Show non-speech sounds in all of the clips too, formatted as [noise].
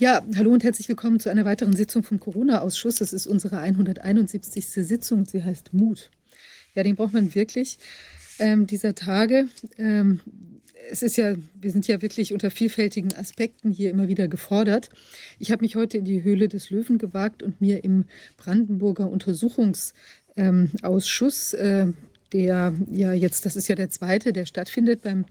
Ja, hallo und herzlich willkommen zu einer weiteren Sitzung vom Corona-Ausschuss. Das ist unsere 171. Sitzung. Sie heißt Mut. Ja, den braucht man wirklich ähm, dieser Tage. Ähm, es ist ja, wir sind ja wirklich unter vielfältigen Aspekten hier immer wieder gefordert. Ich habe mich heute in die Höhle des Löwen gewagt und mir im Brandenburger Untersuchungsausschuss ähm, äh, der ja jetzt, das ist ja der zweite, der stattfindet. Beim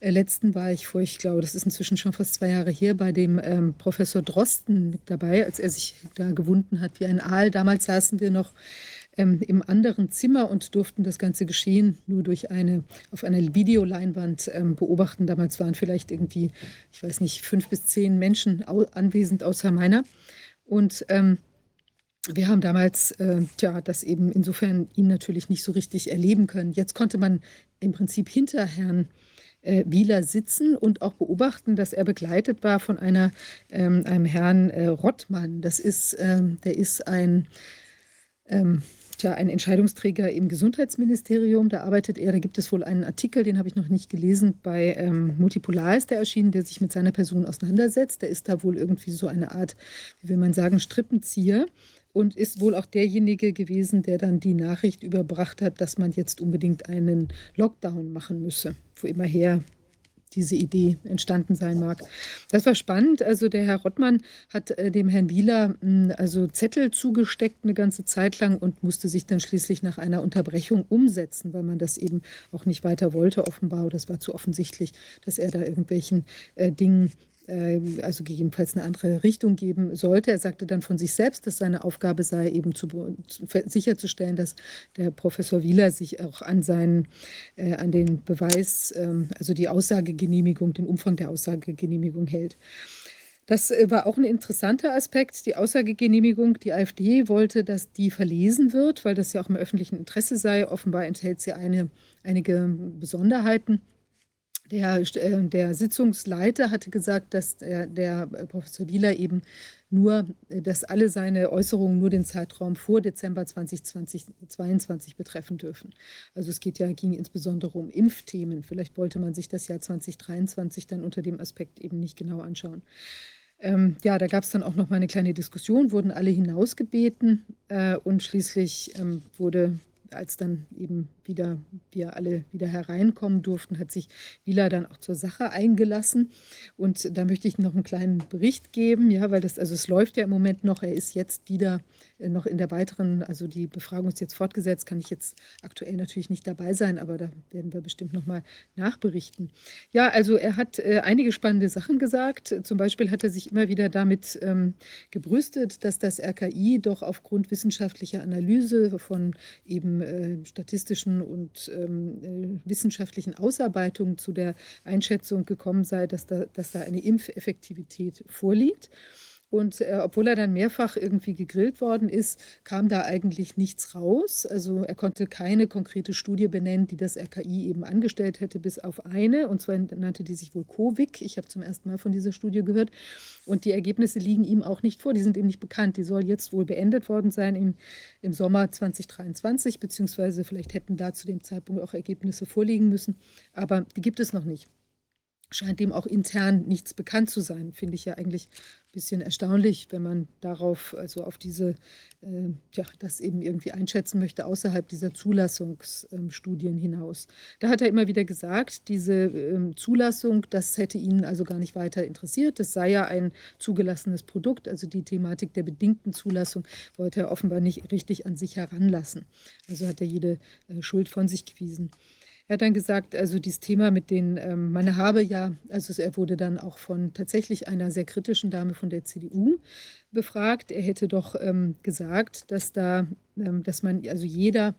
äh, letzten war ich vor, ich glaube, das ist inzwischen schon fast zwei Jahre her, bei dem ähm, Professor Drosten mit dabei, als er sich da gewunden hat wie ein Aal. Damals saßen wir noch ähm, im anderen Zimmer und durften das ganze Geschehen nur durch eine, auf einer Videoleinwand ähm, beobachten. Damals waren vielleicht irgendwie, ich weiß nicht, fünf bis zehn Menschen anwesend außer meiner. Und ähm, wir haben damals äh, ja, das eben insofern ihn natürlich nicht so richtig erleben können. Jetzt konnte man im Prinzip hinter Herrn äh, Wieler sitzen und auch beobachten, dass er begleitet war von einer, ähm, einem Herrn äh, Rottmann. Das ist, ähm, der ist ein, ähm, tja, ein Entscheidungsträger im Gesundheitsministerium. Da arbeitet er, da gibt es wohl einen Artikel, den habe ich noch nicht gelesen, bei ähm, Multipolar ist der erschienen, der sich mit seiner Person auseinandersetzt. Der ist da wohl irgendwie so eine Art, wie will man sagen, Strippenzieher und ist wohl auch derjenige gewesen, der dann die Nachricht überbracht hat, dass man jetzt unbedingt einen Lockdown machen müsse, wo immerher diese Idee entstanden sein mag. Das war spannend. Also der Herr Rottmann hat äh, dem Herrn Wieler mh, hm, also Zettel zugesteckt eine ganze Zeit lang und musste sich dann schließlich nach einer Unterbrechung umsetzen, weil man das eben auch nicht weiter wollte offenbar. Das war zu offensichtlich, dass er da irgendwelchen äh, Dingen also gegebenenfalls eine andere Richtung geben sollte. Er sagte dann von sich selbst, dass seine Aufgabe sei, eben zu, sicherzustellen, dass der Professor Wieler sich auch an seinen, äh, an den Beweis, ähm, also die Aussagegenehmigung, den Umfang der Aussagegenehmigung hält. Das äh, war auch ein interessanter Aspekt, die Aussagegenehmigung. Die AfD wollte, dass die verlesen wird, weil das ja auch im öffentlichen Interesse sei. Offenbar enthält sie eine, einige Besonderheiten. Der, äh, der Sitzungsleiter hatte gesagt, dass der, der Professor Wieler eben nur, äh, dass alle seine Äußerungen nur den Zeitraum vor Dezember 2022 betreffen dürfen. Also es geht ja, ging insbesondere um Impfthemen. Vielleicht wollte man sich das Jahr 2023 dann unter dem Aspekt eben nicht genau anschauen. Ähm, ja, da gab es dann auch noch mal eine kleine Diskussion, wurden alle hinausgebeten äh, und schließlich ähm, wurde als dann eben wieder wir alle wieder hereinkommen durften, hat sich Wieler dann auch zur Sache eingelassen. Und da möchte ich noch einen kleinen Bericht geben, ja, weil das, also es läuft ja im Moment noch, er ist jetzt wieder noch in der weiteren, also die Befragung ist jetzt fortgesetzt, kann ich jetzt aktuell natürlich nicht dabei sein, aber da werden wir bestimmt nochmal nachberichten. Ja, also er hat äh, einige spannende Sachen gesagt. Zum Beispiel hat er sich immer wieder damit ähm, gebrüstet, dass das RKI doch aufgrund wissenschaftlicher Analyse von eben äh, statistischen und ähm, äh, wissenschaftlichen Ausarbeitungen zu der Einschätzung gekommen sei, dass da, dass da eine Impfeffektivität vorliegt. Und äh, obwohl er dann mehrfach irgendwie gegrillt worden ist, kam da eigentlich nichts raus. Also er konnte keine konkrete Studie benennen, die das RKI eben angestellt hätte, bis auf eine. Und zwar nannte die sich wohl COVIC. Ich habe zum ersten Mal von dieser Studie gehört. Und die Ergebnisse liegen ihm auch nicht vor. Die sind ihm nicht bekannt. Die soll jetzt wohl beendet worden sein im, im Sommer 2023, beziehungsweise vielleicht hätten da zu dem Zeitpunkt auch Ergebnisse vorliegen müssen. Aber die gibt es noch nicht scheint dem auch intern nichts bekannt zu sein. Finde ich ja eigentlich bisschen erstaunlich, wenn man darauf, also auf diese, äh, ja, das eben irgendwie einschätzen möchte, außerhalb dieser Zulassungsstudien hinaus. Da hat er immer wieder gesagt, diese ähm, Zulassung, das hätte ihn also gar nicht weiter interessiert. Das sei ja ein zugelassenes Produkt. Also die Thematik der bedingten Zulassung wollte er offenbar nicht richtig an sich heranlassen. Also hat er jede äh, Schuld von sich gewiesen. Er hat dann gesagt, also dieses Thema mit den, ähm, man habe ja, also er wurde dann auch von tatsächlich einer sehr kritischen Dame von der CDU befragt. Er hätte doch ähm, gesagt, dass da, ähm, dass man, also jeder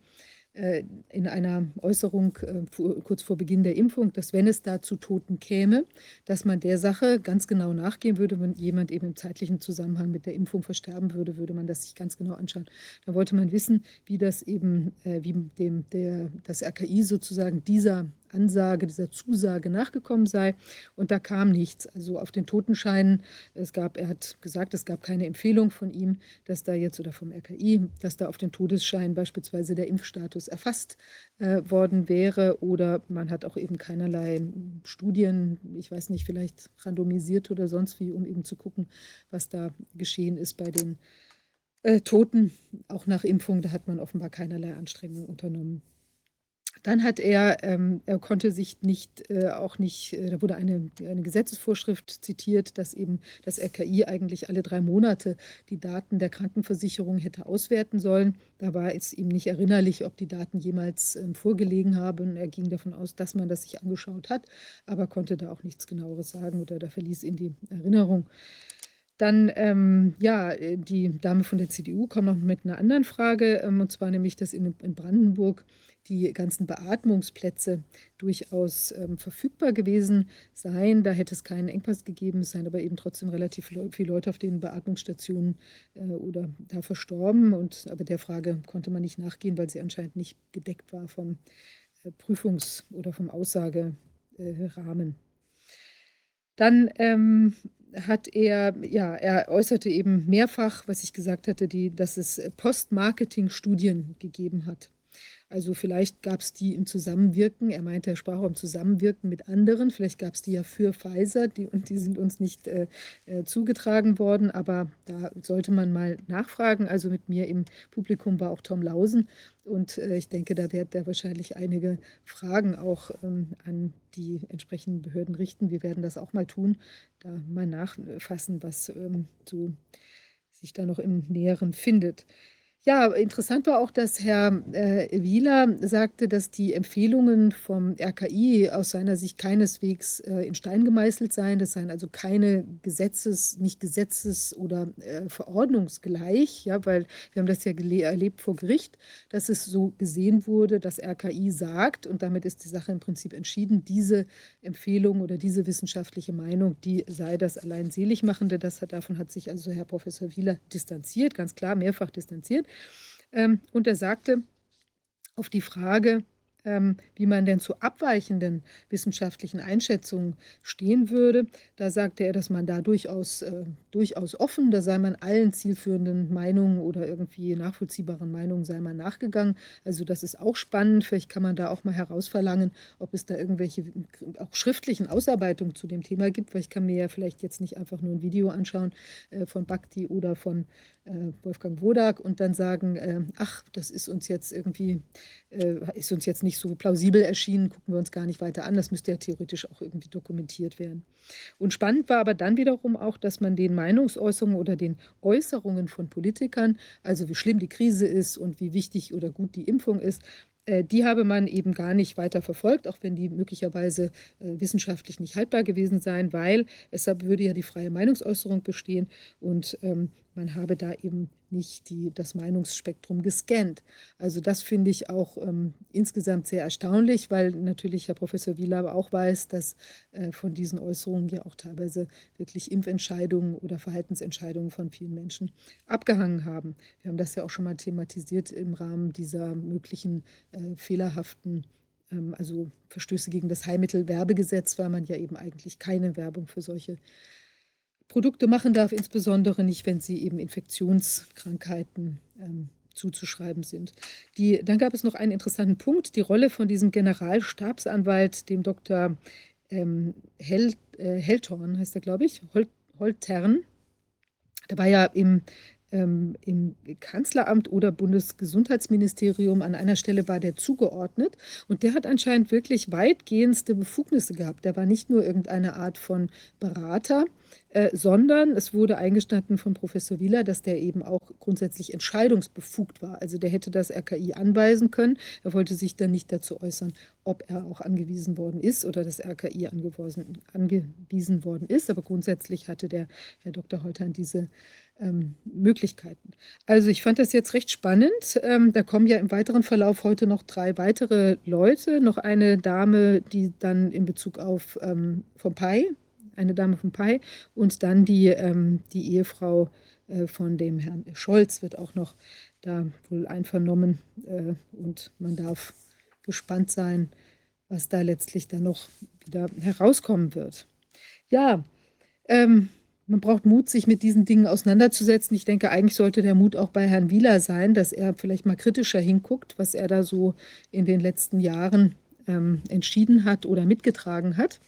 in einer Äußerung äh, kurz vor Beginn der Impfung, dass wenn es da zu Toten käme, dass man der Sache ganz genau nachgehen würde, wenn jemand eben im zeitlichen Zusammenhang mit der Impfung versterben würde, würde man das sich ganz genau anschauen. Da wollte man wissen, wie das eben, äh, wie dem, der, das RKI sozusagen dieser Ansage, dieser Zusage nachgekommen sei. Und da kam nichts. Also auf den Totenscheinen, es gab, er hat gesagt, es gab keine Empfehlung von ihm, dass da jetzt oder vom RKI, dass da auf den Todesschein beispielsweise der Impfstatus erfasst äh, worden wäre. Oder man hat auch eben keinerlei Studien, ich weiß nicht, vielleicht randomisiert oder sonst wie, um eben zu gucken, was da geschehen ist bei den äh, Toten, auch nach Impfung, da hat man offenbar keinerlei Anstrengungen unternommen. Dann hat er, ähm, er konnte sich nicht, äh, auch nicht, äh, da wurde eine, eine Gesetzesvorschrift zitiert, dass eben das RKI eigentlich alle drei Monate die Daten der Krankenversicherung hätte auswerten sollen. Da war es ihm nicht erinnerlich, ob die Daten jemals ähm, vorgelegen haben. Er ging davon aus, dass man das sich angeschaut hat, aber konnte da auch nichts genaueres sagen oder da verließ ihn die Erinnerung. Dann, ähm, ja, äh, die Dame von der CDU kommt noch mit einer anderen Frage, ähm, und zwar nämlich, dass in, in Brandenburg die ganzen Beatmungsplätze durchaus ähm, verfügbar gewesen seien. Da hätte es keinen Engpass gegeben, es seien aber eben trotzdem relativ viele Leute auf den Beatmungsstationen äh, oder da verstorben. Und, aber der Frage konnte man nicht nachgehen, weil sie anscheinend nicht gedeckt war vom äh, Prüfungs- oder vom Aussagerahmen. Dann ähm, hat er, ja, er äußerte eben mehrfach, was ich gesagt hatte, die, dass es Post-Marketing-Studien gegeben hat. Also vielleicht gab es die im Zusammenwirken, er meinte, er sprach auch im Zusammenwirken mit anderen, vielleicht gab es die ja für Pfizer, die, und die sind uns nicht äh, äh, zugetragen worden, aber da sollte man mal nachfragen. Also mit mir im Publikum war auch Tom Lausen und äh, ich denke, da wird er wahrscheinlich einige Fragen auch ähm, an die entsprechenden Behörden richten. Wir werden das auch mal tun, da mal nachfassen, was ähm, so sich da noch im Näheren findet. Ja, interessant war auch, dass Herr äh, Wieler sagte, dass die Empfehlungen vom RKI aus seiner Sicht keineswegs äh, in Stein gemeißelt seien. Das seien also keine Gesetzes-, nicht Gesetzes- oder äh, verordnungsgleich, ja, weil wir haben das ja erlebt vor Gericht, dass es so gesehen wurde, dass RKI sagt, und damit ist die Sache im Prinzip entschieden, diese Empfehlung oder diese wissenschaftliche Meinung, die sei das allein Seligmachende. Das hat, davon hat sich also Herr Professor Wieler distanziert, ganz klar, mehrfach distanziert. Ähm, und er sagte auf die Frage, ähm, wie man denn zu abweichenden wissenschaftlichen Einschätzungen stehen würde. Da sagte er, dass man da durchaus, äh, durchaus offen, da sei man allen zielführenden Meinungen oder irgendwie nachvollziehbaren Meinungen sei man nachgegangen. Also das ist auch spannend. Vielleicht kann man da auch mal herausverlangen, ob es da irgendwelche auch schriftlichen Ausarbeitungen zu dem Thema gibt, weil ich kann mir ja vielleicht jetzt nicht einfach nur ein Video anschauen äh, von Bhakti oder von äh, Wolfgang Wodak und dann sagen, äh, ach, das ist uns jetzt irgendwie, äh, ist uns jetzt nicht so plausibel erschienen, gucken wir uns gar nicht weiter an. Das müsste ja theoretisch auch irgendwie dokumentiert werden. Und spannend war aber dann wiederum auch, dass man den Meinungsäußerungen oder den Äußerungen von Politikern, also wie schlimm die Krise ist und wie wichtig oder gut die Impfung ist, die habe man eben gar nicht weiter verfolgt, auch wenn die möglicherweise wissenschaftlich nicht haltbar gewesen seien, weil es würde ja die freie Meinungsäußerung bestehen und ähm, man habe da eben nicht die, das Meinungsspektrum gescannt. Also das finde ich auch ähm, insgesamt sehr erstaunlich, weil natürlich Herr Professor Wieler auch weiß, dass äh, von diesen Äußerungen ja auch teilweise wirklich Impfentscheidungen oder Verhaltensentscheidungen von vielen Menschen abgehangen haben. Wir haben das ja auch schon mal thematisiert im Rahmen dieser möglichen äh, fehlerhaften ähm, also Verstöße gegen das Heilmittelwerbegesetz, weil man ja eben eigentlich keine Werbung für solche Produkte machen darf, insbesondere nicht, wenn sie eben Infektionskrankheiten ähm, zuzuschreiben sind. Die, dann gab es noch einen interessanten Punkt, die Rolle von diesem Generalstabsanwalt, dem Dr. Ähm, Hel, äh, Heltorn, heißt er, glaube ich, Hol, Holtern. Der war ja im, ähm, im Kanzleramt oder Bundesgesundheitsministerium, an einer Stelle war der zugeordnet und der hat anscheinend wirklich weitgehendste Befugnisse gehabt. Der war nicht nur irgendeine Art von Berater, sondern es wurde eingestanden von Professor Wieler, dass der eben auch grundsätzlich entscheidungsbefugt war. Also der hätte das RKI anweisen können. Er wollte sich dann nicht dazu äußern, ob er auch angewiesen worden ist oder das RKI angewiesen, angewiesen worden ist. Aber grundsätzlich hatte der Herr Dr. Holtern diese ähm, Möglichkeiten. Also ich fand das jetzt recht spannend. Ähm, da kommen ja im weiteren Verlauf heute noch drei weitere Leute. Noch eine Dame, die dann in Bezug auf ähm, Pompeii eine Dame von Pai und dann die, ähm, die Ehefrau äh, von dem Herrn Scholz wird auch noch da wohl einvernommen äh, und man darf gespannt sein, was da letztlich dann noch wieder herauskommen wird. Ja, ähm, man braucht Mut, sich mit diesen Dingen auseinanderzusetzen. Ich denke, eigentlich sollte der Mut auch bei Herrn Wieler sein, dass er vielleicht mal kritischer hinguckt, was er da so in den letzten Jahren ähm, entschieden hat oder mitgetragen hat.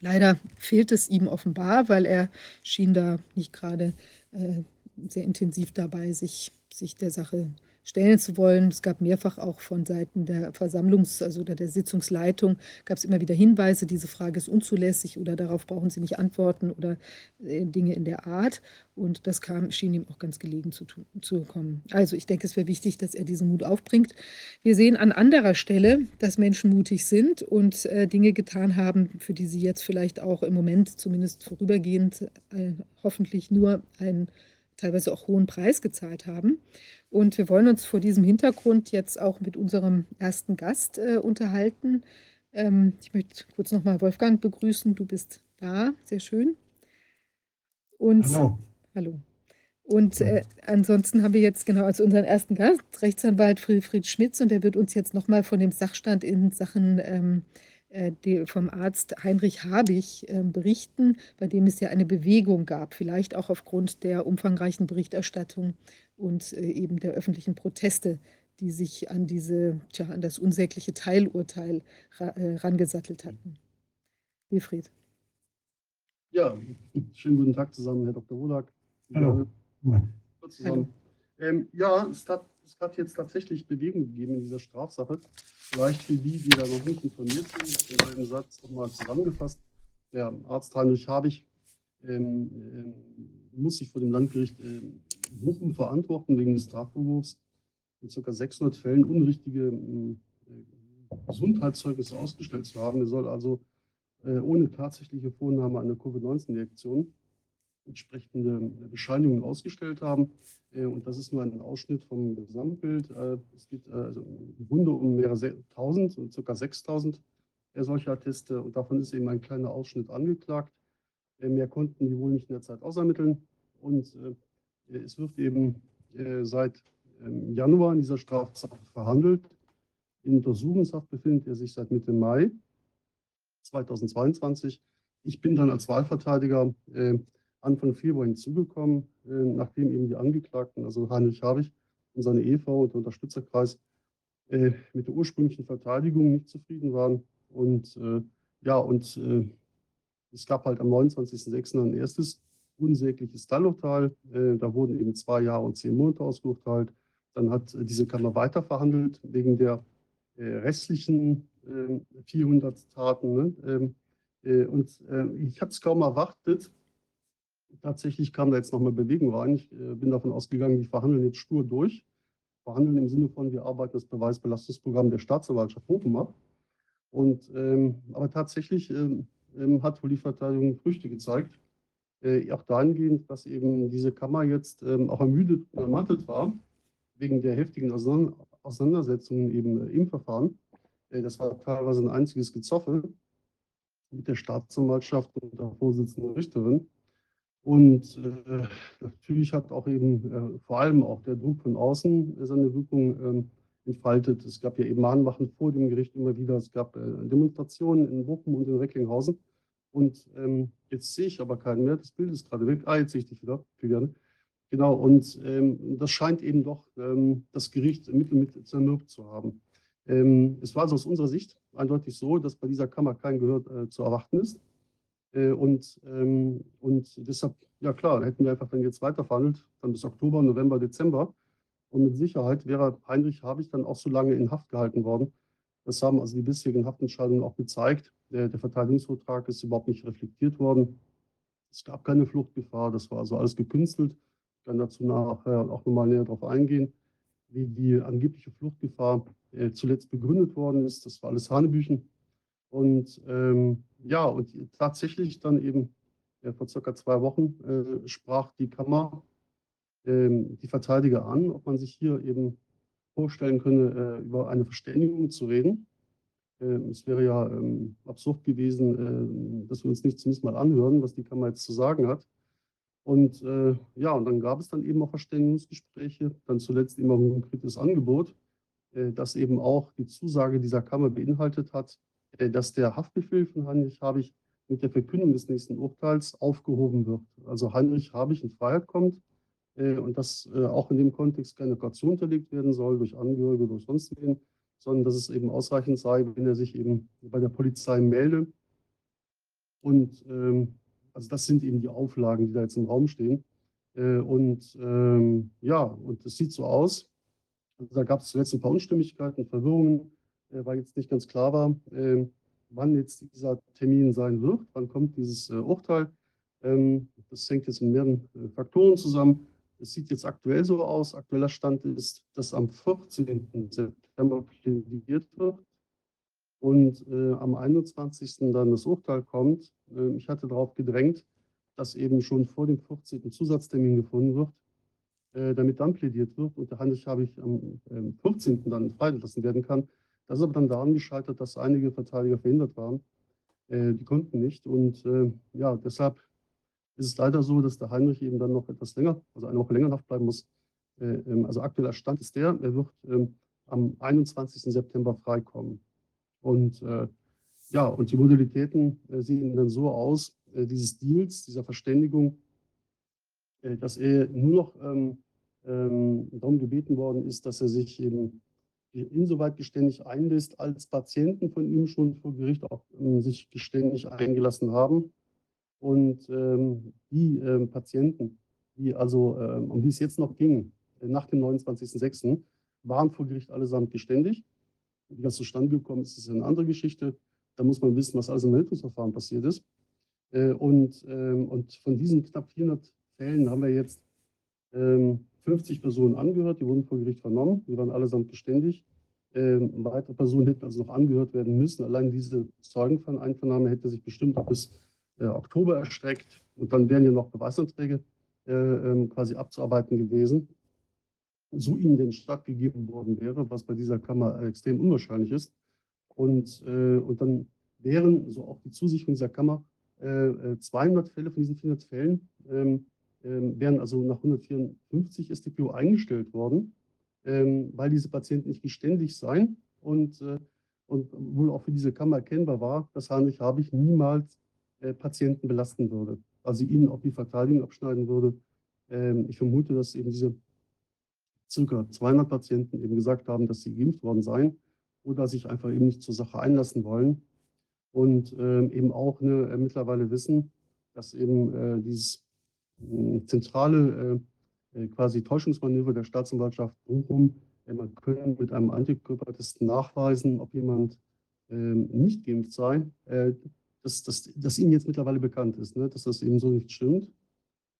Leider fehlt es ihm offenbar, weil er schien da nicht gerade äh, sehr intensiv dabei, sich, sich der Sache stellen zu wollen. Es gab mehrfach auch von Seiten der Versammlungs-, also der Sitzungsleitung, gab es immer wieder Hinweise, diese Frage ist unzulässig oder darauf brauchen Sie nicht antworten oder äh, Dinge in der Art. Und das kam, schien ihm auch ganz gelegen zu, zu kommen. Also ich denke, es wäre wichtig, dass er diesen Mut aufbringt. Wir sehen an anderer Stelle, dass Menschen mutig sind und äh, Dinge getan haben, für die sie jetzt vielleicht auch im Moment zumindest vorübergehend äh, hoffentlich nur einen teilweise auch hohen Preis gezahlt haben. Und wir wollen uns vor diesem Hintergrund jetzt auch mit unserem ersten Gast äh, unterhalten. Ähm, ich möchte kurz nochmal Wolfgang begrüßen. Du bist da, sehr schön. Und, hallo. Hallo. Und äh, ansonsten haben wir jetzt genau als unseren ersten Gast Rechtsanwalt Friedfried Schmitz und der wird uns jetzt nochmal von dem Sachstand in Sachen ähm, äh, vom Arzt Heinrich Habich ähm, berichten, bei dem es ja eine Bewegung gab, vielleicht auch aufgrund der umfangreichen Berichterstattung und äh, eben der öffentlichen Proteste, die sich an, diese, tja, an das unsägliche Teilurteil äh, rangesattelt hatten. Wilfried. Ja, schönen guten Tag zusammen, Herr Dr. Wodak. Hallo. Hallo. Ähm, ja, es hat, es hat jetzt tatsächlich Bewegung gegeben in dieser Strafsache. Vielleicht für die, die da noch nicht informiert sind, in einem Satz nochmal zusammengefasst. Der Arzt Heinrich Habich ähm, ähm, muss sich vor dem Landgericht ähm, Bochum verantworten wegen des Strafverwurfs in ca. 600 Fällen unrichtige äh, Gesundheitszeugnisse ausgestellt zu haben. Er soll also äh, ohne tatsächliche Vornahme einer Covid-19-Reaktion entsprechende Bescheinigungen ausgestellt haben. Äh, und das ist nur ein Ausschnitt vom Gesamtbild. Äh, es geht also im Grunde um mehrere tausend, ca. 6000 solcher Atteste. Und davon ist eben ein kleiner Ausschnitt angeklagt. Mehr konnten die wohl nicht in der Zeit ausermitteln. Und es wird eben seit ähm, Januar in dieser Strafsache verhandelt. In Untersuchungshaft befindet er sich seit Mitte Mai 2022. Ich bin dann als Wahlverteidiger Anfang Februar hinzugekommen, äh, nachdem eben die Angeklagten, also Heinrich Habich und seine Ehefrau und der Unterstützerkreis, äh, mit der ursprünglichen Verteidigung nicht zufrieden waren. Und äh, ja, und es gab halt am 29.06. ein erstes unsägliches Teilurteil. da wurden eben zwei Jahre und zehn Monate ausgeurteilt. Dann hat diese Kammer weiter verhandelt wegen der restlichen 400 Taten. Ne? Ähm, und ich habe es kaum erwartet, Tatsächlich kam da jetzt nochmal Bewegung rein. Ich äh, bin davon ausgegangen, die verhandeln jetzt stur durch. Verhandeln im Sinne von, wir arbeiten das Beweisbelastungsprogramm der Staatsanwaltschaft Bochum ab. Und, ähm, aber tatsächlich ähm, ähm, hat wohl die Verteidigung Früchte gezeigt. Äh, auch dahingehend, dass eben diese Kammer jetzt ähm, auch ermüdet und ermattet war, wegen der heftigen Auseinandersetzungen eben äh, im Verfahren. Äh, das war teilweise ein einziges Gezoffe mit der Staatsanwaltschaft und der Vorsitzenden Richterin. Und äh, natürlich hat auch eben äh, vor allem auch der Druck von außen seine Wirkung ähm, entfaltet. Es gab ja eben Mahnwachen vor dem Gericht immer wieder. Es gab äh, Demonstrationen in Bochum und in Recklinghausen. Und ähm, jetzt sehe ich aber keinen mehr. Das Bild ist gerade weg. Ah, jetzt sehe ich dich wieder, Juliane. Genau, und ähm, das scheint eben doch ähm, das Gericht Mittel mit zermürbt zu haben. Ähm, es war also aus unserer Sicht eindeutig so, dass bei dieser Kammer kein Gehör äh, zu erwarten ist. Äh, und, ähm, und deshalb, ja klar, hätten wir einfach dann jetzt weiter verhandelt, dann bis Oktober, November, Dezember. Und mit Sicherheit wäre Heinrich Habich dann auch so lange in Haft gehalten worden. Das haben also die bisherigen Haftentscheidungen auch gezeigt. Der, der Verteidigungsvertrag ist überhaupt nicht reflektiert worden. Es gab keine Fluchtgefahr, das war also alles gekünstelt. Ich kann dazu nachher auch nochmal näher darauf eingehen, wie die angebliche Fluchtgefahr äh, zuletzt begründet worden ist. Das war alles Hanebüchen. Und ähm, ja, und tatsächlich dann eben ja, vor circa zwei Wochen äh, sprach die Kammer ähm, die Verteidiger an, ob man sich hier eben vorstellen könne, äh, über eine Verständigung zu reden. Ähm, es wäre ja ähm, absurd gewesen, äh, dass wir uns nicht zumindest mal anhören, was die Kammer jetzt zu sagen hat. Und äh, ja, und dann gab es dann eben auch Verständigungsgespräche, dann zuletzt immer ein konkretes Angebot, äh, das eben auch die Zusage dieser Kammer beinhaltet hat, dass der Haftbefehl von Heinrich Habich mit der Verkündung des nächsten Urteils aufgehoben wird. Also Heinrich Habich in Freiheit kommt äh, und dass äh, auch in dem Kontext keine Kaution unterlegt werden soll durch Angehörige oder sonst wen, sondern dass es eben ausreichend sei, wenn er sich eben bei der Polizei meldet. Und ähm, also das sind eben die Auflagen, die da jetzt im Raum stehen. Äh, und ähm, ja, und es sieht so aus. Also da gab es zuletzt ein paar Unstimmigkeiten, Verwirrungen, äh, weil jetzt nicht ganz klar war, äh, wann jetzt dieser Termin sein wird, wann kommt dieses äh, Urteil. Ähm, das hängt jetzt mit mehreren äh, Faktoren zusammen. Es sieht jetzt aktuell so aus. Aktueller Stand ist, dass am 14. September plädiert wird und äh, am 21. dann das Urteil kommt. Äh, ich hatte darauf gedrängt, dass eben schon vor dem 14. Zusatztermin gefunden wird, äh, damit dann plädiert wird und der Handel habe ich am 14. Ähm, dann freigelassen werden kann. Das ist aber dann daran gescheitert, dass einige Verteidiger verhindert waren. Äh, die konnten nicht und äh, ja, deshalb ist es leider so, dass der Heinrich eben dann noch etwas länger, also eine Woche länger Haft bleiben muss. Äh, ähm, also aktueller Stand ist der, er wird ähm, am 21. September freikommen. Und äh, ja, und die Modalitäten äh, sehen dann so aus, äh, dieses Deals, dieser Verständigung, dass er nur noch ähm, ähm, darum gebeten worden ist, dass er sich eben insoweit geständig einlässt, als Patienten von ihm schon vor Gericht auch ähm, sich geständig eingelassen haben. Und ähm, die ähm, Patienten, die also, ähm, um die es jetzt noch ging, äh, nach dem 29.06., waren vor Gericht allesamt geständig. Wie das zustande gekommen ist, ist eine andere Geschichte. Da muss man wissen, was alles im Meldungsverfahren passiert ist. Äh, und, ähm, und von diesen knapp 400 Fällen haben wir jetzt 50 ähm, Personen angehört, die wurden vor Gericht vernommen, die waren allesamt geständig. Ähm, weitere Personen hätten also noch angehört werden müssen. Allein diese Zeugeneinvernahme hätte sich bestimmt bis äh, Oktober erstreckt. Und dann wären ja noch Beweisanträge äh, quasi abzuarbeiten gewesen so ihnen denn stattgegeben worden wäre, was bei dieser Kammer extrem unwahrscheinlich ist. Und, äh, und dann wären, so auch die Zusicherung dieser Kammer, äh, 200 äh, Fälle von diesen 400 Fällen ähm, ähm, wären also nach 154 StPO eingestellt worden, ähm, weil diese Patienten nicht geständig seien und, äh, und wohl auch für diese Kammer erkennbar war, dass Heinrich Habich niemals äh, Patienten belasten würde, also ihnen auch die Verteidigung abschneiden würde. Ähm, ich vermute, dass eben diese circa 200 Patienten eben gesagt haben, dass sie geimpft worden seien oder sich einfach eben nicht zur Sache einlassen wollen und eben auch ne, äh, mittlerweile wissen, dass eben äh, dieses zentrale äh, quasi Täuschungsmanöver der Staatsanwaltschaft Bochum, man könnte mit einem Antikörpertest nachweisen, ob jemand ähm, nicht geimpft sei, äh, dass, dass, dass ihnen jetzt mittlerweile bekannt ist, ne, dass das eben so nicht stimmt,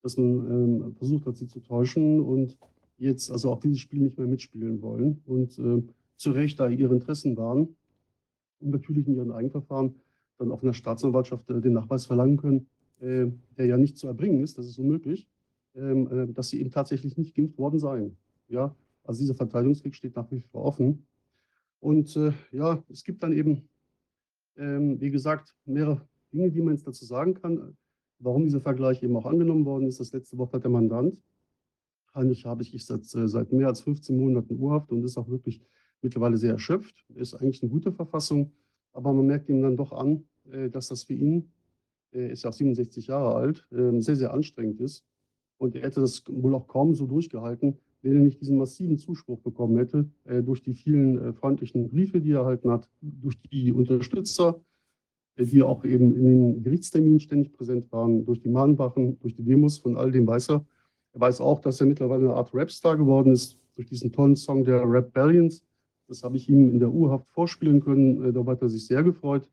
dass man ähm, versucht hat, sie zu täuschen und jetzt also auch dieses Spiel nicht mehr mitspielen wollen und äh, zu Recht da ihre Interessen waren und natürlich in ihren Eigenverfahren dann auch in der Staatsanwaltschaft äh, den Nachweis verlangen können, äh, der ja nicht zu erbringen ist, das ist unmöglich, ähm, äh, dass sie eben tatsächlich nicht geimpft worden seien. Ja, also dieser Verteidigungsweg steht nach wie vor offen. Und äh, ja, es gibt dann eben, ähm, wie gesagt, mehrere Dinge, die man jetzt dazu sagen kann, warum dieser Vergleich eben auch angenommen worden ist. Das letzte Woche hat der Mandant Heinrich habe ich seit, äh, seit mehr als 15 Monaten Urhaft und ist auch wirklich mittlerweile sehr erschöpft. Ist eigentlich eine gute Verfassung, aber man merkt ihm dann doch an, äh, dass das für ihn, er ist ja auch 67 Jahre alt, ähm, sehr, sehr anstrengend ist. Und er hätte das wohl auch kaum so durchgehalten, wenn er nicht diesen massiven Zuspruch bekommen hätte, äh, durch die vielen freundlichen Briefe, die er erhalten hat, durch die Unterstützer, die auch eben in den Gerichtsterminen ständig präsent waren, durch die Mahnwachen, durch die Demos, von all dem weiß er. Er weiß auch, dass er mittlerweile eine Art Rapstar geworden ist durch diesen tollen Song der Rap Ballions. Das habe ich ihm in der Urhaft vorspielen können. Äh, darüber hat er sich sehr gefreut, äh,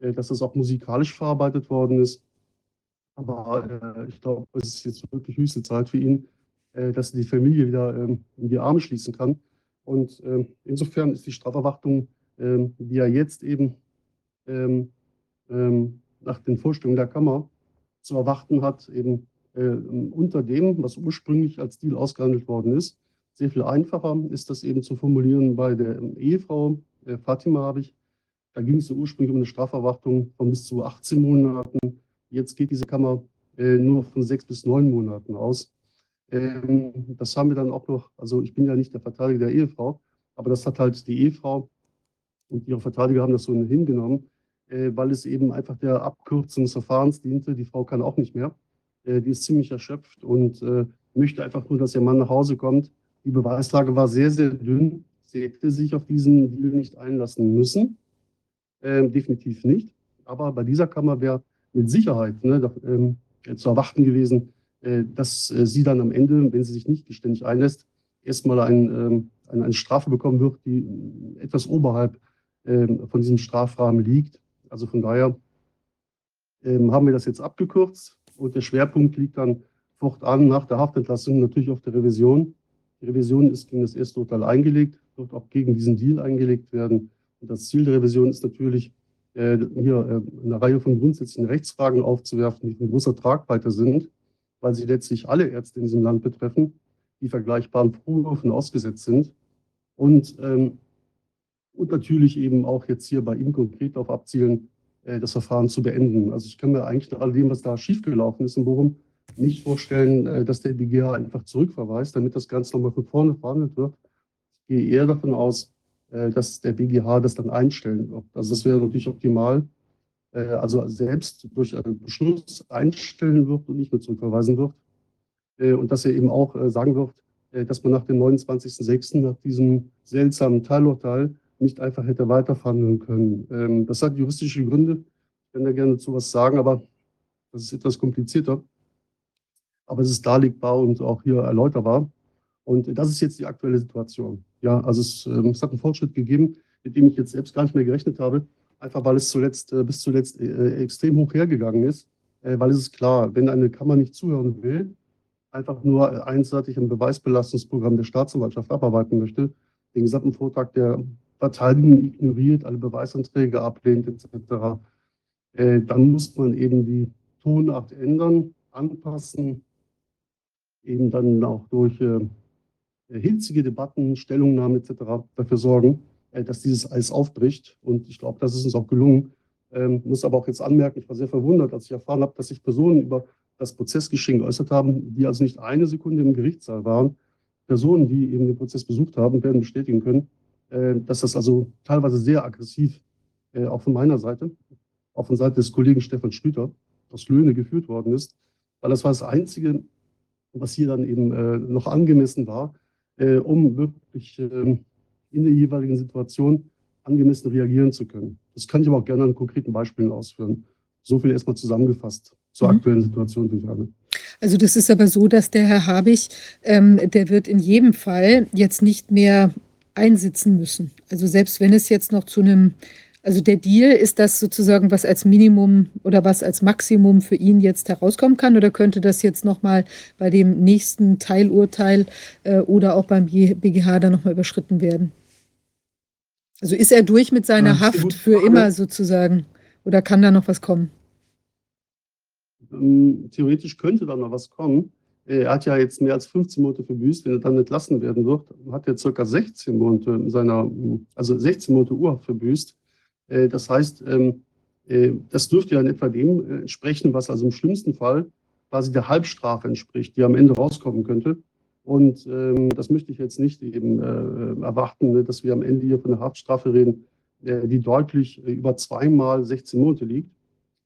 dass das auch musikalisch verarbeitet worden ist. Aber äh, ich glaube, es ist jetzt wirklich höchste Zeit für ihn, dass er die Familie wieder ähm, in die Arme schließen kann. Und ähm, insofern ist die Straferwartung, ähm, die er jetzt eben nach den Vorstellungen der Kammer zu erwarten hat, eben äh, unter dem, was ursprünglich als Deal ausgehandelt worden ist. Sehr viel einfacher ist das eben zu formulieren bei der Ehefrau äh, Fatima habe ich. Da ging es ursprünglich um eine Strafverwartung von bis zu 18 Monaten. Jetzt geht diese Kammer äh, nur von sechs bis neun Monaten aus. Ähm, das haben wir dann auch noch, also ich bin ja nicht der Verteidiger der Ehefrau, aber das hat halt die Ehefrau und ihre Verteidiger haben das so hingenommen, äh, weil es eben einfach der Abkürzung des Verfahrens diente. Die Frau kann auch nicht mehr. Äh, die ist ziemlich erschöpft und äh, möchte einfach nur, dass ihr Mann nach Hause kommt. Die Beweislage war sehr, sehr dünn. Sie hätte sich auf diesen Deal nicht einlassen müssen. Ähm, definitiv nicht. Aber bei dieser Kammer wäre mit Sicherheit ne, ähm, zu erwarten gewesen, äh, dass äh, sie dann am Ende, wenn sie sich nicht geständig einlässt, erstmal ein, ähm, eine, eine Strafe bekommen wird, die etwas oberhalb ähm, von diesem Strafrahmen liegt. Also von daher ähm, haben wir das jetzt abgekürzt und der Schwerpunkt liegt dann fortan nach der Haftentlassung natürlich auf der Revision. Die Revision ist gegen das erste Urteil eingelegt, wird auch gegen diesen Deal eingelegt werden. Das Ziel der Revision ist natürlich, äh, hier äh, eine Reihe von grundsätzlichen Rechtsfragen aufzuwerfen, die von großer Tragweite sind, weil sie letztlich alle Ärzte in diesem Land betreffen, die vergleichbaren Vorwürfen ausgesetzt sind. Und ähm, und natürlich eben auch jetzt hier bei ihm konkret darauf abzielen, äh, das Verfahren zu beenden. Also ich kann mir eigentlich nach all dem, was da schiefgelaufen ist in Bochum, nicht vorstellen, dass der BGH einfach zurückverweist, damit das Ganze nochmal von vorne verhandelt wird. Ich gehe eher davon aus, dass der BGH das dann einstellen wird. Also das wäre natürlich optimal. Also selbst durch einen Beschluss einstellen wird und nicht mehr zurückverweisen wird. Und dass er eben auch sagen wird, dass man nach dem 29.06., nach diesem seltsamen Teilurteil, nicht einfach hätte weiterverhandeln können. Ähm, das hat juristische Gründe. Ich kann da gerne dazu was sagen, aber das ist etwas komplizierter. Aber es ist darlegbar und auch hier erläuterbar. Und das ist jetzt die aktuelle Situation. Ja, also es, ähm, es hat einen Fortschritt gegeben, mit dem ich jetzt selbst gar nicht mehr gerechnet habe, einfach weil es zuletzt, äh, bis zuletzt äh, extrem hoch hergegangen ist. Äh, weil es ist klar, wenn eine Kammer nicht zuhören will, einfach nur einseitig ein Beweisbelastungsprogramm der Staatsanwaltschaft abarbeiten möchte, den gesamten Vortrag der Verteidigung ignoriert, alle Beweisanträge ablehnt etc., äh, dann muss man eben die Tonart ändern, anpassen, eben dann auch durch äh, hitzige Debatten, Stellungnahmen etc. dafür sorgen, äh, dass dieses alles aufbricht. Und ich glaube, das ist uns auch gelungen. Ähm, muss aber auch jetzt anmerken, ich war sehr verwundert, als ich erfahren habe, dass sich Personen über das Prozessgeschehen geäußert haben, die also nicht eine Sekunde im Gerichtssaal waren. Personen, die eben den Prozess besucht haben, werden bestätigen können, äh, dass das also teilweise sehr aggressiv, äh, auch von meiner Seite, auch von Seite des Kollegen Stefan Schlüter, aus Löhne geführt worden ist, weil das war das Einzige, was hier dann eben äh, noch angemessen war, um wirklich ähm, in der jeweiligen Situation angemessen reagieren zu können. Das kann ich aber auch gerne an konkreten Beispielen ausführen. So viel erstmal zusammengefasst zur mhm. aktuellen Situation, die ich habe. Also das ist aber so, dass der Herr Habich, ähm, der wird in jedem Fall jetzt nicht mehr einsitzen müssen. Also selbst wenn es jetzt noch zu einem, also der Deal, ist das sozusagen, was als Minimum oder was als Maximum für ihn jetzt herauskommen kann? Oder könnte das jetzt nochmal bei dem nächsten Teilurteil äh, oder auch beim BGH dann nochmal überschritten werden? Also ist er durch mit seiner ja, Haft für immer sozusagen? Oder kann da noch was kommen? Ähm, theoretisch könnte da noch was kommen. Er hat ja jetzt mehr als 15 Monate verbüßt. Wenn er dann entlassen werden wird, hat er circa 16 Monate seiner, also 16 Monate Urhaft verbüßt. Äh, das heißt, ähm, äh, das dürfte ja in etwa dem äh, entsprechen, was also im schlimmsten Fall quasi der Halbstrafe entspricht, die am Ende rauskommen könnte. Und ähm, das möchte ich jetzt nicht eben erwarten, ne, dass wir am Ende hier von einer Haftstrafe reden, die deutlich über zweimal 16 Monate liegt.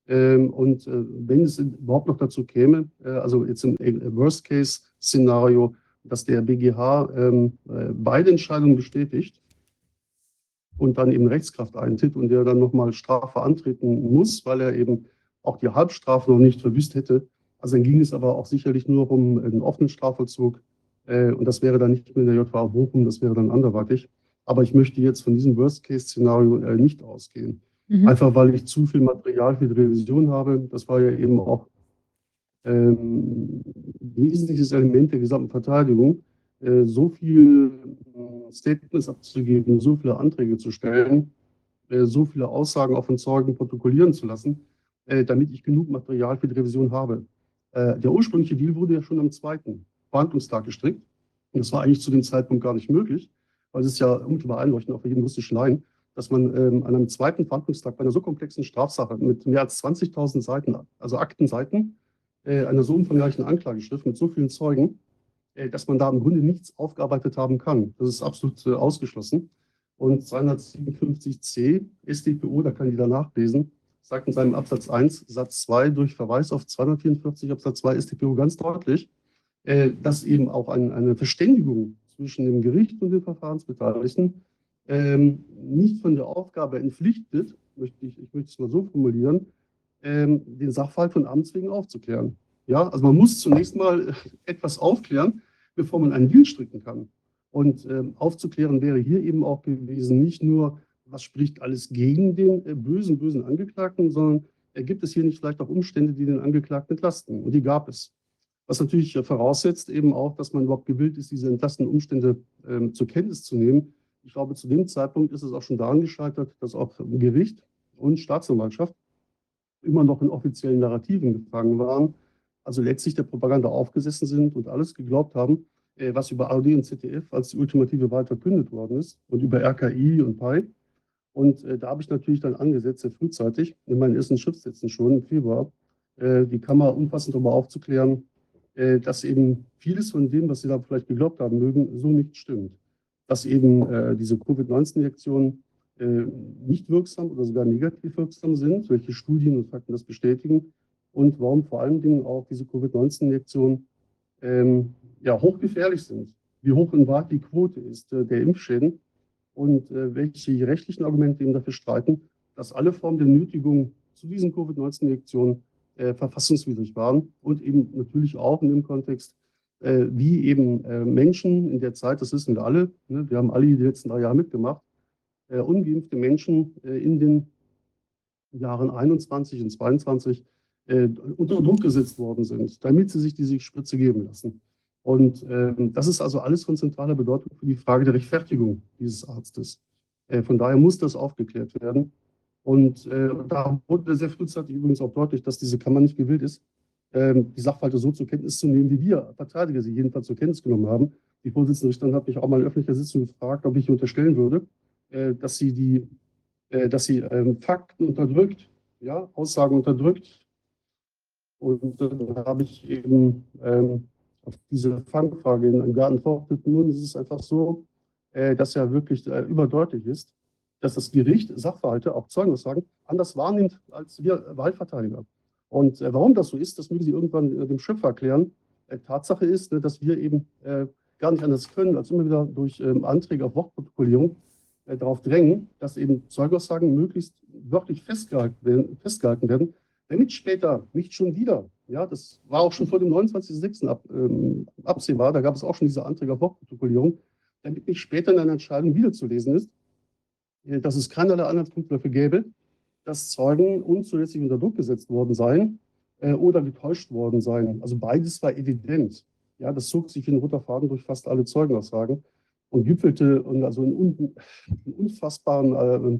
Ähm, und wenn es überhaupt noch dazu käme, also jetzt im Worst-Case-Szenario, dass der BGH beide Entscheidungen bestätigt und dann eben Rechtskraft eintritt und der dann nochmal Strafe antreten muss, weil er eben auch die Halbstrafe noch nicht verbüßt hätte. Also dann ging es aber auch sicherlich nur um einen offenen Strafvollzug und das wäre dann nicht mehr in der JVA Bochum, das wäre dann anderweitig. Aber ich möchte jetzt von diesem Worst-Case-Szenario nicht ausgehen. Mhm. Einfach weil ich zu viel Material für die Revision habe. Das war ja eben auch ähm, wesentliches Element der gesamten Verteidigung, äh, so viele äh, Statements abzugeben, so viele Anträge zu stellen, äh, so viele Aussagen auch von Zeugen protokollieren zu lassen, äh, damit ich genug Material für die Revision habe. Äh, der ursprüngliche Deal wurde ja schon am zweiten Verhandlungstag gestrickt. Und das war eigentlich zu dem Zeitpunkt gar nicht möglich, weil es ist ja unmittelbar einleuchtend, auch für jeden juristischen Laien, dass man ähm, an einem zweiten Verhandlungstag bei einer so komplexen Strafsache mit mehr als 20.000 Seiten, also Aktenseiten, äh, einer so umfangreichen Anklageschrift mit so vielen Zeugen, äh, dass man da im Grunde nichts aufgearbeitet haben kann. Das ist absolut äh, ausgeschlossen. Und 257c StPO, da kann jeder nachlesen, sagt in seinem Absatz 1 Satz 2 durch Verweis auf 244 Absatz 2 StPO ganz deutlich, äh, dass eben auch ein, eine Verständigung zwischen dem Gericht und den Verfahrensbeteiligten ähm, nicht von der Aufgabe entpflichtet, möchte ich, ich möchte es mal so formulieren, ähm, den Sachverhalt von Amts wegen aufzuklären. Ja, also man muss zunächst mal etwas aufklären, bevor man einen Deal stricken kann. Und ähm, aufzuklären wäre hier eben auch gewesen, nicht nur, was spricht alles gegen den äh, bösen, bösen Angeklagten, sondern äh, gibt es hier nicht vielleicht auch Umstände, die den Angeklagten entlasten? Und die gab es. Was natürlich äh, voraussetzt eben auch, dass man überhaupt gewillt ist, diese entlastenden Umstände ähm, zur Kenntnis zu nehmen. Ich glaube, zu dem Zeitpunkt ist es auch schon daran gescheitert, dass auch Gericht und Staatsanwaltschaft immer noch in offiziellen Narrativen gefangen waren, also letztlich der Propaganda aufgesessen sind und alles geglaubt haben, äh, was über ARD und ZDF als die ultimative Wahl verkündet worden ist und über RKI und PI. Und äh, da habe ich natürlich dann angesetzt, sehr frühzeitig, in meinen ersten Schriftsätzen schon im Februar, äh, die Kammer umfassend darüber aufzuklären, dass eben vieles von dem, was Sie da vielleicht geglaubt haben mögen, so nicht stimmt. Dass eben diese Covid-19-Injektionen äh, nicht wirksam oder sogar negativ wirksam sind, welche Studien und Fakten das bestätigen und warum vor allen Dingen auch diese Covid-19-Injektionen ähm, ja, hochgefährlich sind, wie hoch in Wahrheit die Quote ist äh, der Impfschäden und äh, welche rechtlichen Argumente eben dafür streiten, dass alle Formen der Nötigung zu diesen Covid-19-Injektionen äh, verfassungswidrig waren und eben natürlich auch in dem Kontext, äh, wie eben äh, Menschen in der Zeit, das wissen wir alle, ne, wir haben alle die letzten drei Jahre mitgemacht, äh, ungeimpfte Menschen in den Jahren 21 und 22 äh, unter Druck gesetzt worden sind, damit sie sich diese Spritze geben lassen. Und ähm, das ist also alles von zentraler Bedeutung für die Frage der Rechtfertigung dieses Arztes. Äh, von daher muss das aufgeklärt werden. Und äh, da wurde sehr frühzeitig übrigens auch deutlich, dass diese Kammer nicht gewillt ist, ähm, die Sachverhalte so zur Kenntnis zu nehmen, wie wir Verteidiger sie jedenfalls zur Kenntnis genommen haben. Die Vorsitzende Richterin hat mich auch mal in öffentlicher Sitzung gefragt, ob ich unterstellen würde, äh, dass sie die, äh, dass sie ähm, Fakten unterdrückt, ja, Aussagen unterdrückt. Und dann habe ich eben ähm, auf diese Fangfrage in einem geantwortet. Nun ist es einfach so, äh, dass ja wirklich überdeutlich ist, dass das Gericht Sachverhalte, auch Zeugenaussagen, anders wahrnimmt als wir Wahlverteidiger. Und warum das so ist, das mögen Sie irgendwann dem Schöpfer erklären. Tatsache ist, ne, dass wir eben gar nicht anders können, als immer wieder durch ähm, Anträge auf Wortprotokollierung äh, darauf drängen, dass eben Zeugaussagen möglichst wörtlich festgehalten werden, festgehalten werden, damit später nicht schon wieder, ja, das war auch schon vor dem 29.06. Ab, ähm, absehbar, da gab es auch schon diese Anträge auf Wortprotokollierung, damit nicht später in einer Entscheidung wiederzulesen ist, äh, dass es keinerlei Anhaltspunkte dafür gäbe, dass Zeugen unzulässig unter Druck gesetzt worden seien äh, oder getäuscht worden seien. Also beides war evident. Ja, das zog sich in roter Faden durch fast alle Zeugenaussagen und gipfelte und also in, un, in unfassbaren äh,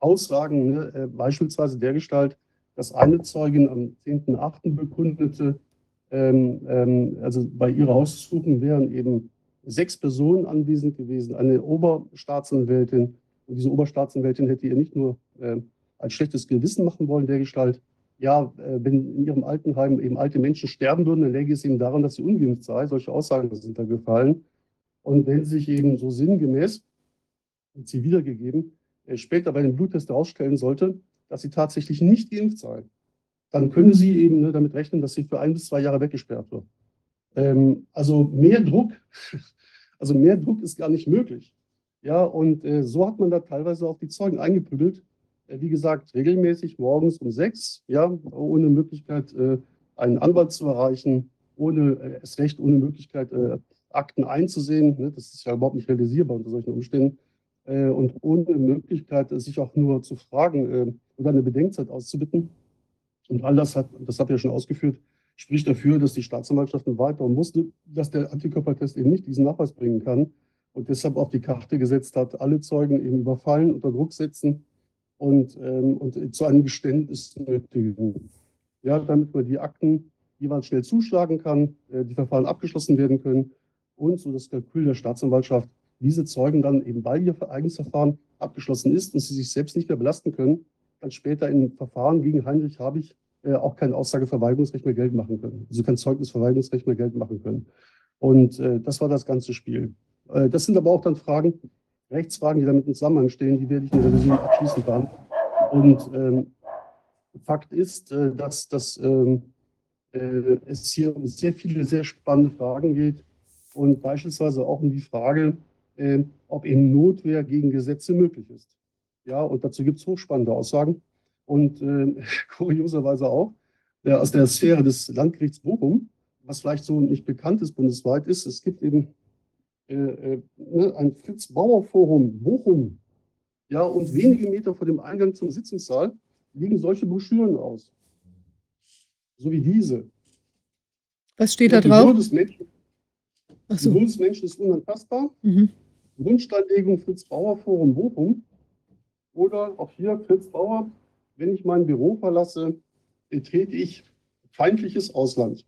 Aussagen, ne, äh, beispielsweise dergestalt, dass eine Zeugin am 10.8. bekundete, ähm, ähm, also bei ihrer Haussuchung wären eben sechs Personen anwesend gewesen, eine Oberstaatsanwältin. Und diese Oberstaatsanwältin hätte ihr nicht nur äh, ein schlechtes Gewissen machen wollen, dergestalt, ja, äh, wenn in ihrem Altenheim eben alte Menschen sterben würden, dann läge es eben daran, dass sie ungeimpft sei. Solche Aussagen sind da gefallen. Und wenn sich eben so sinngemäß, sie wiedergegeben, äh, später bei dem Bluttest herausstellen sollte, dass sie tatsächlich nicht geimpft sei, dann können sie eben ne, damit rechnen, dass sie für ein bis zwei Jahre weggesperrt wird. Ähm, also mehr Druck, [laughs] also mehr Druck ist gar nicht möglich. Ja, und äh, so hat man da teilweise auch die Zeugen eingeprügelt. Äh, wie gesagt, regelmäßig morgens um sechs, ja, ohne Möglichkeit, äh, einen Anwalt zu erreichen, ohne äh, es recht, ohne Möglichkeit, äh, Akten einzusehen. Ne? Das ist ja überhaupt nicht realisierbar unter solchen Umständen. Äh, und ohne Möglichkeit, sich auch nur zu fragen äh, oder eine Bedenkzeit auszubitten. Und all das hat, das ich ja schon ausgeführt, spricht dafür, dass die Staatsanwaltschaft weiter wusste, dass der Antikörpertest eben nicht diesen Nachweis bringen kann und deshalb auf die Karte gesetzt hat, alle Zeugen eben überfallen, unter Druck setzen und, ähm, und zu einem Geständnis nötigen. Ja, damit man die Akten jeweils schnell zuschlagen kann, äh, die Verfahren abgeschlossen werden können und so das Kalkül der Staatsanwaltschaft, diese Zeugen dann eben, weil ihr eigenes Verfahren abgeschlossen ist und sie sich selbst nicht mehr belasten können, dann später in Verfahren gegen Heinrich Habich äh, auch kein Aussageverweigerungsrecht mehr Geld machen können. Also kein Zeugnisverweigerungsrecht mehr Geld machen können. Und äh, das war das ganze Spiel. Äh, das sind aber auch dann Fragen, Rechtsfragen, die damit im Zusammenhang stehen, die werde ich in der Revision abschließen kann. Und ähm, Fakt ist, äh, dass, dass ähm, äh, es hier um sehr viele, sehr spannende Fragen geht und beispielsweise auch um die Frage, äh, ob eben Notwehr gegen Gesetze möglich ist. Ja, und dazu gibt es hochspannende Aussagen und äh, [laughs] kurioserweise auch äh, aus der Sphäre des Landgerichts Bochum, was vielleicht so nicht bekannt ist bundesweit, ist, es gibt eben äh, äh, ne, ein Fritz-Bauer-Forum Bochum. Ja, und wenige Meter vor dem Eingang zum Sitzungssaal liegen solche Broschüren aus. So wie diese. Was steht da drauf? Die Würde des Menschen, so. die Würde des Menschen ist unantastbar. Mhm. Grundsteinlegung Fritz Bauer Forum Bochum. Oder auch hier Fritz Bauer, wenn ich mein Büro verlasse, betrete ich feindliches Ausland.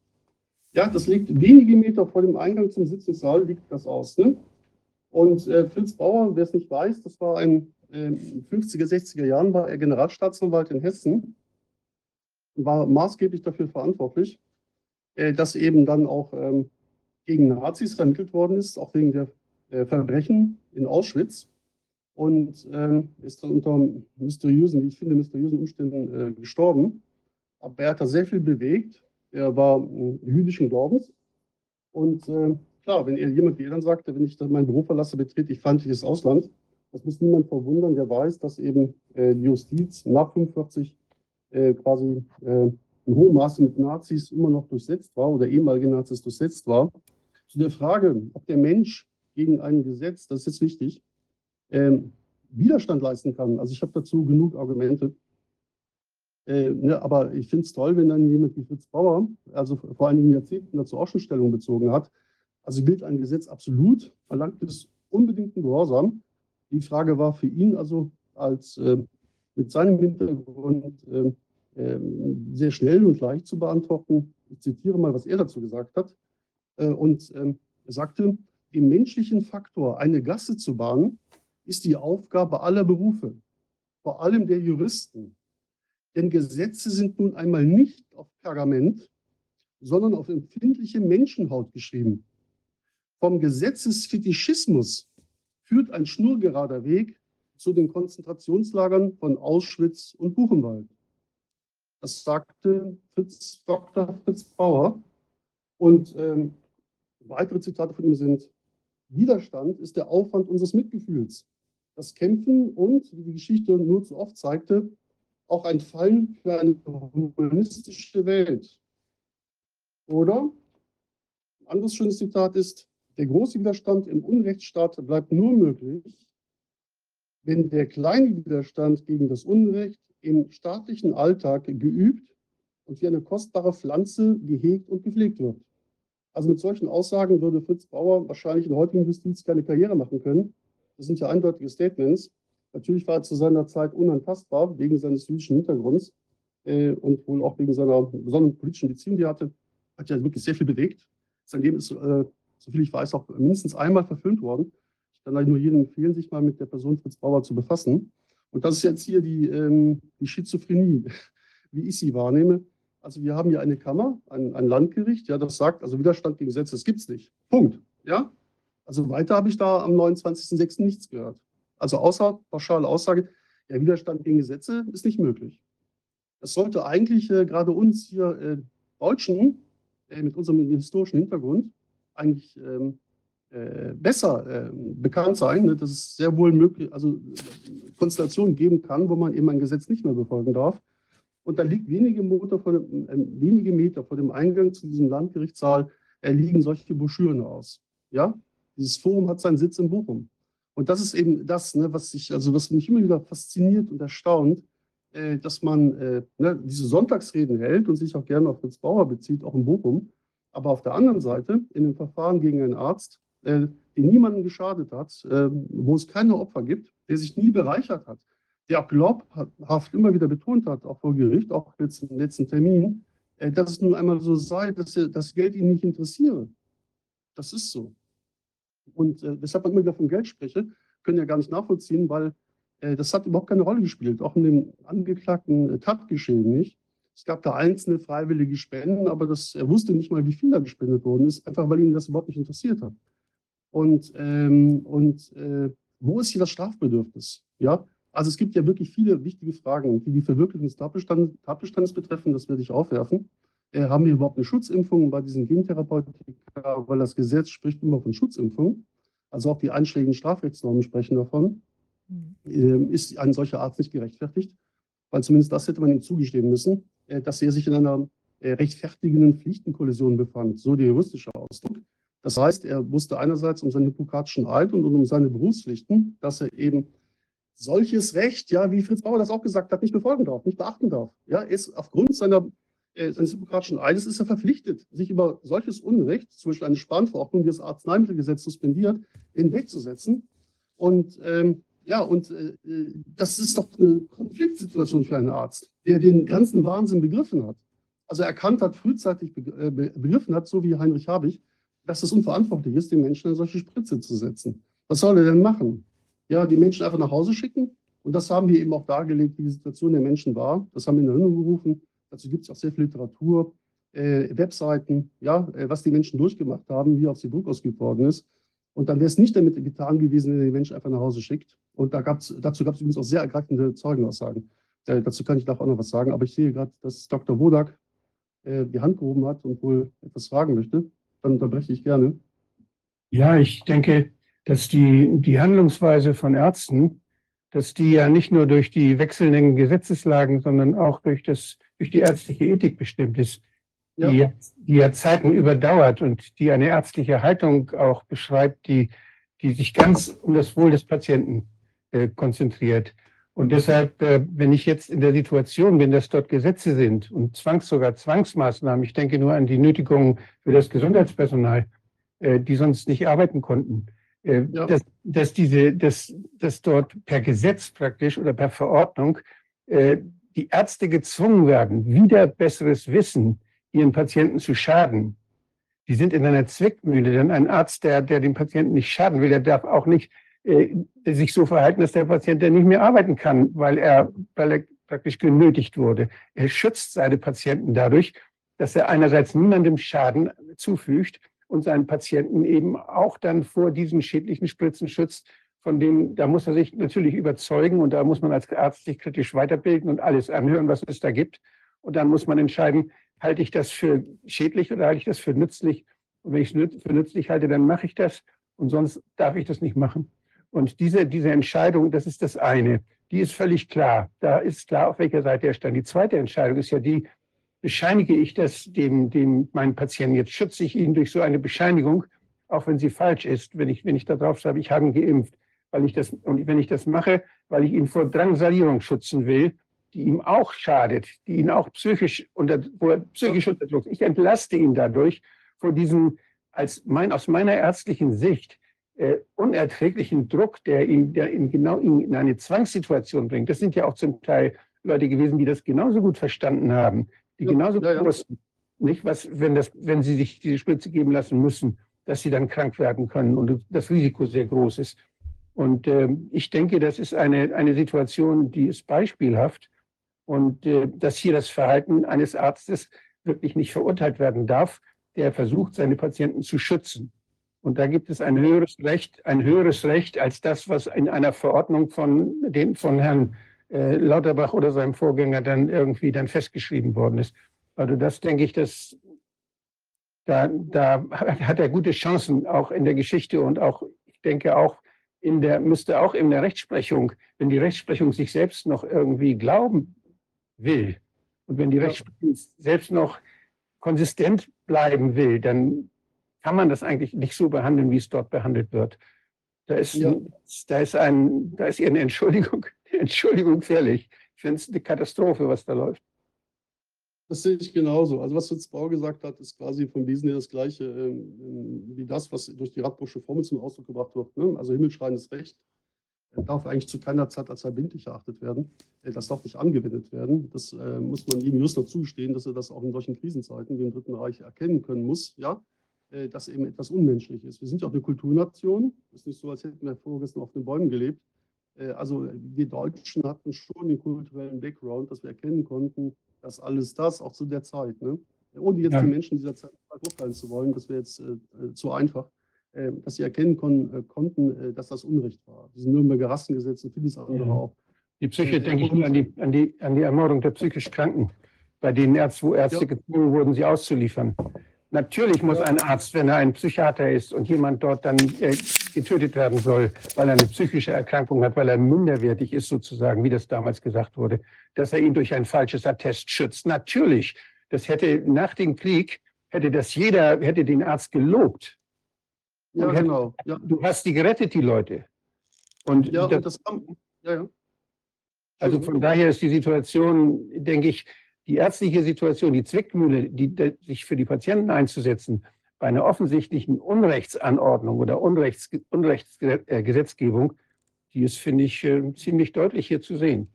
Ja, das liegt wenige Meter vor dem Eingang zum Sitzungssaal, liegt das aus. Ne? Und äh, Fritz Bauer, wer es nicht weiß, das war ein äh, 50er, 60er Jahren war er Generalstaatsanwalt in Hessen, war maßgeblich dafür verantwortlich, äh, dass eben dann auch ähm, gegen Nazis ermittelt worden ist, auch wegen der äh, Verbrechen in Auschwitz und ähm, ist dann unter mysteriösen, wie ich finde, mysteriösen Umständen äh, gestorben. Aber er hat da sehr viel bewegt. Er war äh, jüdischen Glaubens. Und äh, klar, wenn jemand wie er dann sagte, wenn ich dann mein Büro verlasse, betrete ich feindliches Ausland, das muss niemand verwundern, der weiß, dass eben äh, die Justiz nach 45 äh, quasi in hohem Maße mit Nazis immer noch durchsetzt war oder ehemalige Nazis durchsetzt war. Zu der Frage, ob der Mensch gegen ein Gesetz, das ist jetzt wichtig, ähm, Widerstand leisten kann. Also ich habe dazu genug Argumente. Äh, ne, aber ich finde es toll, wenn dann jemand wie Fritz Bauer, also vor einigen Jahrzehnten dazu auch schon Stellung bezogen hat. Also gilt ein Gesetz absolut, verlangt es unbedingten Gehorsam. Die Frage war für ihn also als äh, mit seinem Hintergrund äh, sehr schnell und leicht zu beantworten. Ich zitiere mal, was er dazu gesagt hat. Äh, und ähm, er sagte, dem menschlichen Faktor eine Gasse zu bahnen, ist die Aufgabe aller Berufe, vor allem der Juristen. Denn Gesetze sind nun einmal nicht auf Pergament, sondern auf empfindliche Menschenhaut geschrieben. Vom Gesetzesfetischismus führt ein schnurgerader Weg zu den Konzentrationslagern von Auschwitz und Buchenwald. Das sagte Fritz, Dr. Fritz Bauer. Und ähm, weitere Zitate von ihm sind, Widerstand ist der Aufwand unseres Mitgefühls das Kämpfen und, wie die Geschichte nur zu oft zeigte, auch ein Fallen für eine humanistische Welt. Oder, ein anderes schönes Zitat ist, der große Widerstand im Unrechtsstaat bleibt nur möglich, wenn der kleine Widerstand gegen das Unrecht im staatlichen Alltag geübt und wie eine kostbare Pflanze gehegt und gepflegt wird. Also mit solchen Aussagen würde Fritz Bauer wahrscheinlich in der heutigen Justiz keine Karriere machen können, das sind ja eindeutige Statements. Natürlich war er zu seiner Zeit unantastbar wegen seines jüdischen Hintergrunds äh, und wohl auch wegen seiner besonderen politischen Beziehung, die er hatte. Hat ja wirklich sehr viel bewegt. Sein Leben ist, äh, soviel ich weiß, auch mindestens einmal verfilmt worden. Ich kann nur jedem empfehlen, sich mal mit der Person Fritz Bauer zu befassen. Und das ist jetzt hier die, ähm, die Schizophrenie, [laughs] wie ich sie wahrnehme. Also wir haben hier eine Kammer, ein, ein Landgericht, ja, das sagt, also Widerstand gegen Gesetze, das gibt es nicht. Punkt. Ja, also weiter habe ich da am 29.06. nichts gehört. Also außer pauschale Aussage, der Widerstand gegen Gesetze ist nicht möglich. Das sollte eigentlich äh, gerade uns hier äh, Deutschen äh, mit unserem historischen Hintergrund eigentlich ähm, äh, besser ähm, bekannt sein, ne, dass es sehr wohl möglich, also Konstellationen geben kann, wo man eben ein Gesetz nicht mehr befolgen darf. Und da liegt wenige, Meter vor dem, äh, wenige Meter vor dem Eingang zu diesem Landgerichtssaal äh, liegen solche Broschüren aus. Ja, dieses Forum hat seinen Sitz in Bochum. Und das ist eben das, ne, was, ich, also was mich immer wieder fasziniert und erstaunt, äh, dass man äh, ne, diese Sonntagsreden hält und sich auch gerne auf Fritz Bauer bezieht, auch in Bochum. Aber auf der anderen Seite, in dem Verfahren gegen einen Arzt, äh, der niemanden geschadet hat, äh, wo es keine Opfer gibt, der sich nie bereichert hat, der auch glaubhaft immer wieder betont hat, auch vor Gericht, auch jetzt im letzten Termin, äh, dass es nun einmal so sei, dass das Geld ihn nicht interessiere. Das ist so. Und äh, weshalb man immer wieder vom Geld spreche, können ja gar nicht nachvollziehen, weil äh, das hat überhaupt keine Rolle gespielt, auch in dem angeklagten äh, Tatgeschehen nicht. Es gab da einzelne freiwillige Spenden, aber das, er wusste nicht mal, wie viel da gespendet worden ist, einfach weil ihn das überhaupt nicht interessiert hat. Und, ähm, und äh, wo ist hier das Strafbedürfnis? Ja, also es gibt ja wirklich viele wichtige Fragen, die die Verwirklichung des Tatbestand, Tatbestandes betreffen. Das werde ich aufwerfen. Äh, haben wir überhaupt eine Schutzimpfung bei diesen Gentherapeutika? Weil das Gesetz spricht immer von Schutzimpfung. Also auch die einschlägigen Strafrechtsnormen sprechen davon. Mhm. Äh, ist ein solcher Arzt nicht gerechtfertigt? Weil zumindest das hätte man ihm zugestehen müssen, äh, dass er sich in einer äh, rechtfertigenden Pflichtenkollision befand. So der juristische Ausdruck. Das heißt, er wusste einerseits um seinen hippokratischen Eid und um seine Berufspflichten, dass er eben solches Recht, ja, wie Fritz Bauer das auch gesagt hat, nicht befolgen darf, nicht beachten darf. Ja, er ist aufgrund seiner, seines hippokratischen Eides ist er verpflichtet, sich über solches Unrecht, zum Beispiel eine Spanverordnung, die das Arzneimittelgesetz suspendiert, hinwegzusetzen. Und ähm, ja, und äh, das ist doch eine Konfliktsituation für einen Arzt, der den ganzen Wahnsinn begriffen hat. Also erkannt hat, frühzeitig äh, begriffen hat, so wie Heinrich Habich, dass es unverantwortlich ist, den Menschen eine solche Spritze zu setzen. Was soll er denn machen? Ja, die Menschen einfach nach Hause schicken? Und das haben wir eben auch dargelegt, wie die Situation der Menschen war. Das haben wir in Erinnerung gerufen. Dazu gibt es auch sehr viel Literatur, äh, Webseiten, ja, äh, was die Menschen durchgemacht haben, wie auf sie Druck ausgeübt worden ist. Und dann wäre es nicht damit getan gewesen, wenn er die Menschen einfach nach Hause schickt. Und da gab's, dazu gab es übrigens auch sehr ergreifende Zeugenaussagen. Äh, dazu kann ich auch noch was sagen. Aber ich sehe gerade, dass Dr. Wodak äh, die Hand gehoben hat und wohl etwas fragen möchte dann unterbreche ich gerne. Ja, ich denke, dass die, die Handlungsweise von Ärzten, dass die ja nicht nur durch die wechselnden Gesetzeslagen, sondern auch durch, das, durch die ärztliche Ethik bestimmt ist, ja. Die, die ja Zeiten überdauert und die eine ärztliche Haltung auch beschreibt, die, die sich ganz um das Wohl des Patienten äh, konzentriert. Und deshalb, äh, wenn ich jetzt in der Situation bin, dass dort Gesetze sind und Zwangs, sogar Zwangsmaßnahmen, ich denke nur an die Nötigungen für das Gesundheitspersonal, äh, die sonst nicht arbeiten konnten, äh, ja. dass, dass, diese, dass, dass dort per Gesetz praktisch oder per Verordnung die Ärzte gezwungen werden, wieder besseres Wissen, ihren Patienten zu schaden. Die sind in einer Zwickmühle, denn ein Arzt, der, der dem Patienten nicht schaden will, der darf auch nicht äh, sich so verhalten, dass der Patient dann nicht mehr arbeiten kann, weil er, weil er praktisch genötigt wurde. Er schützt seine Patienten dadurch, dass er einerseits niemandem Schaden zufügt und seinen Patienten eben auch dann vor diesen schädlichen Spritzen schützt, von denen, da muss er sich natürlich überzeugen und da muss man als Arzt sich kritisch weiterbilden und alles anhören, was es da gibt. Und dann muss man entscheiden, halte ich das für schädlich oder halte ich das für nützlich? Und wenn ich es für nützlich halte, dann mache ich das und sonst darf ich das nicht machen. Und diese, diese Entscheidung, das ist das eine, die ist völlig klar. Da ist klar, auf welcher Seite er stand. Die zweite Entscheidung ist ja die, bescheinige ich das dem, dem meinen Patienten, jetzt schütze ich ihn durch so eine Bescheinigung, auch wenn sie falsch ist, wenn ich, wenn ich da drauf schreibe, ich habe ihn geimpft, weil ich das, und wenn ich das mache, weil ich ihn vor Drangsalierung schützen will, die ihm auch schadet, die ihn auch psychisch unter, wo er psychisch unter Druck. Ich entlaste ihn dadurch vor diesem, als mein, aus meiner ärztlichen Sicht, äh, unerträglichen Druck, der ihn, der ihn genau in eine Zwangssituation bringt. Das sind ja auch zum Teil Leute gewesen, die das genauso gut verstanden haben, die ja, genauso ja, ja. wussten, nicht, was, wenn, das, wenn sie sich diese Spritze geben lassen müssen, dass sie dann krank werden können und das Risiko sehr groß ist. Und äh, ich denke, das ist eine, eine Situation, die ist beispielhaft und äh, dass hier das Verhalten eines Arztes wirklich nicht verurteilt werden darf, der versucht, seine Patienten zu schützen. Und da gibt es ein höheres Recht, ein höheres Recht als das, was in einer Verordnung von, dem, von Herrn äh, Lauterbach oder seinem Vorgänger dann irgendwie dann festgeschrieben worden ist. Also das denke ich, dass da, da hat er gute Chancen auch in der Geschichte und auch, ich denke auch in der, müsste auch in der Rechtsprechung, wenn die Rechtsprechung sich selbst noch irgendwie glauben will und wenn die Rechtsprechung selbst noch konsistent bleiben will, dann kann man das eigentlich nicht so behandeln, wie es dort behandelt wird. Da ist, ja. da ist, ein, da ist eine Entschuldigung, [laughs] Entschuldigung fällig. Ich finde es eine Katastrophe, was da läuft. Das sehe ich genauso. Also was Fritz Bau gesagt hat, ist quasi vom Wesen her das Gleiche ähm, wie das, was durch die Radbursche Formel zum Ausdruck gebracht wird. Ne? Also himmelschreiendes Recht darf eigentlich zu keiner Zeit als verbindlich erachtet werden. Das darf nicht angewendet werden. Das äh, muss man jedem Just noch zugestehen, dass er das auch in solchen Krisenzeiten wie im Dritten Reich erkennen können muss. Ja, äh, das eben etwas unmenschlich ist. Wir sind ja auch eine Kulturnation. Es ist nicht so, als hätten wir vorgestern auf den Bäumen gelebt. Äh, also wir Deutschen hatten schon den kulturellen Background, dass wir erkennen konnten, dass alles das, auch zu der Zeit, ne? ohne jetzt ja. die Menschen dieser Zeit urteilen zu wollen, das wäre jetzt äh, zu einfach. äh, dass sie erkennen kon äh, konnten, äh, dass das Unrecht war. Diese Nürnberger Rassengesetze, vieles andere Ja. auch. Die Psyche, Äh, denke ich und- nur an die, an, die, an die Ermordung der psychisch Kranken, bei denen Ärzte, wo Ärzte Ja. gezwungen wurden, sie auszuliefern. Natürlich muss ein Arzt, wenn er ein Psychiater ist und jemand dort dann äh, getötet werden soll, weil er eine psychische Erkrankung hat, weil er minderwertig ist sozusagen, wie das damals gesagt wurde, dass er ihn durch ein falsches Attest schützt. Natürlich, das hätte nach dem Krieg, hätte das jeder, hätte den Arzt gelobt. Ja, hätte- genau. Ja, Du hast die gerettet, die Leute. Und ja das, und das kam, ja, ja. Also von daher ist die Situation, denke ich, die ärztliche Situation, die Zwickmühle, die, die, sich für die Patienten einzusetzen, bei einer offensichtlichen Unrechtsanordnung oder Unrechts, Unrechtsgesetzgebung, die ist, finde ich, äh, ziemlich deutlich hier zu sehen.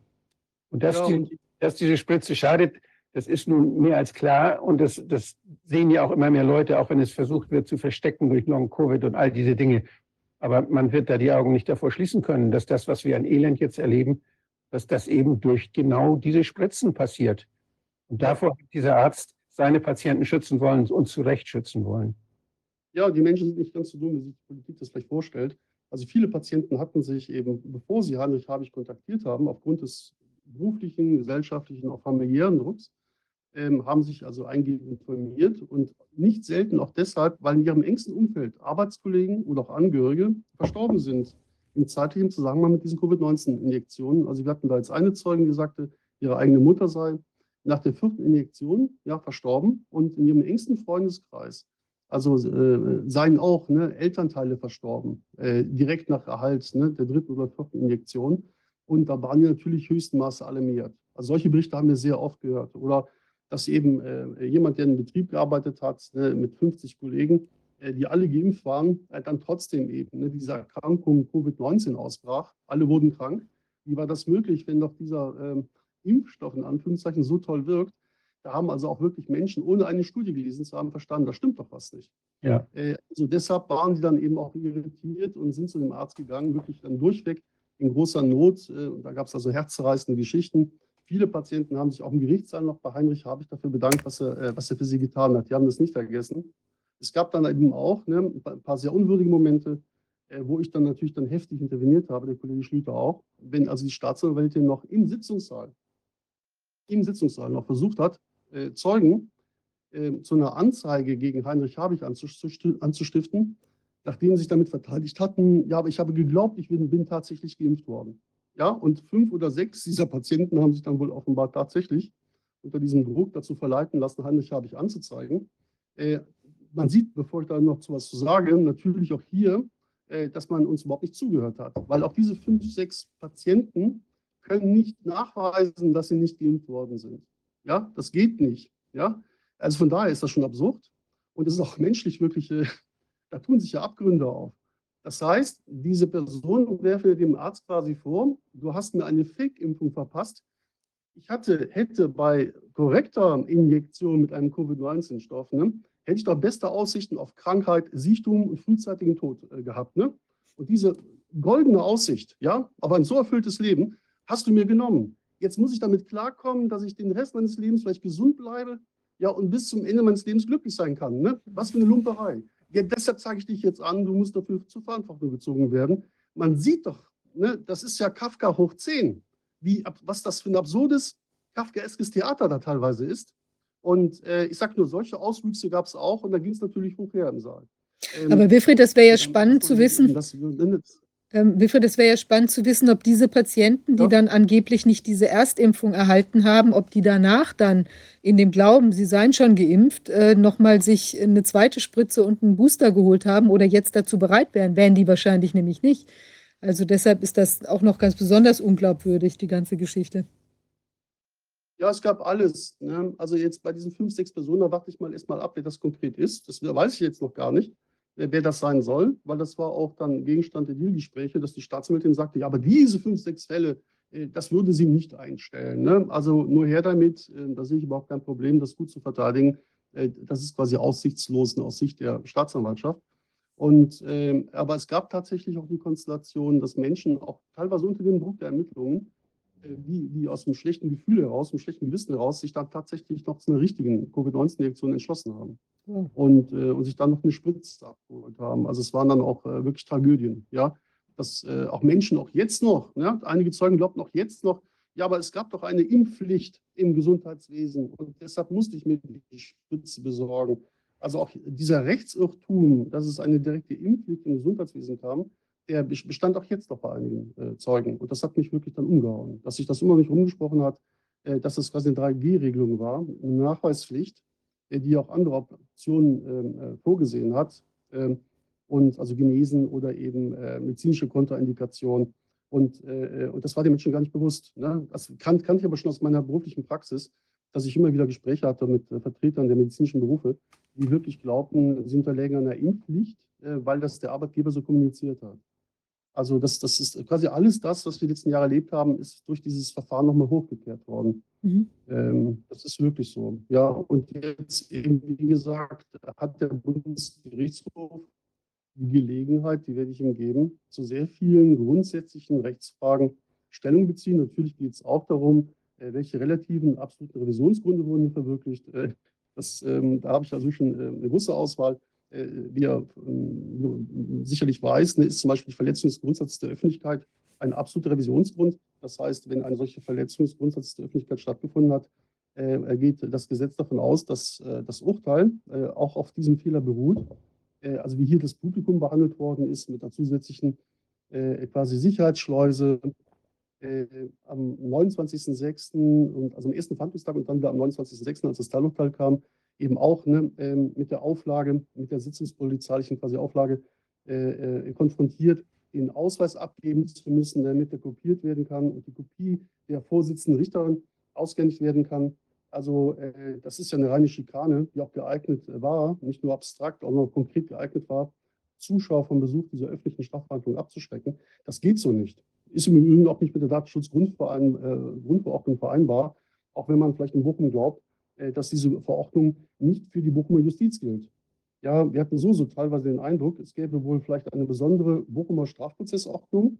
Und dass, Ja, die, dass diese Spritze schadet, das ist nun mehr als klar. Und das, das sehen ja auch immer mehr Leute, auch wenn es versucht wird zu verstecken durch Long-Covid und all diese Dinge. Aber man wird da die Augen nicht davor schließen können, dass das, was wir an Elend jetzt erleben, dass das eben durch genau diese Spritzen passiert. Und davor hat dieser Arzt seine Patienten schützen wollen und zu Recht schützen wollen. Ja, die Menschen sind nicht ganz so dumm, wie sich die Politik das vielleicht vorstellt. Also viele Patienten hatten sich eben, bevor sie Heinrich Habich kontaktiert haben, aufgrund des beruflichen, gesellschaftlichen, auch familiären Drucks, ähm, haben sich also eingehend informiert und nicht selten auch deshalb, weil in ihrem engsten Umfeld Arbeitskollegen oder auch Angehörige verstorben sind im zeitlichen Zusammenhang mit diesen Covid-19-Injektionen. Also wir hatten da jetzt eine Zeugin, die sagte, ihre eigene Mutter sei nach der vierten Injektion ja, verstorben und in ihrem engsten Freundeskreis also äh, seien auch ne, Elternteile verstorben, äh, direkt nach Erhalt ne, der dritten oder vierten Injektion. Und da waren die natürlich höchsten Maße alarmiert. Also solche Berichte haben wir sehr oft gehört. Oder dass eben äh, jemand, der in einem Betrieb gearbeitet hat, ne, mit 50 Kollegen, äh, die alle geimpft waren, äh, dann trotzdem eben ne, diese Erkrankung Covid-19 ausbrach. Alle wurden krank. Wie war das möglich, wenn doch dieser ähm, Impfstoff in Anführungszeichen so toll wirkt? Da haben also auch wirklich Menschen, ohne eine Studie gelesen zu haben, verstanden, da stimmt doch was nicht. Ja. Äh, Also deshalb waren die dann eben auch irritiert und sind zu dem Arzt gegangen, wirklich dann durchweg in großer Not. Äh, Und da gab es also herzzerreißende Geschichten. Viele Patienten haben sich auch im Gerichtssaal noch bei Heinrich Habich dafür bedankt, was er, äh, was er für sie getan hat. Die haben das nicht vergessen. Es gab dann eben auch ne, ein paar sehr unwürdige Momente, wo ich dann natürlich dann heftig interveniert habe, der Kollege Schlüter auch, wenn also die Staatsanwältin noch im Sitzungssaal, im Sitzungssaal noch versucht hat, äh, Zeugen äh, zu einer Anzeige gegen Heinrich Habich anzustiften, nachdem sie sich damit verteidigt hatten, ja, aber ich habe geglaubt, ich bin, bin tatsächlich geimpft worden. Ja, und fünf oder sechs dieser Patienten haben sich dann wohl offenbar tatsächlich unter diesem Druck dazu verleiten lassen, Heinrich Habich anzuzeigen. Äh, man sieht, bevor ich da noch zu was zu sage, natürlich auch hier, äh, dass man uns überhaupt nicht zugehört hat. Weil auch diese fünf, sechs Patienten können nicht nachweisen, dass sie nicht geimpft worden sind. Ja, das geht nicht. Ja, also von daher ist das schon absurd und es ist auch menschlich wirklich, äh, [laughs] da tun sich ja Abgründe auf. Das heißt, diese Person werfe dem Arzt quasi vor, du hast mir eine Fake-Impfung verpasst. Ich hatte, hätte bei korrekter Injektion mit einem Covid-19-Stoff, ne, hätte ich doch beste Aussichten auf Krankheit, Sichtung und frühzeitigen Tod äh, gehabt. Ne? Und diese goldene Aussicht, ja, aber ein so erfülltes Leben, hast du mir genommen. Jetzt muss ich damit klarkommen, dass ich den Rest meines Lebens vielleicht gesund bleibe, ja, und bis zum Ende meines Lebens glücklich sein kann. Ne? Was für eine Lumperei. Ja, deshalb zeige ich dich jetzt an, du musst dafür zur Verantwortung gezogen werden. Man sieht doch, ne, das ist ja Kafka hoch 10, wie, was das für ein absurdes, kafkaeskes Theater da teilweise ist. Und äh, ich sage nur, solche Auswüchse gab es auch und da ging es natürlich hoch her im Saal. Ähm, Aber Wilfried, das wäre ja spannend zu wissen, Das, das, ähm, Wilfried, das wäre ja spannend zu wissen, ob diese Patienten, die Ja. dann angeblich nicht diese Erstimpfung erhalten haben, ob die danach dann in dem Glauben, sie seien schon geimpft, äh, nochmal sich eine zweite Spritze und einen Booster geholt haben oder jetzt dazu bereit wären. Wären die wahrscheinlich nämlich nicht. Also deshalb ist das auch noch ganz besonders unglaubwürdig, die ganze Geschichte. Ja, es gab alles. Ne? Also jetzt bei diesen fünf, sechs Personen, da warte ich mal erstmal ab, wer das konkret ist. Das weiß ich jetzt noch gar nicht, wer, wer das sein soll, weil das war auch dann Gegenstand der Dealgespräche, dass die Staatsanwältin sagte, ja, aber diese fünf, sechs Fälle, äh, das würde sie nicht einstellen. Ne? Also nur her damit, äh, da sehe ich überhaupt kein Problem, das gut zu verteidigen. Äh, das ist quasi aussichtslos aus Sicht der Staatsanwaltschaft. Und, ähm, aber es gab tatsächlich auch die Konstellation, dass Menschen auch teilweise unter dem Druck der Ermittlungen äh, die, die aus einem schlechten Gefühl heraus, einem schlechten Gewissen heraus, sich dann tatsächlich noch zu einer richtigen Covid-19-Injektion entschlossen haben. ja. und, äh, und sich dann noch eine Spritze abgeholt haben. Also es waren dann auch äh, wirklich Tragödien, ja. Dass äh, auch Menschen auch jetzt noch, ja, einige Zeugen glaubten auch jetzt noch, ja, aber es gab doch eine Impfpflicht im Gesundheitswesen und deshalb musste ich mir die Spritze besorgen. Also auch dieser Rechtsirrtum, dass es eine direkte Impfpflicht im Gesundheitswesen kam, der bestand auch jetzt noch bei einigen äh, Zeugen. Und das hat mich wirklich dann umgehauen, dass sich das immer nicht rumgesprochen hat, äh, dass es quasi eine 3G-Regelung war, eine Nachweispflicht, äh, die auch andere Optionen ähm, äh, vorgesehen hat. Ähm, und also Genesen oder eben äh, medizinische Kontraindikationen. Und, äh, und das war den Menschen gar nicht bewusst. Ne? Das kann, kannte ich aber schon aus meiner beruflichen Praxis, dass ich immer wieder Gespräche hatte mit Vertretern der medizinischen Berufe, die wirklich glaubten, sie unterlägen einer Impfpflicht, weil das der Arbeitgeber so kommuniziert hat. Also das, das ist quasi alles das, was wir die letzten Jahre erlebt haben, ist durch dieses Verfahren nochmal hochgekehrt worden. Mhm. Ähm, das ist wirklich so. Ja, und jetzt eben, wie gesagt, hat der Bundesgerichtshof die Gelegenheit, die werde ich ihm geben, zu sehr vielen grundsätzlichen Rechtsfragen Stellung beziehen. Natürlich geht es auch darum, äh, welche relativen, absoluten Revisionsgründe wurden hier verwirklicht. Äh, das, ähm, da habe ich also schon äh, eine große Auswahl. Äh, wie er ähm, sicherlich weiß, ne, ist zum Beispiel die Verletzung des Grundsatzes der Öffentlichkeit ein absoluter Revisionsgrund. Das heißt, wenn eine solche Verletzung des Grundsatzes der Öffentlichkeit stattgefunden hat, äh, geht das Gesetz davon aus, dass äh, das Urteil auch auf diesem Fehler beruht. Also wie hier das Publikum behandelt worden ist mit einer zusätzlichen quasi Sicherheitsschleuse am 29.06. und also am ersten Verhandlungstag und dann wieder am 29.06., als das Teilurteil kam, eben auch ne, ähm, mit der Auflage, mit der sitzungspolizeilichen quasi Auflage äh, äh, konfrontiert, den Ausweis abgeben zu müssen, damit er kopiert werden kann und die Kopie der Vorsitzenden Richterin ausgehändigt werden kann. Also äh, das ist ja eine reine Schikane, die auch geeignet war, nicht nur abstrakt, auch konkret geeignet war, Zuschauer vom Besuch dieser öffentlichen Strafverhandlung abzuschrecken. Das geht so nicht. Ist im Übrigen auch nicht mit der Datenschutzgrundverordnung äh, vereinbar, auch wenn man vielleicht in Bochum glaubt, dass diese Verordnung nicht für die Bochumer Justiz gilt. Ja, wir hatten so, teilweise den Eindruck, es gäbe wohl vielleicht eine besondere Bochumer Strafprozessordnung.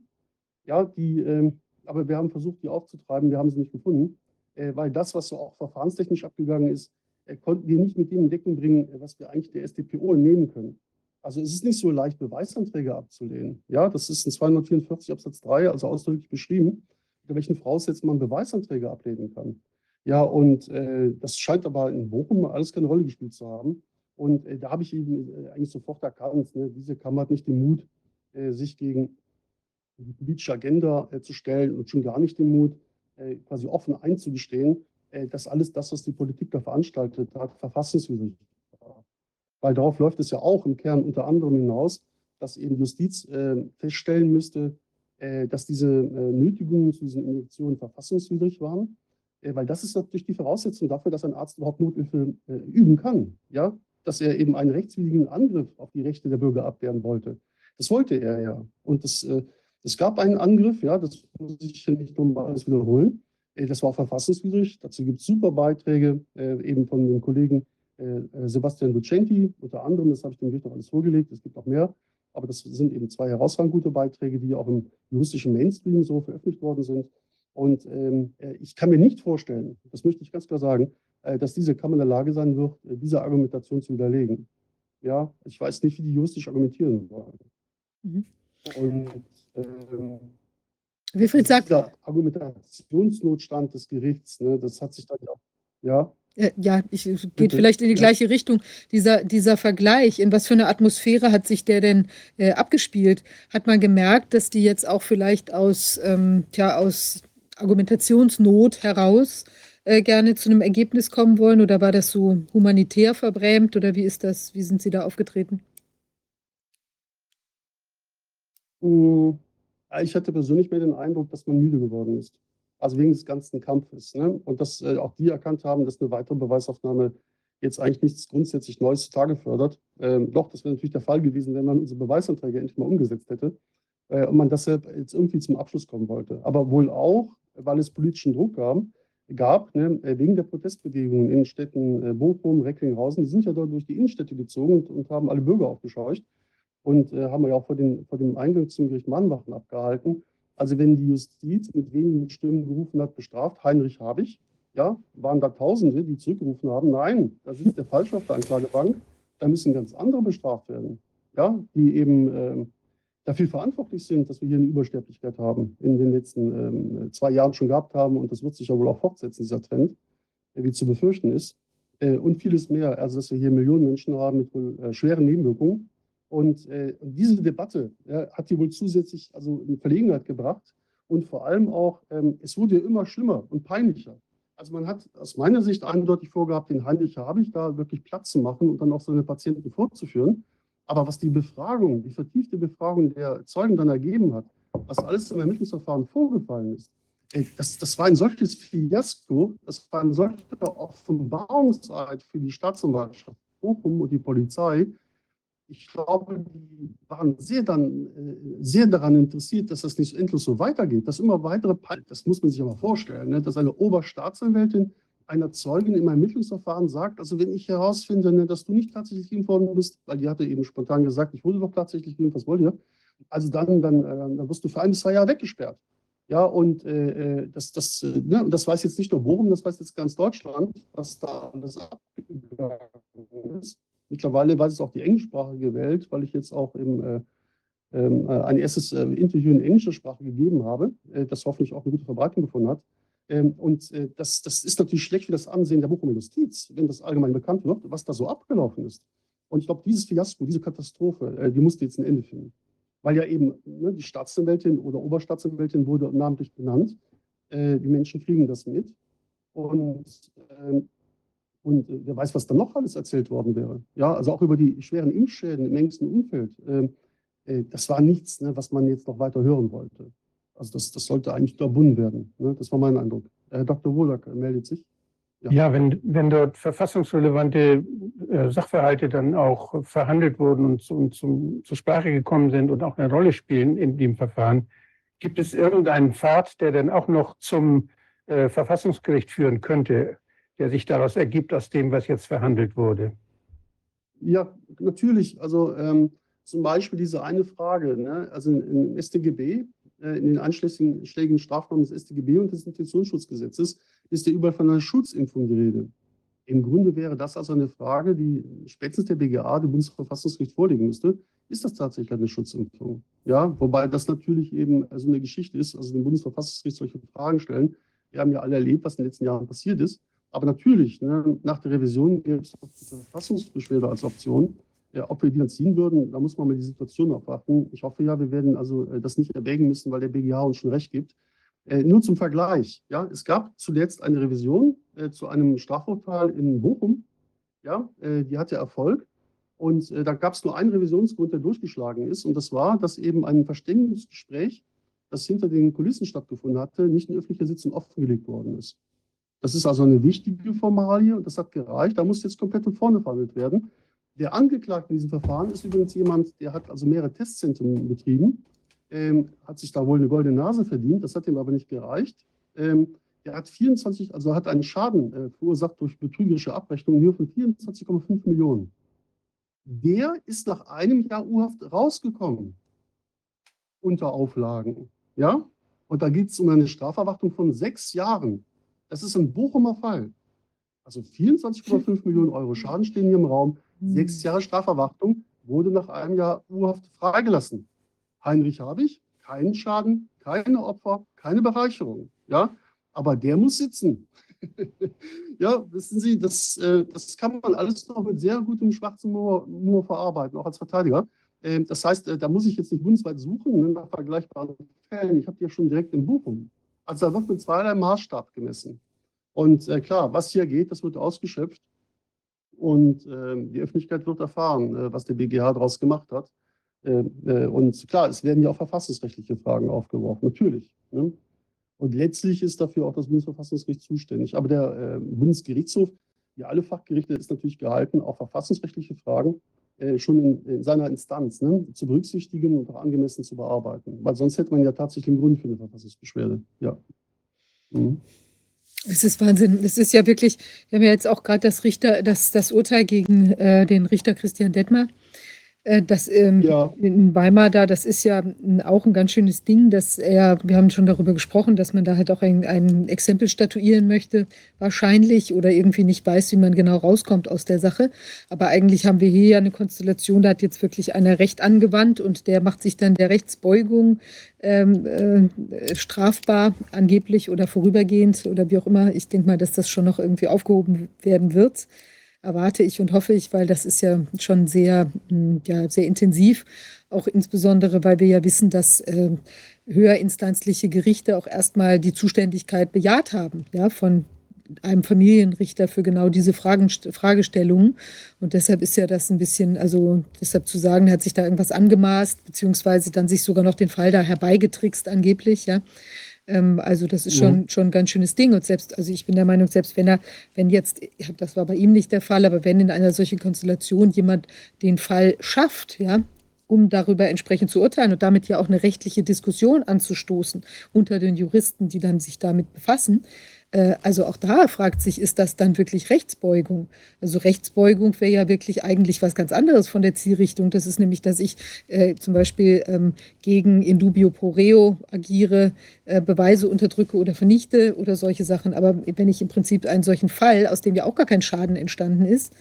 Ja, die, äh, aber wir haben versucht, die aufzutreiben, wir haben sie nicht gefunden, äh, weil das, was so auch verfahrenstechnisch abgegangen ist, äh, konnten wir nicht mit dem in Deckung bringen, äh, was wir eigentlich der StPO entnehmen können. Also es ist nicht so leicht, Beweisanträge abzulehnen. Ja, das ist in 244 Absatz 3, also ausdrücklich beschrieben, unter welchen Voraussetzungen man Beweisanträge ablehnen kann. Ja, und äh, das scheint aber in Bochum alles keine Rolle gespielt zu haben. Und äh, da habe ich eben äh, eigentlich sofort erkannt, ne, diese Kammer hat nicht den Mut, äh, sich gegen die politische Agenda äh, zu stellen und schon gar nicht den Mut, quasi offen einzugestehen, dass alles das, was die Politik da veranstaltet hat, verfassungswidrig war. Weil darauf läuft es ja auch im Kern unter anderem hinaus, dass eben Justiz feststellen müsste, dass diese Nötigungen zu diesen Injektionen verfassungswidrig waren weil das ist natürlich die Voraussetzung dafür, dass ein Arzt überhaupt Nothilfe äh, üben kann. Ja? Dass er eben einen rechtswidrigen Angriff auf die Rechte der Bürger abwehren wollte. Das wollte er ja. Und das, äh, es gab einen Angriff, ja, das muss ich nicht nochmal alles wiederholen. Äh, das war verfassungswidrig. Dazu gibt es super Beiträge, äh, eben von dem Kollegen äh, Sebastian Lucenti, unter anderem, das habe ich dem Gericht noch alles vorgelegt, es gibt auch mehr. Aber das sind eben zwei herausragend gute Beiträge, die auch im juristischen Mainstream so veröffentlicht worden sind. Und ähm, äh, ich kann mir nicht vorstellen, das möchte ich ganz klar sagen, äh, dass diese Kammer in der Lage sein wird, äh, diese Argumentation zu widerlegen. Ja, ich weiß nicht, wie die juristisch argumentieren wollen. Mhm. Und ähm, Wilfried sagt. Dieser Argumentationsnotstand des Gerichts, ne, das hat sich dann ja. Ja, ja, ich geht Bitte. vielleicht in die ja. gleiche Richtung. Dieser, dieser Vergleich, in was für eine Atmosphäre hat sich der denn äh, abgespielt? Hat man gemerkt, dass die jetzt auch vielleicht aus, ähm, tja, aus Argumentationsnot heraus äh, gerne zu einem Ergebnis kommen wollen? Oder war das so humanitär verbrämt? Oder wie ist das? Wie sind Sie da aufgetreten? Hm, ich hatte persönlich mehr den Eindruck, dass man müde geworden ist. Also wegen des ganzen Kampfes. Ne? Und dass äh, auch die erkannt haben, dass eine weitere Beweisaufnahme jetzt eigentlich nichts grundsätzlich Neues zutage fördert. Ähm, doch, das wäre natürlich der Fall gewesen, wenn man unsere Beweisanträge endlich mal umgesetzt hätte äh, und man deshalb jetzt irgendwie zum Abschluss kommen wollte. Aber wohl auch, weil es politischen Druck gab, gab ne, äh, wegen der Protestbewegungen in Städten äh, Bochum, Recklinghausen. Die sind ja dort durch die Innenstädte gezogen und, und haben alle Bürger aufgescheucht und äh, haben ja auch vor, den, vor dem Eingang zum Gericht Mannwachen abgehalten. Also wenn die Justiz mit wenigen Stimmen gerufen hat, bestraft, Heinrich habe ich, ja, waren da Tausende, die zurückgerufen haben, nein, das ist der falsch auf der Anklagebank. Da müssen ganz andere bestraft werden, ja, die eben äh, dafür verantwortlich sind, dass wir hier eine Übersterblichkeit haben, in den letzten ähm, zwei Jahren schon gehabt haben. Und das wird sich ja wohl auch fortsetzen, dieser Trend, wie zu befürchten ist. Äh, und vieles mehr. Also, dass wir hier Millionen Menschen haben mit wohl äh, schweren Nebenwirkungen. Und äh, diese Debatte ja, hat die wohl zusätzlich also in Verlegenheit gebracht. Und vor allem auch, ähm, es wurde ja immer schlimmer und peinlicher. Also man hat aus meiner Sicht eindeutig vorgehabt, den Heinrich habe ich da wirklich Platz zu machen und dann auch seine Patienten vorzuführen. Aber was die Befragung, die vertiefte Befragung der Zeugen dann ergeben hat, was alles im Ermittlungsverfahren vorgefallen ist, das, das war ein solches Fiasko, das war ein solcher Offenbarungseid für die Staatsanwaltschaft Bochum und die Polizei. Ich glaube, die waren sehr, dann, äh, sehr daran interessiert, dass das nicht endlos so weitergeht, dass immer weitere, das muss man sich aber vorstellen, ne, dass eine Oberstaatsanwältin einer Zeugin im Ermittlungsverfahren sagt, also wenn ich herausfinde, ne, dass du nicht tatsächlich geimpft worden bist, weil die hatte eben spontan gesagt, ich wurde doch tatsächlich geimpft, was wollt ihr? Also dann, dann, äh, dann wirst du für ein bis zwei Jahre weggesperrt. Ja, und äh, äh das, das, äh, ne, das weiß jetzt nicht nur Bochum, das weiß jetzt ganz Deutschland, was da alles abgegangen ist. Mittlerweile weiß es auch die englischsprachige Welt, weil ich jetzt auch im, äh, ähm, äh, ein erstes Interview in englischer Sprache gegeben habe, das hoffentlich auch eine gute Verbreitung gefunden hat. Ähm, und das, das ist natürlich schlecht für das Ansehen der Bochumer Justiz, wenn das allgemein bekannt wird, was da so abgelaufen ist. Und ich glaube, dieses Fiasko, diese Katastrophe, die musste jetzt ein Ende finden weil ja eben ne, die Staatsanwältin oder Oberstaatsanwältin wurde namentlich benannt. Äh, die Menschen kriegen das mit. Und, äh, und äh, wer weiß, was dann noch alles erzählt worden wäre. Ja, also auch über die schweren Impfschäden im engsten Umfeld. Ähm, äh, das war nichts, ne, was man jetzt noch weiter hören wollte. Also das, das sollte eigentlich verbunden werden. Ne? Das war mein Eindruck. Herr Dr. Wohlack meldet sich. Ja, ja wenn, wenn dort verfassungsrelevante äh, Sachverhalte dann auch verhandelt wurden und, und zum, zur Sprache gekommen sind und auch eine Rolle spielen in dem Verfahren, gibt es irgendeinen Pfad, der dann auch noch zum äh, Verfassungsgericht führen könnte, der sich daraus ergibt aus dem, was jetzt verhandelt wurde? Ja, natürlich. Also ähm, zum Beispiel diese eine Frage. Ne? Also im StGB in den anschlägigen Strafnormen des StGB und des Infektionsschutzgesetzes ist ja überall von einer Schutzimpfung die Rede. Im Grunde wäre das also eine Frage, die spätestens der BGA, dem Bundesverfassungsgericht, vorlegen müsste. Ist das tatsächlich eine Schutzimpfung? Ja, wobei das natürlich eben also eine Geschichte ist, also dem Bundesverfassungsgericht solche Fragen stellen. Wir haben ja alle erlebt, was in den letzten Jahren passiert ist. Aber natürlich, ne, nach der Revision gibt es die Verfassungsbeschwerde als Option. Ja, ob wir die dann ziehen würden, da muss man mal die Situation abwarten. Ich hoffe ja, wir werden also äh, das nicht erwägen müssen, weil der BGH uns schon recht gibt. Äh, nur zum Vergleich. Ja, es gab zuletzt eine Revision äh, zu einem Strafurteil in Bochum. Ja, äh, die hatte Erfolg. Und äh, da gab es nur einen Revisionsgrund, der durchgeschlagen ist. Und das war, dass eben ein Verständigungsgespräch, das hinter den Kulissen stattgefunden hatte, nicht in öffentlicher Sitzung offengelegt worden ist. Das ist also eine wichtige Formalie und das hat gereicht. Da muss jetzt komplett von vorne verhandelt werden. Der Angeklagte in diesem Verfahren ist übrigens jemand, der hat also mehrere Testzentren betrieben, ähm, hat sich da wohl eine goldene Nase verdient, das hat ihm aber nicht gereicht. Ähm, er hat 24, also hat einen Schaden äh, verursacht durch betrügerische Abrechnung in Höhe von 24,5 Millionen. Der ist nach einem Jahr Urhaft rausgekommen unter Auflagen. Ja? Und da geht es um eine Strafverwachtung von sechs Jahren. Das ist ein Bochumer Fall. Also 24,5 Millionen Euro Schaden stehen hier im Raum. Sechs hm. Jahre Strafverwachtung wurde nach einem Jahr Urhaft freigelassen. Heinrich Habich, keinen Schaden, keine Opfer, keine Bereicherung. Ja? Aber der muss sitzen. [laughs] ja, wissen Sie, das, äh, das kann man alles noch mit sehr gutem schwarzen Moor verarbeiten, auch als Verteidiger. Ähm, das heißt, äh, da muss ich jetzt nicht bundesweit suchen ne, nach vergleichbaren Fällen. Ich habe die ja schon direkt in Bochum. Also da wird mit zweierlei Maßstab gemessen. Und äh, klar, was hier geht, das wird ausgeschöpft. Und äh, die Öffentlichkeit wird erfahren, äh, was der BGH daraus gemacht hat. Äh, äh, und klar, es werden ja auch verfassungsrechtliche Fragen aufgeworfen, natürlich. Ne? Und letztlich ist dafür auch das Bundesverfassungsgericht zuständig. Aber der äh, Bundesgerichtshof, wie alle Fachgerichte, ist natürlich gehalten, auch verfassungsrechtliche Fragen schon in, in seiner Instanz ne, zu berücksichtigen und auch angemessen zu bearbeiten. Weil sonst hätte man ja tatsächlich einen Grund für eine Verfassungsbeschwerde. Ja. Mhm. Es ist Wahnsinn. Es ist ja wirklich, wir haben ja jetzt auch gerade das Richter, das, das Urteil gegen äh, den Richter Christian Detmer das ähm, ja. in Weimar da, das ist ja auch ein ganz schönes Ding, dass er, wir haben schon darüber gesprochen, dass man da halt auch ein, ein Exempel statuieren möchte, wahrscheinlich, oder irgendwie nicht weiß, wie man genau rauskommt aus der Sache. Aber eigentlich haben wir hier ja eine Konstellation, da hat jetzt wirklich einer Recht angewandt und der macht sich dann der Rechtsbeugung ähm, äh, strafbar, angeblich oder vorübergehend oder wie auch immer. Ich denke mal, dass das schon noch irgendwie aufgehoben werden wird erwarte ich und hoffe ich, weil das ist ja schon sehr, hm, ja, sehr intensiv, auch insbesondere, weil wir ja wissen, dass äh, höherinstanzliche Gerichte auch erstmal die Zuständigkeit bejaht haben, ja, von einem Familienrichter für genau diese Fragen, Fragestellungen. Und deshalb ist ja das ein bisschen, also deshalb zu sagen, hat sich da irgendwas angemaßt, beziehungsweise dann sich sogar noch den Fall da herbeigetrickst angeblich, ja. Ähm, also das ist schon, ja. schon ein ganz schönes Ding. Und selbst, also ich bin der Meinung, selbst wenn er, wenn jetzt, das war bei ihm nicht der Fall, aber wenn in einer solchen Konstellation jemand den Fall schafft, ja, um darüber entsprechend zu urteilen und damit ja auch eine rechtliche Diskussion anzustoßen unter den Juristen, die dann sich damit befassen, also auch da fragt sich, ist das dann wirklich Rechtsbeugung? Also Rechtsbeugung wäre ja wirklich eigentlich was ganz anderes von der Zielrichtung. Das ist nämlich, dass ich äh, zum Beispiel ähm, gegen Indubio pro reo agiere, äh, Beweise unterdrücke oder vernichte oder solche Sachen. Aber wenn ich im Prinzip einen solchen Fall, aus dem ja auch gar kein Schaden entstanden ist,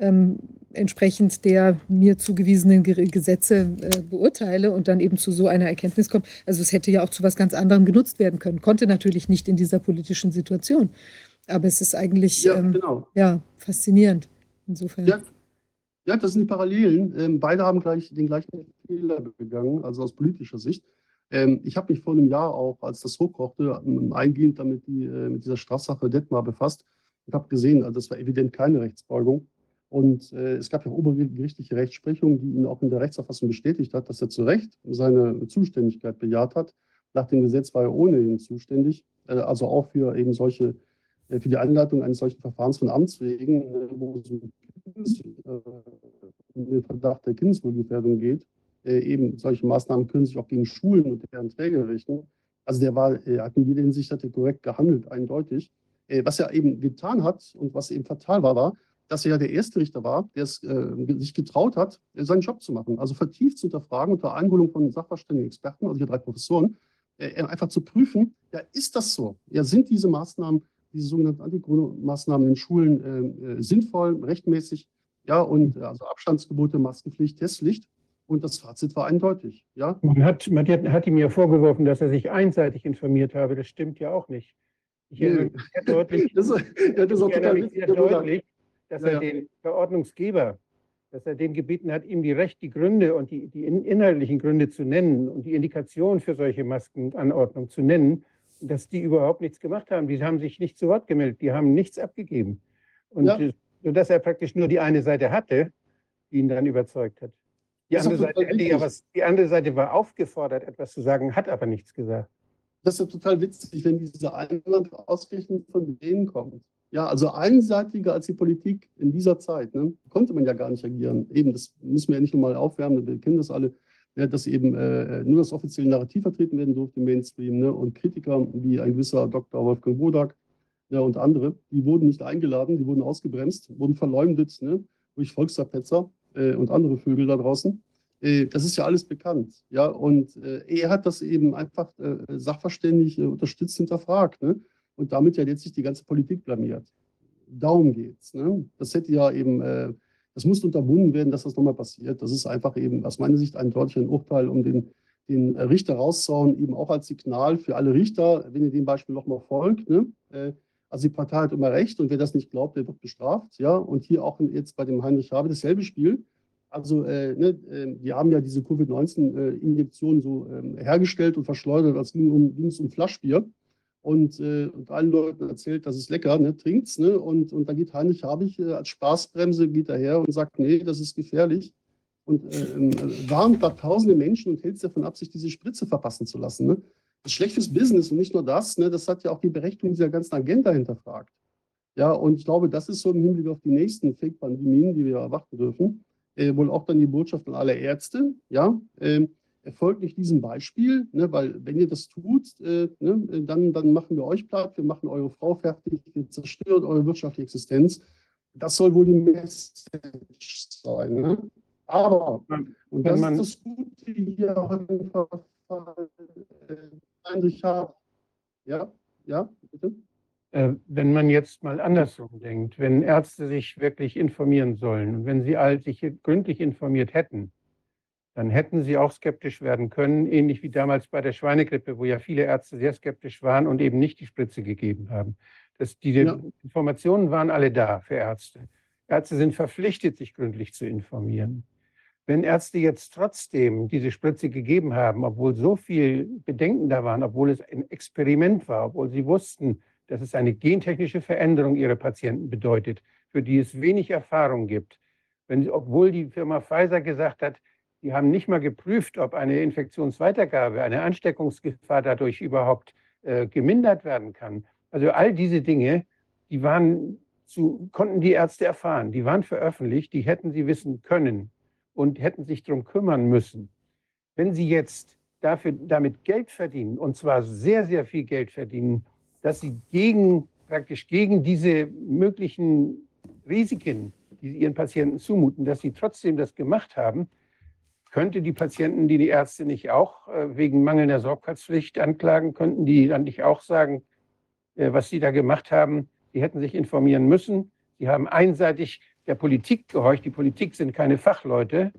ähm, entsprechend der mir zugewiesenen Gesetze äh, beurteile und dann eben zu so einer Erkenntnis komme. Also es hätte ja auch zu was ganz anderem genutzt werden können. Konnte natürlich nicht in dieser politischen Situation. Aber es ist eigentlich ja, ähm, genau. ja, faszinierend. Insofern. Ja. ja, das sind die Parallelen. Ähm, beide haben gleich den gleichen Fehler begangen, also aus politischer Sicht. Ähm, ich habe mich vor einem Jahr auch, als das hochkochte, ähm, eingehend damit die, äh, mit dieser Strafsache Detmar befasst und habe gesehen, also das war evident keine Rechtsbeugung. Und äh, es gab ja auch obergerichtliche Rechtsprechung, die ihn auch in der Rechtsauffassung bestätigt hat, dass er zu Recht seine Zuständigkeit bejaht hat. Nach dem Gesetz war er ohnehin zuständig, äh, also auch für eben solche, äh, für die Einleitung eines solchen Verfahrens von Amts wegen, äh, wo es um den Verdacht der Kindeswohlgefährdung geht. Äh, eben solche Maßnahmen können sich auch gegen Schulen und deren Träger richten. Also der war, hat in jeder Hinsicht hat er korrekt gehandelt, eindeutig. Äh, was er eben getan hat und was eben fatal war, war, dass er ja der erste Richter war, der es äh, sich getraut hat, seinen Job zu machen. Also vertieft zu hinterfragen unter Einholung von sachverständigen Experten, also hier drei Professoren, äh, einfach zu prüfen, ja, ist das so? Ja, sind diese Maßnahmen, diese sogenannten Anti-Corona-Maßnahmen in Schulen äh, äh sinnvoll, rechtmäßig? Ja, und äh, also Abstandsgebote, Maskenpflicht, Testpflicht. Und das Fazit war eindeutig. Ja? Man, hat, man hat ihm ja vorgeworfen, dass er sich einseitig informiert habe. Das stimmt ja auch nicht. Ich mich sehr deutlich, [laughs] das, ja, das ist auch total sehr deutlich dass er den Verordnungsgeber, dass er den gebeten hat, ihm die Recht, die Gründe und die, die inhaltlichen Gründe zu nennen und die Indikation für solche Maskenanordnung zu nennen, dass die überhaupt nichts gemacht haben. Die haben sich nicht zu Wort gemeldet, die haben nichts abgegeben. Und ja. sodass er praktisch nur die eine Seite hatte, die ihn dann überzeugt hat. Die andere, Seite ja was, die andere Seite war aufgefordert, etwas zu sagen, hat aber nichts gesagt. Das ist ja total witzig, wenn diese Einwand ausgerechnet von denen kommt. Ja, also einseitiger als die Politik in dieser Zeit ne, konnte man ja gar nicht agieren. Eben, das müssen wir ja nicht nochmal aufwärmen, wir kennen das alle, ja, dass eben äh, nur das offizielle Narrativ vertreten werden durfte im Mainstream. Ne, und Kritiker wie ein gewisser Dr. Wolfgang Wodak ja, und andere, die wurden nicht eingeladen, die wurden ausgebremst, wurden verleumdet ne, durch Volksverpetzer äh, und andere Vögel da draußen. Äh, das ist ja alles bekannt. Ja, und äh, er hat das eben einfach äh, sachverständig unterstützt hinterfragt. Ne? Und damit ja letztlich die ganze Politik blamiert. Darum geht's. Ne? Das hätte ja eben, äh, das muss unterbunden werden, dass das nochmal passiert. Das ist einfach eben aus meiner Sicht ein deutlicher Urteil, um den, den Richter rauszuhauen, eben auch als Signal für alle Richter, wenn ihr dem Beispiel nochmal folgt. Ne? Äh, also die Partei hat immer recht und wer das nicht glaubt, der wird bestraft. Ja? Und hier auch jetzt bei dem Heinrich Habe dasselbe Spiel. Also äh, ne, äh, die haben ja diese Covid-19-Injektion äh, so ähm, hergestellt und verschleudert, als ging, um, es um Flaschbier und, äh, und allen Leuten erzählt, das ist lecker, ne, trinkt's. Ne? Und, und da geht Heinrich Habich äh, als Spaßbremse geht daher und sagt, nee, das ist gefährlich. Und äh, ähm, warnt da tausende Menschen und hält es davon ab, sich diese Spritze verpassen zu lassen. Ne? Das ist schlechtes Business und nicht nur das, ne, das hat ja auch die Berechtigung dieser ganzen Agenda hinterfragt. Ja, und ich glaube, das ist so im Hinblick auf die nächsten Fake-Pandemien, die wir erwarten dürfen, äh, wohl auch dann die Botschaft an alle Ärzte, ja, ähm, erfolgt nicht diesem Beispiel, ne, weil wenn ihr das tut, äh, ne, dann, dann machen wir euch platt, wir machen eure Frau fertig, wir zerstören eure wirtschaftliche Existenz. Das soll wohl die Message sein. Ne? Aber, und das man- ist das Gute hier an dem Fall, äh, Heinrich Schaaf. Ja, ja, bitte? Äh, Wenn man jetzt mal andersrum denkt, wenn Ärzte sich wirklich informieren sollen und wenn sie all sich gründlich informiert hätten, dann hätten sie auch skeptisch werden können, ähnlich wie damals bei der Schweinegrippe, wo ja viele Ärzte sehr skeptisch waren und eben nicht die Spritze gegeben haben. Das, diese Ja. Informationen waren alle da für Ärzte. Ärzte sind verpflichtet, sich gründlich zu informieren. Wenn Ärzte jetzt trotzdem diese Spritze gegeben haben, obwohl so viel Bedenken da waren, obwohl es ein Experiment war, obwohl sie wussten, dass es eine gentechnische Veränderung ihrer Patienten bedeutet, für die es wenig Erfahrung gibt, wenn, obwohl die Firma Pfizer gesagt hat, die haben nicht mal geprüft, ob eine Infektionsweitergabe, eine Ansteckungsgefahr dadurch überhaupt äh, gemindert werden kann. Also all diese Dinge, die waren zu, konnten die Ärzte erfahren, die waren veröffentlicht, die hätten sie wissen können und hätten sich darum kümmern müssen. Wenn sie jetzt dafür, damit Geld verdienen, und zwar sehr, sehr viel Geld verdienen, dass sie gegen, praktisch gegen diese möglichen Risiken, die sie ihren Patienten zumuten, dass sie trotzdem das gemacht haben, könnte die Patienten, die die Ärzte nicht auch äh, wegen mangelnder Sorgfaltspflicht anklagen, könnten die dann nicht auch sagen, äh, was sie da gemacht haben, die hätten sich informieren müssen. Sie haben einseitig der Politik gehorcht. Die Politik sind keine Fachleute.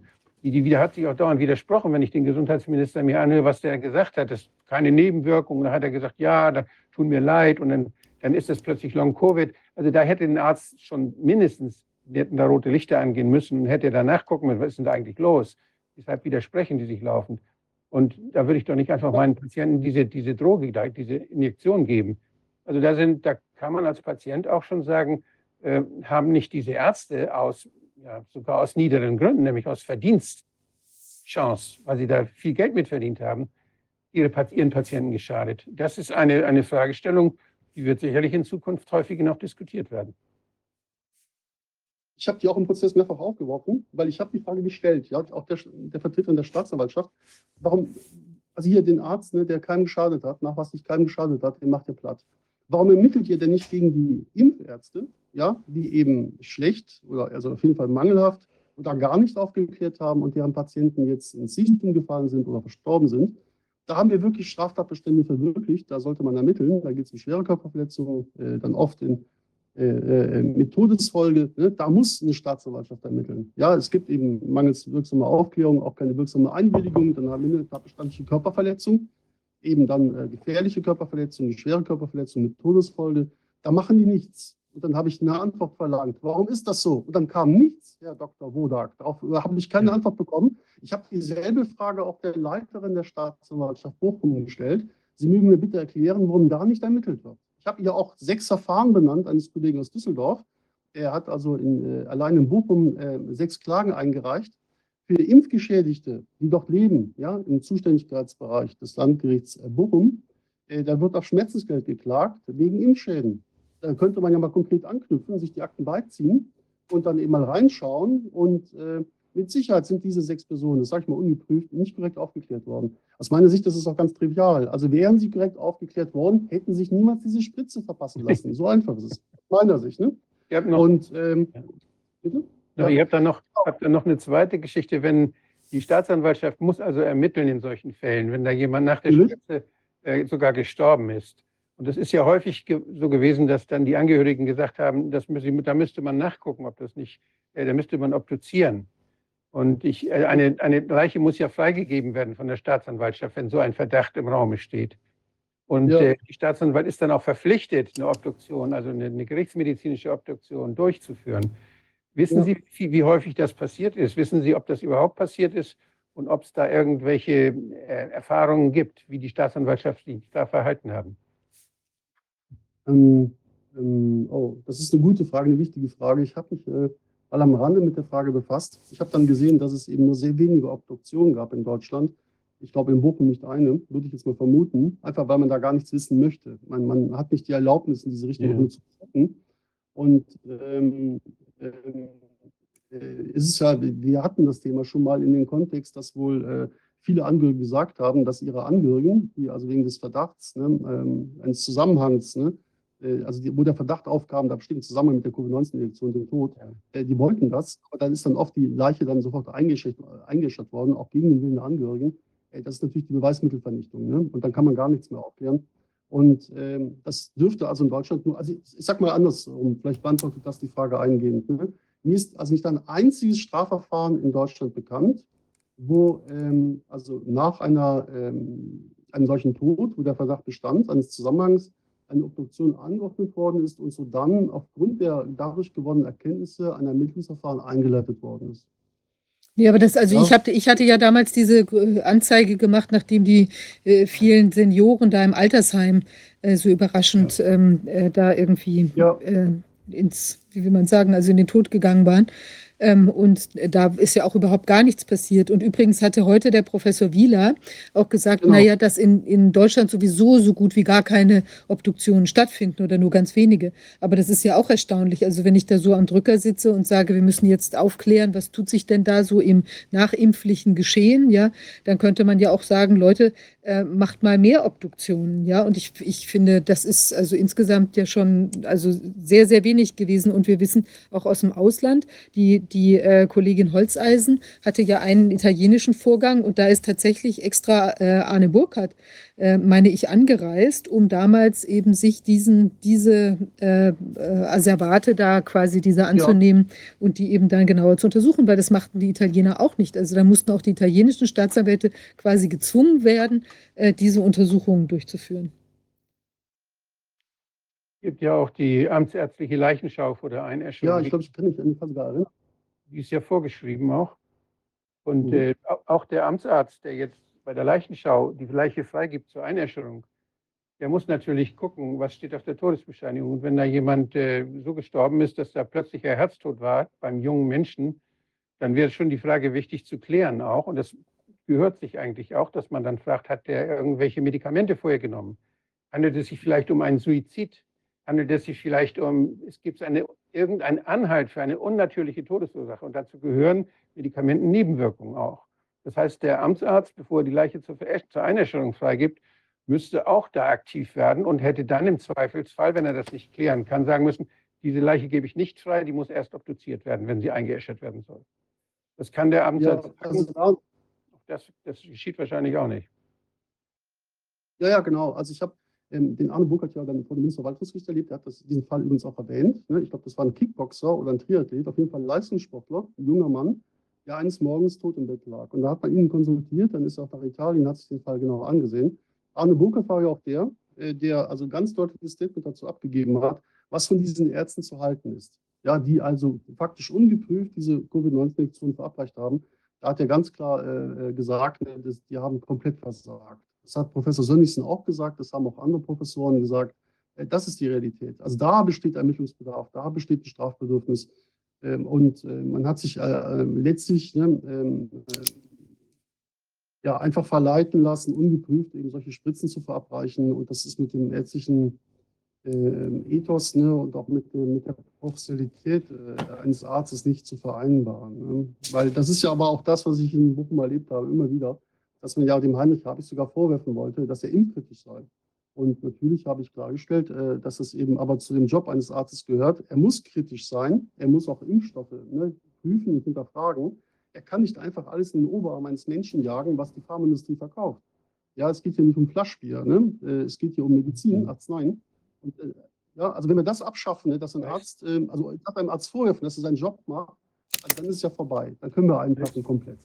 Die, die hat sich auch dauernd widersprochen, wenn ich den Gesundheitsminister mir anhöre, was der gesagt hat. Das ist keine Nebenwirkung. Dann hat er gesagt, ja, da tun mir leid. Und dann, dann ist das plötzlich Long-Covid. Also da hätte ein Arzt schon mindestens, die hätten da rote Lichter angehen müssen und hätte da nachgucken müssen, was ist denn da eigentlich los? Deshalb widersprechen die sich laufend. Und da würde ich doch nicht einfach meinen Patienten diese, diese Droge, diese Injektion geben. Also da sind, da kann man als Patient auch schon sagen, äh, haben nicht diese Ärzte aus, ja, sogar aus niederen Gründen, nämlich aus Verdienstchance, weil sie da viel Geld mit verdient haben, ihre, ihren Patienten geschadet. Das ist eine, eine Fragestellung, die wird sicherlich in Zukunft häufiger noch diskutiert werden. Ich habe die auch im Prozess mehrfach aufgeworfen, weil ich habe die Frage gestellt, ja, auch der, der Vertreter der Staatsanwaltschaft, warum, also hier den Arzt, ne, der keinem geschadet hat, nach was nicht keinem geschadet hat, den macht ihr platt. Warum ermittelt ihr denn nicht gegen die Impfärzte, ja, die eben schlecht oder also auf jeden Fall mangelhaft oder gar nicht aufgeklärt haben und deren Patienten jetzt ins Sichtum gefallen sind oder verstorben sind? Da haben wir wirklich Straftatbestände verwirklicht, da sollte man ermitteln. Da geht es um schwere Körperverletzungen, äh, dann oft in äh, äh, mit Todesfolge, ne, da muss eine Staatsanwaltschaft ermitteln. Ja, es gibt eben mangels wirksamer Aufklärung auch keine wirksame Einwilligung, dann haben wir eine tatbestandliche Körperverletzung, eben dann äh, gefährliche Körperverletzung, eine schwere Körperverletzung mit Todesfolge. Da machen die nichts. Und dann habe ich eine Antwort verlangt. Warum ist das so? Und dann kam nichts, Herr Dr. Wodak. Darauf habe ich keine Antwort bekommen. Ich habe dieselbe Frage auch der Leiterin der Staatsanwaltschaft Bochum gestellt. Sie mögen mir bitte erklären, warum da nicht ermittelt wird. Ich habe ihr auch sechs Verfahren benannt, eines Kollegen aus Düsseldorf. Er hat also in, äh, allein in Bochum äh, sechs Klagen eingereicht für Impfgeschädigte, die dort leben, ja, im Zuständigkeitsbereich des Landgerichts äh, Bochum. Äh, da wird auf Schmerzensgeld geklagt wegen Impfschäden. Da könnte man ja mal konkret anknüpfen, sich die Akten beiziehen und dann eben mal reinschauen. Und äh, mit Sicherheit sind diese sechs Personen, das sage ich mal ungeprüft, nicht korrekt aufgeklärt worden. Aus meiner Sicht ist es auch ganz trivial. Also wären sie korrekt aufgeklärt worden, hätten sich niemals diese Spritze verpassen lassen. [laughs] So einfach ist es. Aus meiner Sicht. Ne? Ich habe noch, Und ähm, bitte? Ja. Ich habe da, noch, noch eine zweite Geschichte, wenn die Staatsanwaltschaft muss also ermitteln in solchen Fällen, wenn da jemand nach der. Spritze äh, sogar gestorben ist. Und es ist ja häufig ge so gewesen, dass dann die Angehörigen gesagt haben, das müsse, da müsste man nachgucken, ob das nicht, äh, da müsste man obduzieren. Und ich, äh, eine, eine Leiche muss ja freigegeben werden von der Staatsanwaltschaft, wenn so ein Verdacht im Raume steht. Und Ja. äh, die Staatsanwalt ist dann auch verpflichtet, eine Obduktion, also eine, eine gerichtsmedizinische Obduktion durchzuführen. Wissen Ja. Sie, wie, wie häufig das passiert ist? Wissen Sie, ob das überhaupt passiert ist und ob es da irgendwelche äh, Erfahrungen gibt, wie die Staatsanwaltschaft sich da verhalten haben? Ähm, ähm, oh, das ist eine gute Frage, eine wichtige Frage. Ich habe mich äh, mal am Rande mit der Frage befasst. Ich habe dann gesehen, dass es eben nur sehr wenige Obduktionen gab in Deutschland. Ich glaube, in Bochum nicht eine, würde ich jetzt mal vermuten, einfach weil man da gar nichts wissen möchte. Man, man hat nicht die Erlaubnis, in diese Richtung Ja. zu gucken. Und ähm, ähm, äh, es ist ja, wir hatten das Thema schon mal in dem Kontext, dass wohl äh, viele Angehörige gesagt haben, dass ihre Angehörigen, die also wegen des Verdachts, ne, ähm, eines Zusammenhangs ne, also die, wo der Verdacht aufkam, da besteht ein Zusammenhang mit der Covid-19-Infektion, dem Tod, äh, die wollten das, aber dann ist dann oft die Leiche dann sofort eingeschickt, eingeschickt worden, auch gegen den Willen der Angehörigen. Äh, das ist natürlich die Beweismittelvernichtung. Ne? Und dann kann man gar nichts mehr aufklären. Und ähm, das dürfte also in Deutschland nur, also ich, ich sag mal andersrum, vielleicht beantwortet das die Frage eingehend. Ne? Mir ist also nicht ein einziges Strafverfahren in Deutschland bekannt, wo ähm, also nach einer, ähm, einem solchen Tod, wo der Verdacht bestand, eines Zusammenhangs, eine Obduktion angeordnet worden ist und so dann aufgrund der dadurch gewonnenen Erkenntnisse ein Ermittlungsverfahren eingeleitet worden ist. Ja, aber das, also Ja. ich, hatte, ich hatte ja damals diese äh, Anzeige gemacht, nachdem die äh, vielen Senioren da im Altersheim äh, so überraschend ähm, äh, da irgendwie Ja. äh, ins, wie will man sagen, also in den Tod gegangen waren. Ähm, und da ist ja auch überhaupt gar nichts passiert. Und übrigens hatte heute der Professor Wieler auch gesagt, Genau. naja, dass in, in Deutschland sowieso so gut wie gar keine Obduktionen stattfinden oder nur ganz wenige. Aber das ist ja auch erstaunlich. Also wenn ich da so am Drücker sitze und sage, wir müssen jetzt aufklären, was tut sich denn da so im nachimpflichen Geschehen, ja, dann könnte man ja auch sagen, Leute, äh, macht mal mehr Obduktionen, ja. Und ich, ich finde, das ist also insgesamt ja schon also sehr, sehr wenig gewesen. Und wir wissen auch aus dem Ausland, die, die äh, Kollegin Holzeisen hatte ja einen italienischen Vorgang und da ist tatsächlich extra äh, Arne Burkhardt, äh, meine ich, angereist, um damals eben sich diesen, diese äh, äh, Asservate da quasi diese anzunehmen und die eben dann genauer zu untersuchen, weil das machten die Italiener auch nicht. Also da mussten auch die italienischen Staatsanwälte quasi gezwungen werden, äh, diese Untersuchungen durchzuführen. Es gibt ja auch die amtsärztliche Leichenschau vor der Einäschung. Ja, ich glaube, ich kann mich an den Fall erinnern. Die ist ja vorgeschrieben auch. Und Mhm. äh, au- auch der Amtsarzt, der jetzt bei der Leichenschau die Leiche freigibt zur Einäscherung, der muss natürlich gucken, was steht auf der Todesbescheinigung. Und wenn da jemand äh, so gestorben ist, dass da plötzlich ein Herztod war beim jungen Menschen, dann wäre schon die Frage wichtig zu klären auch. Und das gehört sich eigentlich auch, dass man dann fragt, hat der irgendwelche Medikamente vorher genommen? Handelt es sich vielleicht um einen Suizid? Handelt es sich vielleicht um, es gibt eine, irgendeinen Anhalt für eine unnatürliche Todesursache? Und dazu gehören Medikamentennebenwirkungen auch. Das heißt, der Amtsarzt, bevor er die Leiche zur, zur Einäscherung freigibt, müsste auch da aktiv werden und hätte dann im Zweifelsfall, wenn er das nicht klären kann, sagen müssen, diese Leiche gebe ich nicht frei, die muss erst obduziert werden, wenn sie eingeäschert werden soll. Das kann der Ja, Amtsarzt also sagen. da, Das, das geschieht wahrscheinlich auch nicht. Ja, ja, genau. Also ich habe ähm, den Arne Burkhardt ja dann vor dem Bundesverwaltungsgericht erlebt. Der hat das, diesen Fall übrigens auch erwähnt. Ne? Ich glaube, das war ein Kickboxer oder ein Triathlet, auf jeden Fall ein Leistungssportler, ein junger Mann, der eines Morgens tot im Bett lag. Und da hat man ihn konsultiert, dann ist er auch nach Italien, hat sich den Fall genau angesehen. Arne Burkhardt war ja auch der, äh, der also ganz deutliches Statement dazu abgegeben hat, was von diesen Ärzten zu halten ist. Ja, die also faktisch ungeprüft diese Covid-19-Infektion verabreicht haben. Da hat er ganz klar äh, äh, gesagt, ne, dass, die haben komplett versagt. Das hat Professor Sönnigsen auch gesagt, das haben auch andere Professoren gesagt. Äh, Das ist die Realität. Also da besteht Ermittlungsbedarf, da besteht ein Strafbedürfnis. Ähm, Und äh, man hat sich äh, äh, letztlich ne, ähm, äh, ja, einfach verleiten lassen, ungeprüft eben solche Spritzen zu verabreichen. Und das ist mit dem ärztlichen ähm, Ethos ne, und auch mit, mit der Professionalität eines Arztes nicht zu vereinbaren. Ne? Weil das ist ja aber auch das, was ich in Bochum erlebt habe, immer wieder, dass man ja dem Heinrich Habich sogar vorwerfen wollte, dass er impfkritisch sei. Und natürlich habe ich klargestellt, äh, dass es eben aber zu dem Job eines Arztes gehört. Er muss kritisch sein, er muss auch Impfstoffe ne, prüfen und hinterfragen. Er kann nicht einfach alles in den Oberarm eines Menschen jagen, was die Pharmaindustrie verkauft. Ja, es geht hier nicht um Flaschbier, ne? Äh, es geht hier um Medizin, Arzneien. Und, äh, ja, also wenn wir das abschaffen, ne, dass ein Arzt, ähm, also ich habe einem Arzt vorwerfen, dass er seinen Job macht, also dann ist es ja vorbei. Dann können wir einpacken komplett.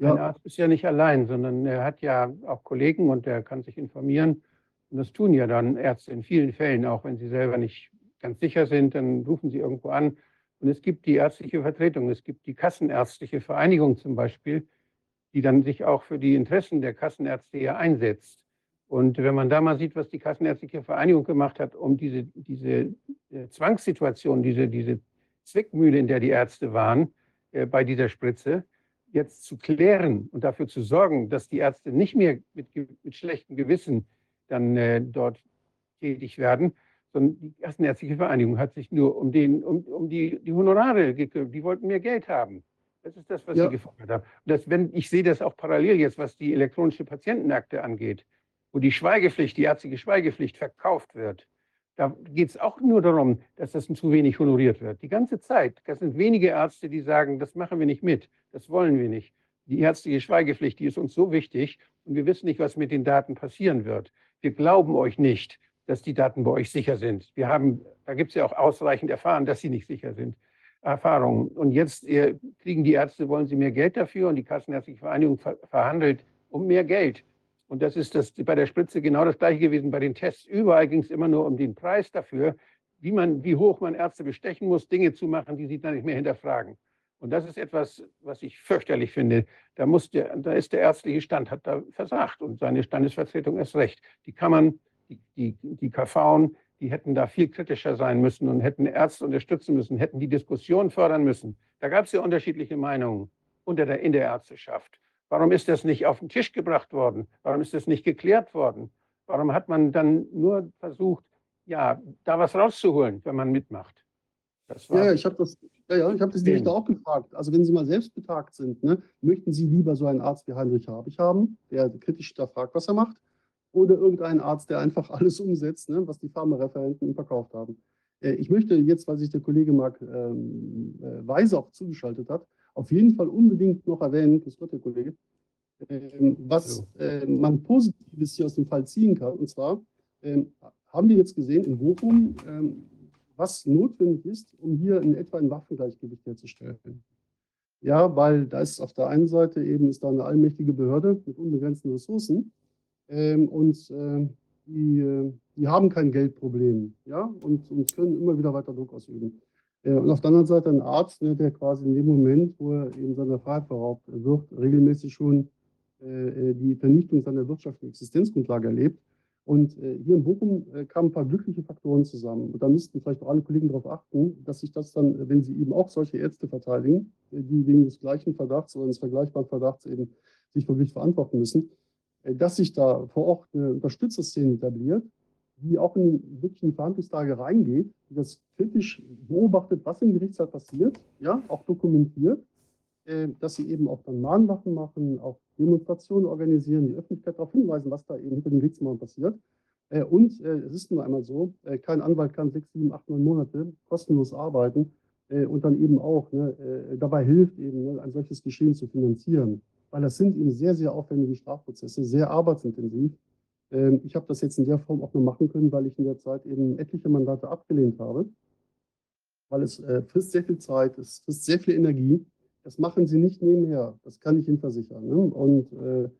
Ein Ja, Arzt ist ja nicht allein, sondern er hat ja auch Kollegen und er kann sich informieren. Und das tun ja dann Ärzte in vielen Fällen, auch wenn sie selber nicht ganz sicher sind, dann rufen sie irgendwo an. Und es gibt die ärztliche Vertretung, es gibt die Kassenärztliche Vereinigung zum Beispiel, die dann sich auch für die Interessen der Kassenärzte hier einsetzt. Und wenn man da mal sieht, was die Kassenärztliche Vereinigung gemacht hat, um diese, diese äh, Zwangssituation, diese, diese Zwickmühle, in der die Ärzte waren, äh, bei dieser Spritze, jetzt zu klären und dafür zu sorgen, dass die Ärzte nicht mehr mit, mit schlechtem Gewissen dann äh, dort tätig werden, sondern die Kassenärztliche Vereinigung hat sich nur um, den, um, um die, die Honorare gekümmert. Die wollten mehr Geld haben. Das ist das, was Ja. sie gefordert haben. Und das, wenn, ich sehe das auch parallel jetzt, was die elektronische Patientenakte angeht, wo die Schweigepflicht, die ärztliche Schweigepflicht verkauft wird. Da geht es auch nur darum, dass das zu wenig honoriert wird. Die ganze Zeit. Das sind wenige Ärzte, die sagen, das machen wir nicht mit, das wollen wir nicht. Die ärztliche Schweigepflicht, die ist uns so wichtig und wir wissen nicht, was mit den Daten passieren wird. Wir glauben euch nicht, dass die Daten bei euch sicher sind. Wir haben, da gibt es ja auch ausreichend erfahren, dass sie nicht sicher sind. Erfahrungen. Und jetzt kriegen die Ärzte, wollen sie mehr Geld dafür und die Kassenärztliche Vereinigung verhandelt um mehr Geld. Und das ist das, bei der Spritze genau das gleiche gewesen bei den Tests. Überall ging es immer nur um den Preis dafür, wie, man, wie hoch man Ärzte bestechen muss, Dinge zu machen, die sie dann nicht mehr hinterfragen. Und das ist etwas, was ich fürchterlich finde. Da, muss der, da ist der ärztliche Stand, hat da versagt und seine Standesvertretung erst recht. Die man, die, die, die KV, die hätten da viel kritischer sein müssen und hätten Ärzte unterstützen müssen, hätten die Diskussion fördern müssen. Da gab es ja unterschiedliche Meinungen unter der, in der Ärzteschaft. Warum ist das nicht auf den Tisch gebracht worden? Warum ist das nicht geklärt worden? Warum hat man dann nur versucht, ja, da was rauszuholen, wenn man mitmacht? ja, ja, ich habe das, ja, ja, ich hab das nämlich auch gefragt. Also wenn Sie mal selbst betagt sind, ne, möchten Sie lieber so einen Arzt wie Heinrich Habich haben, der kritisch hinterfragt, was er macht, oder irgendeinen Arzt, der einfach [laughs] alles umsetzt, ne, was die Pharmareferenten ihm verkauft haben? Äh, ich möchte jetzt, weil sich der Kollege Marc ähm, äh, Weise auch zugeschaltet hat, auf jeden Fall unbedingt noch erwähnen, das wird der Kollege, ähm, was äh, man Positives hier aus dem Fall ziehen kann. Und zwar ähm, haben wir jetzt gesehen in Bochum, ähm, was notwendig ist, um hier in etwa ein Waffengleichgewicht herzustellen. Ja, weil da ist auf der einen Seite eben ist da eine allmächtige Behörde mit unbegrenzten Ressourcen ähm, und äh, die, die haben kein Geldproblem ja, und, und können immer wieder weiter Druck ausüben. Äh, und auf der anderen Seite ein Arzt, ne, der quasi in dem Moment, wo er eben seiner Freiheit beraubt wird, regelmäßig schon äh, äh, die Vernichtung seiner wirtschaftlichen Existenzgrundlage erlebt. Und hier in Bochum kamen ein paar glückliche Faktoren zusammen. Und da müssten vielleicht auch alle Kollegen darauf achten, dass sich das dann, wenn sie eben auch solche Ärzte verteidigen, die wegen des gleichen Verdachts oder des vergleichbaren Verdachts eben sich wirklich verantworten müssen, dass sich da vor Ort eine Unterstützerszene etabliert, die auch in, wirklich in die Verhandlungstage reingeht, die das kritisch beobachtet, was im Gerichtssaal passiert, ja, auch dokumentiert, äh, dass sie eben auch dann Mahnwachen machen, auch Demonstrationen organisieren, die Öffentlichkeit darauf hinweisen, was da eben hinter den Gerichtsmauern passiert. Äh, und äh, es ist nur einmal so, äh, kein Anwalt kann sechs, sieben, acht, neun Monate kostenlos arbeiten äh, und dann eben auch ne, äh, dabei hilft, eben ne, ein solches Geschehen zu finanzieren. Weil das sind eben sehr, sehr aufwendige Strafprozesse, sehr arbeitsintensiv. Ähm, ich habe das jetzt in der Form auch nur machen können, weil ich in der Zeit eben etliche Mandate abgelehnt habe. Weil es äh, frisst sehr viel Zeit, es frisst sehr viel Energie. Das machen sie nicht nebenher, das kann ich Ihnen versichern. Ne? Und, äh,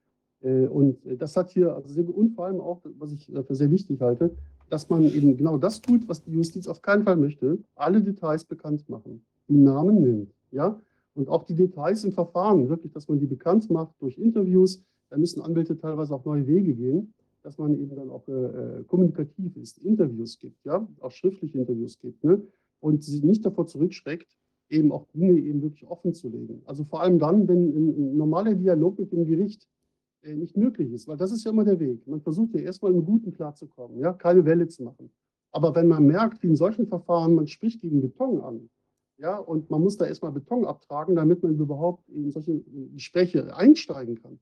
äh und das hat hier, also und vor allem auch, was ich für sehr wichtig halte, dass man eben genau das tut, was die Justiz auf keinen Fall möchte, alle Details bekannt machen, die Namen nimmt, ja, und auch die Details im Verfahren, wirklich, dass man die bekannt macht durch Interviews, da müssen Anwälte teilweise auch neue Wege gehen dass man eben dann auch äh, äh, kommunikativ ist, Interviews gibt, ja, auch schriftliche Interviews gibt, ne? und sie nicht davor zurückschreckt, eben auch Dinge eben wirklich offen zu legen. Also vor allem dann, wenn ein, normaler Dialog mit dem Gericht äh, nicht möglich ist, weil das ist ja immer der Weg. Man versucht ja erstmal im Guten klarzukommen, ja, keine Welle zu machen. Aber wenn man merkt, wie in solchen Verfahren, man spricht gegen Beton an, ja, und man muss da erstmal Beton abtragen, damit man überhaupt in solche Gespräche einsteigen kann,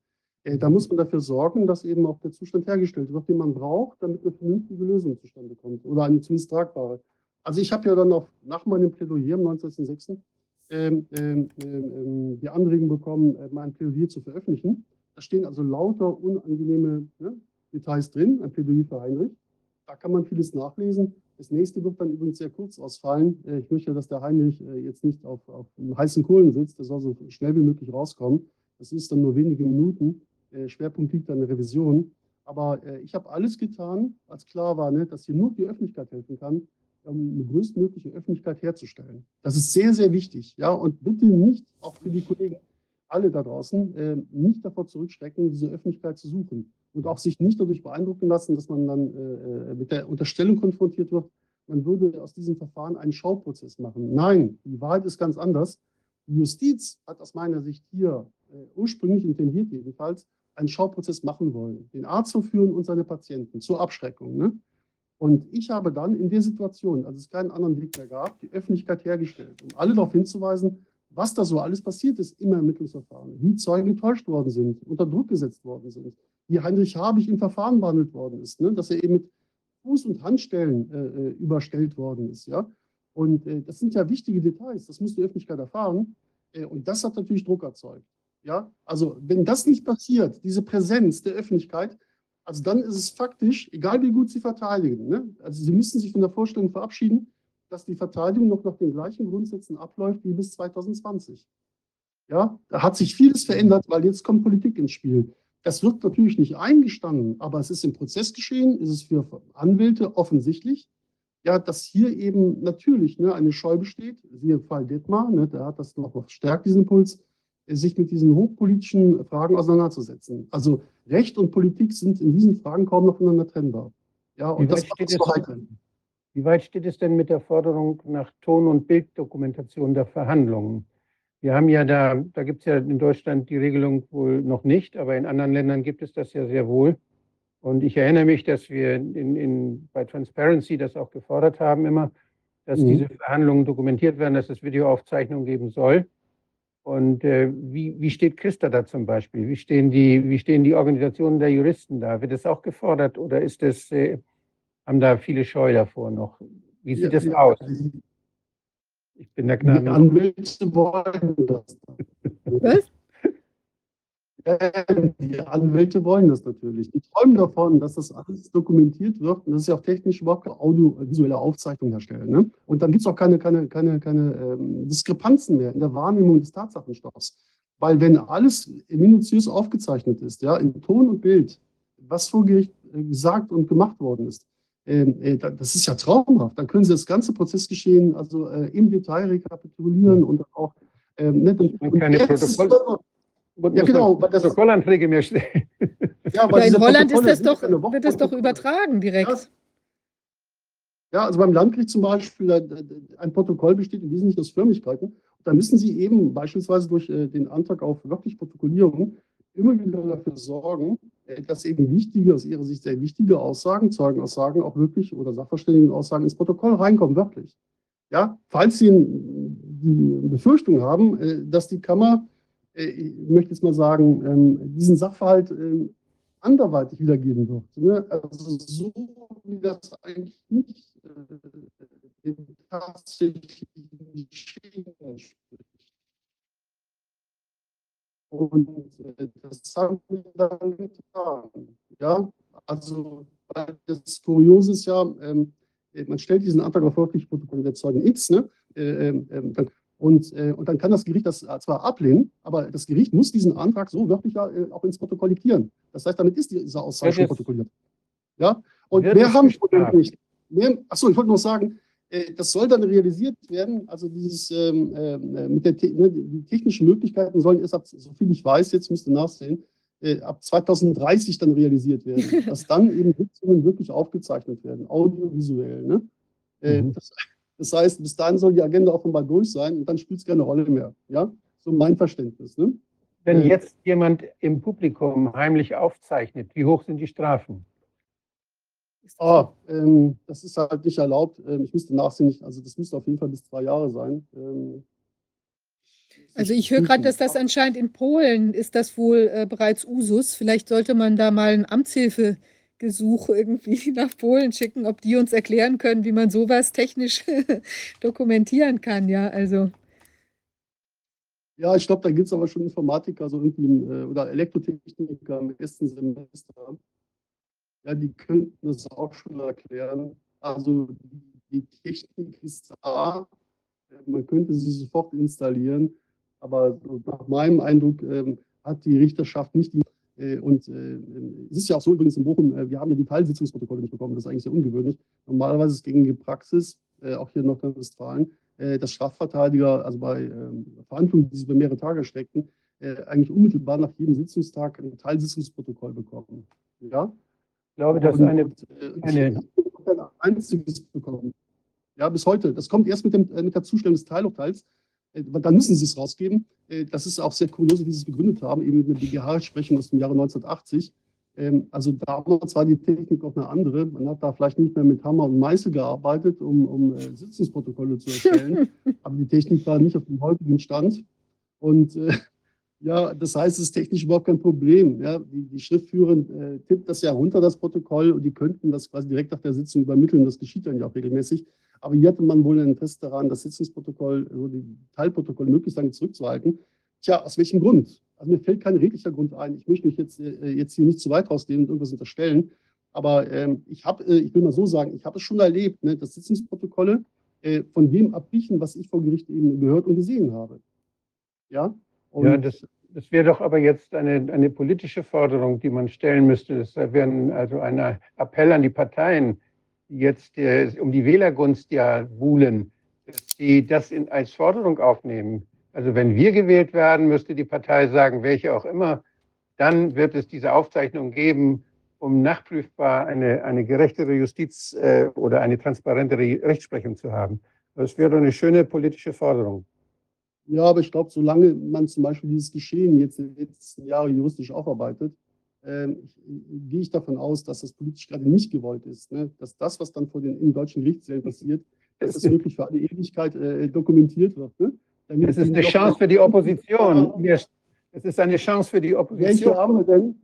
da muss man dafür sorgen, dass eben auch der Zustand hergestellt wird, den man braucht, damit eine vernünftige Lösung zustande kommt oder eine zumindest tragbare. Also ich habe ja dann auch nach meinem Plädoyer am 19.06. Ähm, ähm, ähm, die Anregung bekommen, äh, mein Plädoyer zu veröffentlichen. Da stehen also lauter unangenehme ne, Details drin, ein Plädoyer für Heinrich. Da kann man vieles nachlesen. Das nächste wird dann übrigens sehr kurz ausfallen. Äh, ich möchte, dass der Heinrich äh, jetzt nicht auf, auf heißen Kohlen sitzt. Der soll so schnell wie möglich rauskommen. Das ist dann nur wenige Minuten. Äh, Schwerpunkt liegt an der Revision. Aber äh, ich habe alles getan, als klar war, ne, dass hier nur die Öffentlichkeit helfen kann, um eine größtmögliche Öffentlichkeit herzustellen. Das ist sehr, sehr wichtig. Ja? Und bitte nicht, auch für die Kollegen, alle da draußen, äh, nicht davor zurückschrecken, diese Öffentlichkeit zu suchen. Und auch sich nicht dadurch beeindrucken lassen, dass man dann äh, mit der Unterstellung konfrontiert wird, man würde aus diesem Verfahren einen Schauprozess machen. Nein, die Wahrheit ist ganz anders. Die Justiz hat aus meiner Sicht hier ursprünglich intendiert jedenfalls, einen Schauprozess machen wollen, den Arzt zu führen und seine Patienten zur Abschreckung. Ne? Und ich habe dann in der Situation, als es keinen anderen Weg mehr gab, die Öffentlichkeit hergestellt, um alle darauf hinzuweisen, was da so alles passiert ist im Ermittlungsverfahren, wie Zeugen getäuscht worden sind, unter Druck gesetzt worden sind, wie Heinrich Habich im Verfahren behandelt worden ist, ne? dass er eben mit Fuß- und Handstellen äh, äh, überstellt worden ist. Ja? Und äh, das sind ja wichtige Details, das muss die Öffentlichkeit erfahren. Äh, und das hat natürlich Druck erzeugt. Ja? Also wenn das nicht passiert, diese Präsenz der Öffentlichkeit, also dann ist es faktisch, egal wie gut Sie verteidigen, ne? also Sie müssen sich von der Vorstellung verabschieden, dass die Verteidigung noch nach den gleichen Grundsätzen abläuft wie bis 2020. Ja, da hat sich vieles verändert, weil jetzt kommt Politik ins Spiel. Das wird natürlich nicht eingestanden, aber es ist im Prozess geschehen, ist es für Anwälte offensichtlich, ja, dass hier eben natürlich ne, eine Scheu besteht, siehe Fall Detmar, ne, der hat das noch verstärkt, diesen Impuls, sich mit diesen hochpolitischen Fragen auseinanderzusetzen. Also Recht und Politik sind in diesen Fragen kaum noch voneinander trennbar. Ja, und das steht es, wie weit steht es denn mit der Forderung nach Ton- und Bilddokumentation der Verhandlungen? Wir haben ja da, da gibt es ja in Deutschland die Regelung wohl noch nicht, aber in anderen Ländern gibt es das ja sehr wohl. Und ich erinnere mich, dass wir in, in, bei Transparency das auch gefordert haben immer, dass mhm. diese Verhandlungen dokumentiert werden, dass es Videoaufzeichnungen geben soll. Und äh, wie, wie steht Christa da zum Beispiel? Wie stehen, die, wie stehen die Organisationen der Juristen da? Wird das auch gefordert oder ist das, äh, haben da viele Scheu davor noch? Wie sieht ja, das aus? Ich bin der Gnade. Die Anwälte wollen das. Was? Die Anwälte wollen das natürlich. Die träumen davon, dass das alles dokumentiert wird und das ist ja auch technisch überhaupt audiovisuelle Aufzeichnung herstellen. Ne? Und dann gibt es auch keine, keine, keine, keine ähm, Diskrepanzen mehr in der Wahrnehmung des Tatsachenstoffs. Weil wenn alles minutiös aufgezeichnet ist, ja, in Ton und Bild, was vor Gericht äh, gesagt und gemacht worden ist, ähm, äh, das ist ja traumhaft. Dann können Sie das ganze Prozessgeschehen also äh, im Detail rekapitulieren und auch ähm, ne, und keine Protokoll ja, genau. Das, Protokollanträge mehr stellen. [laughs] Ja, ja, in Holland ist das doch, wird das doch übertragen direkt. Ja. ja, also beim Landgericht zum Beispiel, ein Protokoll besteht im Wesentlichen aus Förmlichkeiten. Da müssen Sie eben beispielsweise durch äh, den Antrag auf wirklich Protokollierung immer wieder dafür sorgen, äh, dass eben wichtige, aus Ihrer Sicht sehr wichtige Aussagen, Zeugenaussagen auch wirklich oder Sachverständigenaussagen ins Protokoll reinkommen, wirklich. Ja, falls Sie die Befürchtung haben, äh, dass die Kammer, äh, ich möchte jetzt mal sagen, ähm, diesen Sachverhalt ähm, anderweitig wiedergeben wird. Ne? Also so wie das eigentlich nicht den tatsächlichen Geschehen entspricht. Und äh, das haben wir dann getan. Ja, also das Kuriose ist ja, ähm, man stellt diesen Antrag auf Veröffentlichungsprotokoll der Zeugen X, ne? Äh, ähm und, äh, und dann kann das Gericht das zwar ablehnen, aber das Gericht muss diesen Antrag so wörtlich ja äh, auch ins Protokoll diktieren. Das heißt, damit ist diese Aussage schon protokolliert. Ja, und mehr haben wir nicht. Mehr, achso, ich wollte noch sagen, äh, das soll dann realisiert werden. Also dieses ähm, äh, mit der ne, die technischen Möglichkeiten sollen erst ab, so viel ich weiß, jetzt müsste nachsehen, äh, ab 2030 dann realisiert werden, [laughs] dass dann eben Sitzungen wirklich aufgezeichnet werden, audiovisuell. Ne? Äh, mhm. das, das, heißt, bis dahin soll die Agenda offenbar durch sein und dann spielt es keine Rolle mehr. Ja, so mein Verständnis. Ne? Wenn äh, jetzt jemand im Publikum heimlich aufzeichnet, wie hoch sind die Strafen? Ah, ähm, das ist halt nicht erlaubt. Ähm, ich müsste nachsehen, also das müsste auf jeden Fall bis zwei Jahre sein. Ähm, also ich höre gerade, dass das anscheinend in Polen ist das wohl äh, bereits Usus. Vielleicht sollte man da mal ein Amtshilfegesuch irgendwie [laughs] nach Polen schicken, ob die uns erklären können, wie man sowas technisch [laughs] dokumentieren kann. Ja, also. Ja, ich glaube, da gibt es aber schon Informatiker so irgendwie, äh, oder Elektrotechniker im ersten Semester ja, die könnten das auch schon erklären. Also die Technik ist da, man könnte sie sofort installieren, aber nach meinem Eindruck ähm, hat die Richterschaft nicht die und äh, es ist ja auch so übrigens in Bochum, äh, wir haben ja die Teilsitzungsprotokolle nicht bekommen, das ist eigentlich sehr ungewöhnlich. Normalerweise ist gängige Praxis, äh, auch hier in Nordrhein-Westfalen, äh, dass Strafverteidiger, also bei ähm, Verhandlungen, die sich über mehrere Tage streckten, äh, eigentlich unmittelbar nach jedem Sitzungstag ein Teilsitzungsprotokoll bekommen. Ja? glaube, dass eine, äh, eine ein einziges bekommen. Ja, bis heute. Das kommt erst mit, dem, äh, mit der Zustellung des Teilurteils. Äh, dann müssen sie es rausgeben. Das ist auch sehr kurios, wie sie es begründet haben, eben mit einer BGH-Sprechung aus dem Jahre 1980. Ähm, also damals war die Technik auch eine andere. Man hat da vielleicht nicht mehr mit Hammer und Meißel gearbeitet, um, um Sitzungsprotokolle zu erstellen. [laughs] Aber die Technik war nicht auf dem heutigen Stand. Und Ja, das heißt, es ist technisch überhaupt kein Problem. Ja, die, die Schriftführerin äh, tippt das ja runter, das Protokoll, und die könnten das quasi direkt nach der Sitzung übermitteln. Das geschieht dann ja auch regelmäßig. Aber hier hatte man wohl ein Interesse daran, das Sitzungsprotokoll, also die Teilprotokolle möglichst lange zurückzuhalten. Tja, aus welchem Grund? Also mir fällt kein redlicher Grund ein. Ich möchte mich jetzt, äh, jetzt hier nicht zu weit rausnehmen und irgendwas unterstellen. Aber ähm, ich habe, äh, ich will mal so sagen, ich habe es schon erlebt, ne, dass Sitzungsprotokolle äh, von dem abwichen, was ich vor Gericht eben gehört und gesehen habe. Ja, und ja, das, das wäre doch aber jetzt eine, eine politische Forderung, die man stellen müsste. Das wäre also ein Appell an die Parteien, die jetzt äh, um die Wählergunst ja buhlen, dass die das in, als Forderung aufnehmen. Also wenn wir gewählt werden, müsste die Partei sagen, welche auch immer, dann wird es diese Aufzeichnung geben, um nachprüfbar eine, eine gerechtere Justiz äh, oder eine transparentere Rechtsprechung zu haben. Das wäre eine schöne politische Forderung. Ja, aber ich glaube, solange man zum Beispiel dieses Geschehen jetzt in den letzten Jahren juristisch aufarbeitet, äh, gehe ich davon aus, dass das politisch gerade nicht gewollt ist. Ne? Dass das, was dann vor den in deutschen Gerichtssälen passiert, dass das wirklich für alle Ewigkeit äh, dokumentiert wird. Ne? Damit es ist eine Chance für die Opposition. Es ist eine Chance für die Opposition. Welche haben wir denn?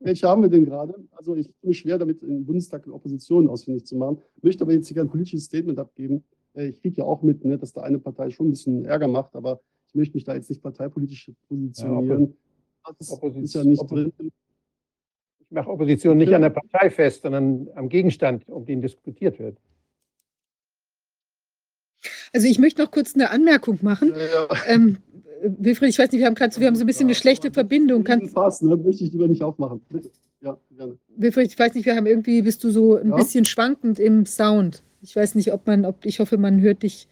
Welche haben wir denn gerade? Also ich tue mich schwer damit, im Bundestag eine Opposition ausfindig zu machen. Ich möchte aber jetzt hier kein politisches Statement abgeben. Äh, ich kriege ja auch mit, ne, dass da eine Partei schon ein bisschen Ärger macht, aber ich möchte mich da jetzt nicht parteipolitisch positionieren. Ja, das Opposition, ist ja nicht Opposition. drin. Ich mache Opposition nicht an der Partei fest, sondern am Gegenstand, um den diskutiert wird. Also ich möchte noch kurz eine Anmerkung machen. Ja, ja. Ähm, Wilfried, ich weiß nicht, wir haben gerade so, wir haben so ein bisschen eine schlechte Verbindung. Kannst, Pass, ne? möchte ich lieber nicht aufmachen. Ja, gerne. Wilfried, ich weiß nicht, wir haben irgendwie, bist du so ein ja? bisschen schwankend im Sound. Ich weiß nicht, ob man, ob ich hoffe, man hört dich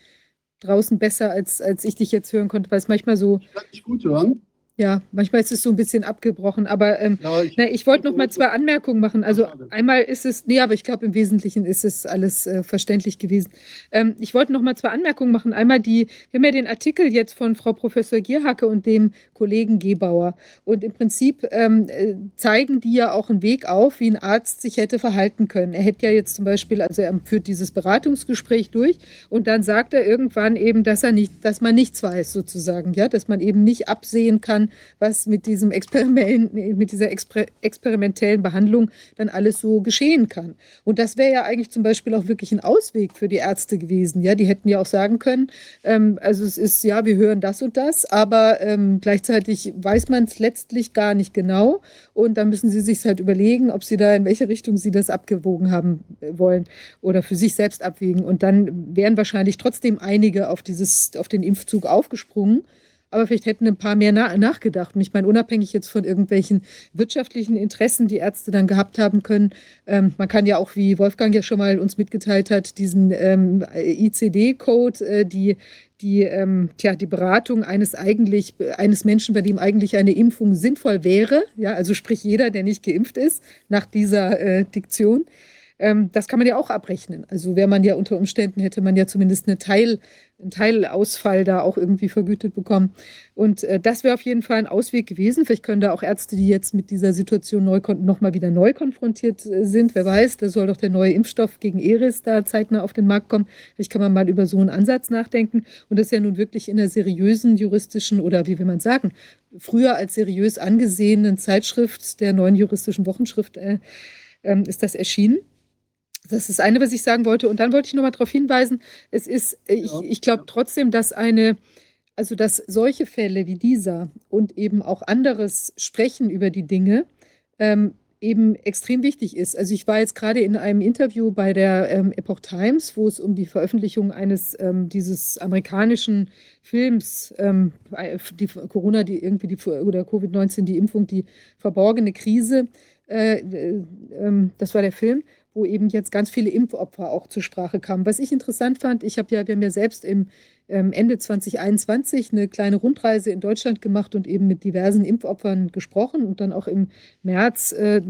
draußen besser, als, als ich dich jetzt hören konnte, weil es manchmal so. Ich kann dich gut hören. Ja, manchmal ist es so ein bisschen abgebrochen, aber ähm, ja, ich, na, ich wollte noch mal zwei Anmerkungen machen. Also einmal ist es, nee, aber ich glaube im Wesentlichen ist es alles äh, verständlich gewesen. Ähm, ich wollte noch mal zwei Anmerkungen machen. Einmal die, wir haben ja den Artikel jetzt von Frau Professor Gierhacke und dem Kollegen Gebauer und im Prinzip ähm, äh, zeigen die ja auch einen Weg auf, wie ein Arzt sich hätte verhalten können. Er hätte ja jetzt zum Beispiel, also er führt dieses Beratungsgespräch durch und dann sagt er irgendwann eben, dass er nicht, dass man nichts weiß sozusagen, ja, dass man eben nicht absehen kann, was mit diesem Experiment, mit dieser exper experimentellen Behandlung dann alles so geschehen kann. Und das wäre ja eigentlich zum Beispiel auch wirklich ein Ausweg für die Ärzte gewesen. Ja, die hätten ja auch sagen können, ähm, also es ist ja, wir hören das und das, aber ähm, gleichzeitig weiß man es letztlich gar nicht genau. Und dann müssen sie sich halt überlegen, ob sie da in welche Richtung sie das abgewogen haben äh, wollen oder für sich selbst abwägen. Und dann wären wahrscheinlich trotzdem einige auf dieses, auf den Impfzug aufgesprungen aber vielleicht hätten ein paar mehr na nachgedacht. Und ich meine, unabhängig jetzt von irgendwelchen wirtschaftlichen Interessen, die Ärzte dann gehabt haben können, ähm, man kann ja auch, wie Wolfgang ja schon mal uns mitgeteilt hat, diesen ähm, ICD-Code, äh, die die, ähm, tja, die Beratung eines eigentlich, eines Menschen, bei dem eigentlich eine Impfung sinnvoll wäre, ja, also sprich jeder, der nicht geimpft ist, nach dieser äh, Diktion, ähm, das kann man ja auch abrechnen. Also wäre man ja unter Umständen, hätte man ja zumindest eine Teil, einen Teilausfall da auch irgendwie vergütet bekommen. Und äh, das wäre auf jeden Fall ein Ausweg gewesen. Vielleicht können da auch Ärzte, die jetzt mit dieser Situation neu nochmal wieder neu konfrontiert äh, sind, wer weiß, da soll doch der neue Impfstoff gegen Eris da zeitnah auf den Markt kommen. Vielleicht kann man mal über so einen Ansatz nachdenken. Und das ist ja nun wirklich in einer seriösen juristischen oder wie will man sagen, früher als seriös angesehenen Zeitschrift der neuen juristischen Wochenschrift äh, ähm, ist das erschienen. Das ist das eine, was ich sagen wollte. Und dann wollte ich noch mal darauf hinweisen, es ist, ich, ja. ich glaube trotzdem, dass eine, also dass solche Fälle wie dieser und eben auch anderes Sprechen über die Dinge ähm, eben extrem wichtig ist. Also ich war jetzt gerade in einem Interview bei der ähm, Epoch Times, wo es um die Veröffentlichung eines ähm, dieses amerikanischen Films, ähm, die Corona, die irgendwie die oder Covid-19, die Impfung, die verborgene Krise, äh, äh, ähm, das war der Film wo eben jetzt ganz viele Impfopfer auch zur Sprache kamen. Was ich interessant fand, ich habe ja, wir haben ja selbst im ähm, Ende 2021 eine kleine Rundreise in Deutschland gemacht und eben mit diversen Impfopfern gesprochen und dann auch im März äh,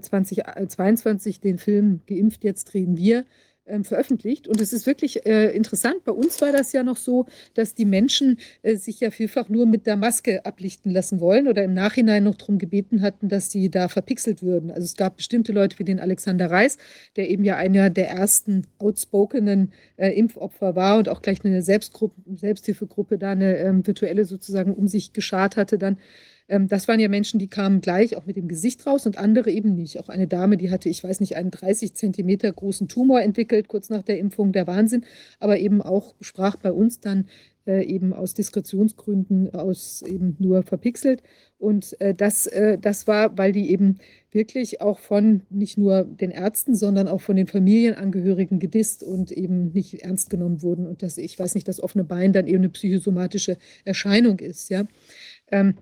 2022 äh, den Film Geimpft, jetzt drehen wir ähm, veröffentlicht. Und es ist wirklich äh, interessant. Bei uns war das ja noch so, dass die Menschen äh, sich ja vielfach nur mit der Maske ablichten lassen wollen oder im Nachhinein noch darum gebeten hatten, dass sie da verpixelt würden. Also es gab bestimmte Leute wie den Alexander Reis, der eben ja einer der ersten outspokenen äh, Impfopfer war und auch gleich eine Selbstgruppe, Selbsthilfegruppe da eine ähm, virtuelle sozusagen um sich geschart hatte dann das waren ja Menschen, die kamen gleich auch mit dem Gesicht raus und andere eben nicht. Auch eine Dame, die hatte, ich weiß nicht, einen 30 Zentimeter großen Tumor entwickelt, kurz nach der Impfung, der Wahnsinn, aber eben auch sprach bei uns dann äh, eben aus Diskretionsgründen aus eben nur verpixelt. Und äh, das, äh, das war, weil die eben wirklich auch von nicht nur den Ärzten, sondern auch von den Familienangehörigen gedisst und eben nicht ernst genommen wurden. Und dass ich weiß nicht, das offene Bein dann eben eine psychosomatische Erscheinung ist. Ja. Ähm,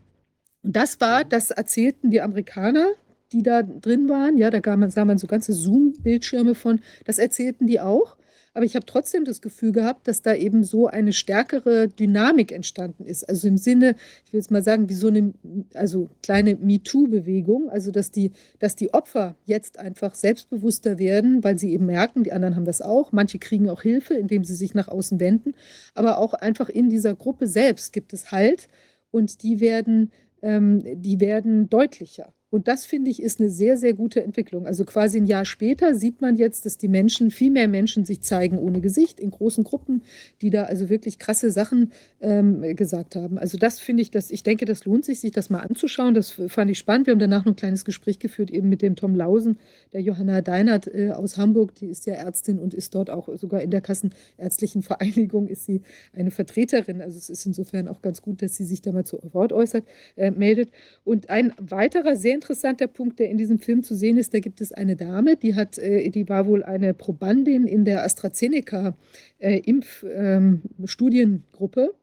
und das war, das erzählten die Amerikaner, die da drin waren. Ja, da sah man so ganze Zoom-Bildschirme von. Das erzählten die auch. Aber ich habe trotzdem das Gefühl gehabt, dass da eben so eine stärkere Dynamik entstanden ist. Also im Sinne, ich will jetzt mal sagen, wie so eine also kleine MeToo-Bewegung. Also dass die, dass die Opfer jetzt einfach selbstbewusster werden, weil sie eben merken, die anderen haben das auch. Manche kriegen auch Hilfe, indem sie sich nach außen wenden. Aber auch einfach in dieser Gruppe selbst gibt es Halt und die werden ähm, die werden deutlicher. Und das finde ich ist eine sehr, sehr gute Entwicklung. Also quasi ein Jahr später sieht man jetzt, dass die Menschen, viel mehr Menschen sich zeigen ohne Gesicht in großen Gruppen, die da also wirklich krasse Sachen ähm, gesagt haben. Also das finde ich, dass ich denke, das lohnt sich, sich das mal anzuschauen. Das fand ich spannend. Wir haben danach noch ein kleines Gespräch geführt, eben mit dem Tom Lausen, der Johanna Deinert äh, aus Hamburg, die ist ja Ärztin und ist dort auch sogar in der Kassenärztlichen Vereinigung ist sie eine Vertreterin. Also es ist insofern auch ganz gut, dass sie sich da mal zu Wort äußert, äh, meldet. Und ein weiterer sehr interessanter Punkt, der in diesem Film zu sehen ist, da gibt es eine Dame, die hat, äh, die war wohl eine Probandin in der AstraZeneca äh, Impfstudiengruppe.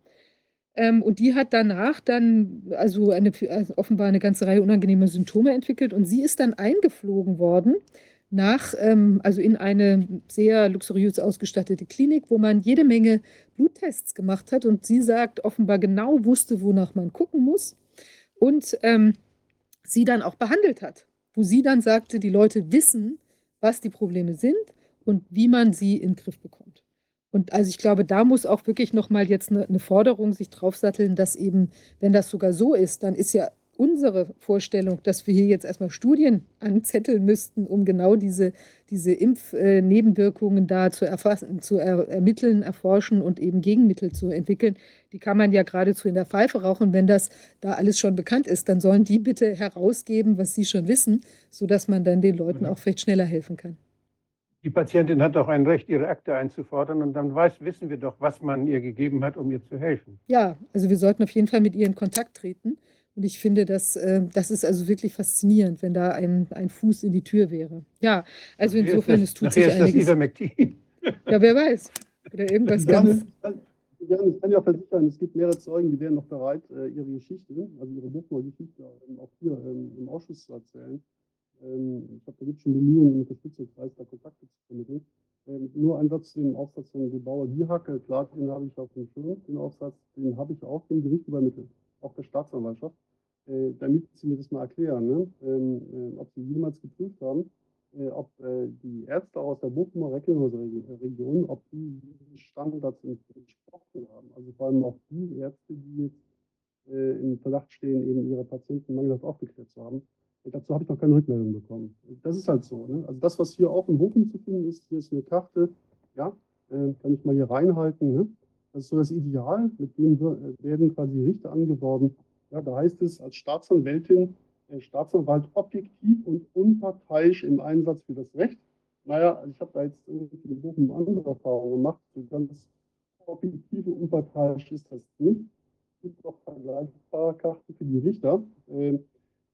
Ähm, und die hat danach dann also, eine, offenbar eine ganze Reihe unangenehmer Symptome entwickelt und sie ist dann eingeflogen worden nach, ähm, also in eine sehr luxuriös ausgestattete Klinik, wo man jede Menge Bluttests gemacht hat und sie sagt, offenbar genau wusste, wonach man gucken muss. Und ähm, sie dann auch behandelt hat, wo sie dann sagte, die Leute wissen, was die Probleme sind und wie man sie in den Griff bekommt. Und also ich glaube, da muss auch wirklich nochmal jetzt eine, eine Forderung sich draufsatteln, dass eben, wenn das sogar so ist, dann ist ja unsere Vorstellung, dass wir hier jetzt erstmal Studien anzetteln müssten, um genau diese, diese Impfnebenwirkungen da zu erfassen, zu er, ermitteln, erforschen und eben Gegenmittel zu entwickeln, die kann man ja geradezu in der Pfeife rauchen. Wenn das da alles schon bekannt ist, dann sollen die bitte herausgeben, was sie schon wissen, sodass man dann den Leuten auch vielleicht schneller helfen kann. Die Patientin hat auch ein Recht, ihre Akte einzufordern und dann weiß, wissen wir doch, was man ihr gegeben hat, um ihr zu helfen. Ja, also wir sollten auf jeden Fall mit ihr in Kontakt treten. Und ich finde, das, äh, das ist also wirklich faszinierend, wenn da ein, ein Fuß in die Tür wäre. Ja, also insofern, es tut sich ist einiges. Das Ivermectin. Ja, wer weiß. Oder irgendwas ganz. Ich kann ja versichern, es gibt mehrere Zeugen, die wären noch bereit, äh, ihre Geschichte, also ihre Buchner-Geschichte ähm, auch hier ähm, im Ausschuss zu erzählen. Ähm, ich glaube, da gibt es schon Bemühungen im Unterstützungskreis, da Kontakte zu vermitteln. Nur ein Satz zu dem Aufsatz von Gebauer Diehacke. Klar, den habe ich auf dem Schirm, den Aufsatz, den habe ich auch dem Gericht übermittelt, auch der Staatsanwaltschaft. Äh, damit Sie mir das mal erklären, ne? ähm, äh, ob Sie jemals geprüft haben, äh, ob äh, die Ärzte aus der Bochumer Region, ob die Standards entsprochen haben. Also vor allem auch die Ärzte, die jetzt äh, im Verdacht stehen, eben ihre Patienten mangelhaft aufgeklärt zu haben. Dazu habe ich noch keine Rückmeldung bekommen. Das ist halt so. Ne? Also das, was hier auch in Bochum zu finden ist, hier ist eine Karte, ja, äh, kann ich mal hier reinhalten. Ne? Das ist so das Ideal, mit dem werden quasi Richter angeworben, ja, da heißt es als Staatsanwältin, äh, Staatsanwalt objektiv und unparteiisch im Einsatz für das Recht. Naja, also ich habe da jetzt irgendwie in Bochum andere Erfahrungen gemacht. So ganz objektiv und unparteiisch ist das nicht. Es gibt auch vergleichbare Karten für die Richter. Äh,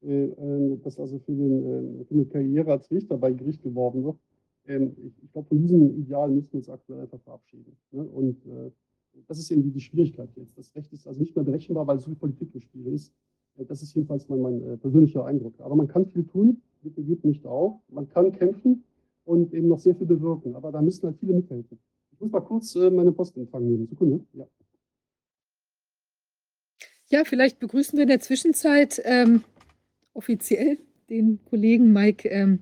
äh, das also für, den, äh, für, eine Karriere als Richter bei Gericht geworben wird. Ähm, ich, ich glaube, von diesem Ideal müssen wir uns aktuell einfach verabschieden. Ne? Und äh, das ist eben die Schwierigkeit jetzt. Das Recht ist also nicht mehr berechenbar, weil so viel Politik im Spiel ist. Äh, das ist jedenfalls mein, mein äh, persönlicher Eindruck. Aber man kann viel tun, bitte geht nicht auf. Man kann kämpfen und eben noch sehr viel bewirken. Aber da müssen halt viele mithelfen. Ich muss mal kurz äh, meine Post empfangen nehmen. Sekunde. Ja. Ja, vielleicht begrüßen wir in der Zwischenzeit ähm, offiziell den Kollegen Mike ähm,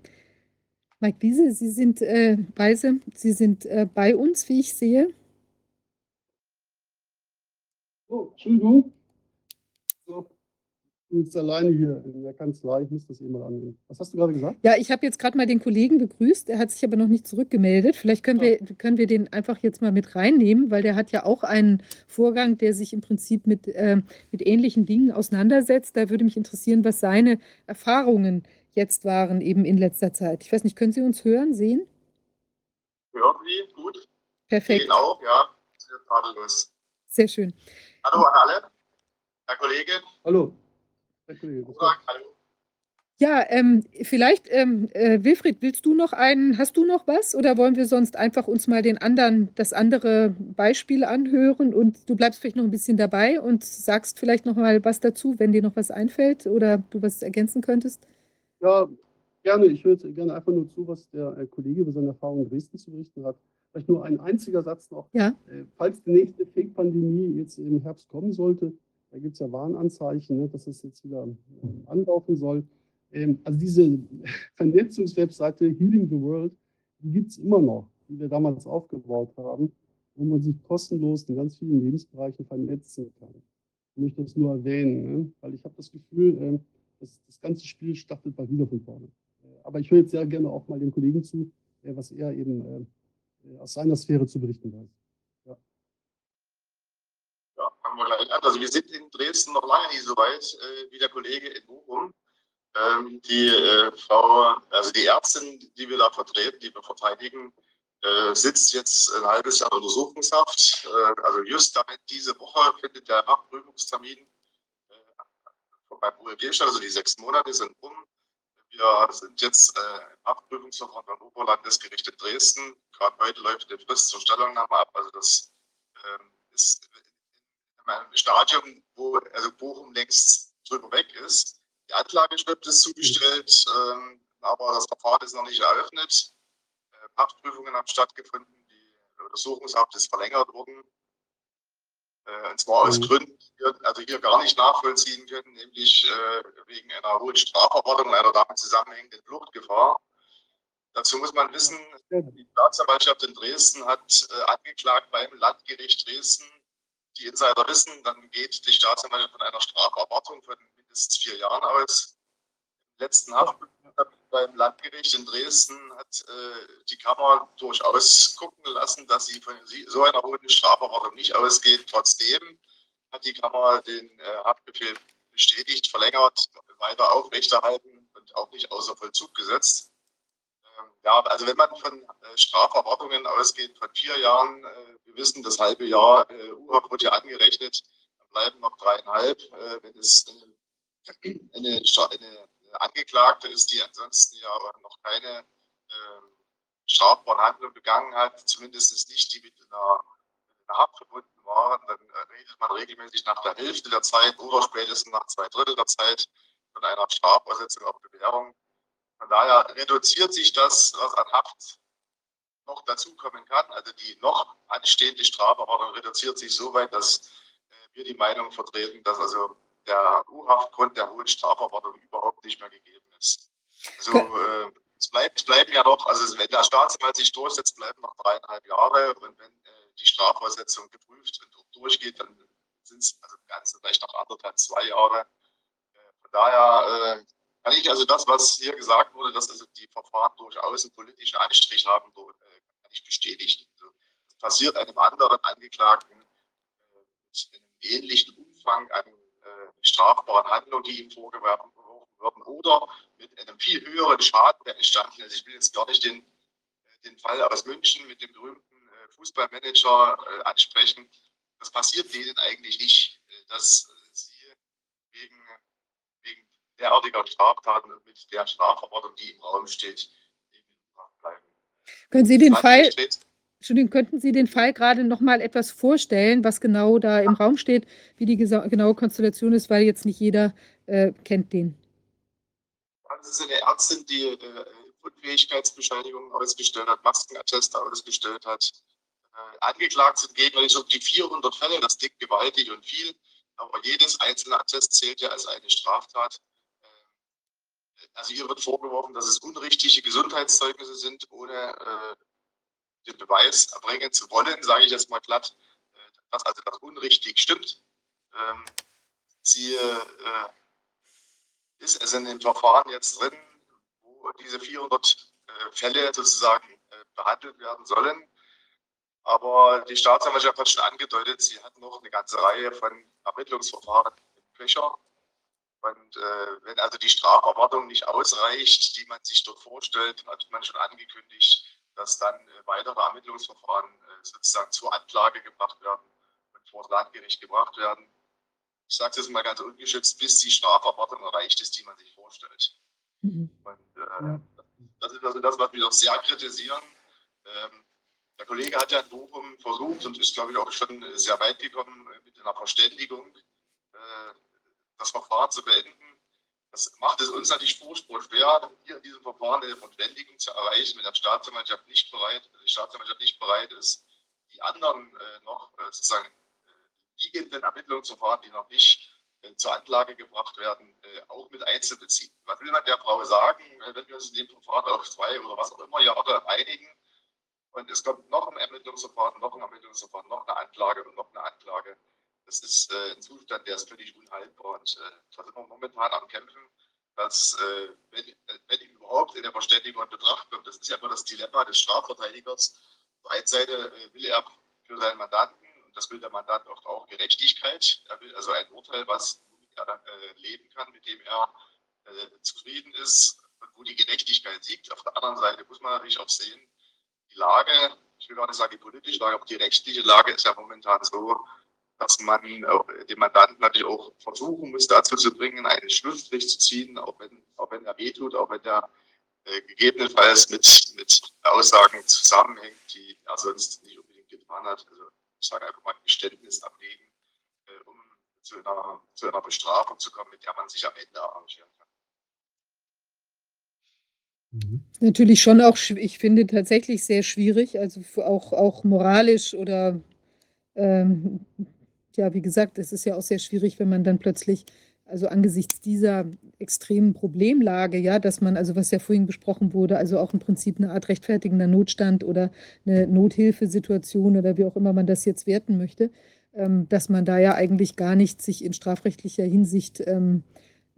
Mike Wiese, Sie sind äh, Weise, Sie sind äh, bei uns, wie ich sehe. Oh, Entschuldigung. So, ich bin jetzt alleine hier in der Kanzlei. Ich muss das eben mal angehen. Was hast du gerade gesagt? Ja, ich habe jetzt gerade mal den Kollegen begrüßt. Er hat sich aber noch nicht zurückgemeldet. Vielleicht können, Ja. wir, können wir den einfach jetzt mal mit reinnehmen, weil der hat ja auch einen Vorgang, der sich im Prinzip mit, äh, mit ähnlichen Dingen auseinandersetzt. Da würde mich interessieren, was seine Erfahrungen jetzt waren, eben in letzter Zeit. Ich weiß nicht, können Sie uns hören, sehen? Hören Sie gut? Perfekt, Gehen auch, ja. Tadellos. sehr schön. Hallo an alle. Herr Kollege, Hallo. Herr Kollege, hallo. Ja, ähm, vielleicht, ähm, äh, Wilfried, willst du noch einen, hast du noch was oder wollen wir sonst einfach uns mal den anderen, das andere Beispiel anhören und du bleibst vielleicht noch ein bisschen dabei und sagst vielleicht noch mal was dazu, wenn dir noch was einfällt oder du was ergänzen könntest? Ja, gerne. Ich höre gerne einfach nur zu, was der äh, Kollege über seine Erfahrungen in Dresden zu berichten hat. Vielleicht nur ein einziger Satz noch. Ja. Äh, Falls die nächste Fake-Pandemie jetzt im Herbst kommen sollte, da gibt es ja Warnanzeichen, ne, dass es jetzt wieder ähm, anlaufen soll. Ähm, Also diese [laughs] Vernetzungswebseite Healing the World, die gibt es immer noch, die wir damals aufgebaut haben, wo man sich kostenlos in ganz vielen Lebensbereichen vernetzen kann. Ich möchte das nur erwähnen, ne, weil ich habe das Gefühl, ähm, das, das ganze Spiel startet bald wieder von vorne. Äh, Aber ich höre jetzt sehr gerne auch mal dem Kollegen zu, äh, was er eben äh, aus seiner Sphäre zu berichten weiß. Ja, fangen wir gleich an. Also wir sind in Dresden noch lange nicht so weit äh, wie der Kollege in Bochum. Ähm, die äh, Frau, also die Ärztin, die wir da vertreten, die wir verteidigen, äh, sitzt jetzt ein halbes Jahr Untersuchungshaft. Äh, also just damit diese Woche findet der Nachprüfungstermin beim ULG statt, also die sechs Monate sind um. Wir sind jetzt äh, im Abprüfungsverfahren beim Oberlandesgericht in Dresden. Gerade heute läuft eine Frist zur Stellungnahme ab. Also das ähm, ist in einem Stadium, wo also Bochum längst drüber weg ist. Die Anklageschrift ist zugestellt, ähm, aber das Verfahren ist noch nicht eröffnet. Äh, Haftprüfungen haben stattgefunden, die Untersuchungshaft ist verlängert worden. Äh, und zwar aus Mhm. Gründen, die wir also hier gar nicht nachvollziehen können, nämlich äh, wegen einer hohen Straferwartung und einer damit zusammenhängenden Fluchtgefahr. Dazu muss man wissen, die Staatsanwaltschaft in Dresden hat äh, angeklagt beim Landgericht Dresden. Die Insider wissen, dann geht die Staatsanwaltschaft von einer Straferwartung von mindestens vier Jahren aus. Im letzten Haftprüfung beim Landgericht in Dresden hat äh, die Kammer durchaus gucken lassen, dass sie von so einer hohen Straferwartung nicht ausgeht. Trotzdem hat die Kammer den äh, Haftbefehl bestätigt, verlängert, weiter aufrechterhalten und auch nicht außer Vollzug gesetzt. Ähm, Ja, also wenn man von äh, Straferwartungen ausgeht von vier Jahren, äh, wir wissen, das halbe Jahr äh, U-Haft wird ja angerechnet, dann bleiben noch dreieinhalb. Äh, wenn es äh, eine, Stra- eine Angeklagte ist, die ansonsten ja aber noch keine ähm, strafbare Handlung begangen hat, zumindest nicht die mit einer, mit einer Haft verbunden waren, dann äh, redet man regelmäßig nach der Hälfte der Zeit oder spätestens nach zwei Drittel der Zeit von einer Strafaussetzung auf Bewährung. Von daher reduziert sich das, was an Haft noch dazukommen kann. Also die noch anstehende Straferwartung reduziert sich so weit, dass äh, wir die Meinung vertreten, dass also der U-Haftgrund der hohen Straferwartung überhaupt nicht mehr gegeben ist. Also äh, es bleibt, es bleiben ja noch, also wenn der Staatsanwalt sich durchsetzt, bleiben noch dreieinhalb Jahre und wenn äh, die Strafaussetzung geprüft und auch durchgeht, dann sind es also ganz vielleicht noch anderthalb, zwei Jahre. Äh, von daher äh, kann ich also das, was hier gesagt wurde, dass also die Verfahren durchaus einen politischen Anstrich haben, äh, kann ich bestätigen. Also, es passiert einem anderen Angeklagten äh, mit einem ähnlichen Umfang an äh, strafbaren Handlungen, die ihm vorgeworfen würden, oder mit einem viel höheren Schaden, der entstanden ist. Ich will jetzt gar nicht den, äh, den Fall aus München mit dem berühmten äh, Fußballmanager äh, ansprechen. Das passiert denen eigentlich nicht, dass sie wegen, wegen derartiger Straftaten und mit der Strafverordnung, die im Raum steht, bleiben. Können Sie den Fall, Dresden- Entschuldigung, könnten Sie den Fall gerade noch mal etwas vorstellen, was genau da im Raum steht, wie die genaue Konstellation ist, weil jetzt nicht jeder äh, kennt den. Das ist eine Ärztin, die äh, Unfähigkeitsbescheinigungen ausgestellt hat, Maskenatteste ausgestellt hat. Äh, angeklagt sind gegenwärtig um die 400 Fälle, das klingt gewaltig und viel, aber jedes einzelne Attest zählt ja als eine Straftat. Äh, also hier wird vorgeworfen, dass es unrichtige Gesundheitszeugnisse sind, ohne den Beweis erbringen zu wollen, sage ich jetzt mal glatt, äh, dass also das unrichtig stimmt. Ähm, sie äh, ist also in dem Verfahren jetzt drin, wo diese 400 äh, Fälle sozusagen behandelt werden sollen. Aber die Staatsanwaltschaft hat schon angedeutet, sie hat noch eine ganze Reihe von Ermittlungsverfahren im Köcher. Und wenn also die Straferwartung nicht ausreicht, die man sich dort vorstellt, hat man schon angekündigt, dass dann äh, weitere Ermittlungsverfahren äh, sozusagen zur Anklage gebracht werden und vor das Landgericht gebracht werden. Ich sage es jetzt mal ganz ungeschützt, bis die Straferwartung erreicht ist, die man sich vorstellt. Mhm. Und äh, das ist also das, was wir auch sehr kritisieren. Ähm, der Kollege hat ja in Bochum versucht und ist, glaube ich, auch schon sehr weit gekommen mit einer Verständigung das Verfahren zu beenden. Das macht es uns natürlich furchtbar schwer, hier in diesem Verfahren eine Verständigung zu erreichen, wenn der Staatsanwaltschaft nicht bereit, die Staatsanwaltschaft nicht bereit ist, die anderen äh, noch äh, sozusagen äh, liegenden Ermittlungsverfahren, die noch nicht äh, zur Anklage gebracht werden, äh, auch mit einzubeziehen. Was will man der Frau sagen, wenn wir uns in dem Verfahren auf zwei oder was auch immer Jahre einigen und es kommt noch ein Ermittlungsverfahren, noch ein Ermittlungsverfahren, noch eine Anklage und noch eine Anklage, das ist äh, ein Zustand, der ist völlig unhaltbar. Und äh, da sind wir momentan am Kämpfen, dass, äh, wenn, wenn überhaupt in der Verständigung in Betracht kommt, das ist ja immer das Dilemma des Strafverteidigers. Auf der einen Seite äh, will er für seinen Mandanten, und das will der Mandant auch, auch Gerechtigkeit, er will also ein Urteil, was er äh, leben kann, mit dem er äh, zufrieden ist und wo die Gerechtigkeit siegt. Auf der anderen Seite muss man natürlich auch sehen, die Lage, ich will gar nicht sagen die politische Lage, aber die rechtliche Lage ist ja momentan so, dass man den Mandanten natürlich auch versuchen muss, dazu zu bringen, einen Schlussstrich zu ziehen, auch wenn, auch wenn er wehtut, auch wenn er äh, gegebenenfalls mit, mit Aussagen zusammenhängt, die er sonst nicht unbedingt getan hat. Also ich sage einfach mal ein Geständnis ablegen, äh, um zu einer, zu einer Bestrafung zu kommen, mit der man sich am Ende arrangieren kann. Mhm. Natürlich schon auch, ich finde tatsächlich sehr schwierig, also auch, auch moralisch oder ähm, ja, wie gesagt, es ist ja auch sehr schwierig, wenn man dann plötzlich, also angesichts dieser extremen Problemlage, ja, dass man, also was ja vorhin besprochen wurde, also auch im Prinzip eine Art rechtfertigender Notstand oder eine Nothilfesituation oder wie auch immer man das jetzt werten möchte, ähm, dass man da ja eigentlich gar nicht sich in strafrechtlicher Hinsicht ähm,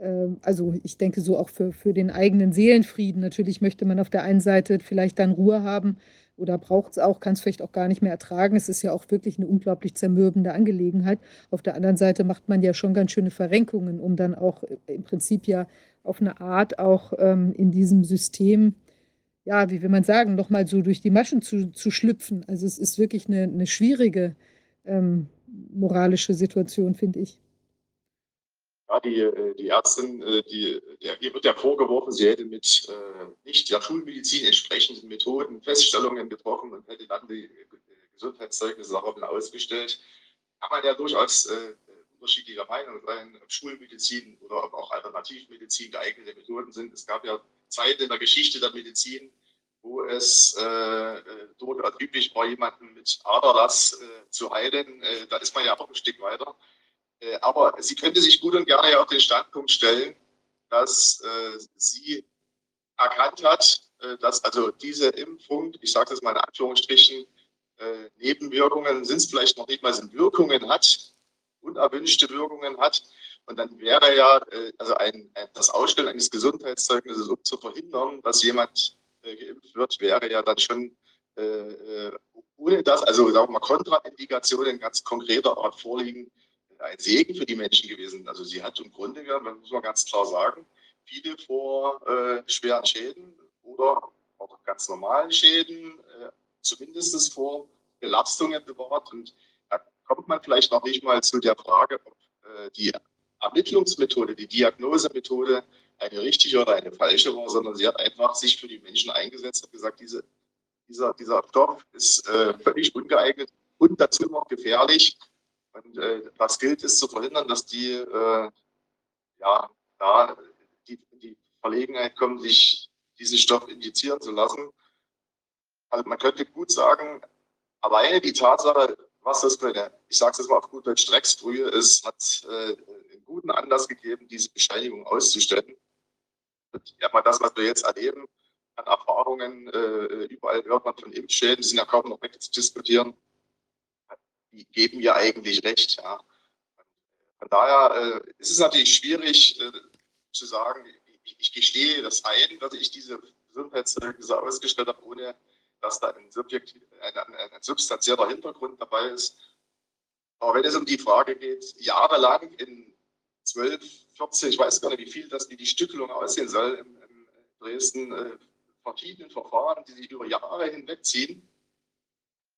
äh, also ich denke so auch für, für den eigenen Seelenfrieden. Natürlich möchte man auf der einen Seite vielleicht dann Ruhe haben, oder braucht es auch, kann es vielleicht auch gar nicht mehr ertragen. Es ist ja auch wirklich eine unglaublich zermürbende Angelegenheit. Auf der anderen Seite macht man ja schon ganz schöne Verrenkungen, um dann auch äh, im Prinzip ja auf eine Art auch ähm, in diesem System, ja, wie will man sagen, nochmal so durch die Maschen zu, zu schlüpfen. Also es ist wirklich eine, eine schwierige ähm, moralische Situation, finde ich. Ja, die, äh, die Ärztin, äh, die, der, ihr wird ja vorgeworfen, sie hätte mit äh, nicht der Schulmedizin entsprechenden Methoden Feststellungen getroffen und hätte dann die Gesundheitszeugnisse daraufhin ausgestellt. Kann man ja durchaus äh, unterschiedlicher Meinung sein, ob Schulmedizin oder ob auch Alternativmedizin geeignete Methoden sind. Es gab ja Zeiten in der Geschichte der Medizin, wo es äh, durchaus üblich war, jemanden mit Aderlass äh, zu heilen. Äh, da ist man ja auch ein Stück weiter. Äh, aber sie könnte sich gut und gerne auf den Standpunkt stellen, dass äh, sie erkannt hat, äh, dass also diese Impfung, ich sage das mal in Anführungsstrichen, Nebenwirkungen sind es vielleicht noch nicht mal, sind Wirkungen hat, unerwünschte Wirkungen hat. Und dann wäre ja, also ein, ein, das Ausstellen eines Gesundheitszeugnisses, um zu verhindern, dass jemand geimpft wird, wäre ja dann schon ohne das, also sagen wir mal, Kontraindikationen ganz konkreter Art vorliegen, ein Segen für die Menschen gewesen. Also sie hat im Grunde das muss man ganz klar sagen, viele vor äh, schweren Schäden oder auch ganz normalen Schäden, äh, zumindest vor Belastungen bewahrt. Und da kommt man vielleicht noch nicht mal zu der Frage, ob äh, die Ermittlungsmethode, die Diagnosemethode eine richtige oder eine falsche war, sondern sie hat einfach sich für die Menschen eingesetzt und gesagt, diese, dieser, dieser Stoff ist äh, völlig ungeeignet und dazu noch gefährlich und äh, was gilt es zu verhindern, dass die äh, ja, da die, die Verlegenheit kommen, sich diesen Stoff injizieren zu lassen. Also man könnte gut sagen, alleine die Tatsache, was das für eine, ich sage es jetzt mal auf gut Deutsch, Drecksbrühe ist, hat äh, einen guten Anlass gegeben, diese Bescheinigung auszustellen. ja, mal das, was wir jetzt erleben, an Erfahrungen, äh, überall hört man von Impfschäden, die sind ja kaum noch wegzudiskutieren, die geben ja eigentlich recht. Ja. Von daher äh, ist es natürlich schwierig äh, zu sagen, ich, ich, gestehe das ein, dass ich diese Gesundheitszeugnisse ausgestellt habe, ohne dass da ein, Subjekt, ein, ein, ein substanzieller Hintergrund dabei ist. Aber wenn es um die Frage geht, jahrelang in 12, 14, ich weiß gar nicht, wie viel das, wie die Stückelung aussehen soll, in, in Dresden, äh, verschiedenen Verfahren, die sich über Jahre hinwegziehen,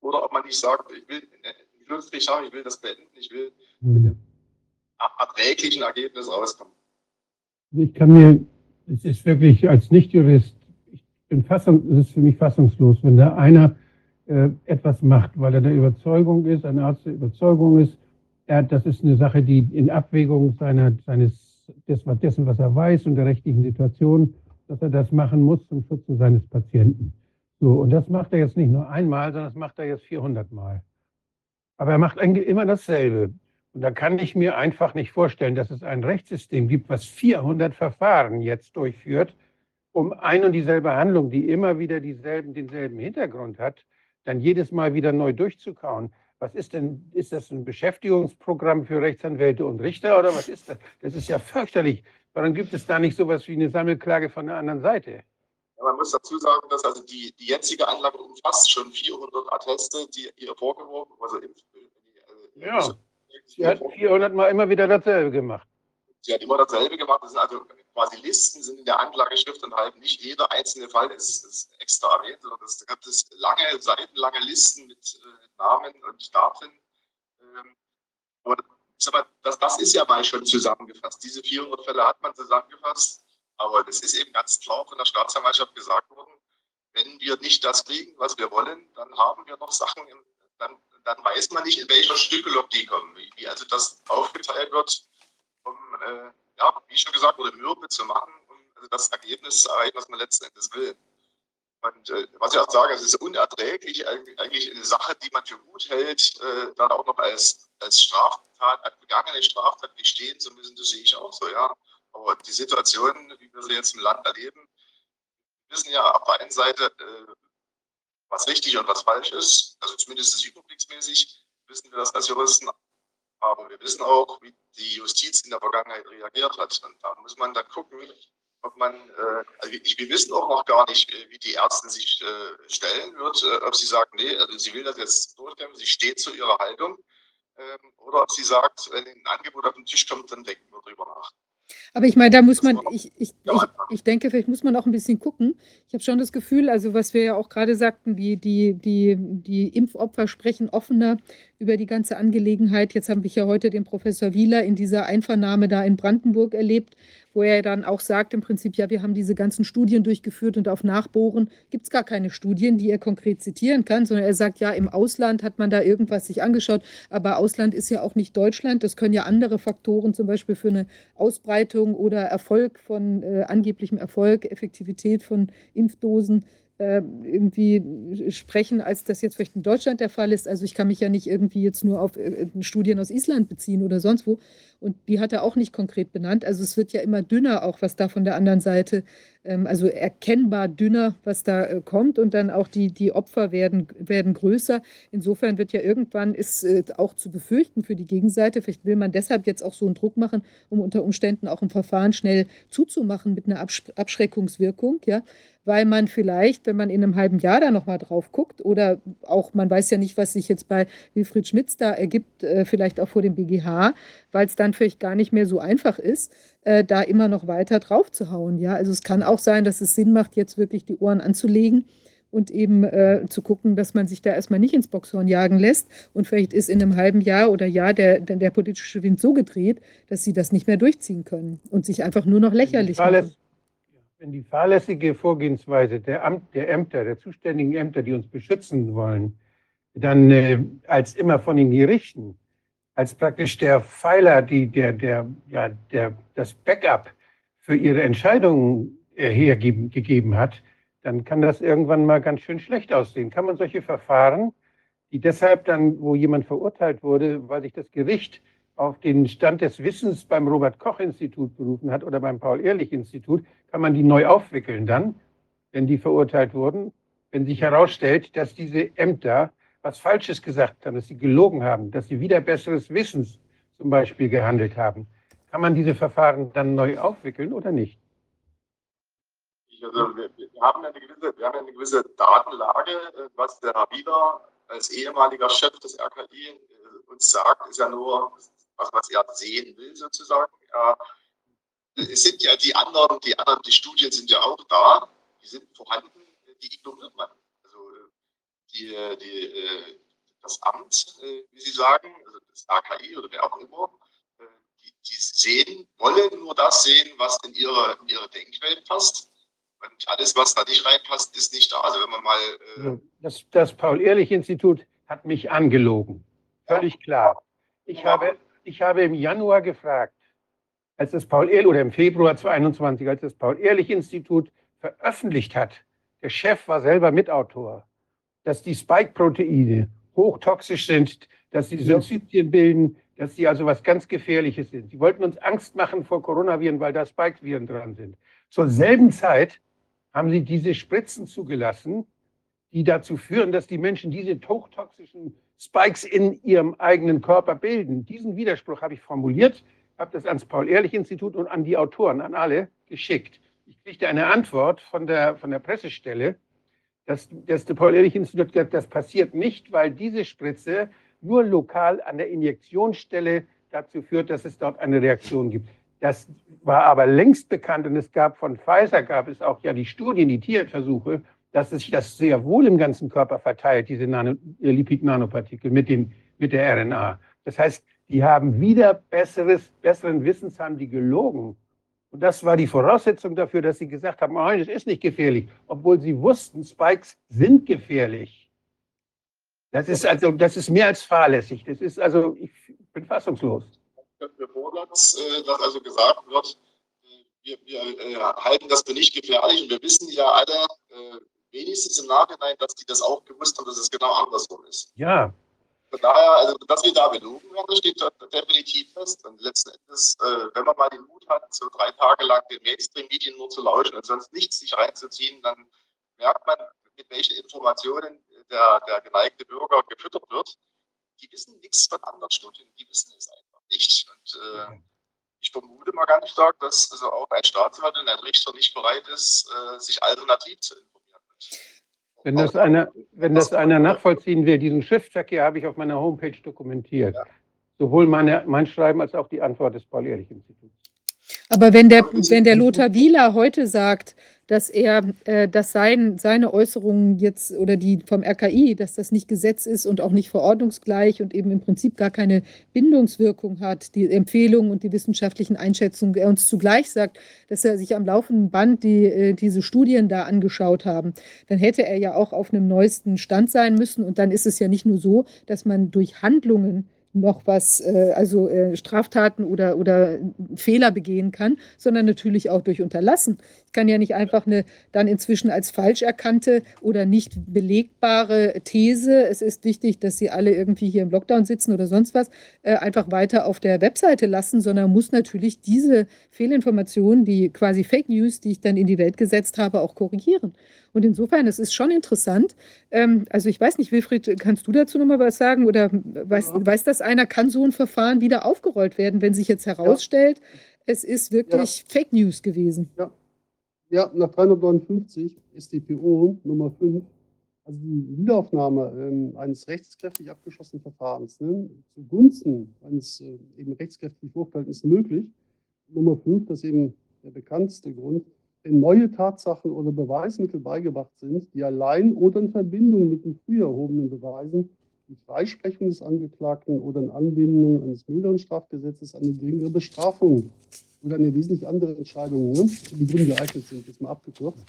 oder ob man nicht sagt, ich will einen Schlussstrich haben, ich will das beenden, ich will mit einem erträglichen Ergebnis rauskommen. Ich kann mir, es ist wirklich als Nichtjurist, ich bin fassung, es ist für mich fassungslos, wenn da einer äh, etwas macht, weil er der Überzeugung ist, ein Arzt der Überzeugung ist, er, das ist eine Sache, die in Abwägung seiner, seines, dessen, was er weiß und der rechtlichen Situation, dass er das machen muss zum Schutze seines Patienten. So, und das macht er jetzt nicht nur einmal, sondern das macht er jetzt 400 Mal. Aber er macht eigentlich immer dasselbe. Und da kann ich mir einfach nicht vorstellen, dass es ein Rechtssystem gibt, was 400 Verfahren jetzt durchführt, um ein und dieselbe Handlung, die immer wieder dieselben, denselben Hintergrund hat, dann jedes Mal wieder neu durchzukauen. Was ist denn, ist das ein Beschäftigungsprogramm für Rechtsanwälte und Richter oder was ist das? Das ist ja fürchterlich. Warum gibt es da nicht sowas wie eine Sammelklage von der anderen Seite? Man muss dazu sagen, dass also die, die jetzige Anlage umfasst schon 400 Atteste, die ihr vorgeworfen, also, also ja, sie hat 400 Mal immer wieder dasselbe gemacht. Sie hat immer dasselbe gemacht. Das sind also quasi Listen sind in der Anklageschrift enthalten. Nicht jeder einzelne Fall ist, ist extra erwähnt, sondern es gibt es lange, seitenlange Listen mit äh, Namen und Daten. Ähm, aber das, das ist ja mal schon zusammengefasst. Diese 400 Fälle hat man zusammengefasst. Aber es ist eben ganz klar von der Staatsanwaltschaft gesagt worden, wenn wir nicht das kriegen, was wir wollen, dann haben wir noch Sachen, dann, dann weiß man nicht, in welcher Stückelung die kommen. Wie, also das aufgeteilt wird, um äh, ja, wie schon gesagt wurde, mürbe zu machen, um also das Ergebnis zu erreichen, was man letzten Endes will. Und äh, was ich auch sage, es ist unerträglich, eigentlich eine Sache, die man für gut hält, äh, dann auch noch als, als Straftat, als begangene Straftat gestehen zu müssen, das sehe ich auch so, ja. Aber die Situation, wie wir sie jetzt im Land erleben, wir wissen ja auf der einen Seite, äh, was richtig und was falsch ist, also zumindest überblicksmäßig wissen wir das als Juristen, aber wir wissen auch, wie die Justiz in der Vergangenheit reagiert hat. Und da muss man dann gucken, ob man, äh, also wir wissen auch noch gar nicht, äh, wie die Ärztin sich äh, stellen wird, äh, ob sie sagt, nee, also sie will das jetzt durchkämpfen, sie steht zu ihrer Haltung, ähm, oder ob sie sagt, wenn ein Angebot auf den Tisch kommt, dann denken wir drüber nach. Aber ich meine, da muss man, ich, ich, ich, ich denke, vielleicht muss man auch ein bisschen gucken. Ich habe schon das Gefühl, also was wir ja auch gerade sagten, die, die, die, die Impfopfer sprechen offener über die ganze Angelegenheit. Jetzt habe ich ja heute den Professor Wieler in dieser Einvernahme da in Brandenburg erlebt, wo er dann auch sagt, im Prinzip, ja, wir haben diese ganzen Studien durchgeführt und auf Nachbohren gibt es gar keine Studien, die er konkret zitieren kann, sondern er sagt, ja, im Ausland hat man da irgendwas sich angeschaut, aber Ausland ist ja auch nicht Deutschland. Das können ja andere Faktoren zum Beispiel für eine Ausbreitung oder Erfolg von äh, angeblichem Erfolg, Effektivität von Impfdosen irgendwie sprechen, als das jetzt vielleicht in Deutschland der Fall ist. Also ich kann mich ja nicht irgendwie jetzt nur auf äh, Studien aus Island beziehen oder sonst wo. Und die hat er auch nicht konkret benannt. Also es wird ja immer dünner, auch was da von der anderen Seite, ähm, also erkennbar dünner, was da äh, kommt. Und dann auch die, die Opfer werden, werden größer. Insofern wird ja irgendwann ist auch zu befürchten für die Gegenseite. Vielleicht will man deshalb jetzt auch so einen Druck machen, um unter Umständen auch ein Verfahren schnell zuzumachen mit einer Abschreckungswirkung. Ja weil man vielleicht, wenn man in einem halben Jahr da nochmal drauf guckt oder auch, man weiß ja nicht, was sich jetzt bei Wilfried Schmitz da ergibt, äh, vielleicht auch vor dem BGH, weil es dann vielleicht gar nicht mehr so einfach ist, äh, da immer noch weiter drauf zu hauen. Ja? Also es kann auch sein, dass es Sinn macht, jetzt wirklich die Ohren anzulegen und eben äh, zu gucken, dass man sich da erstmal nicht ins Boxhorn jagen lässt. Und vielleicht ist in einem halben Jahr oder Jahr der, der, der politische Wind so gedreht, dass sie das nicht mehr durchziehen können und sich einfach nur noch lächerlich machen wenn die fahrlässige Vorgehensweise der, Amt, der Ämter, der zuständigen Ämter, die uns beschützen wollen, dann äh, als immer von den Gerichten, als praktisch der Pfeiler, die, der, der, ja, der, das Backup für ihre Entscheidungen äh, hergegeben hat, dann kann das irgendwann mal ganz schön schlecht aussehen. Kann man solche Verfahren, die deshalb dann, wo jemand verurteilt wurde, weil sich das Gericht auf den Stand des Wissens beim Robert-Koch-Institut berufen hat oder beim Paul-Ehrlich-Institut, kann man die neu aufwickeln dann, wenn die verurteilt wurden, wenn sich herausstellt, dass diese Ämter was Falsches gesagt haben, dass sie gelogen haben, dass sie wieder besseres Wissens zum Beispiel gehandelt haben. Kann man diese Verfahren dann neu aufwickeln oder nicht? Also wir, wir, haben eine gewisse, wir haben eine gewisse Datenlage, was der Herr als ehemaliger Chef des RKI äh, uns sagt, ist ja nur, was, was er sehen will sozusagen. Ja, es sind ja die anderen, die anderen, die Studien sind ja auch da, die sind vorhanden, die ignoriert man. Also die, die, das Amt, wie Sie sagen, also das RKI oder wer auch immer, die, die sehen, wollen nur das sehen, was in ihre, in ihre Denkwelt passt. Und alles, was da nicht reinpasst, ist nicht da. Also wenn man mal. Äh das, das Paul-Ehrlich-Institut hat mich angelogen. Völlig klar. Ich, ja. habe, ich habe im Januar gefragt, als das Paul-Ehrlich, oder im Februar 2021, als das Paul-Ehrlich-Institut veröffentlicht hat, der Chef war selber Mitautor, dass die Spike-Proteine hochtoxisch sind, dass sie Syncytien bilden, dass sie also was ganz Gefährliches sind. Sie wollten uns Angst machen vor Coronaviren, weil da Spike-Viren dran sind. Zur selben Zeit haben sie diese Spritzen zugelassen, die dazu führen, dass die Menschen diese hochtoxischen Spikes in ihrem eigenen Körper bilden. Diesen Widerspruch habe ich formuliert, habe das ans Paul-Ehrlich-Institut und an die Autoren, an alle geschickt. Ich kriegte eine Antwort von der, von der Pressestelle, dass, dass das Paul-Ehrlich-Institut gesagt das passiert nicht, weil diese Spritze nur lokal an der Injektionsstelle dazu führt, dass es dort eine Reaktion gibt. Das war aber längst bekannt und es gab von Pfizer gab es auch ja die Studien, die Tierversuche, dass sich das sehr wohl im ganzen Körper verteilt, diese Nano, äh, Lipid-Nanopartikel mit, mit der RNA. Das heißt, die haben wieder besseres, besseren Wissens haben die gelogen. Und das war die Voraussetzung dafür, dass sie gesagt haben, nein, es ist nicht gefährlich, obwohl sie wussten, Spikes sind gefährlich. Das ist also, das ist mehr als fahrlässig. Das ist also, ich bin fassungslos bevor das, äh, dass also gesagt wird, äh, wir, wir äh, halten das für nicht gefährlich und wir wissen ja alle, äh, wenigstens im Nachhinein, dass die das auch gewusst haben, dass es genau andersrum ist. Ja. Von daher, also, dass wir da belogen werden, steht definitiv fest. Und letzten Endes, äh, wenn man mal den Mut hat, so drei Tage lang den Mainstream-Medien nur zu lauschen und sonst nichts sich reinzuziehen, dann merkt man, mit welchen Informationen der, der geneigte Bürger gefüttert wird. Die wissen nichts von anderen Studien, die wissen es einfach nicht. Und äh, ich vermute mal ganz stark, dass also auch ein Staatsanwalt und ein Richter nicht bereit ist, äh, sich alternativ zu informieren. Wenn das, einer, wenn das einer nachvollziehen will, diesen Schriftverkehr habe ich auf meiner Homepage dokumentiert. Ja. Sowohl meine, mein Schreiben als auch die Antwort des Paul-Ehrlich-Instituts. Aber wenn der, wenn der Lothar Wieler heute sagt, dass er, äh, dass sein, seine Äußerungen jetzt oder die vom RKI, dass das nicht Gesetz ist und auch nicht verordnungsgleich und eben im Prinzip gar keine Bindungswirkung hat, die Empfehlungen und die wissenschaftlichen Einschätzungen, er uns zugleich sagt, dass er sich am laufenden Band die, äh, diese Studien da angeschaut haben, dann hätte er ja auch auf einem neuesten Stand sein müssen. Und dann ist es ja nicht nur so, dass man durch Handlungen noch was, äh, also äh, Straftaten oder, oder Fehler begehen kann, sondern natürlich auch durch Unterlassen. Ich kann ja nicht einfach eine dann inzwischen als falsch erkannte oder nicht belegbare These, es ist wichtig, dass Sie alle irgendwie hier im Lockdown sitzen oder sonst was, äh, einfach weiter auf der Webseite lassen, sondern muss natürlich diese Fehlinformationen, die quasi Fake News, die ich dann in die Welt gesetzt habe, auch korrigieren. Und insofern, es ist schon interessant. Ähm, also ich weiß nicht, Wilfried, kannst du dazu nochmal was sagen? Oder weiß, ja. weiß das einer, kann so ein Verfahren wieder aufgerollt werden, wenn sich jetzt herausstellt, ja. es ist wirklich ja. Fake News gewesen? Ja. ja, nach 359 StPO Nummer 5 also die Wiederaufnahme ähm, eines rechtskräftig abgeschlossenen Verfahrens ne, zugunsten eines äh, eben rechtskräftig ist möglich. Nummer 5, das ist eben der bekannteste Grund, neue Tatsachen oder Beweismittel beigebracht sind, die allein oder in Verbindung mit den früher erhobenen Beweisen die Freisprechung des Angeklagten oder in Anwendung eines milderen Strafgesetzes eine geringere Bestrafung oder eine wesentlich andere Entscheidung, ne, die Gründe geeignet sind, jetzt mal abgekürzt.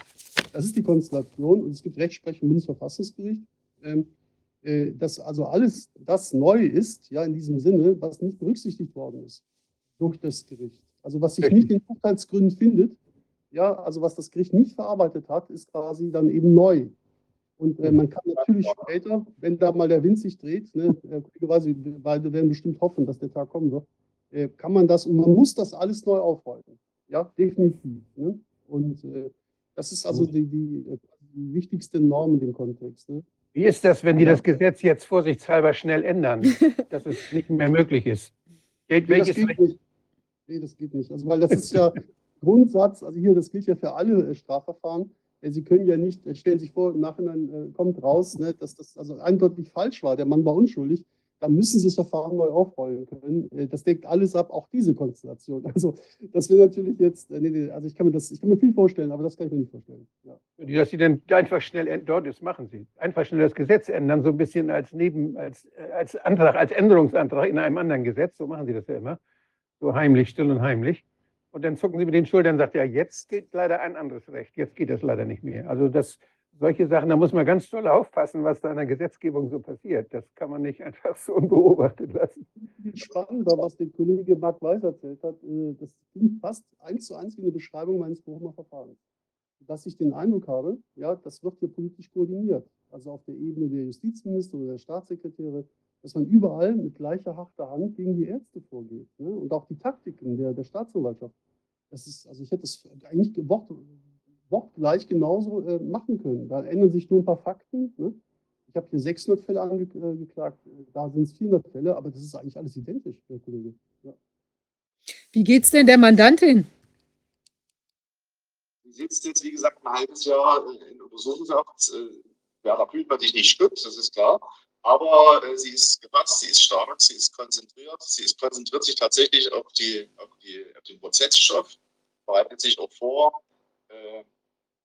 Das ist die Konstellation und es gibt Rechtsprechung im Bundesverfassungsgericht, ähm, äh, dass also alles das neu ist, ja, in diesem Sinne, was nicht berücksichtigt worden ist durch das Gericht. Also was sich nicht in Urteilsgründen findet, ja, also was das Gericht nicht verarbeitet hat, ist quasi dann eben neu. Und äh, man kann natürlich später, wenn da mal der Wind sich dreht, ne, äh, quasi, beide werden bestimmt hoffen, dass der Tag kommen wird, äh, kann man das und man muss das alles neu aufrollen. Ja, definitiv. Ne? Und äh, das ist also die, die, die, wichtigste Norm in dem Kontext. Ne? Wie ist das, wenn die das Gesetz jetzt vorsichtshalber schnell ändern, [laughs] dass es nicht mehr möglich ist? Geht, nee, das geht nicht. Nee, das geht nicht. Also, weil das ist ja Grundsatz, also hier, das gilt ja für alle äh, Strafverfahren. Sie können ja nicht, äh, stellen sich vor, im Nachhinein äh, kommt raus, ne, dass das also eindeutig falsch war, der Mann war unschuldig dann müssen sie das Verfahren neu aufrollen können. Äh, das deckt alles ab, auch diese Konstellation. [laughs] Also das wäre natürlich jetzt, äh, nee, nee, also ich kann mir das, ich kann mir viel vorstellen, aber das kann ich mir nicht vorstellen. Ja. Dass Sie dann einfach schnell dort, das machen Sie, einfach schnell das Gesetz ändern, so ein bisschen als Neben, als, äh, als Antrag, als Änderungsantrag in einem anderen Gesetz, so machen Sie das ja immer, so heimlich, still und heimlich. Und dann zucken Sie mit den Schultern und sagen, ja, jetzt geht leider ein anderes Recht, jetzt geht das leider nicht mehr. Also das solche Sachen, da muss man ganz toll aufpassen, was da in der Gesetzgebung so passiert. Das kann man nicht [laughs] einfach so unbeobachtet lassen. Spannender, was der Kollege Marc Weiß erzählt hat, äh, das klingt fast eins zu eins wie eine Beschreibung meines Bochumer Verfahrens. Dass ich den Eindruck habe, ja, das wird hier politisch koordiniert. Also auf der Ebene der Justizminister oder der Staatssekretäre, dass man überall mit gleicher harter Hand gegen die Ärzte vorgeht. Ne? Und auch die Taktiken der, der Staatsanwaltschaft. Das ist, also ich hätte es eigentlich gewort, wortgleich genauso äh, machen können. Da ändern sich nur ein paar Fakten. Ne? Ich habe hier 600 Fälle angeklagt, äh, da sind es 400 Fälle, aber das ist eigentlich alles identisch, Herr Kollege. Ja. Wie geht es denn der Mandantin? Sie sitzt jetzt, wie gesagt, ein halbes Jahr äh, in Untersuchungshaft. Werner Kühlmann dich nicht stützt, das ist klar. Aber äh, sie ist gefasst, sie ist stark, sie ist konzentriert. Sie ist, konzentriert sich tatsächlich auf, die, auf, die, auf den Prozessstoff, bereitet sich auch vor. Äh,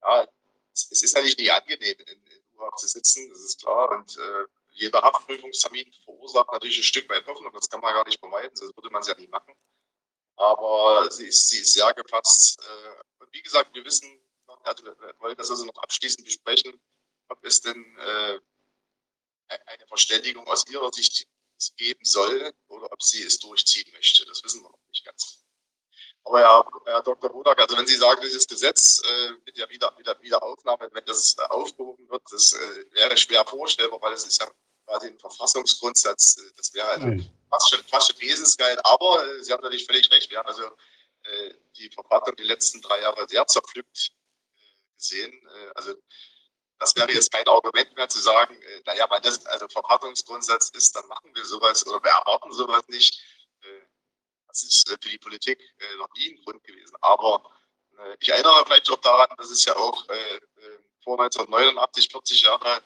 ja, es, es ist natürlich nicht angenehm, in, in U-Haft zu sitzen, das ist klar. Und äh, jeder Haftprüfungstermin verursacht natürlich ein Stück weit Hoffnung, das kann man gar nicht vermeiden, sonst würde man es ja nie machen. Aber sie ist, sie ist sehr gefasst. Äh, und wie gesagt, wir wissen, wir wollen das also noch abschließend besprechen, ob es denn äh, eine Verständigung aus ihrer Sicht geben soll oder ob sie es durchziehen möchte. Das wissen wir noch nicht ganz. Aber ja, Herr Dr. Budak, also wenn Sie sagen, dieses Gesetz äh, mit der Wieder, Wieder, Wiederaufnahme, wenn das äh, aufgehoben wird, das äh, wäre schwer vorstellbar, weil es ist ja quasi ein Verfassungsgrundsatz. Äh, das wäre also fast schon, fast schon wesensgeil. Aber äh, Sie haben natürlich völlig recht. Wir haben also äh, die Verfassung die letzten drei Jahre sehr zerpflückt gesehen. also das wäre jetzt kein Argument mehr zu sagen, naja, weil das also Verfassungsgrundsatz ist, dann machen wir sowas oder wir erwarten sowas nicht. Das ist äh, für die Politik äh, noch nie ein Grund gewesen. Aber äh, ich erinnere vielleicht auch daran, dass es ja auch vor 1989, 40 Jahre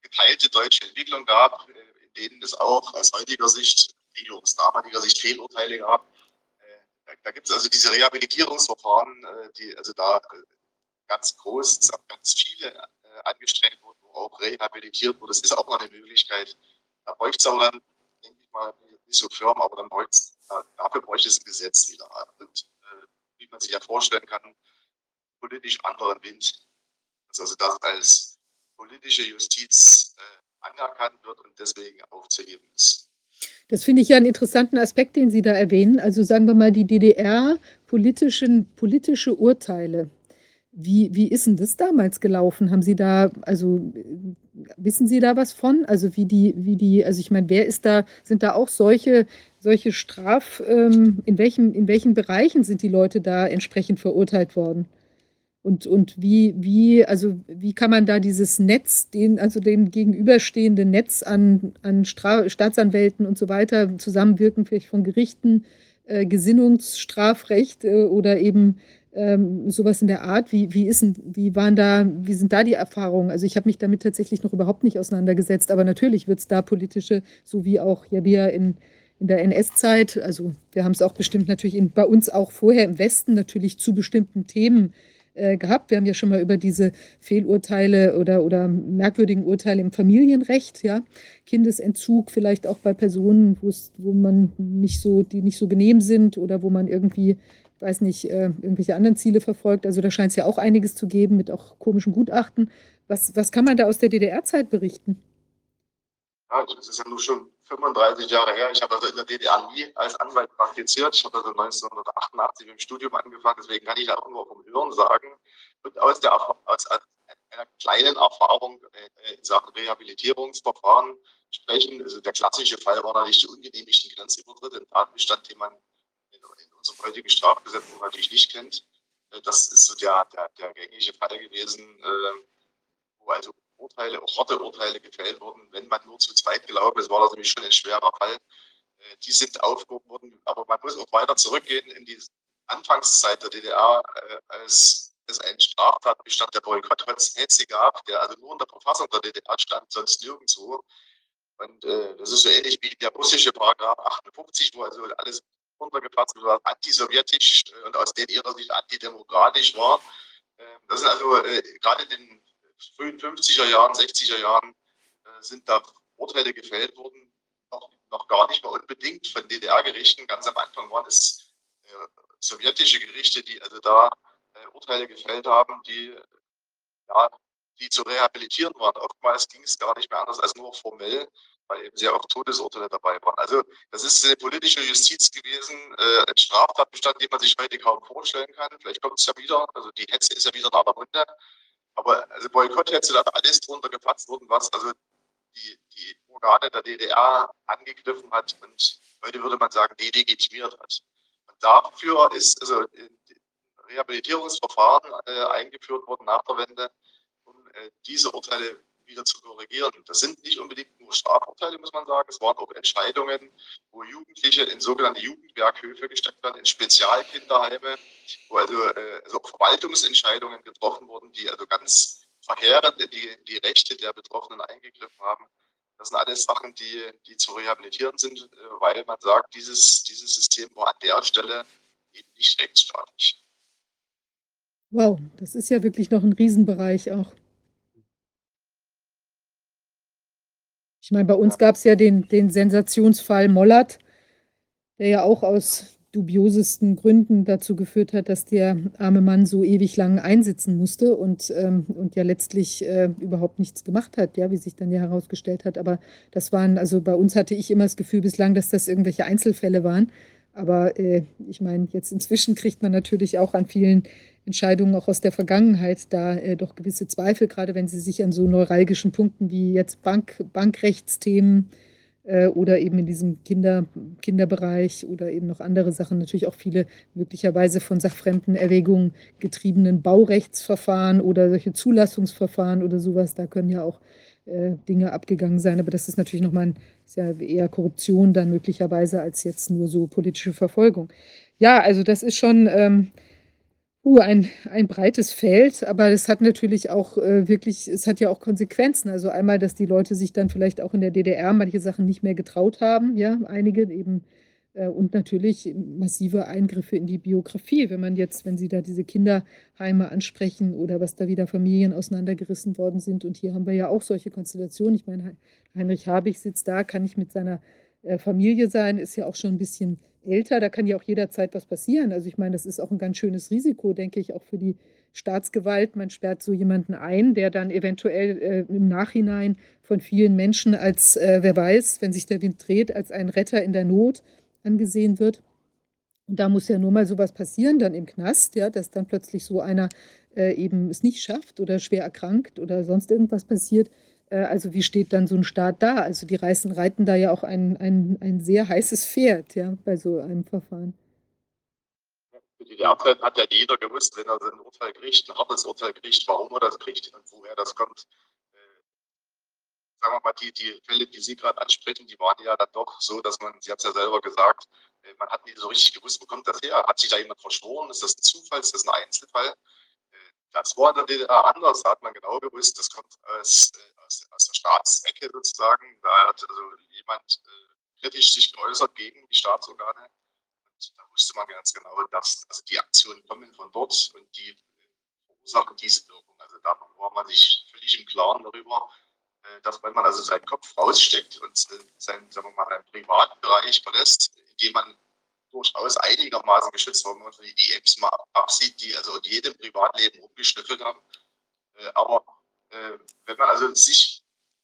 geteilte deutsche Entwicklung gab, in denen es auch aus heutiger Sicht, aus damaliger Sicht Fehlurteile gab. Da gibt es also diese Rehabilitierungsverfahren, die also da ganz groß, ganz viele angestrengt wurden, wo auch rehabilitiert wurde. Das ist auch noch eine Möglichkeit. Da bräuchte es aber dann, denke ich mal, nicht so firm, aber dann bräuchte es dafür bräuchte es ein Gesetz wieder. Und äh, wie man sich ja vorstellen kann, politisch anderen Wind. Also dass als politische Justiz äh, anerkannt wird und deswegen aufzuheben ist. Das finde ich ja einen interessanten Aspekt, den Sie da erwähnen. Also sagen wir mal, die DDR politischen, politische Urteile wie, wie ist denn das damals gelaufen? Haben Sie da, also wissen Sie da was von? Also wie die, wie die, also ich meine, wer ist da, sind da auch solche, solche Straf, ähm, in welchen, in welchen Bereichen sind die Leute da entsprechend verurteilt worden? Und, und wie, wie, also wie kann man da dieses Netz, den, also den gegenüberstehenden Netz an, an Staatsanwälten und so weiter, Zusammenwirken vielleicht von Gerichten, äh, Gesinnungsstrafrecht äh, oder eben ähm, sowas in der Art. Wie, wie, ist, wie, waren da, wie sind da die Erfahrungen? Also ich habe mich damit tatsächlich noch überhaupt nicht auseinandergesetzt, aber natürlich wird es da politische, so wie auch ja wir in, in der NS-Zeit, also wir haben es auch bestimmt natürlich in, bei uns auch vorher im Westen natürlich zu bestimmten Themen äh, gehabt. Wir haben ja schon mal über diese Fehlurteile oder, oder merkwürdigen Urteile im Familienrecht, ja, Kindesentzug vielleicht auch bei Personen, wo man nicht so, die nicht so genehm sind oder wo man irgendwie weiß nicht, äh, irgendwelche anderen Ziele verfolgt. Also da scheint es ja auch einiges zu geben mit auch komischen Gutachten. Was, was kann man da aus der DDR-Zeit berichten? Ja, das ist ja nur schon 35 Jahre her. Ich habe also in der DDR nie als Anwalt praktiziert. Ich habe also 1988 mit dem Studium angefangen, deswegen kann ich auch nur vom Hören sagen. Und aus der, aus, einer kleinen Erfahrung äh, in Sachen Rehabilitierungsverfahren sprechen. Also der klassische Fall war natürlich der ungenehmigten Grenzübertritt, ein Tatbestand, den man in, in unserem heutigen Strafgesetzbuch natürlich nicht kennt. Äh, das ist so der, der, der gängige Fall gewesen, äh, wo also Urteile, auch harte Urteile gefällt wurden, wenn man nur zu zweit gelaufen ist, war das nämlich schon ein schwerer Fall. Äh, die sind aufgehoben worden, aber man muss auch weiter zurückgehen in die Anfangszeit der DDR, als es einen Straftatbestand der Boykott Hetze gab, der also nur in der Verfassung der DDR stand, sonst nirgendwo. Und äh, das ist so ähnlich wie der russische Paragraph 58, wo also alles runtergefasst wird, antisowjetisch äh, und aus denen ihrer Sicht antidemokratisch war. Äh, das sind also äh, gerade in den frühen 50er Jahren, 60er Jahren äh, sind da Urteile gefällt worden, noch, noch gar nicht mal unbedingt von DDR-Gerichten. Ganz am Anfang waren es sowjetische Gerichte, die also da Urteile gefällt haben, die, ja, die zu rehabilitieren waren. Oftmals ging es gar nicht mehr anders als nur formell, weil eben sehr oft Todesurteile dabei waren. Also das ist eine politische Justiz gewesen, äh, ein Straftatbestand, den man sich heute kaum vorstellen kann. Vielleicht kommt es ja wieder, also die Hetze ist ja wieder nach der Runde. Aber also Boykotthetze, da alles drunter gefasst worden, was also die, die Organe der DDR angegriffen hat und heute würde man sagen, delegitimiert hat. Und dafür ist also Rehabilitierungsverfahren äh, eingeführt worden nach der Wende, um äh, diese Urteile wieder zu korrigieren. Das sind nicht unbedingt nur Strafurteile, muss man sagen. Es waren auch Entscheidungen, wo Jugendliche in sogenannte Jugendwerkhöfe gesteckt werden, in Spezialkinderheime, wo also, äh, also Verwaltungsentscheidungen getroffen wurden, die also ganz verheerend in die, die Rechte der Betroffenen eingegriffen haben. Das sind alles Sachen, die, die zu rehabilitieren sind, äh, weil man sagt, dieses, dieses System war an der Stelle eben nicht rechtsstaatlich. Wow, das ist ja wirklich noch ein Riesenbereich auch. Ich meine, bei uns gab es ja den, den Sensationsfall Mollert, der ja auch aus dubiosesten Gründen dazu geführt hat, dass der arme Mann so ewig lang einsitzen musste und, ähm, und ja letztlich äh, überhaupt nichts gemacht hat, ja, wie sich dann ja herausgestellt hat. Aber das waren, also bei uns hatte ich immer das Gefühl bislang, dass das irgendwelche Einzelfälle waren. Aber äh, ich meine, jetzt inzwischen kriegt man natürlich auch an vielen Entscheidungen auch aus der Vergangenheit da äh, doch gewisse Zweifel, gerade wenn sie sich an so neuralgischen Punkten wie jetzt Bank, Bankrechtsthemen äh, oder eben in diesem Kinder, Kinderbereich oder eben noch andere Sachen, natürlich auch viele möglicherweise von sachfremden Erwägungen getriebenen Baurechtsverfahren oder solche Zulassungsverfahren oder sowas, da können ja auch äh, Dinge abgegangen sein. Aber das ist natürlich nochmal ein, ist ja eher Korruption dann möglicherweise als jetzt nur so politische Verfolgung. Ja, also das ist schon. Ähm, Uh, ein ein breites Feld, aber es hat natürlich auch, äh, wirklich es hat ja auch Konsequenzen. Also einmal, dass die Leute sich dann vielleicht auch in der DDR manche Sachen nicht mehr getraut haben, ja, einige eben, äh, und natürlich massive Eingriffe in die Biografie. Wenn man jetzt wenn Sie da diese Kinderheime ansprechen oder was da wieder Familien auseinandergerissen worden sind und hier haben wir ja auch solche Konstellationen. Ich meine, Heinrich Habich sitzt da, kann nicht mit seiner, äh, Familie sein, ist ja auch schon ein bisschen älter, da kann ja auch jederzeit was passieren. Also ich meine, das ist auch ein ganz schönes Risiko, denke ich, auch für die Staatsgewalt. Man sperrt so jemanden ein, der dann eventuell äh, im Nachhinein von vielen Menschen als, äh, wer weiß, wenn sich der Wind dreht, als ein Retter in der Not angesehen wird. Und da muss ja nur mal sowas passieren, dann im Knast, ja, dass dann plötzlich so einer äh, eben es nicht schafft oder schwer erkrankt oder sonst irgendwas passiert. Äh, also wie steht dann so ein Staat da? Also die Reißen reiten da ja auch ein, ein, ein sehr heißes Pferd, ja, bei so einem Verfahren. Die DDR-Zeit hat ja jeder gewusst, wenn er so ein Urteil kriegt, ein hartes Urteil kriegt, warum er das kriegt und woher das kommt. Äh, sagen wir mal, die, die Fälle, die Sie gerade ansprechen, die waren ja dann doch so, dass man, Sie haben es ja selber gesagt, äh, man hat nicht so richtig gewusst, wo kommt das her? Hat sich da jemand verschworen? Ist das ein Zufall? Ist das ein Einzelfall? Das war in der DDR anders, da hat man genau gewusst, das kommt aus, aus, aus der Staatsecke sozusagen. Da hat also jemand äh, kritisch sich geäußert gegen die Staatsorgane. Und da wusste man ganz genau, dass also die Aktionen kommen von dort und die verursachen diese Wirkung. Also da war man sich völlig im Klaren darüber, äh, dass wenn man also seinen Kopf raussteckt und seinen, sagen wir mal, einen privaten Bereich verlässt, indem man durchaus einigermaßen geschützt, wenn man die Apps mal absieht, die also jedem Privatleben rumgeschnüffelt haben. Äh, aber äh, wenn man also sich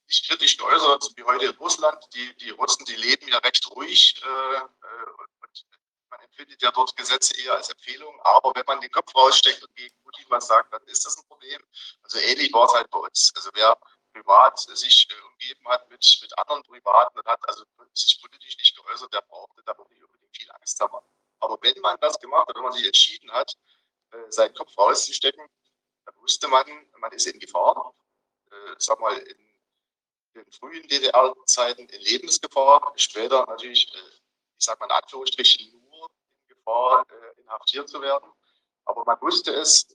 nicht kritisch äußert, wie heute in Russland, die, die Russen, die leben ja recht ruhig äh, und man empfindet ja dort Gesetze eher als Empfehlung, aber wenn man den Kopf raussteckt und gegen Putin was sagt, dann ist das ein Problem. Also ähnlich war es halt bei uns. Also wer privat sich äh, umgeben hat mit, mit anderen Privaten und hat also sich politisch nicht geäußert, der brauchte da nicht unbedingt viel Angst haben. Aber wenn man das gemacht hat, wenn man sich entschieden hat, äh, seinen Kopf rauszustecken, dann wusste man, man ist in Gefahr. Äh, sag mal, in den frühen DDR-Zeiten in Lebensgefahr, später natürlich, äh, ich sag mal in Anführungsstrichen, nur in Gefahr, äh, inhaftiert zu werden. Aber man wusste es,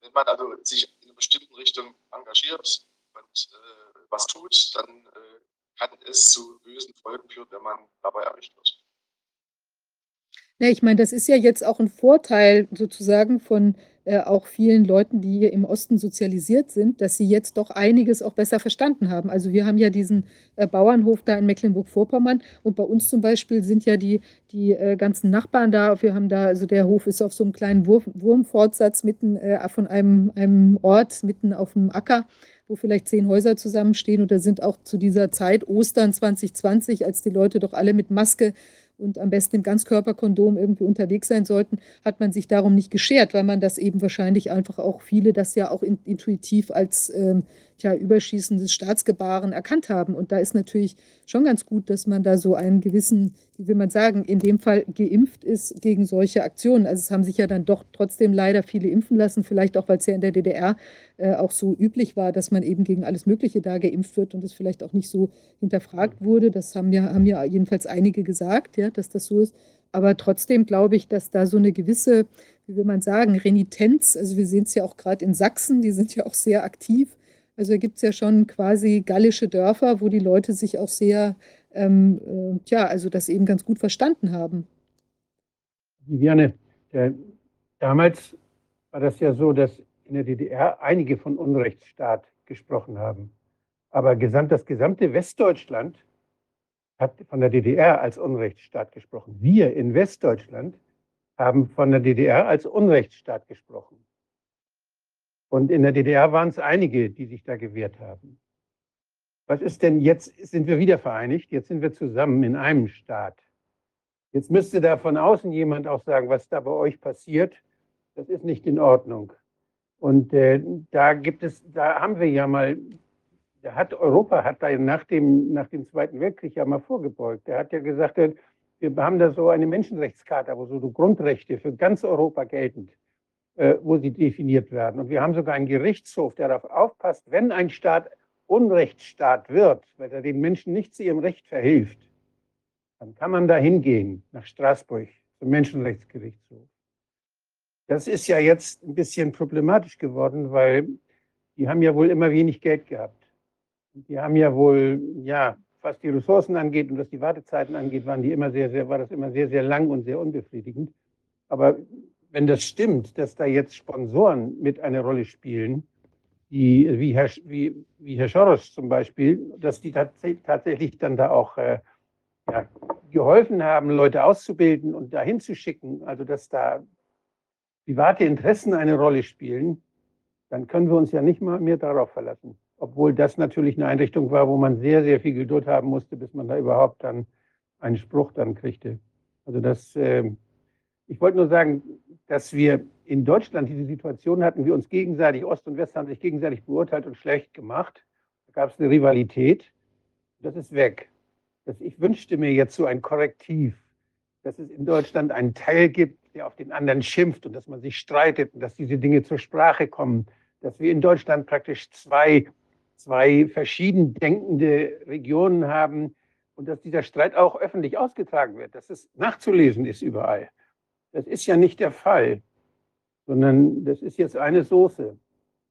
wenn man also sich in einer bestimmten Richtung engagiert und äh, was tut, dann äh, kann es zu bösen Folgen führen, wenn man dabei erwischt wird. Ja, ich meine, das ist ja jetzt auch ein Vorteil sozusagen von äh, auch vielen Leuten, die hier im Osten sozialisiert sind, dass sie jetzt doch einiges auch besser verstanden haben. Also wir haben ja diesen äh, Bauernhof da in Mecklenburg-Vorpommern und bei uns zum Beispiel sind ja die, die äh, ganzen Nachbarn da. Wir haben da, also der Hof ist auf so einem kleinen Wurf, Wurmfortsatz mitten äh, von einem, einem Ort, mitten auf dem Acker wo vielleicht zehn Häuser zusammenstehen. Und da sind auch zu dieser Zeit, Ostern 2020, als die Leute doch alle mit Maske und am besten im Ganzkörperkondom irgendwie unterwegs sein sollten, hat man sich darum nicht geschert, weil man das eben wahrscheinlich einfach auch viele das ja auch intuitiv als ähm, tja, überschießendes Staatsgebaren erkannt haben. Und da ist natürlich schon ganz gut, dass man da so einen gewissen, wie will man sagen, in dem Fall geimpft ist gegen solche Aktionen. Also es haben sich ja dann doch trotzdem leider viele impfen lassen, vielleicht auch, weil es ja in der DDR äh, auch so üblich war, dass man eben gegen alles Mögliche da geimpft wird und es vielleicht auch nicht so hinterfragt wurde. Das haben ja, haben ja jedenfalls einige gesagt, ja, dass das so ist. Aber trotzdem glaube ich, dass da so eine gewisse, wie will man sagen, Renitenz, also wir sehen es ja auch gerade in Sachsen, die sind ja auch sehr aktiv, also gibt es ja schon quasi gallische Dörfer, wo die Leute sich auch sehr, ähm, äh, tja, also das eben ganz gut verstanden haben. Viviane, der, damals war das ja so, dass in der DDR einige von Unrechtsstaat gesprochen haben. Aber gesamt, das gesamte Westdeutschland hat von der DDR als Unrechtsstaat gesprochen. Wir in Westdeutschland haben von der DDR als Unrechtsstaat gesprochen. Und in der DDR waren es einige, die sich da gewehrt haben. Was ist denn jetzt, sind wir wieder vereinigt, jetzt sind wir zusammen in einem Staat. Jetzt müsste da von außen jemand auch sagen, was da bei euch passiert, das ist nicht in Ordnung. Und äh, da gibt es, da haben wir ja mal, da hat Europa hat da nach dem, nach dem Zweiten Weltkrieg ja mal vorgebeugt. Der hat ja gesagt, wir haben da so eine Menschenrechtskarte, wo so Grundrechte für ganz Europa geltend äh, wo sie definiert werden. Und wir haben sogar einen Gerichtshof, der darauf aufpasst, wenn ein Staat Unrechtsstaat wird, weil er den Menschen nicht zu ihrem Recht verhilft, dann kann man da hingehen, nach Straßburg, zum Menschenrechtsgerichtshof. Das ist ja jetzt ein bisschen problematisch geworden, weil die haben ja wohl immer wenig Geld gehabt. Die haben ja wohl, ja, was die Ressourcen angeht und was die Wartezeiten angeht, waren die immer sehr, sehr, war das immer sehr, sehr lang und sehr unbefriedigend. Aber wenn das stimmt, dass da jetzt Sponsoren mit eine Rolle spielen, die, wie, Herr, wie, wie Herr Soros zum Beispiel, dass die tatsächlich dann da auch äh, ja, geholfen haben, Leute auszubilden und dahin zu schicken, also dass da private Interessen eine Rolle spielen, dann können wir uns ja nicht mal mehr darauf verlassen. Obwohl das natürlich eine Einrichtung war, wo man sehr, sehr viel Geduld haben musste, bis man da überhaupt dann einen Spruch dann kriegte. Also das, äh, ich wollte nur sagen, dass wir in Deutschland diese Situation hatten, wir uns gegenseitig, Ost und West haben sich gegenseitig beurteilt und schlecht gemacht. Da gab es eine Rivalität. Das ist weg. Das, ich wünschte mir jetzt so ein Korrektiv, dass es in Deutschland einen Teil gibt, der auf den anderen schimpft und dass man sich streitet und dass diese Dinge zur Sprache kommen. Dass wir in Deutschland praktisch zwei, zwei verschieden denkende Regionen haben und dass dieser Streit auch öffentlich ausgetragen wird, dass es nachzulesen ist überall. Das ist ja nicht der Fall, sondern das ist jetzt eine Soße.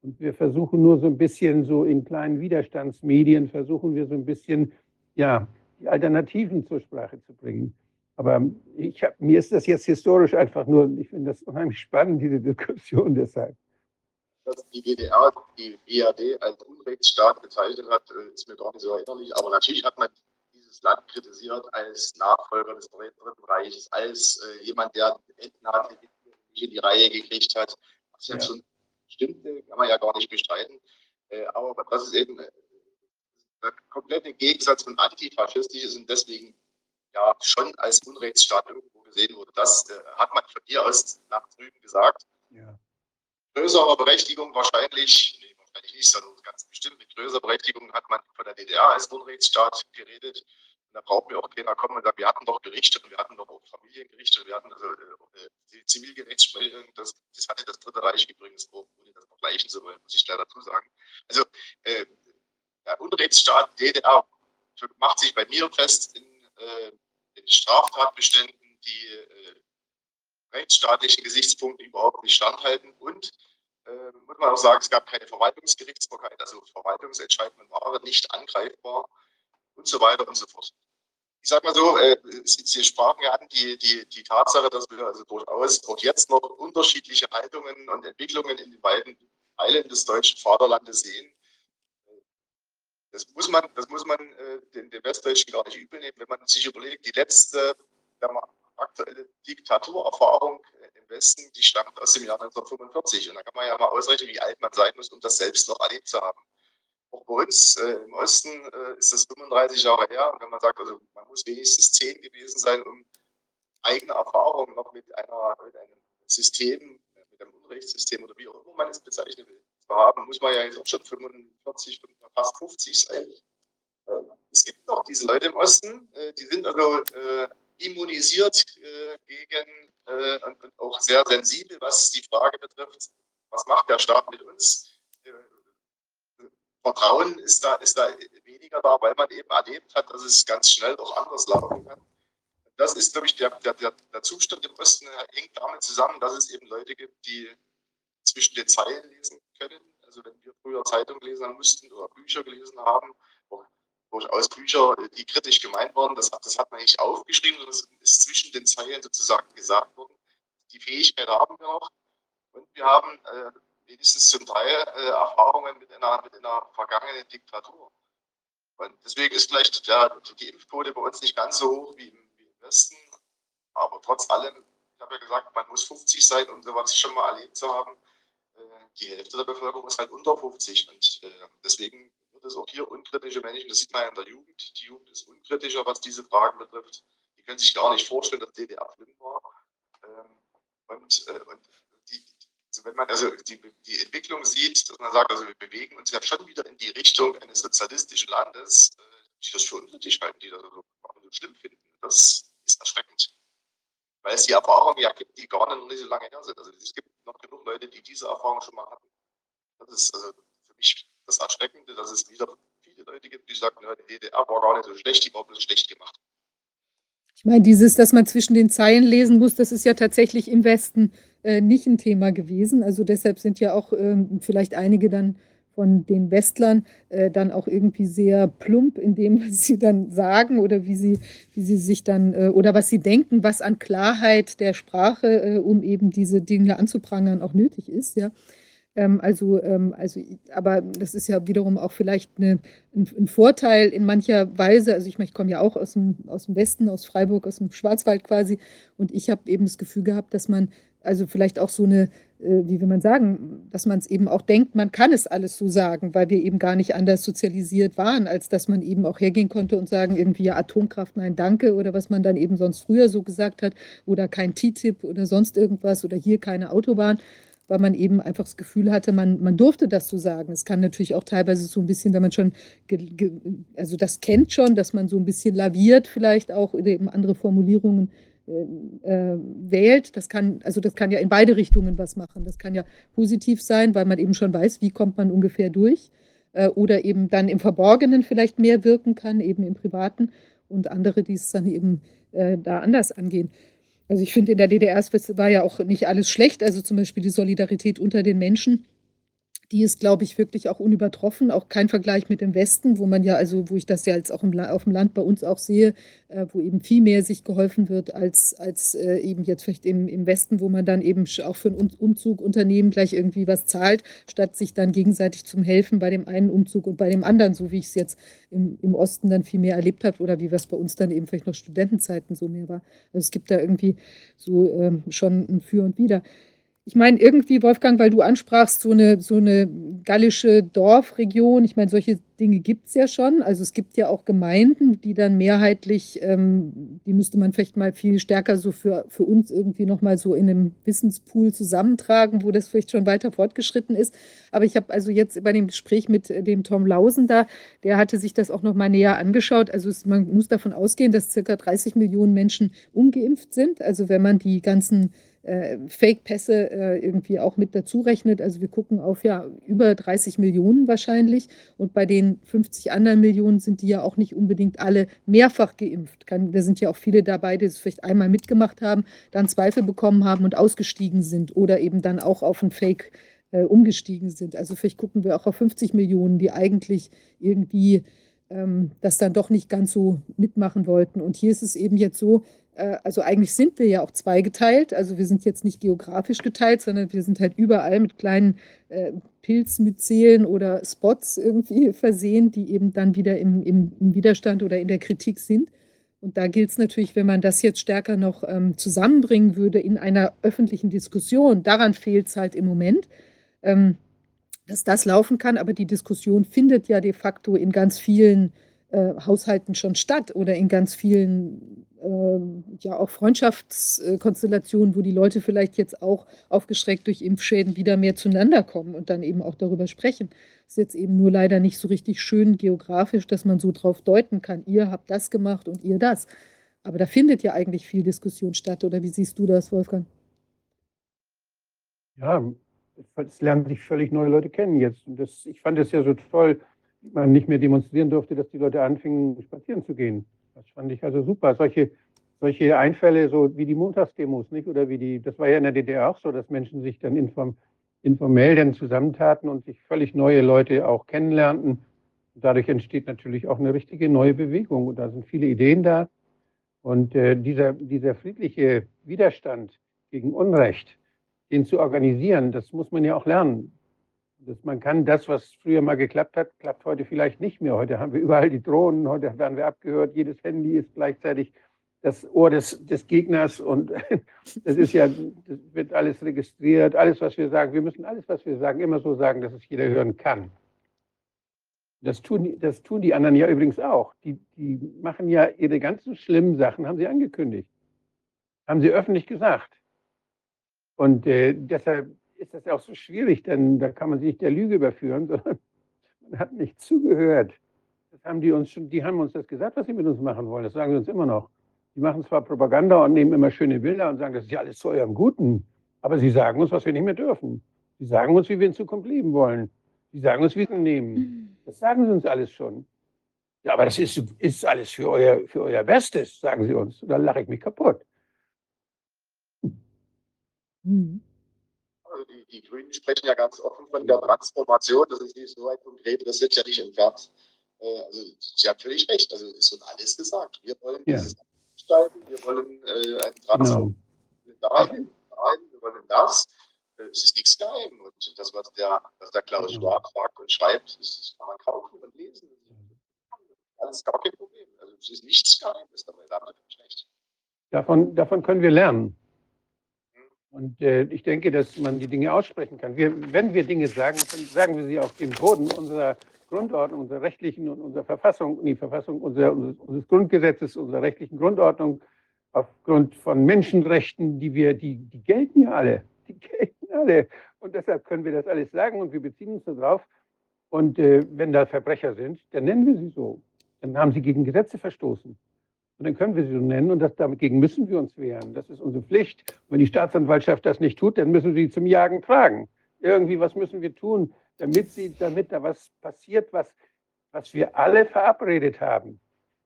Und wir versuchen nur so ein bisschen so in kleinen Widerstandsmedien, versuchen wir so ein bisschen, ja, die Alternativen zur Sprache zu bringen. Aber ich hab, mir ist das jetzt historisch einfach nur, ich finde das unheimlich spannend, diese Diskussion [laughs] deshalb. Dass die DDR die BRD als Unrechtsstaat bezeichnet hat, äh, ist mir gar nicht so erinnerlich. Aber natürlich hat man dieses Land kritisiert als Nachfolger des Dritten Reiches, als äh, jemand, der endnadlich in die Reihe gekriegt hat. Was jetzt ja. stimmte, kann man ja gar nicht bestreiten. Äh, aber das ist eben äh, der komplette Gegensatz von antifaschistisch ist und deswegen ja schon als Unrechtsstaat irgendwo gesehen wurde. Das äh, hat man von hier aus nach drüben gesagt. Ja. Größere Berechtigung wahrscheinlich, wahrscheinlich nicht, sondern ganz bestimmt mit größerer Berechtigung hat man von der DDR als Unrechtsstaat geredet. Und da braucht mir auch keiner kommen und sagen, wir hatten doch Gerichte und wir hatten doch auch Familiengerichte und wir hatten also äh, die Zivilgerichtsprechung, das, das hatte das Dritte Reich übrigens auch, ohne das vergleichen zu wollen, muss ich leider dazu sagen. Also äh, der Unrechtsstaat DDR macht sich bei mir fest in, äh, Straftatbeständen, die äh, rechtsstaatlichen Gesichtspunkten überhaupt nicht standhalten. Und äh, muss man auch sagen, es gab keine Verwaltungsgerichtsbarkeit, also Verwaltungsentscheidungen waren nicht angreifbar und so weiter und so fort. Ich sage mal so, äh, Sie sprachen ja an die, die, die Tatsache, dass wir also durchaus auch jetzt noch unterschiedliche Haltungen und Entwicklungen in den beiden Teilen des deutschen Vaterlandes sehen. Das muss man, das muss man äh, den, den Westdeutschen gar nicht übel nehmen, wenn man sich überlegt, die letzte aktuelle Diktaturerfahrung im Westen, die stammt aus dem Jahr 1945. Und da kann man ja mal ausrechnen, wie alt man sein muss, um das selbst noch erlebt zu haben. Auch bei uns äh, im Osten äh, ist das 35 Jahre her. Und wenn man sagt, also man muss wenigstens 10 gewesen sein, um eigene Erfahrungen noch mit, einer, mit einem System, mit einem Unrechtssystem oder wie auch immer man es bezeichnen will, zu haben, muss man ja jetzt auch schon 45, fast 50 sein. Äh, es gibt noch diese Leute im Osten, äh, die sind also äh, immunisiert gegen und auch sehr sensibel, was die Frage betrifft, was macht der Staat mit uns? Vertrauen ist da, ist da weniger da, weil man eben erlebt hat, dass es ganz schnell auch anders laufen kann. Das ist, glaube ich, der, der, der Zustand im Osten hängt damit zusammen, dass es eben Leute gibt, die zwischen den Zeilen lesen können. Also wenn wir früher Zeitung lesen mussten oder Bücher gelesen haben, durchaus Bücher, die kritisch gemeint waren, das hat, das hat man nicht aufgeschrieben, sondern es ist zwischen den Zeilen sozusagen gesagt worden. Die Fähigkeit haben wir noch. Und wir haben äh, wenigstens zum Teil äh, Erfahrungen mit einer, mit einer vergangenen Diktatur. Und deswegen ist vielleicht der, die Impfquote bei uns nicht ganz so hoch wie im, wie im Westen. Aber trotz allem, ich habe ja gesagt, man muss 50 sein, um sowas schon mal erlebt zu haben. Äh, die Hälfte der Bevölkerung ist halt unter 50. Und äh, deswegen es auch hier unkritische Menschen, das sieht man ja in der Jugend. Die Jugend ist unkritischer, was diese Fragen betrifft. Die können sich gar nicht vorstellen, dass DDR schlimm war. Ähm, und, und also wenn man also die, die Entwicklung sieht, dass man sagt, also wir bewegen uns ja schon wieder in die Richtung eines sozialistischen Landes, äh, die das für unkritisch halten, die das so, so schlimm finden, das ist erschreckend. Weil es die Erfahrungen ja gibt, die gar nicht so lange her sind. Also es gibt noch genug Leute, die diese Erfahrung schon mal hatten. Das ist also für mich das Erschreckende, dass es wieder viele Leute gibt, die sagen, die DDR war gar nicht so schlecht, die war bloß schlecht gemacht. Ich meine, dieses, dass man zwischen den Zeilen lesen muss, das ist ja tatsächlich im Westen äh, nicht ein Thema gewesen. Also deshalb sind ja auch ähm, vielleicht einige dann von den Westlern äh, dann auch irgendwie sehr plump in dem, [laughs] was sie dann sagen oder wie sie, wie sie sich dann äh, oder was sie denken, was an Klarheit der Sprache, äh, um eben diese Dinge anzuprangern, auch nötig ist, ja. Ähm, also, ähm, also, aber das ist ja wiederum auch vielleicht eine, ein, ein, Vorteil in mancher Weise. Also ich, meine, ich komme ja auch aus dem, aus dem Westen, aus Freiburg, aus dem Schwarzwald quasi. Und ich habe eben das Gefühl gehabt, dass man also vielleicht auch so eine, äh, wie will man sagen, dass man es eben auch denkt, man kann es alles so sagen, weil wir eben gar nicht anders sozialisiert waren, als dass man eben auch hergehen konnte und sagen, irgendwie ja, Atomkraft, nein, danke, oder was man dann eben sonst früher so gesagt hat, oder kein TTIP oder sonst irgendwas, oder hier keine Autobahn, weil man eben einfach das Gefühl hatte, man, man durfte das so sagen. Es kann natürlich auch teilweise so ein bisschen, wenn man schon, also das kennt schon, dass man so ein bisschen laviert, vielleicht auch, eben andere Formulierungen äh, wählt. Das kann, also das kann ja in beide Richtungen was machen. Das kann ja positiv sein, weil man eben schon weiß, wie kommt man ungefähr durch. Äh, oder eben dann im Verborgenen vielleicht mehr wirken kann, eben im Privaten. Und andere, die es dann eben äh, da anders angehen. Also ich finde, in der DDR war ja auch nicht alles schlecht. Also zum Beispiel die Solidarität unter den Menschen die ist, glaube ich, wirklich auch unübertroffen. Auch kein Vergleich mit dem Westen, wo man ja, also wo ich das ja jetzt auch im, auf dem Land bei uns auch sehe, äh, wo eben viel mehr sich geholfen wird als, als äh, eben jetzt vielleicht im, im Westen, wo man dann eben auch für einen Umzug Unternehmen gleich irgendwie was zahlt, statt sich dann gegenseitig zum Helfen bei dem einen Umzug und bei dem anderen, so wie ich es jetzt im, im Osten dann viel mehr erlebt habe oder wie was bei uns dann eben vielleicht noch Studentenzeiten so mehr war. Also es gibt da irgendwie so ähm, schon ein Für und Wider. Ich meine, irgendwie, Wolfgang, weil du ansprachst, so eine, so eine gallische Dorfregion, ich meine, solche Dinge gibt es ja schon. Also es gibt ja auch Gemeinden, die dann mehrheitlich, ähm, die müsste man vielleicht mal viel stärker so für, für uns irgendwie nochmal so in einem Wissenspool zusammentragen, wo das vielleicht schon weiter fortgeschritten ist. Aber ich habe also jetzt bei dem Gespräch mit äh, dem Tom Lausen da, der hatte sich das auch nochmal näher angeschaut. Also es, man muss davon ausgehen, dass circa 30 Millionen Menschen ungeimpft sind. Also wenn man die ganzen äh, Fake-Pässe äh, irgendwie auch mit dazu rechnet. Also wir gucken auf ja über 30 Millionen wahrscheinlich und bei den 50 anderen Millionen sind die ja auch nicht unbedingt alle mehrfach geimpft. Kann, da sind ja auch viele dabei, die es vielleicht einmal mitgemacht haben, dann Zweifel bekommen haben und ausgestiegen sind oder eben dann auch auf ein Fake äh, umgestiegen sind. Also vielleicht gucken wir auch auf 50 Millionen, die eigentlich irgendwie ähm, das dann doch nicht ganz so mitmachen wollten. Und hier ist es eben jetzt so, also eigentlich sind wir ja auch zweigeteilt. Also wir sind jetzt nicht geografisch geteilt, sondern wir sind halt überall mit kleinen äh, Pilzmyzelen oder Spots irgendwie versehen, die eben dann wieder im, im, im Widerstand oder in der Kritik sind. Und da gilt es natürlich, wenn man das jetzt stärker noch ähm, zusammenbringen würde in einer öffentlichen Diskussion, daran fehlt es halt im Moment, ähm, dass das laufen kann. Aber die Diskussion findet ja de facto in ganz vielen äh, Haushalten schon statt oder in ganz vielen ja auch Freundschaftskonstellationen, wo die Leute vielleicht jetzt auch aufgeschreckt durch Impfschäden wieder mehr zueinander kommen und dann eben auch darüber sprechen. Ist jetzt eben nur leider nicht so richtig schön geografisch, dass man so drauf deuten kann, ihr habt das gemacht und ihr das. Aber da findet ja eigentlich viel Diskussion statt, oder wie siehst du das, Wolfgang? Ja, es lernen sich völlig neue Leute kennen jetzt. Und das, ich fand es ja so toll, man nicht mehr demonstrieren durfte, dass die Leute anfingen, spazieren zu gehen. Das fand ich also super. Solche, solche Einfälle, so wie die Montagsdemos, nicht? Oder wie die, das war ja in der DDR auch so, dass Menschen sich dann inform, informell dann zusammentaten und sich völlig neue Leute auch kennenlernten. Dadurch entsteht natürlich auch eine richtige neue Bewegung und da sind viele Ideen da. Und äh, dieser, dieser friedliche Widerstand gegen Unrecht, den zu organisieren, das muss man ja auch lernen. Das, man kann das, was früher mal geklappt hat, klappt heute vielleicht nicht mehr. Heute haben wir überall die Drohnen, heute werden wir abgehört, jedes Handy ist gleichzeitig das Ohr des, des Gegners und [laughs] das ist ja, das wird alles registriert, alles, was wir sagen. Wir müssen alles, was wir sagen, immer so sagen, dass es jeder hören kann. Das tun, das tun die anderen ja übrigens auch. Die, die machen ja ihre ganzen schlimmen Sachen, haben sie angekündigt. Haben sie öffentlich gesagt. Und äh, deshalb ist das ja auch so schwierig, denn da kann man sich nicht der Lüge überführen, [laughs] sondern man hat nicht zugehört. Das haben die uns schon, die haben uns das gesagt, was sie mit uns machen wollen. Das sagen sie uns immer noch. Die machen zwar Propaganda und nehmen immer schöne Bilder und sagen, das ist ja alles zu eurem Guten, aber sie sagen uns, was wir nicht mehr dürfen. Sie sagen uns, wie wir in Zukunft leben wollen. Sie sagen uns, wie wir nehmen. Das sagen sie uns alles schon. Ja, aber das ist, ist alles für euer, für euer Bestes, sagen sie uns. Und dann lache ich mich kaputt. Mhm also die, die Grünen sprechen ja ganz offen von der Transformation, das ist nicht so ein konkret, das ist ja nicht entfernt. Äh, also Sie haben völlig recht, also es wird alles gesagt. Wir wollen ja. dieses gestalten, wir wollen äh, ein Transformation genau. dahin, dahin, wir wollen das. Äh, es ist nichts geheim. Und das, was der, was der Klaus. Schwab sagt und schreibt, das kann man kaufen und lesen. Alles gar kein Problem. Also es ist nichts Geheimes dabei, da haben wir recht. Davon, davon können wir lernen. Und äh, ich denke, dass man die Dinge aussprechen kann. Wir, wenn wir Dinge sagen, sagen wir sie auf dem Boden unserer Grundordnung, unserer rechtlichen und unserer Verfassung, die Verfassung unserer, unseres Grundgesetzes, unserer rechtlichen Grundordnung, aufgrund von Menschenrechten, die wir, die, die gelten ja alle. Die gelten alle. Und deshalb können wir das alles sagen und wir beziehen uns darauf. Und äh, wenn da Verbrecher sind, dann nennen wir sie so. Dann haben sie gegen Gesetze verstoßen. Und dann können wir sie so nennen und das, dagegen müssen wir uns wehren. Das ist unsere Pflicht. wenn die Staatsanwaltschaft das nicht tut, dann müssen sie zum Jagen tragen. Irgendwie, was müssen wir tun, damit, sie, damit da was passiert, was, was wir alle verabredet haben,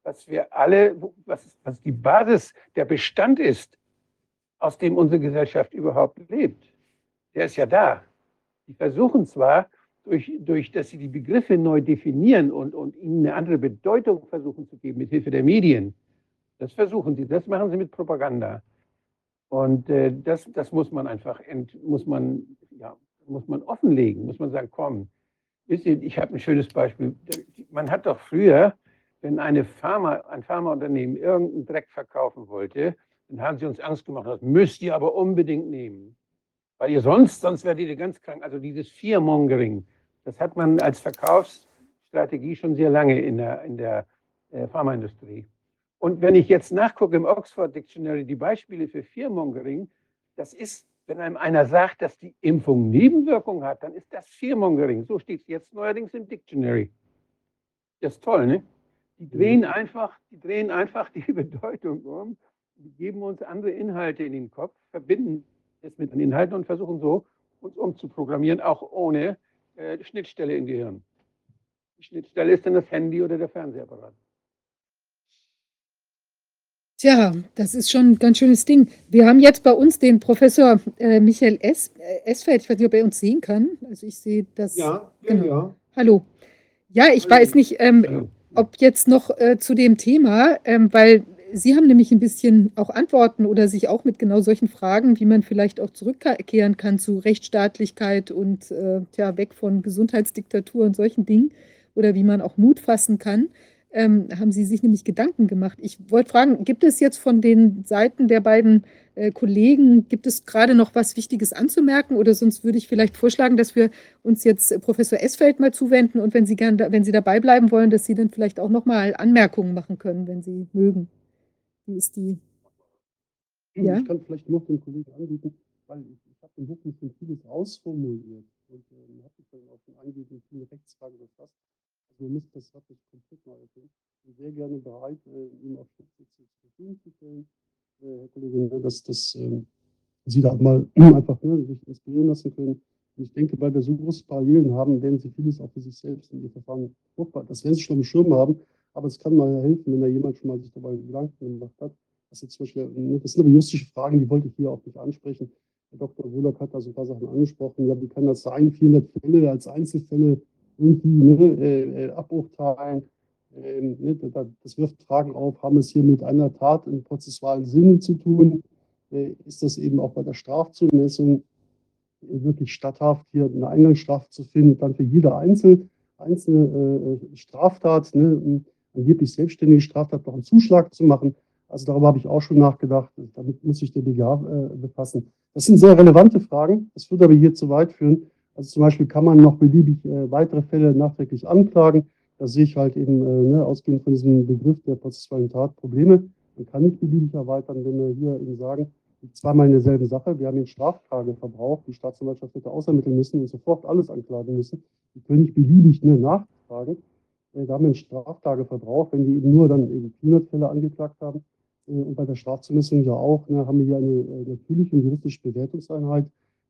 was wir alle, was, was die Basis, der Bestand ist, aus dem unsere Gesellschaft überhaupt lebt. Der ist ja da. Die versuchen zwar, durch, durch dass sie die Begriffe neu definieren und, und ihnen eine andere Bedeutung versuchen zu geben, mit Hilfe der Medien, das versuchen sie, das machen sie mit Propaganda. Und äh, das, das muss man einfach, ent, muss man, ja, muss man offenlegen, muss man sagen, komm, ihr, ich habe ein schönes Beispiel. Man hat doch früher, wenn eine Pharma, ein Pharmaunternehmen irgendeinen Dreck verkaufen wollte, dann haben sie uns Angst gemacht, das müsst ihr aber unbedingt nehmen. Weil ihr sonst, sonst werdet ihr ganz krank. Also dieses Fearmongering, das hat man als Verkaufsstrategie schon sehr lange in der, in der äh, Pharmaindustrie. Und wenn ich jetzt nachgucke im Oxford Dictionary die Beispiele für Fearmongering, das ist, wenn einem einer sagt, dass die Impfung Nebenwirkungen hat, dann ist das Fearmongering. So steht es jetzt neuerdings im Dictionary. Das ist toll, ne? Die drehen einfach, die drehen einfach die [laughs] Bedeutung um, die geben uns andere Inhalte in den Kopf, verbinden es mit den Inhalten und versuchen so, uns umzuprogrammieren, auch ohne äh, Schnittstelle im Gehirn. Die Schnittstelle ist dann das Handy oder der Fernsehapparat. Tja, das ist schon ein ganz schönes Ding. Wir haben jetzt bei uns den Professor äh, Michael S. Äh, Esfeld. Ich weiß nicht, ob er uns sehen kann. Also ich sehe das. Ja, genau. ja. Hallo. Ja, ich Hallo. weiß nicht, ähm, ob jetzt noch äh, zu dem Thema, ähm, weil Sie haben nämlich ein bisschen auch Antworten oder sich auch mit genau solchen Fragen, wie man vielleicht auch zurückkehren kann zu Rechtsstaatlichkeit und äh, ja, weg von Gesundheitsdiktatur und solchen Dingen oder wie man auch Mut fassen kann, ähm, haben Sie sich nämlich Gedanken gemacht. Ich wollte fragen, gibt es jetzt von den Seiten der beiden äh, Kollegen, gibt es gerade noch was Wichtiges anzumerken oder sonst würde ich vielleicht vorschlagen, dass wir uns jetzt äh, Professor Esfeld mal zuwenden und wenn Sie gern, wenn Sie dabei bleiben wollen, dass Sie dann vielleicht auch noch mal Anmerkungen machen können, wenn Sie mögen. Wie ist die? Ja. Ich kann vielleicht noch den Kollegen anbieten, weil ich, ich habe im Buch schon vieles ausformuliert und ähm, habe mich dann auf den angeblichen Rechtsfragen befasst. Also wir müssen das wirklich komplett neu erfinden. Ich bin sehr gerne bereit, äh, Ihnen auch Schritte zur Verfügung zu stellen, äh, Herr Kollege, dass, dass ähm, Sie da mal [clears throat] einfach ne, sich inspirieren lassen können. Und ich denke, weil wir so große Parallelen haben, werden Sie vieles auch für sich selbst in Ihr Verfahren fruchtbar. Das werden Sie schon am Schirm haben, aber es kann mal helfen, wenn da jemand schon mal sich dabei Gedanken gemacht hat. Das, sind zum Beispiel, ne, das sind aber juristische Fragen, die wollte ich hier auch nicht ansprechen. Herr Dr. Wohlock hat da so ein paar Sachen angesprochen. Ja, wie kann das sein, 400 Fälle als Einzelfälle irgendwie ne, äh, äh? Ähm, ne, da- das wirft Fragen auf, haben es hier mit einer Tat im prozessualen Sinne zu tun? Äh, ist das eben auch bei der Strafzumessung wirklich statthaft, hier eine Eingangsstrafe zu finden, dann für jede Einzel, einzelne Straftat, ne, angeblich selbstständige Straftat noch einen Zuschlag zu machen? Also darüber habe ich auch schon nachgedacht. Damit muss sich der BGH befassen. Das sind sehr relevante Fragen. Das würde aber hier zu weit führen. Also zum Beispiel kann man noch beliebig äh, weitere Fälle nachträglich anklagen. Da sehe ich halt eben, äh, ne, ausgehend von diesem Begriff der prozessualen Tat, Probleme. Man kann nicht beliebig erweitern, wenn wir hier eben sagen, zweimal in derselben Sache. Wir haben den Straftageverbrauch. Die Staatsanwaltschaft hätte ausermitteln müssen und sofort alles anklagen müssen. Die können nicht beliebig ne, nachfragen. Äh, Da haben wir einen Straftageverbrauch, wenn die eben nur dann eben 400 Fälle angeklagt haben. Äh, Und bei der Strafzumessung ja auch, ne, haben wir hier eine äh, natürliche und juristische Bewertungseinheit.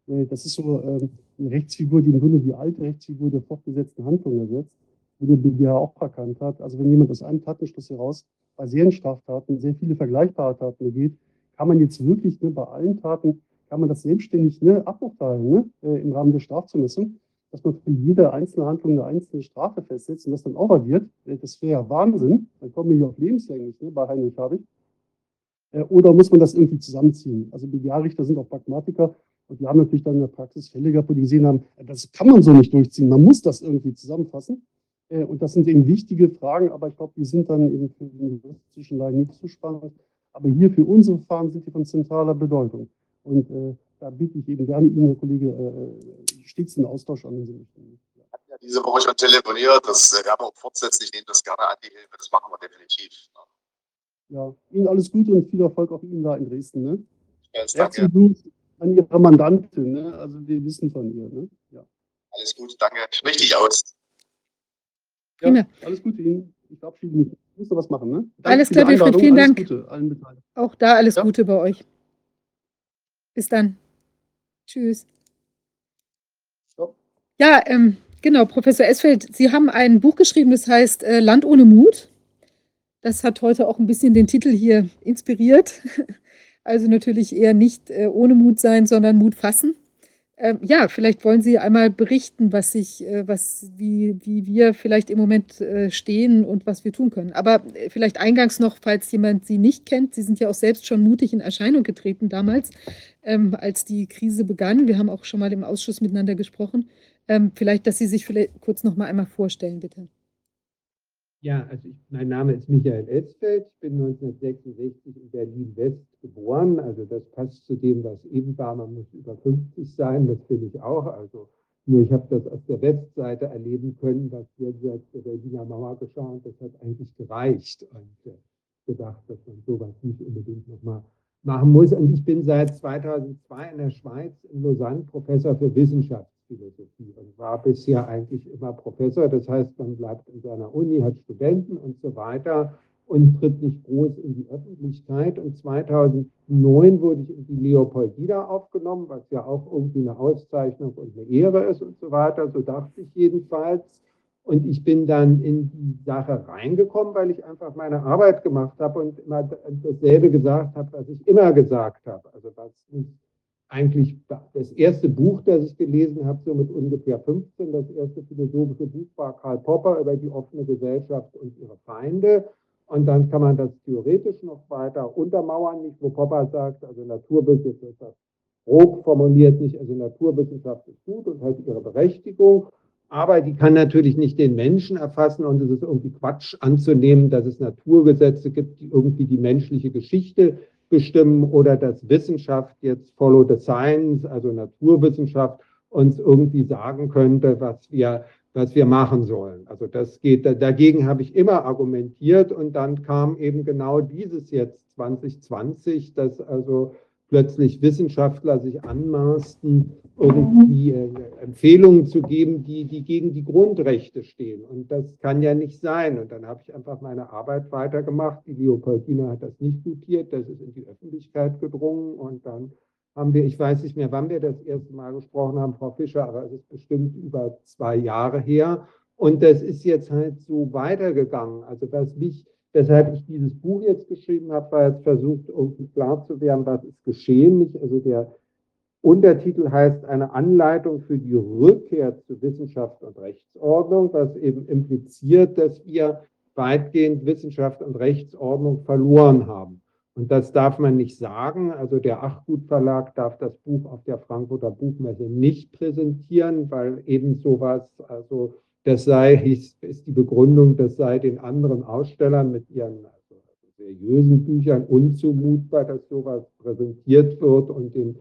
Äh, Das ist so ähm, eine Rechtsfigur, die im Grunde die alte Rechtsfigur der fortgesetzten Handlung ersetzt, wie der BGH auch erkannt hat. Also wenn jemand aus einem Tatenschluss heraus bei Serienstraftaten sehr viele vergleichbare Taten begeht, kann man jetzt wirklich ne, bei allen Taten, kann man das selbstständig ne, aburteilen ne, äh, im Rahmen der Strafzumessung, dass man für jede einzelne Handlung eine einzelne Strafe festsetzt und das dann overgiert. Äh, Das wäre ja Wahnsinn. Dann kommen wir hier auf lebenslänglich ne, bei Heinrich Habich. Äh, Oder muss man das irgendwie zusammenziehen? Also BGH-Richter sind auch Pragmatiker und die haben natürlich dann in der Praxis Fälle gehabt, wo die gesehen haben, äh, das kann man so nicht durchziehen. Man muss das irgendwie zusammenfassen. Äh, Und das sind eben wichtige Fragen, aber ich glaube, die sind dann eben für den juristischen Laien nicht so spannend. Aber hier für unsere Verfahren sind die von zentraler Bedeutung. Und äh, da biete ich eben gerne Ihnen, Herr Kollege, äh, stets den Austausch an, Sie möchten. Ja. Ja, diese Woche schon telefoniert, das äh, werden wir auch fortsetzen. Ich nehme das gerne an die Hilfe, das machen wir definitiv. ne? Ja, Ihnen alles Gute und viel Erfolg auch Ihnen da in Dresden. Ne? Yes, danke, Herzlichen Glückwunsch an Ihre Mandantin. Ne? Also wir wissen von ihr. Ne? Ja. alles gut, danke. Sprich dich aus. Ja, Prima. alles Gute Ihnen. Ich verabschiede mich. Ich muss noch was machen. Ne? Danke Alles klar, Wilfried, vielen alles Dank. Gute allen Beteiligten. Auch da alles Ja. Gute bei euch. Bis dann. Tschüss. Ja. Ja, ähm, genau, Professor Esfeld, Sie haben ein Buch geschrieben, das heißt äh, Land ohne Mut. Das hat heute auch ein bisschen den Titel hier inspiriert. Also natürlich eher nicht äh, ohne Mut sein, sondern Mut fassen. Ähm, ja, vielleicht wollen Sie einmal berichten, was sich, äh, was, wie, wie wir vielleicht im Moment äh, stehen und was wir tun können. Aber äh, vielleicht eingangs noch, falls jemand Sie nicht kennt, Sie sind ja auch selbst schon mutig in Erscheinung getreten damals, ähm, als die Krise begann. Wir haben auch schon mal im Ausschuss miteinander gesprochen. Ähm, vielleicht, dass Sie sich vielleicht kurz noch mal einmal vorstellen, bitte. Ja, also ich, mein Name ist Michael Elsfeld. Ich bin 1966 in Berlin-West geboren. Also das passt zu dem, was eben war. Man muss über 50 sein. Das bin ich auch. Also nur ich habe das aus der Westseite erleben können, was jenseits der Berliner Mauer geschah. Und das hat eigentlich gereicht. Und äh, gedacht, dass man sowas nicht unbedingt nochmal machen muss. Und ich bin seit 2002 in der Schweiz in Lausanne Professor für Wissenschaftsphilosophie und war bisher eigentlich immer Professor. Das heißt, man bleibt in seiner Uni, hat Studenten und so weiter und tritt nicht groß in die Öffentlichkeit. Und 2009 wurde ich in die Leopoldina aufgenommen, was ja auch irgendwie eine Auszeichnung und eine Ehre ist und so weiter. So dachte ich jedenfalls. Und ich bin dann in die Sache reingekommen, weil ich einfach meine Arbeit gemacht habe und immer dasselbe gesagt habe, was ich immer gesagt habe. Also was eigentlich das erste Buch, das ich gelesen habe, so mit ungefähr 15, das erste philosophische Buch war Karl Popper über die offene Gesellschaft und ihre Feinde. Und dann kann man das theoretisch noch weiter untermauern, nicht wo Popper sagt, also Naturwissenschaft ist das grob formuliert nicht, also Naturwissenschaft ist gut und hat ihre Berechtigung. Aber die kann natürlich nicht den Menschen erfassen und es ist irgendwie Quatsch anzunehmen, dass es Naturgesetze gibt, die irgendwie die menschliche Geschichte bestimmen oder dass Wissenschaft jetzt Follow the Science, also Naturwissenschaft, uns irgendwie sagen könnte, was wir, was wir machen sollen. Also das geht, dagegen habe ich immer argumentiert und dann kam eben genau dieses jetzt 2020, dass also plötzlich Wissenschaftler sich anmaßten, irgendwie äh, Empfehlungen zu geben, die, die gegen die Grundrechte stehen. Und das kann ja nicht sein. Und dann habe ich einfach meine Arbeit weitergemacht. Die Leopoldina hat das nicht gutiert, das ist in die Öffentlichkeit gedrungen. Und dann haben wir, ich weiß nicht mehr, wann wir das erste Mal gesprochen haben, Frau Fischer, aber es ist bestimmt über zwei Jahre her. Und das ist jetzt halt so weitergegangen. Also was mich weshalb ich dieses Buch jetzt geschrieben habe, war jetzt versucht, irgendwie klar zu werden, was ist geschehen. Nicht? Also der Untertitel heißt eine Anleitung für die Rückkehr zu Wissenschaft und Rechtsordnung, was eben impliziert, dass wir weitgehend Wissenschaft und Rechtsordnung verloren haben. Und das darf man nicht sagen. Also der Achgut Verlag darf das Buch auf der Frankfurter Buchmesse nicht präsentieren, weil eben sowas, also das sei, ist die Begründung, das sei den anderen Ausstellern mit ihren also seriösen Büchern unzumutbar, dass sowas präsentiert wird und dem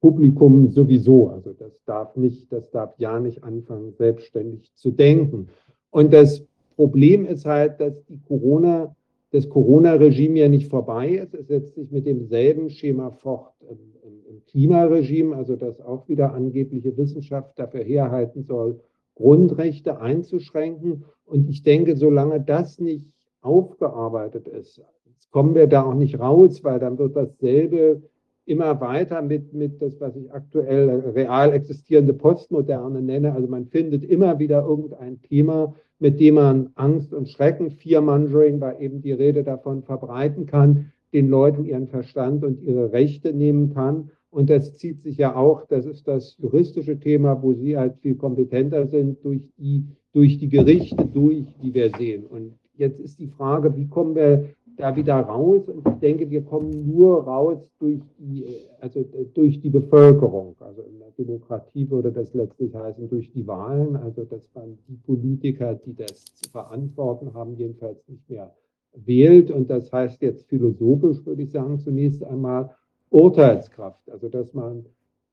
Publikum sowieso. Also das darf nicht, das darf ja nicht anfangen, selbstständig zu denken. Und das Problem ist halt, dass die Corona, das Corona-Regime ja nicht vorbei ist. Es setzt sich mit demselben Schema fort im, im, im Klimaregime, also das auch wieder angebliche Wissenschaft dafür herhalten soll, Grundrechte einzuschränken. Und ich denke, solange das nicht aufgearbeitet ist, kommen wir da auch nicht raus, weil dann wird dasselbe immer weiter mit, mit das, was ich aktuell real existierende Postmoderne nenne. Also man findet immer wieder irgendein Thema, mit dem man Angst und Schrecken, Fear-Mongering war eben die Rede davon, verbreiten kann, den Leuten ihren Verstand und ihre Rechte nehmen kann. Und das zieht sich ja auch, das ist das juristische Thema, wo Sie halt viel kompetenter sind, durch die, durch die Gerichte durch, die wir sehen. Und jetzt ist die Frage, wie kommen wir da wieder raus? Und ich denke, wir kommen nur raus durch die, also durch die Bevölkerung. Also in der Demokratie würde das letztlich heißen, durch die Wahlen. Also dass man die Politiker, die das zu verantworten haben, jedenfalls nicht mehr wählt. Und das heißt jetzt philosophisch, würde ich sagen, zunächst einmal, Urteilskraft, also dass man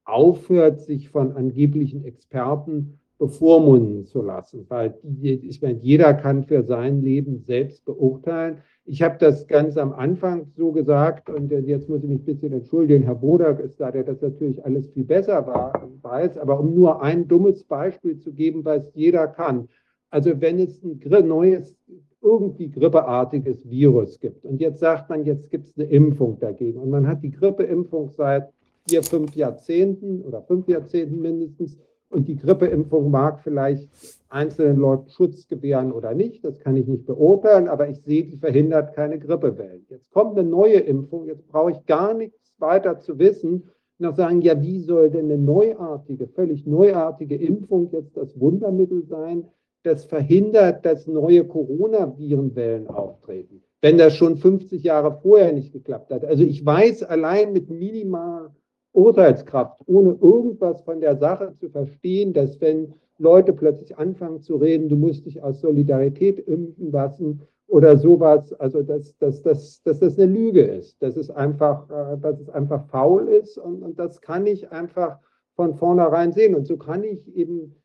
aufhört, sich von angeblichen Experten bevormunden zu lassen, weil ich meine, jeder kann für sein Leben selbst beurteilen. Ich habe das ganz am Anfang so gesagt und jetzt muss ich mich ein bisschen entschuldigen. Herr Bodak ist da, der das natürlich alles viel besser war, weiß, aber um nur ein dummes Beispiel zu geben, was jeder kann. Also wenn es ein neues irgendwie grippeartiges Virus gibt. Und jetzt sagt man, jetzt gibt es eine Impfung dagegen. Und man hat die Grippeimpfung seit vier, fünf Jahrzehnten oder fünf Jahrzehnten mindestens. Und die Grippeimpfung mag vielleicht einzelnen Leuten Schutz gewähren oder nicht. Das kann ich nicht beurteilen, aber ich sehe, die verhindert keine Grippewellen. Jetzt kommt eine neue Impfung. Jetzt brauche ich gar nichts weiter zu wissen. Noch sagen, ja, wie soll denn eine neuartige, völlig neuartige Impfung jetzt das Wundermittel sein? Das verhindert, dass neue Coronavirenwellen auftreten, wenn das schon 50 Jahre vorher nicht geklappt hat. Also ich weiß allein mit minimal Urteilskraft, ohne irgendwas von der Sache zu verstehen, dass wenn Leute plötzlich anfangen zu reden, du musst dich aus Solidarität impfen lassen oder sowas, also dass, dass, dass, dass das eine Lüge ist, dass es einfach, äh, dass es einfach faul ist und, und das kann ich einfach von vornherein sehen. Und so kann ich eben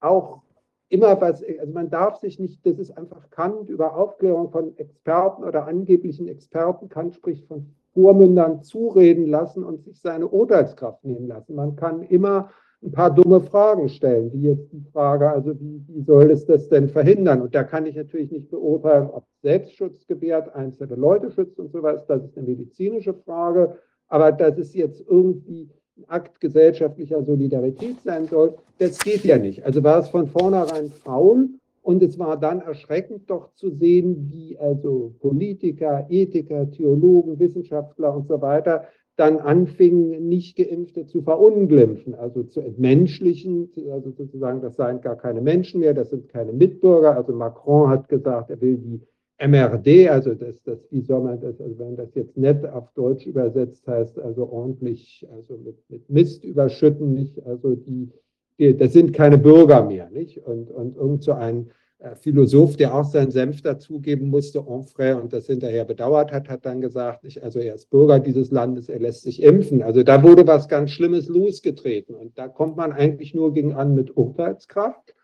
auch immer was, also man darf sich nicht, das ist einfach Kant über Aufklärung von Experten oder angeblichen Experten, Kant spricht von Vormündern zureden lassen und sich seine Urteilskraft nehmen lassen. Man kann immer ein paar dumme Fragen stellen, wie jetzt die Frage, also wie, wie soll es das denn verhindern? Und da kann ich natürlich nicht beurteilen, ob Selbstschutz gewährt, einzelne Leute schützt und sowas. Das ist eine medizinische Frage. Aber dass es jetzt irgendwie ein Akt gesellschaftlicher Solidarität sein soll, das geht ja nicht. Also war es von vornherein faul und es war dann erschreckend doch zu sehen, wie also Politiker, Ethiker, Theologen, Wissenschaftler und so weiter dann anfingen, nicht Geimpfte zu verunglimpfen, also zu entmenschlichen, also sozusagen, das seien gar keine Menschen mehr, das sind keine Mitbürger. Also Macron hat gesagt, er will die MRD, also das, das, wie soll man das, also wenn das jetzt nett auf Deutsch übersetzt heißt, also ordentlich, also mit, mit Mist überschütten, nicht, also die, die, das sind keine Bürger mehr, nicht? Und, und irgend so ein äh, Philosoph, der auch seinen Senf dazugeben musste, Onfray, und das hinterher bedauert hat, hat dann gesagt, ich, also er ist Bürger dieses Landes, er lässt sich impfen. Also da wurde was ganz Schlimmes losgetreten und da kommt man eigentlich nur gegen an mit Urteilskraft.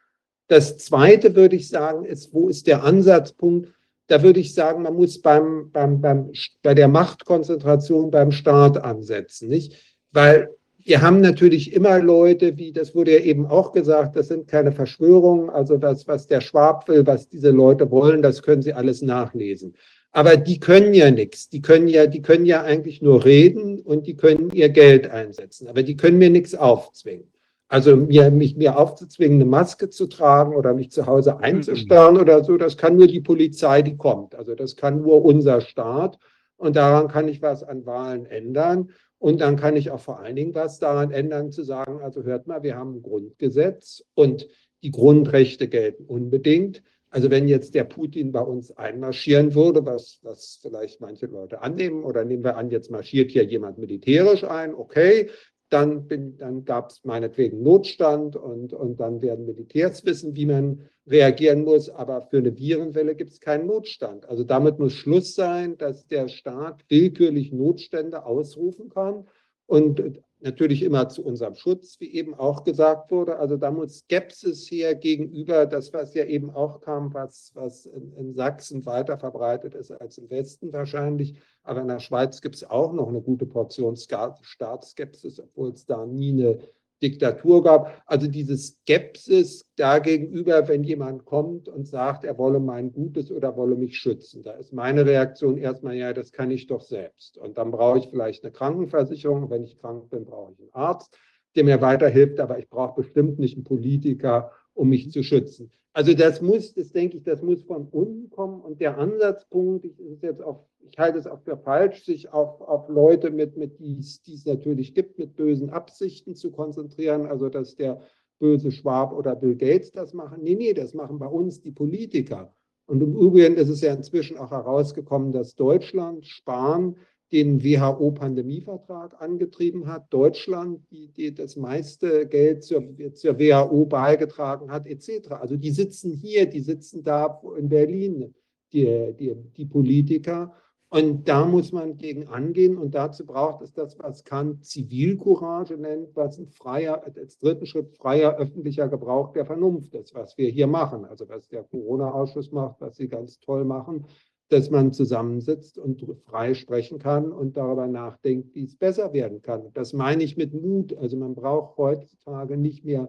Das Zweite würde ich sagen, ist, wo ist der Ansatzpunkt? Da würde ich sagen, man muss beim, beim, beim, bei der Machtkonzentration beim Staat ansetzen, nicht? Weil wir haben natürlich immer Leute, wie das wurde ja eben auch gesagt, das sind keine Verschwörungen, also das, was der Schwab will, was diese Leute wollen, das können sie alles nachlesen. Aber die können ja nichts. Die können ja, die können ja eigentlich nur reden und die können ihr Geld einsetzen. Aber die können mir nichts aufzwingen. Also mir, mich mir aufzuzwingen, eine Maske zu tragen oder mich zu Hause einzusperren oder so, das kann nur die Polizei, die kommt. Also das kann nur unser Staat. Und daran kann ich was an Wahlen ändern. Und dann kann ich auch vor allen Dingen was daran ändern, zu sagen, also hört mal, wir haben ein Grundgesetz und die Grundrechte gelten unbedingt. Also wenn jetzt der Putin bei uns einmarschieren würde, was, was vielleicht manche Leute annehmen, oder nehmen wir an, jetzt marschiert hier jemand militärisch ein, okay, dann, dann gab es meinetwegen Notstand und, und dann werden Militärs wissen, wie man reagieren muss. Aber für eine Virenwelle gibt es keinen Notstand. Also damit muss Schluss sein, dass der Staat willkürlich Notstände ausrufen kann. Und natürlich immer zu unserem Schutz, wie eben auch gesagt wurde. Also da muss Skepsis her gegenüber das, was ja eben auch kam, was, was in, in Sachsen weiter verbreitet ist als im Westen wahrscheinlich. Aber in der Schweiz gibt es auch noch eine gute Portion Staatsskepsis, obwohl es da nie eine Diktatur gab. Also diese Skepsis dagegenüber, wenn jemand kommt und sagt, er wolle mein Gutes oder wolle mich schützen. Da ist meine Reaktion erstmal, ja, das kann ich doch selbst. Und dann brauche ich vielleicht eine Krankenversicherung. Wenn ich krank bin, brauche ich einen Arzt, der mir weiterhilft. Aber ich brauche bestimmt nicht einen Politiker, um mich zu schützen. Also das muss, das denke ich, das muss von unten kommen. Und der Ansatzpunkt, ich, ist jetzt auch, ich halte es auch für falsch, sich auf, auf Leute mit, mit die, es natürlich gibt, mit bösen Absichten zu konzentrieren. Also dass der böse Schwab oder Bill Gates das machen. Nee, nee, das machen bei uns die Politiker. Und im Übrigen ist es ja inzwischen auch herausgekommen, dass Deutschland, Spahn, den WHO-Pandemievertrag angetrieben hat, Deutschland, die, die das meiste Geld zur, zur WHO beigetragen hat, etc. Also die sitzen hier, die sitzen da in Berlin, die, die, die Politiker. Und da muss man gegen angehen und dazu braucht es das, was Kant Zivilcourage nennt, was ein freier, als dritten Schritt freier öffentlicher Gebrauch der Vernunft ist, was wir hier machen. Also was der Corona-Ausschuss macht, was sie ganz toll machen, dass man zusammensitzt und frei sprechen kann und darüber nachdenkt, wie es besser werden kann. Das meine ich mit Mut. Also man braucht heutzutage nicht mehr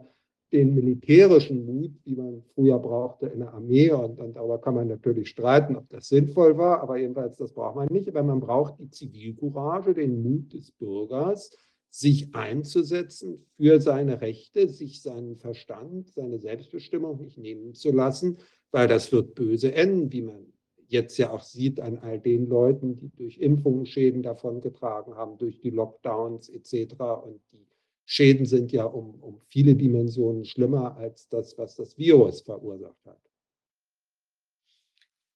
den militärischen Mut, wie man früher brauchte in der Armee. Und, und darüber kann man natürlich streiten, ob das sinnvoll war, aber jedenfalls das braucht man nicht. Aber man braucht die Zivilcourage, den Mut des Bürgers, sich einzusetzen für seine Rechte, sich seinen Verstand, seine Selbstbestimmung nicht nehmen zu lassen, weil das wird böse enden, wie man jetzt ja auch sieht an all den Leuten, die durch Impfungen Schäden davongetragen haben, durch die Lockdowns etc. Und die Schäden sind ja um, um viele Dimensionen schlimmer als das, was das Virus verursacht hat.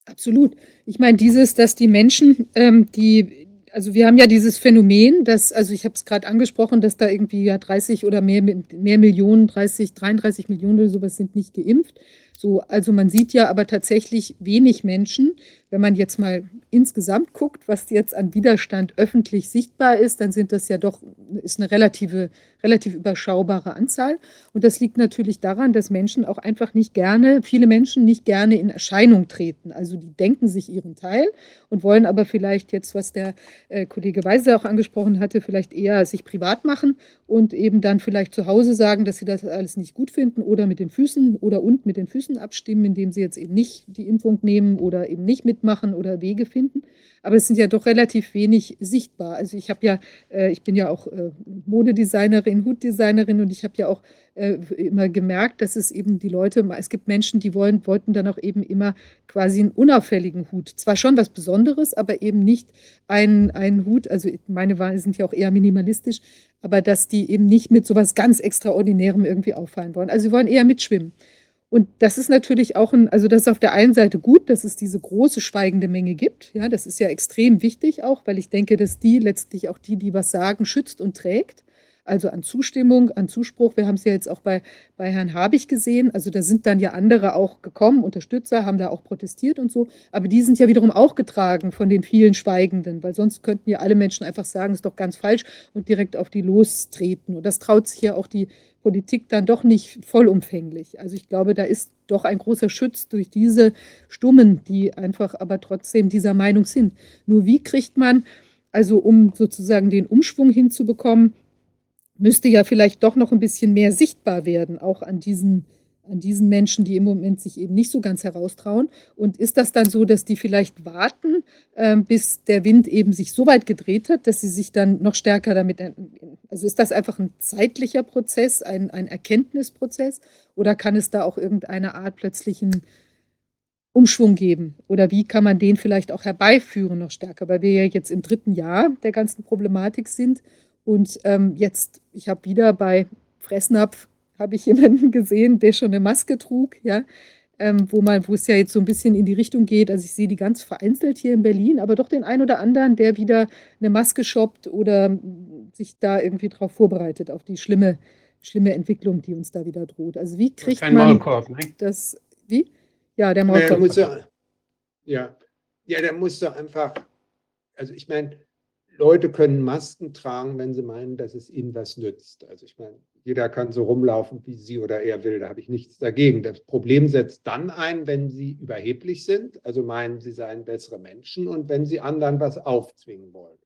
Absolut. Ich meine, dieses, dass die Menschen, ähm, die also wir haben ja dieses Phänomen, dass, also ich habe es gerade angesprochen, dass da irgendwie ja 30 oder mehr, mehr Millionen, 30, 33 Millionen oder sowas sind nicht geimpft. So, also man sieht ja aber tatsächlich wenig Menschen. Wenn man jetzt mal insgesamt guckt, was jetzt an Widerstand öffentlich sichtbar ist, dann sind das ja doch, ist eine relative, relativ überschaubare Anzahl. Und das liegt natürlich daran, dass Menschen auch einfach nicht gerne, viele Menschen nicht gerne in Erscheinung treten. Also die denken sich ihren Teil und wollen aber vielleicht jetzt, was der äh, Kollege Weise auch angesprochen hatte, vielleicht eher sich privat machen und eben dann vielleicht zu Hause sagen, dass sie das alles nicht gut finden oder mit den Füßen oder und mit den Füßen abstimmen, indem sie jetzt eben nicht die Impfung nehmen oder eben nicht mitmachen oder Wege finden. Aber es sind ja doch relativ wenig sichtbar. Also ich habe ja, äh, ich bin ja auch äh, Modedesignerin, Hutdesignerin und ich habe ja auch äh, immer gemerkt, dass es eben die Leute, es gibt Menschen, die wollen, wollten dann auch eben immer quasi einen unauffälligen Hut. Zwar schon was Besonderes, aber eben nicht einen, einen Hut, also meine Waren sind ja auch eher minimalistisch, aber dass die eben nicht mit sowas ganz Extraordinärem irgendwie auffallen wollen. Also sie wollen eher mitschwimmen. Und das ist natürlich auch ein, also das ist auf der einen Seite gut, dass es diese große schweigende Menge gibt. Ja, das ist ja extrem wichtig auch, weil ich denke, dass die letztlich auch die, die was sagen, schützt und trägt. Also an Zustimmung, an Zuspruch. Wir haben es ja jetzt auch bei, bei Herrn Habig gesehen. Also da sind dann ja andere auch gekommen, Unterstützer, haben da auch protestiert und so. Aber die sind ja wiederum auch getragen von den vielen Schweigenden, weil sonst könnten ja alle Menschen einfach sagen, ist doch ganz falsch und direkt auf die lostreten. Und das traut sich ja auch die Politik dann doch nicht vollumfänglich. Also ich glaube, da ist doch ein großer Schutz durch diese Stummen, die einfach aber trotzdem dieser Meinung sind. Nur wie kriegt man, also um sozusagen den Umschwung hinzubekommen, müsste ja vielleicht doch noch ein bisschen mehr sichtbar werden, auch an diesen an diesen Menschen, die im Moment sich eben nicht so ganz heraustrauen? Und ist das dann so, dass die vielleicht warten, äh, bis der Wind eben sich so weit gedreht hat, dass sie sich dann noch stärker damit, also ist das einfach ein zeitlicher Prozess, ein, ein Erkenntnisprozess oder kann es da auch irgendeine Art plötzlichen Umschwung geben? Oder wie kann man den vielleicht auch herbeiführen noch stärker? Weil wir ja jetzt im dritten Jahr der ganzen Problematik sind und ähm, jetzt, ich habe wieder bei Fressnapf habe ich [laughs] jemanden gesehen, der schon eine Maske trug, ja, ähm, wo man, wo es ja jetzt so ein bisschen in die Richtung geht. Also ich sehe die ganz vereinzelt hier in Berlin, aber doch den einen oder anderen, der wieder eine Maske shoppt oder sich da irgendwie darauf vorbereitet, auf die schlimme, schlimme Entwicklung, die uns da wieder droht. Also wie kriegt Kein man Maulkorb, ne? das, wie? Ja, der Maulkorb. ja, der muss doch einfach, also ich meine, Leute können Masken tragen, wenn sie meinen, dass es ihnen was nützt. Also ich meine, jeder kann so rumlaufen, wie sie oder er will, da habe ich nichts dagegen. Das Problem setzt dann ein, wenn sie überheblich sind, also meinen, sie seien bessere Menschen und wenn sie anderen was aufzwingen wollen.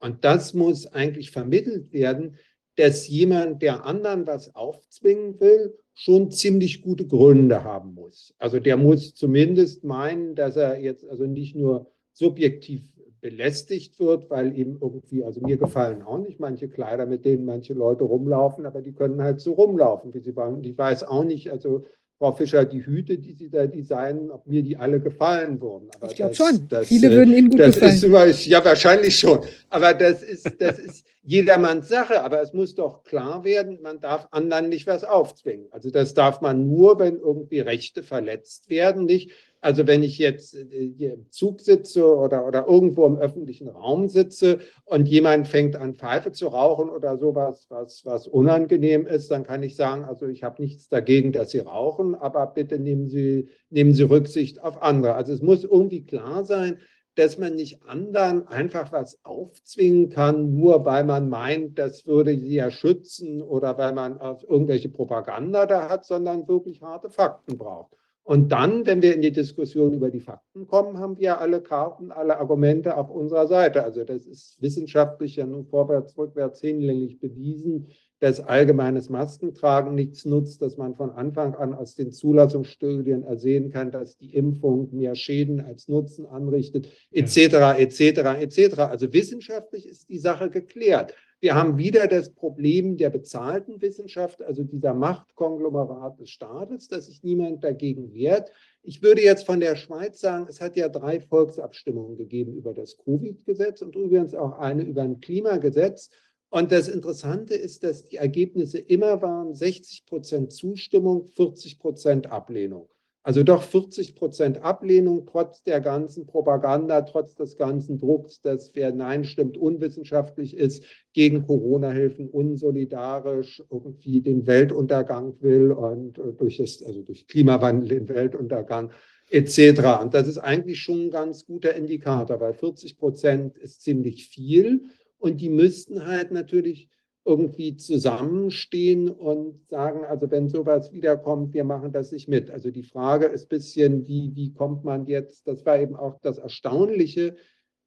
Und das muss eigentlich vermittelt werden, dass jemand, der anderen was aufzwingen will, schon ziemlich gute Gründe haben muss. Also der muss zumindest meinen, dass er jetzt also nicht nur subjektiv belästigt wird, weil ihm irgendwie, also mir gefallen auch nicht manche Kleider, mit denen manche Leute rumlaufen, aber die können halt so rumlaufen, wie sie wollen. Ich weiß auch nicht, also Frau Fischer, die Hüte, die Sie da designen, ob mir die alle gefallen würden. Aber Ich glaube schon. das, Viele äh, würden Ihnen gut das gefallen. ist ja, wahrscheinlich schon. Aber das ist, das ist jedermanns Sache. Aber es muss doch klar werden, man darf anderen nicht was aufzwingen. Also das darf man nur, wenn irgendwie Rechte verletzt werden, nicht? Also wenn ich jetzt äh, hier im Zug sitze oder, oder irgendwo im öffentlichen Raum sitze und jemand fängt an, Pfeife zu rauchen oder sowas, was, was unangenehm ist, dann kann ich sagen, also ich habe nichts dagegen, dass Sie rauchen, aber bitte nehmen Sie, nehmen Sie Rücksicht auf andere. Also es muss irgendwie klar sein, dass man nicht anderen einfach was aufzwingen kann, nur weil man meint, das würde sie ja schützen oder weil man irgendwelche Propaganda da hat, sondern wirklich harte Fakten braucht. Und dann, wenn wir in die Diskussion über die Fakten kommen, haben wir alle Karten, alle Argumente auf unserer Seite. Also das ist wissenschaftlich ja nun vorwärts, rückwärts hinlänglich bewiesen, dass allgemeines Maskentragen nichts nutzt, dass man von Anfang an aus den Zulassungsstudien ersehen kann, dass die Impfung mehr Schäden als Nutzen anrichtet, etc., etc., etc. Also wissenschaftlich ist die Sache geklärt. Wir haben wieder das Problem der bezahlten Wissenschaft, also dieser Machtkonglomerat des Staates, dass sich niemand dagegen wehrt. Ich würde jetzt von der Schweiz sagen, es hat ja drei Volksabstimmungen gegeben über das Covid-Gesetz und übrigens auch eine über ein Klimagesetz. Und das Interessante ist, dass die Ergebnisse immer waren 60 Prozent Zustimmung, 40 Prozent Ablehnung. Also doch 40 Prozent Ablehnung trotz der ganzen Propaganda, trotz des ganzen Drucks, dass wer Nein stimmt, unwissenschaftlich ist, gegen Corona-Hilfen, unsolidarisch, irgendwie den Weltuntergang will und äh, durch, das, also durch Klimawandel den Weltuntergang etc. Und das ist eigentlich schon ein ganz guter Indikator, weil 40 Prozent ist ziemlich viel und die müssten halt natürlich irgendwie zusammenstehen und sagen, also wenn sowas wiederkommt, wir machen das nicht mit. Also die Frage ist ein bisschen, wie, wie kommt man jetzt, das war eben auch das Erstaunliche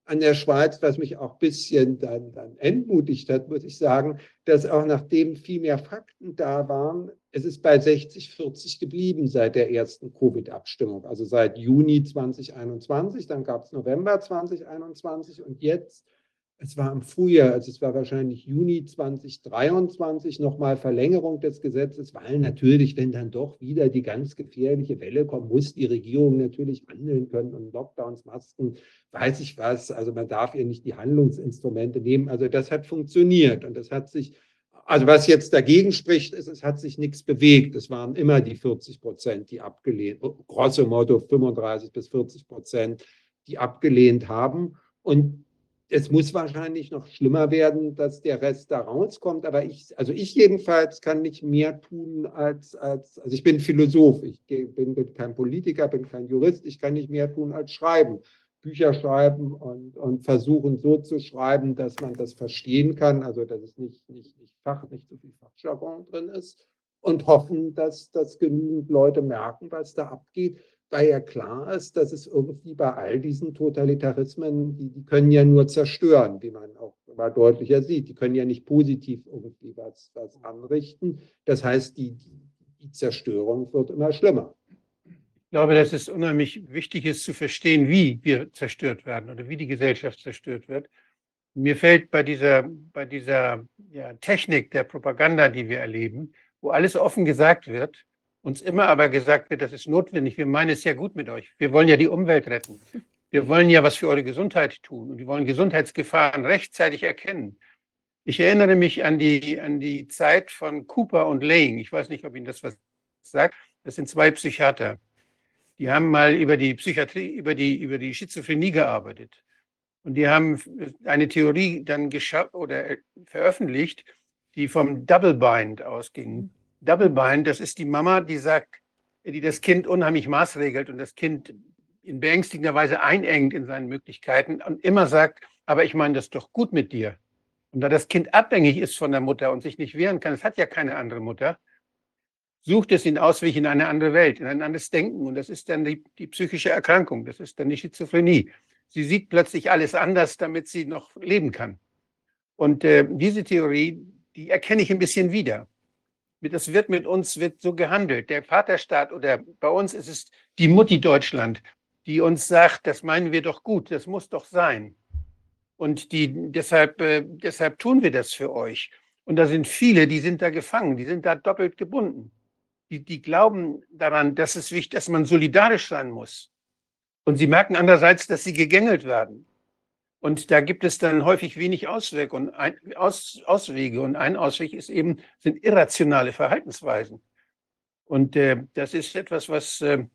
an der Schweiz, was mich auch ein bisschen dann, dann entmutigt hat, muss ich sagen, dass auch nachdem viel mehr Fakten da waren, es ist bei 60, 40 geblieben seit der ersten Covid-Abstimmung, also seit Juni 2021, dann gab es November 2021 und jetzt es war im Frühjahr, also es war wahrscheinlich Juni 2023 nochmal Verlängerung des Gesetzes, weil natürlich, wenn dann doch wieder die ganz gefährliche Welle kommt, muss die Regierung natürlich handeln können und Lockdowns, Masken, weiß ich was. Also man darf ihr nicht die Handlungsinstrumente nehmen. Also das hat funktioniert und das hat sich, also was jetzt dagegen spricht, ist, es hat sich nichts bewegt. Es waren immer die 40 Prozent, die abgelehnt, grosso modo 35 bis 40 Prozent, die abgelehnt haben. Und es muss wahrscheinlich noch schlimmer werden, dass der Rest da rauskommt. Aber ich, also ich jedenfalls kann nicht mehr tun als, als also ich bin Philosoph, ich bin, bin kein Politiker, bin kein Jurist, ich kann nicht mehr tun als schreiben. Bücher schreiben und, und versuchen so zu schreiben, dass man das verstehen kann, also dass es nicht, nicht, nicht Fach, nicht so viel Fachjargon drin ist und hoffen, dass, dass genügend Leute merken, was da abgeht weil ja klar ist, dass es irgendwie bei all diesen Totalitarismen, die, die können ja nur zerstören, wie man auch mal deutlicher sieht. Die können ja nicht positiv irgendwie was, was anrichten. Das heißt, die, die Zerstörung wird immer schlimmer. Ich glaube, dass es unheimlich wichtig ist zu verstehen, wie wir zerstört werden oder wie die Gesellschaft zerstört wird. Mir fällt bei dieser, bei dieser ja, Technik der Propaganda, die wir erleben, wo alles offen gesagt wird, uns immer aber gesagt wird, das ist notwendig, wir meinen es ja gut mit euch. Wir wollen ja die Umwelt retten. Wir wollen ja was für eure Gesundheit tun und wir wollen Gesundheitsgefahren rechtzeitig erkennen. Ich erinnere mich an die, an die Zeit von Cooper und Lang. Ich weiß nicht, ob Ihnen das was sagt. Das sind zwei Psychiater. Die haben mal über die Psychiatrie, über die, über die Schizophrenie gearbeitet. Und die haben eine Theorie dann geschafft oder veröffentlicht, die vom Double Bind ausging. Double Bind, das ist die Mama, die sagt, die das Kind unheimlich maßregelt und das Kind in beängstigender Weise einengt in seinen Möglichkeiten und immer sagt, aber ich meine das doch gut mit dir. Und da das Kind abhängig ist von der Mutter und sich nicht wehren kann, es hat ja keine andere Mutter, sucht es den Ausweg in eine andere Welt, in ein anderes Denken. Und das ist dann die, die psychische Erkrankung, das ist dann die Schizophrenie. Sie sieht plötzlich alles anders, damit sie noch leben kann. Und äh, diese Theorie, die erkenne ich ein bisschen wieder das wird mit uns wird so gehandelt. Der Vaterstaat oder bei uns ist es die Mutti Deutschland, die uns sagt, das meinen wir doch gut, das muss doch sein. Und die, deshalb, äh, deshalb tun wir das für euch. Und da sind viele, die sind da gefangen, die sind da doppelt gebunden. Die, die glauben daran, dass es wichtig, dass man solidarisch sein muss. Und sie merken andererseits, dass sie gegängelt werden. Und da gibt es dann häufig wenig Ausweg und ein, Aus, Auswege. Und ein Ausweg ist eben, sind irrationale Verhaltensweisen. Und äh, das ist etwas, was äh,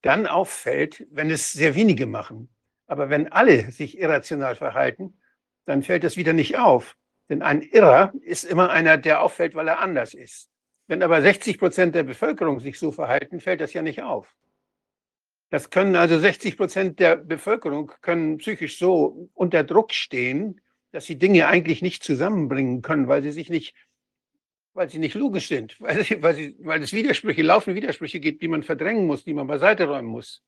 dann auffällt, wenn es sehr wenige machen. Aber wenn alle sich irrational verhalten, dann fällt das wieder nicht auf. Denn ein Irrer ist immer einer, der auffällt, weil er anders ist. Wenn aber 60 Prozent der Bevölkerung sich so verhalten, fällt das ja nicht auf. Das können also 60 Prozent der Bevölkerung können psychisch so unter Druck stehen, dass sie Dinge eigentlich nicht zusammenbringen können, weil sie sich nicht, weil sie nicht logisch sind, [laughs] weil, sie, weil, sie, weil es Widersprüche, laufende Widersprüche gibt, die man verdrängen muss, die man beiseite räumen muss,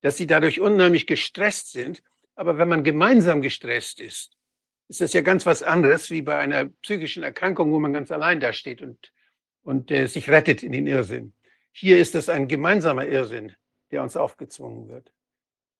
dass sie dadurch unheimlich gestresst sind. Aber wenn man gemeinsam gestresst ist, ist das ja ganz was anderes wie bei einer psychischen Erkrankung, wo man ganz allein da steht und, und äh, sich rettet in den Irrsinn. Hier ist das ein gemeinsamer Irrsinn der uns aufgezwungen wird.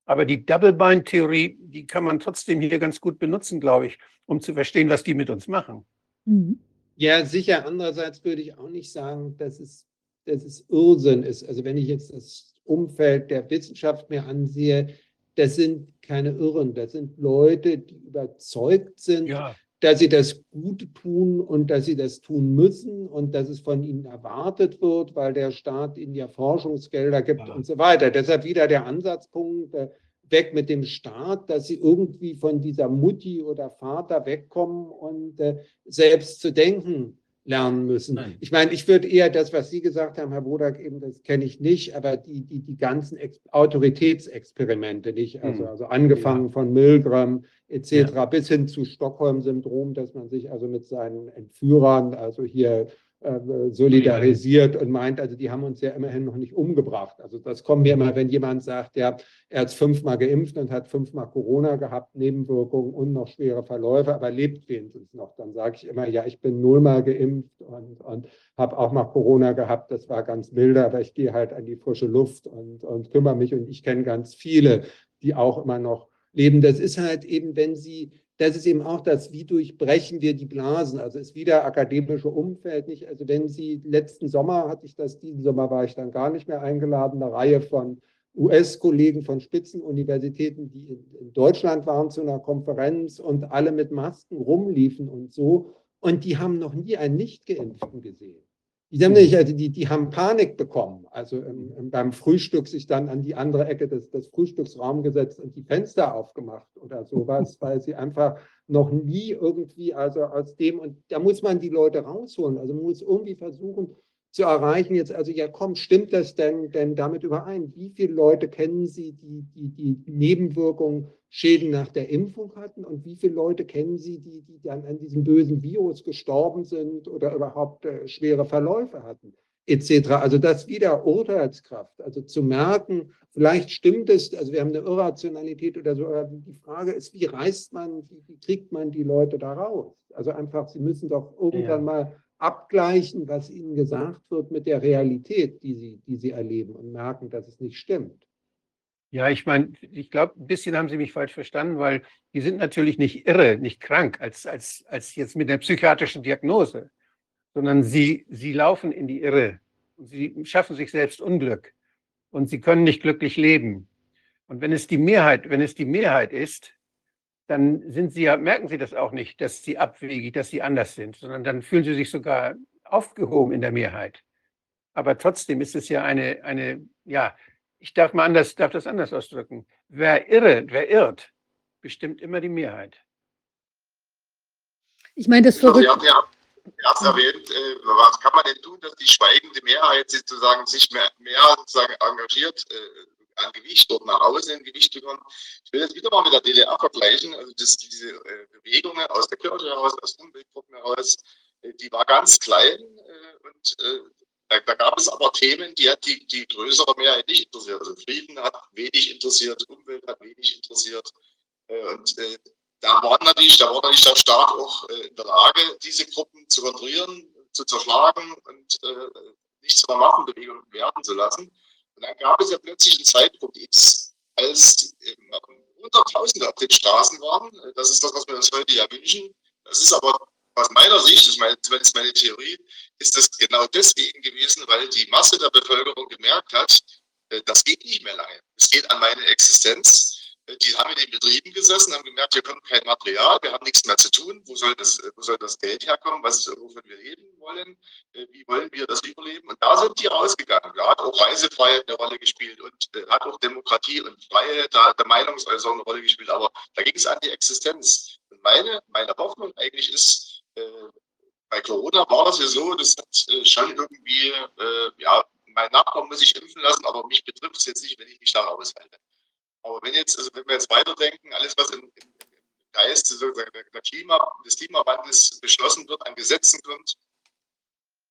Aber die Double-Bind-Theorie, die kann man trotzdem hier ganz gut benutzen, glaube ich, um zu verstehen, was die mit uns machen. Mhm. Ja, sicher. Andererseits würde ich auch nicht sagen, dass es, dass es Irrsinn ist. Also wenn ich jetzt das Umfeld der Wissenschaft mir ansehe, das sind keine Irren, das sind Leute, die überzeugt sind, ja. Dass sie das gut tun und dass sie das tun müssen und dass es von ihnen erwartet wird, weil der Staat ihnen ja Forschungsgelder gibt ja. und so weiter. Deshalb wieder der Ansatzpunkt, äh, weg mit dem Staat, dass sie irgendwie von dieser Mutti oder Vater wegkommen und äh, selbst zu denken lernen müssen. Nein. Ich meine, ich würde eher das, was Sie gesagt haben, Herr Bodak, eben, das kenne ich nicht, aber die, die, die ganzen Ex Autoritätsexperimente nicht, also, hm. also angefangen ja. von Milgram etc. Ja. bis hin zu Stockholm-Syndrom, dass man sich also mit seinen Entführern, also hier solidarisiert und meint, also die haben uns ja immerhin noch nicht umgebracht. Also das kommt mir immer, wenn jemand sagt, ja, er hat fünfmal geimpft und hat fünfmal Corona gehabt, Nebenwirkungen und noch schwere Verläufe, aber lebt wenigstens noch. Dann sage ich immer, ja, ich bin nullmal geimpft und, und habe auch mal Corona gehabt. Das war ganz milder, aber ich gehe halt an die frische Luft und, und kümmere mich. Und ich kenne ganz viele, die auch immer noch leben. Das ist halt eben, wenn sie das ist eben auch das, wie durchbrechen wir die Blasen. Also ist wieder akademische Umfeld nicht. Also wenn Sie letzten Sommer hatte ich das, diesen Sommer war ich dann gar nicht mehr eingeladen, eine Reihe von US-Kollegen von Spitzenuniversitäten, die in, Deutschland waren zu einer Konferenz und alle mit Masken rumliefen und so. Und die haben noch nie einen Nicht-Geimpften gesehen. Die haben, nicht, also die, die haben Panik bekommen. Also im, im, beim Frühstück sich dann an die andere Ecke des, des Frühstücksraums gesetzt und die Fenster aufgemacht oder sowas, [laughs] weil sie einfach noch nie irgendwie, also aus dem, und da muss man die Leute rausholen. Also man muss irgendwie versuchen, zu erreichen. Jetzt, also ja, komm, stimmt das denn, denn damit überein? Wie viele Leute kennen Sie, die, die, die Nebenwirkungen, Schäden nach der Impfung hatten? Und wie viele Leute kennen Sie, die, die dann an diesem bösen Virus gestorben sind oder überhaupt äh, schwere Verläufe hatten? Etc. Also das wieder Urteilskraft. Also zu merken, vielleicht stimmt es, also wir haben eine Irrationalität oder so, aber die Frage ist, wie reißt man, wie, kriegt man die Leute da raus? Also einfach, sie müssen doch irgendwann ja. mal abgleichen, was ihnen gesagt wird, mit der Realität, die sie, die sie erleben und merken, dass es nicht stimmt. Ja, ich meine, ich glaube, ein bisschen haben Sie mich falsch verstanden, weil die sind natürlich nicht irre, nicht krank, als, als, als jetzt mit einer psychiatrischen Diagnose, sondern sie, sie laufen in die Irre und sie schaffen sich selbst Unglück und sie können nicht glücklich leben. Und wenn es die Mehrheit, wenn es die Mehrheit ist, dann sind sie ja, merken sie das auch nicht, dass sie abwegig, dass sie anders sind, sondern dann fühlen sie sich sogar aufgehoben in der Mehrheit. Aber trotzdem ist es ja eine, eine, ja, ich darf mal anders, darf das anders ausdrücken. Wer irre, wer irrt, bestimmt immer die Mehrheit. Ich meine, das verrückt. Also, ja, ja, hast erwähnt, äh, was kann man denn tun, dass die schweigende Mehrheit sozusagen sich mehr, mehr sozusagen engagiert, äh, an Gewicht dort nach außen in Gewicht bekommen. Ich will das wieder mal mit der DDR vergleichen. Also das, diese äh, Bewegungen aus der Kirche heraus, aus Umweltgruppen heraus, äh, die war ganz klein äh, und äh, da, da, gab es aber Themen, die hat die, die größere Mehrheit nicht interessiert. Also Frieden hat wenig interessiert, Umwelt hat wenig interessiert. Äh, und äh, da war natürlich, da war natürlich der Staat auch in der Lage, diese Gruppen zu kontrollieren, zu zerschlagen und nicht zu einer Massenbewegung werden zu lassen. Und dann gab es ja plötzlich einen Zeitpunkt X, als Hunderttausende auf den Straßen waren. Das ist das, was wir uns heute ja wünschen. Das ist aber aus meiner Sicht, das ist meine, zumindest meine Theorie, ist das genau deswegen gewesen, weil die Masse der Bevölkerung gemerkt hat, äh, das geht nicht mehr lange. Es geht an meine Existenz. Die haben in den Betrieben gesessen, haben gemerkt, hier kommt kein Material, wir haben nichts mehr zu tun. Wo soll das, wo soll das Geld herkommen? Was, wovon wir leben wollen? Äh, wie wollen wir das überleben? Und da sind die rausgegangen. Da hat auch Reisefreiheit eine Rolle gespielt und äh, hat auch Demokratie und Freie der, der Meinungsäußerung eine Rolle gespielt. Aber da ging es an die Existenz. Und meine, meine Hoffnung eigentlich ist, äh, bei Corona war das ja so, das hat äh, schon irgendwie, äh, ja, mein Nachbarn muss sich impfen lassen, aber mich betrifft es jetzt nicht, wenn ich mich da raushalte. Aber wenn jetzt, also wenn wir jetzt weiterdenken, alles, was im, im Geist sozusagen der Klima, des Klimawandels beschlossen wird, an Gesetzen kommt,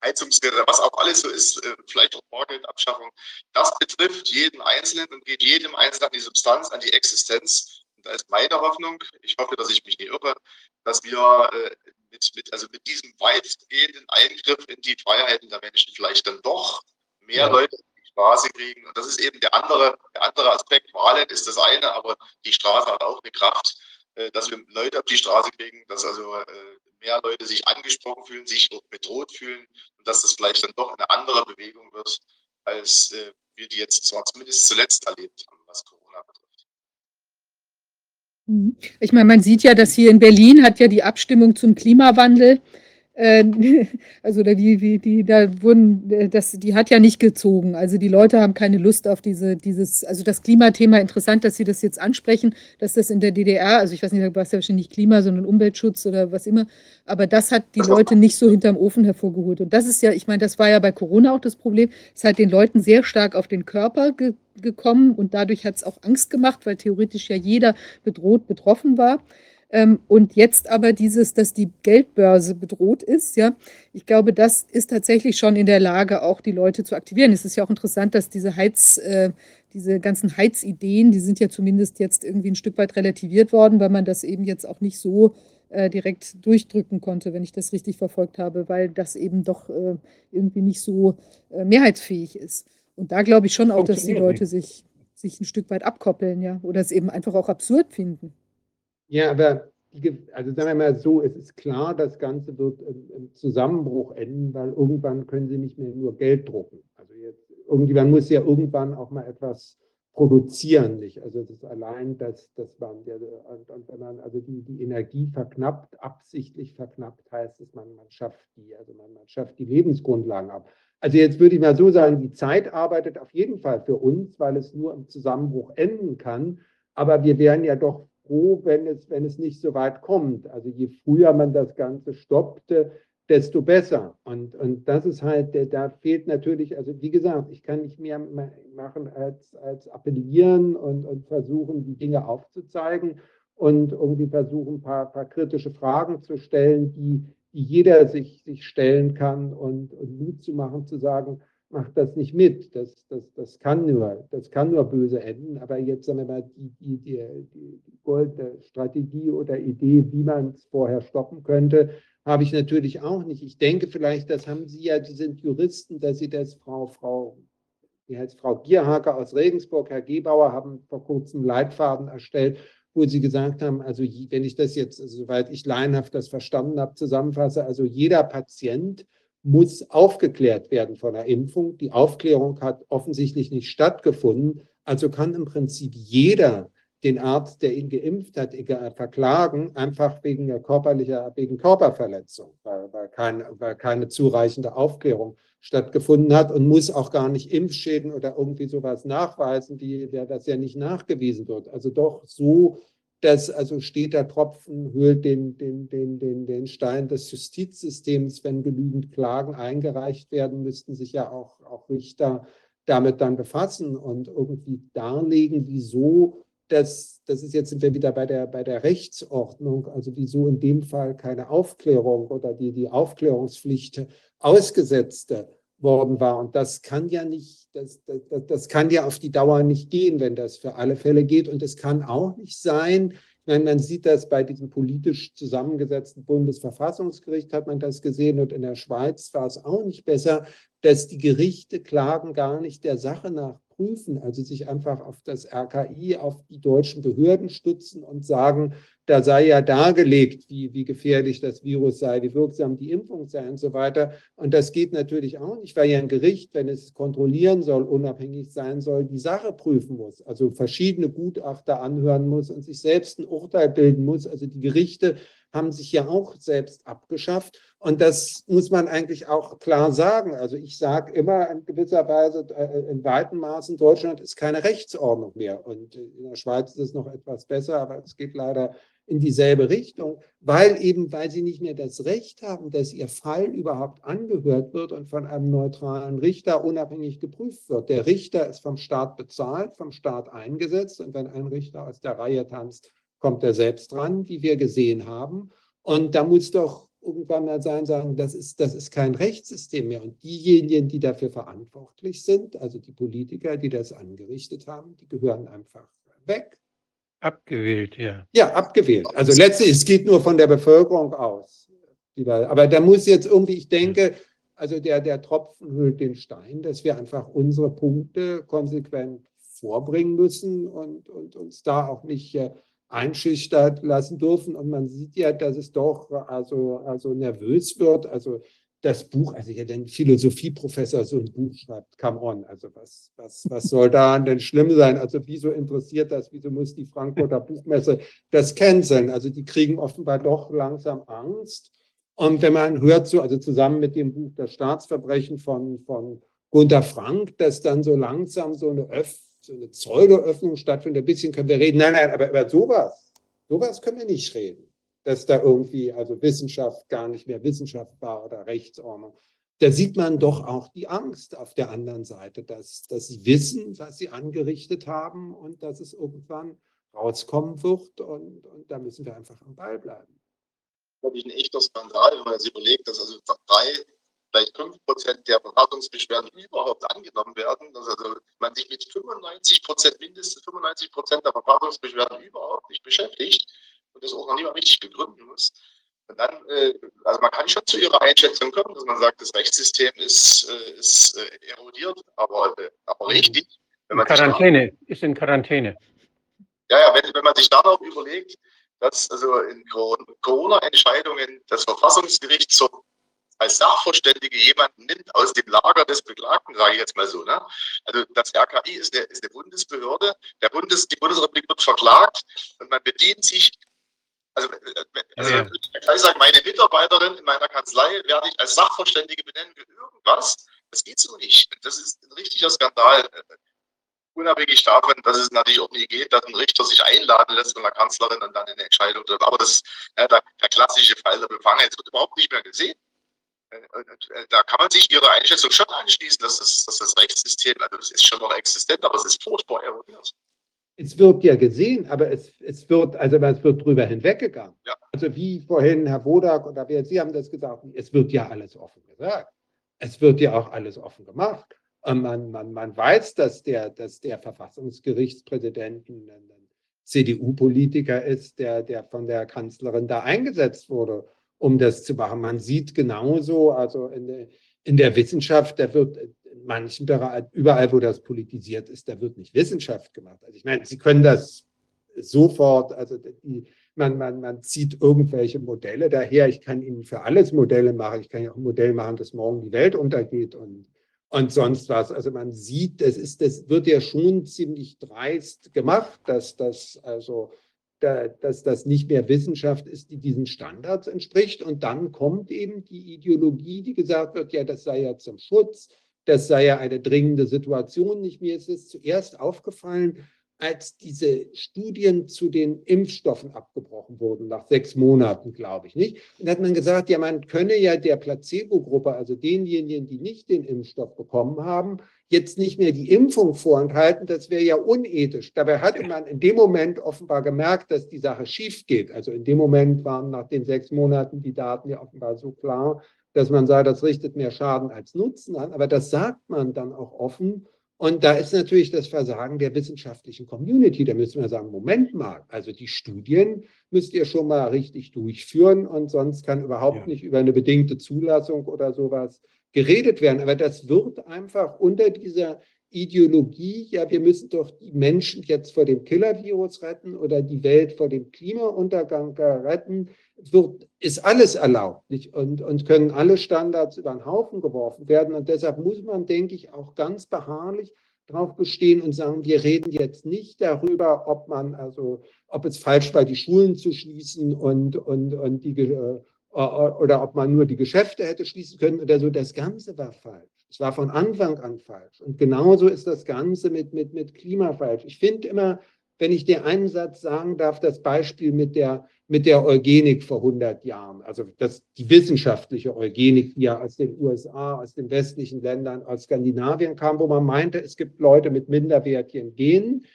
Heizungsgesetze, was auch alles so ist, äh, vielleicht auch Bargeldabschaffung, das betrifft jeden Einzelnen und geht jedem Einzelnen an die Substanz, an die Existenz. Und da ist meine Hoffnung, ich hoffe, dass ich mich nicht irre, dass wir äh, mit, mit, also mit diesem weitgehenden Eingriff in die Freiheiten der Menschen vielleicht dann doch mehr. Leute Straße kriegen. Und das ist eben der andere, der andere Aspekt. Wahlen ist das eine, aber die Straße hat auch eine Kraft, äh, dass wir Leute auf die Straße kriegen, dass also äh, mehr Leute sich angesprochen fühlen, sich bedroht fühlen und dass das vielleicht dann doch eine andere Bewegung wird, als äh, wir die jetzt zwar zumindest zuletzt erlebt haben, was Corona betrifft. Mhm. Ich meine, man sieht ja, dass hier in Berlin hat ja die Abstimmung zum Klimawandel äh, [laughs] also da, wie, wie, die, da wurden, äh, das, die hat ja nicht gezogen. Also die Leute haben keine Lust auf diese, dieses, also das Klimathema, interessant, dass Sie das jetzt ansprechen, dass das in der DDR, also ich weiß nicht, da war es ja wahrscheinlich nicht Klima, sondern Umweltschutz oder was immer, aber das hat die Leute nicht so hinterm Ofen hervorgeholt. Und das ist ja, ich meine, das war ja bei Corona auch das Problem, es hat den Leuten sehr stark auf den Körper ge gekommen und dadurch hat es auch Angst gemacht, weil theoretisch ja jeder bedroht betroffen war. Ähm, und jetzt aber dieses, dass die Geldbörse bedroht ist, ja, ich glaube, das ist tatsächlich schon in der Lage, auch die Leute zu aktivieren. Es ist ja auch interessant, dass diese Heiz, äh, diese ganzen Heizideen, die sind ja zumindest jetzt irgendwie ein Stück weit relativiert worden, weil man das eben jetzt auch nicht so äh, direkt durchdrücken konnte, wenn ich das richtig verfolgt habe, weil das eben doch äh, irgendwie nicht so äh, mehrheitsfähig ist. Und da glaube ich schon auch, dass die Leute sich, sich ein Stück weit abkoppeln, ja, oder es eben einfach auch absurd finden. Ja, aber also sagen wir mal so, es ist klar, das Ganze wird im Zusammenbruch enden, weil irgendwann können sie nicht mehr nur Geld drucken. Also jetzt irgendwann muss ja irgendwann auch mal etwas produzieren, nicht? Also das ist allein, dass das man, und, und wenn man also die, die Energie verknappt, absichtlich verknappt, heißt es, man, man schafft die, also man, man schafft die Lebensgrundlagen ab. Also jetzt würde ich mal so sagen, die Zeit arbeitet auf jeden Fall für uns, weil es nur im Zusammenbruch enden kann. Aber wir wären ja doch froh, wenn es, wenn es nicht so weit kommt. Also je früher man das Ganze stoppte, desto besser. Und, und das ist halt, da fehlt natürlich, also wie gesagt, ich kann nicht mehr machen als, als appellieren und, und versuchen, die Dinge aufzuzeigen und irgendwie versuchen, ein paar, paar kritische Fragen zu stellen, die, die jeder sich, sich stellen kann und, und Mut zu machen, zu sagen, macht das nicht mit. Das, das, das, kann nur, das kann nur böse enden. Aber jetzt sagen wir mal, die, die, die, die goldene oder Idee, wie man es vorher stoppen könnte, habe ich natürlich auch nicht. Ich denke vielleicht, das haben Sie ja, die sind Juristen, dass Sie das, Frau, Frau, wie heißt Frau Gierhaker aus Regensburg, Herr Gebauer haben vor kurzem Leitfaden erstellt, wo Sie gesagt haben, also wenn ich das jetzt, soweit ich laienhaft das verstanden habe, zusammenfasse, also jeder Patient muss aufgeklärt werden von der Impfung. Die Aufklärung hat offensichtlich nicht stattgefunden. Also kann im Prinzip jeder den Arzt, der ihn geimpft hat, verklagen, einfach wegen körperlicher, wegen Körperverletzung, weil, weil, kein, weil keine zureichende Aufklärung stattgefunden hat und muss auch gar nicht Impfschäden oder irgendwie sowas nachweisen, die, das ja nicht nachgewiesen wird. Also doch so dass also steht der Tropfen höhlt den, den, den, den, den Stein des Justizsystems, wenn genügend Klagen eingereicht werden, müssten sich ja auch, auch Richter damit dann befassen und irgendwie darlegen, wieso das, das ist jetzt sind wir wieder bei der, bei der Rechtsordnung, also wieso in dem Fall keine Aufklärung oder die, die Aufklärungspflicht ausgesetzte worden war. Und das kann ja nicht, das, das, das kann ja auf die Dauer nicht gehen, wenn das für alle Fälle geht. Und es kann auch nicht sein, meine, man sieht das bei diesem politisch zusammengesetzten Bundesverfassungsgericht, hat man das gesehen, und in der Schweiz war es auch nicht besser, dass die Gerichte Klagen gar nicht der Sache nach prüfen, also sich einfach auf das RKI, auf die deutschen Behörden stützen und sagen, da sei ja dargelegt, wie, wie gefährlich das Virus sei, wie wirksam die Impfung sei und so weiter. Und das geht natürlich auch nicht, weil ja ein Gericht, wenn es kontrollieren soll, unabhängig sein soll, die Sache prüfen muss, also verschiedene Gutachter anhören muss und sich selbst ein Urteil bilden muss. Also die Gerichte haben sich ja auch selbst abgeschafft. Und das muss man eigentlich auch klar sagen. Also ich sage immer in gewisser Weise, äh, in weiten Maßen, Deutschland ist keine Rechtsordnung mehr. Und in der Schweiz ist es noch etwas besser, aber es geht leider in dieselbe Richtung, weil eben, weil sie nicht mehr das Recht haben, dass ihr Fall überhaupt angehört wird und von einem neutralen Richter unabhängig geprüft wird. Der Richter ist vom Staat bezahlt, vom Staat eingesetzt und wenn ein Richter aus der Reihe tanzt, kommt er selbst dran, wie wir gesehen haben. Und da muss doch irgendwann mal sein, sagen, das ist, das ist kein Rechtssystem mehr. Und diejenigen, die dafür verantwortlich sind, also die Politiker, die das angerichtet haben, die gehören einfach weg. Abgewählt, ja. Ja, abgewählt. Also letztlich, es geht nur von der Bevölkerung aus. Aber da muss jetzt irgendwie, ich denke, also der, der Tropfen hüllt den Stein, dass wir einfach unsere Punkte konsequent vorbringen müssen und, und uns da auch nicht äh, einschüchtert lassen dürfen. Und man sieht ja, dass es doch also, also nervös wird. Also das Buch, also hier ein Philosophieprofessor so ein Buch schreibt, come on, also was, was, was soll da denn schlimm sein? Also wieso interessiert das, wieso muss die Frankfurter Buchmesse das canceln? Also die kriegen offenbar doch langsam Angst. Und wenn man hört so, also zusammen mit dem Buch Das Staatsverbrechen von, von Gunter Frank, dass dann so langsam so eine, Öff, so eine Pseudo-Öffnung stattfindet, ein bisschen können wir reden. Nein, nein, aber über sowas, sowas können wir nicht reden dass da irgendwie also Wissenschaft gar nicht mehr Wissenschaft war oder Rechtsordnung. Da sieht man doch auch die Angst auf der anderen Seite, dass, dass sie wissen, was sie angerichtet haben und dass es irgendwann rauskommen wird. Und, und da müssen wir einfach am Ball bleiben. Glaube ich, ein echter Skandal, wenn man sich überlegt, dass also drei, vielleicht fünf Prozent der Verfassungsbeschwerden überhaupt angenommen werden, dass also man sich mit 95 Prozent, mindestens 95 Prozent der Verfassungsbeschwerden überhaupt nicht beschäftigt und das auch noch nicht mal richtig begründen muss. Und dann, äh, also man kann schon zu ihrer Einschätzung kommen, dass man sagt, das Rechtssystem ist, äh, ist äh, erodiert, aber, aber richtig. Wenn man Quarantäne, da, ist in Quarantäne. Ja, ja, wenn, wenn man sich dann auch überlegt, dass also in Corona-Entscheidungen das Verfassungsgericht so als Sachverständige jemanden nimmt aus dem Lager des Beklagten, sage ich jetzt mal so. Ne? Also das RKI ist eine, ist eine Bundesbehörde, der Bundes, die Bundesrepublik wird verklagt und man bedient sich also, äh, also ja. ich sage, meine Mitarbeiterin in meiner Kanzlei werde ich als Sachverständige benennen für irgendwas. Das geht so nicht. Das ist ein richtiger Skandal. Unabhängig davon, dass es natürlich auch nie geht, dass ein Richter sich einladen lässt von der Kanzlerin und dann eine Entscheidung trifft. Aber das ja, der, der, klassische Fall der Befangenheit wird überhaupt nicht mehr gesehen. Äh, äh, da kann man sich Ihrer Einschätzung schon anschließen, dass das, dass das Rechtssystem, also das ist schon noch existent, aber es ist furchtbar erodiert es wird ja gesehen, aber es, es wird, also es wird drüber hinweggegangen. Ja. Also wie vorhin Herr Wodak oder wer, Sie haben das gesagt, es wird ja alles offen gesagt. Es wird ja auch alles offen gemacht. Und man, man, man weiß, dass der, dass der Verfassungsgerichtspräsident ein CDU-Politiker ist, der, der von der Kanzlerin da eingesetzt wurde, um das zu machen. Man sieht genauso, also in der, in der Wissenschaft, da wird manchen Bereichen, überall, wo das politisiert ist, da wird nicht Wissenschaft gemacht. Also ich meine, Sie können das sofort, also die, man, man, man zieht irgendwelche Modelle daher. Ich kann Ihnen für alles Modelle machen. Ich kann ja auch ein Modell machen, dass morgen die Welt untergeht und, und sonst was. Also man sieht, das, ist, das wird ja schon ziemlich dreist gemacht, dass das also dass das nicht mehr Wissenschaft ist, die diesen Standards entspricht. Und dann kommt eben die Ideologie, die gesagt wird, ja, das sei ja zum Schutz das sei ja eine dringende Situation. Nicht mir ist es zuerst aufgefallen, als diese Studien zu den Impfstoffen abgebrochen wurden, nach sechs Monaten, glaube ich, nicht? Und hat man gesagt, ja, man könne ja der Placebo-Gruppe, also denjenigen, die nicht den Impfstoff bekommen haben, jetzt nicht mehr die Impfung vorenthalten, das wäre ja unethisch. Dabei hatte man in dem Moment offenbar gemerkt, dass die Sache schief geht. Also in dem Moment waren nach den sechs Monaten die Daten ja offenbar so klar, dass man sagt, das richtet mehr Schaden als Nutzen an, aber das sagt man dann auch offen. Und da ist natürlich das Versagen der wissenschaftlichen Community. Da müssen wir sagen, Moment mal, also die Studien müsst ihr schon mal richtig durchführen und sonst kann überhaupt ja. nicht über eine bedingte Zulassung oder sowas geredet werden. Aber das wird einfach unter dieser Ideologie, ja, wir müssen doch die Menschen jetzt vor dem Killer-Virus retten oder die Welt vor dem Klimauntergang retten, wird, ist alles erlaubt nicht? Und, und können alle Standards über den Haufen geworfen werden. Und deshalb muss man, denke ich, auch ganz beharrlich darauf bestehen und sagen, wir reden jetzt nicht darüber, ob man also, ob es falsch war, die Schulen zu schließen und, und, und die, äh, oder ob man nur die Geschäfte hätte schließen können oder so. Das Ganze war falsch. Es war von Anfang an falsch. Und genauso ist das Ganze mit, mit, mit Klima falsch. Ich finde immer, wenn ich dir einen Satz sagen darf, das Beispiel mit der, mit der Eugenik vor 100 Jahren, also das, die wissenschaftliche Eugenik, die ja aus den USA, aus den westlichen Ländern, aus Skandinavien kam, wo man meinte, es gibt Leute mit minderwertigen Genen.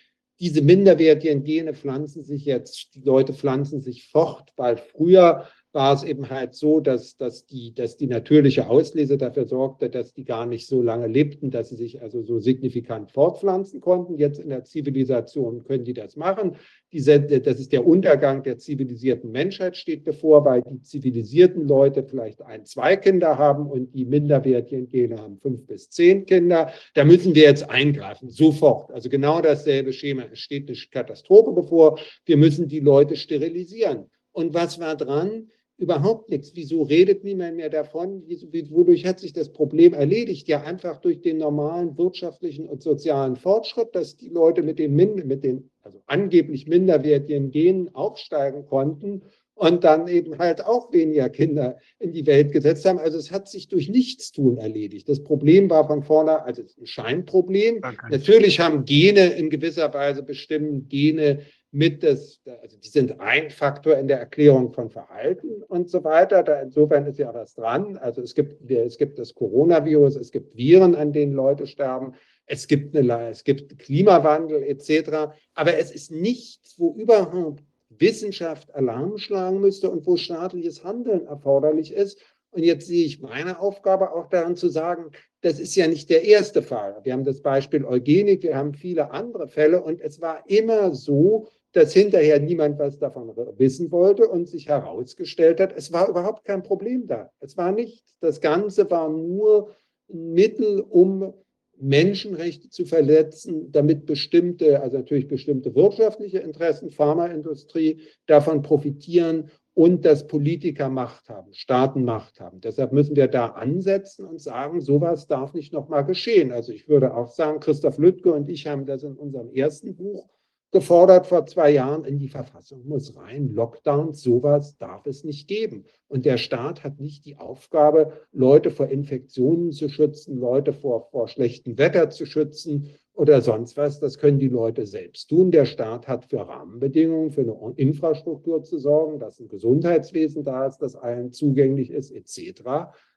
Diese minderwertigen Gene pflanzen sich jetzt, die Leute pflanzen sich fort, weil früher war es eben halt so, dass, dass, die, dass die natürliche Auslese dafür sorgte, dass die gar nicht so lange lebten, dass sie sich also so signifikant fortpflanzen konnten. Jetzt in der Zivilisation können die das machen. Diese, das ist der Untergang der zivilisierten Menschheit steht bevor, weil die zivilisierten Leute vielleicht ein, zwei Kinder haben und die minderwertigen Gene haben fünf bis zehn Kinder. Da müssen wir jetzt eingreifen, sofort. Also genau dasselbe Schema. Es steht eine Katastrophe bevor. Wir müssen die Leute sterilisieren. Und was war dran? Überhaupt nichts. Wieso redet niemand mehr davon? Wodurch hat sich das Problem erledigt? Ja, einfach durch den normalen wirtschaftlichen und sozialen Fortschritt, dass die Leute mit den, mit den also angeblich minderwertigen Genen aufsteigen konnten und dann eben halt auch weniger Kinder in die Welt gesetzt haben. Also es hat sich durch Nichtstun erledigt. Das Problem war von vorne, also ein Scheinproblem. Natürlich haben Gene in gewisser Weise bestimmt Gene mit das, also die sind ein Faktor in der Erklärung von Verhalten und so weiter. Da insofern ist ja was dran. Also es gibt, es gibt das Coronavirus, es gibt Viren, an denen Leute sterben, es gibt, eine, es gibt Klimawandel etc. Aber es ist nichts, wo überhaupt Wissenschaft Alarm schlagen müsste und wo staatliches Handeln erforderlich ist. Und jetzt sehe ich meine Aufgabe auch daran zu sagen, das ist ja nicht der erste Fall. Wir haben das Beispiel Eugenik, wir haben viele andere Fälle und es war immer so, dass hinterher niemand was davon wissen wollte und sich herausgestellt hat, es war überhaupt kein Problem da. Es war nichts. Das Ganze war nur ein Mittel, um Menschenrechte zu verletzen, damit bestimmte, also natürlich bestimmte wirtschaftliche Interessen, Pharmaindustrie davon profitieren und dass Politiker Macht haben, Staaten Macht haben. Deshalb müssen wir da ansetzen und sagen, sowas darf nicht nochmal geschehen. Also ich würde auch sagen, Christoph Lüttke und ich haben das in unserem ersten Buch gefordert vor zwei Jahren, in die Verfassung muss rein. Lockdowns, sowas darf es nicht geben. Und der Staat hat nicht die Aufgabe, Leute vor Infektionen zu schützen, Leute vor, vor schlechtem Wetter zu schützen oder sonst was. Das können die Leute selbst tun. Der Staat hat für Rahmenbedingungen, für eine Infrastruktur zu sorgen, dass ein Gesundheitswesen da ist, das allen zugänglich ist, etc.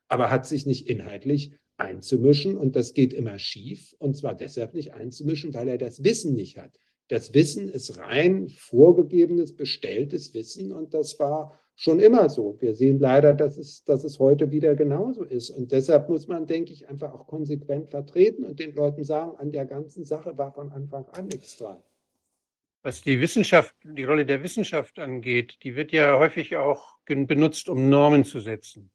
Aber hat sich nicht inhaltlich einzumischen. Und das geht immer schief. Und zwar deshalb nicht einzumischen, weil er das Wissen nicht hat. Das Wissen ist rein vorgegebenes, bestelltes Wissen und das war schon immer so. Wir sehen leider, dass es, dass es heute wieder genauso ist. Und deshalb muss man, denke ich, einfach auch konsequent vertreten und den Leuten sagen, an der ganzen Sache war von Anfang an nichts dran. Was die Wissenschaft, die Rolle der Wissenschaft angeht, die wird ja häufig auch benutzt, um Normen zu setzen.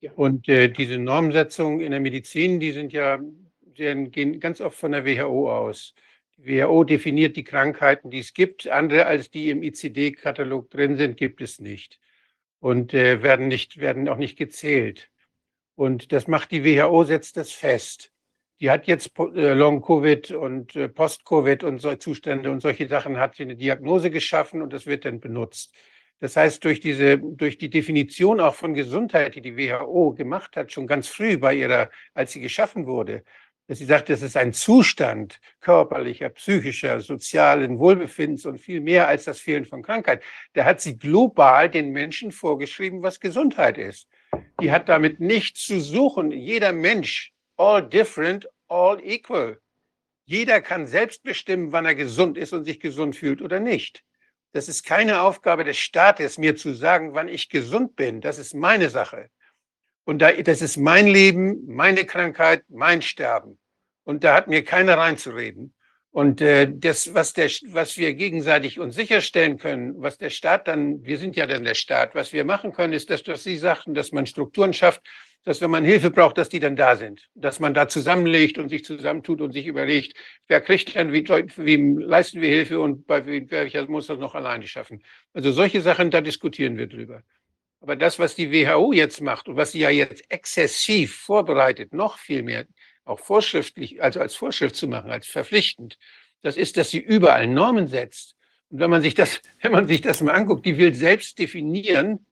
Ja. Und äh, diese Normsetzungen in der Medizin, die sind ja, die gehen ganz oft von der WHO aus. WHO definiert die Krankheiten, die es gibt. Andere als die im ICD-Katalog drin sind, gibt es nicht. Und äh, werden, nicht, werden auch nicht gezählt. Und das macht die WHO, setzt das fest. Die hat jetzt äh, Long-Covid und äh, Post-Covid und solche Zustände und solche Sachen, hat sie eine Diagnose geschaffen und das wird dann benutzt. Das heißt, durch diese, durch die Definition auch von Gesundheit, die die WHO gemacht hat, schon ganz früh bei ihrer, als sie geschaffen wurde, dass sie sagt, das ist ein Zustand körperlicher, psychischer, sozialen Wohlbefindens und viel mehr als das Fehlen von Krankheit. Da hat sie global den Menschen vorgeschrieben, was Gesundheit ist. Die hat damit nichts zu suchen. Jeder Mensch, all different, all equal. Jeder kann selbst bestimmen, wann er gesund ist und sich gesund fühlt oder nicht. Das ist keine Aufgabe des Staates, mir zu sagen, wann ich gesund bin. Das ist meine Sache. Und da, das ist mein Leben, meine Krankheit, mein Sterben. Und da hat mir keiner reinzureden. Und äh, das, was, der, was wir gegenseitig uns sicherstellen können, was der Staat dann, wir sind ja dann der Staat, was wir machen können, ist, dass, dass Sie sagten, dass man Strukturen schafft, dass wenn man Hilfe braucht, dass die dann da sind. Dass man da zusammenlegt und sich zusammentut und sich überlegt, wer kriegt dann, wie, wem leisten wir Hilfe und bei welcher muss das noch alleine schaffen. Also solche Sachen, da diskutieren wir drüber. Aber das, was die WHO jetzt macht und was sie ja jetzt exzessiv vorbereitet, noch viel mehr, auch vorschriftlich, also als Vorschrift zu machen, als verpflichtend, das ist, dass sie überall Normen setzt. Und wenn man sich das, [laughs] wenn man sich das mal anguckt, die will selbst definieren,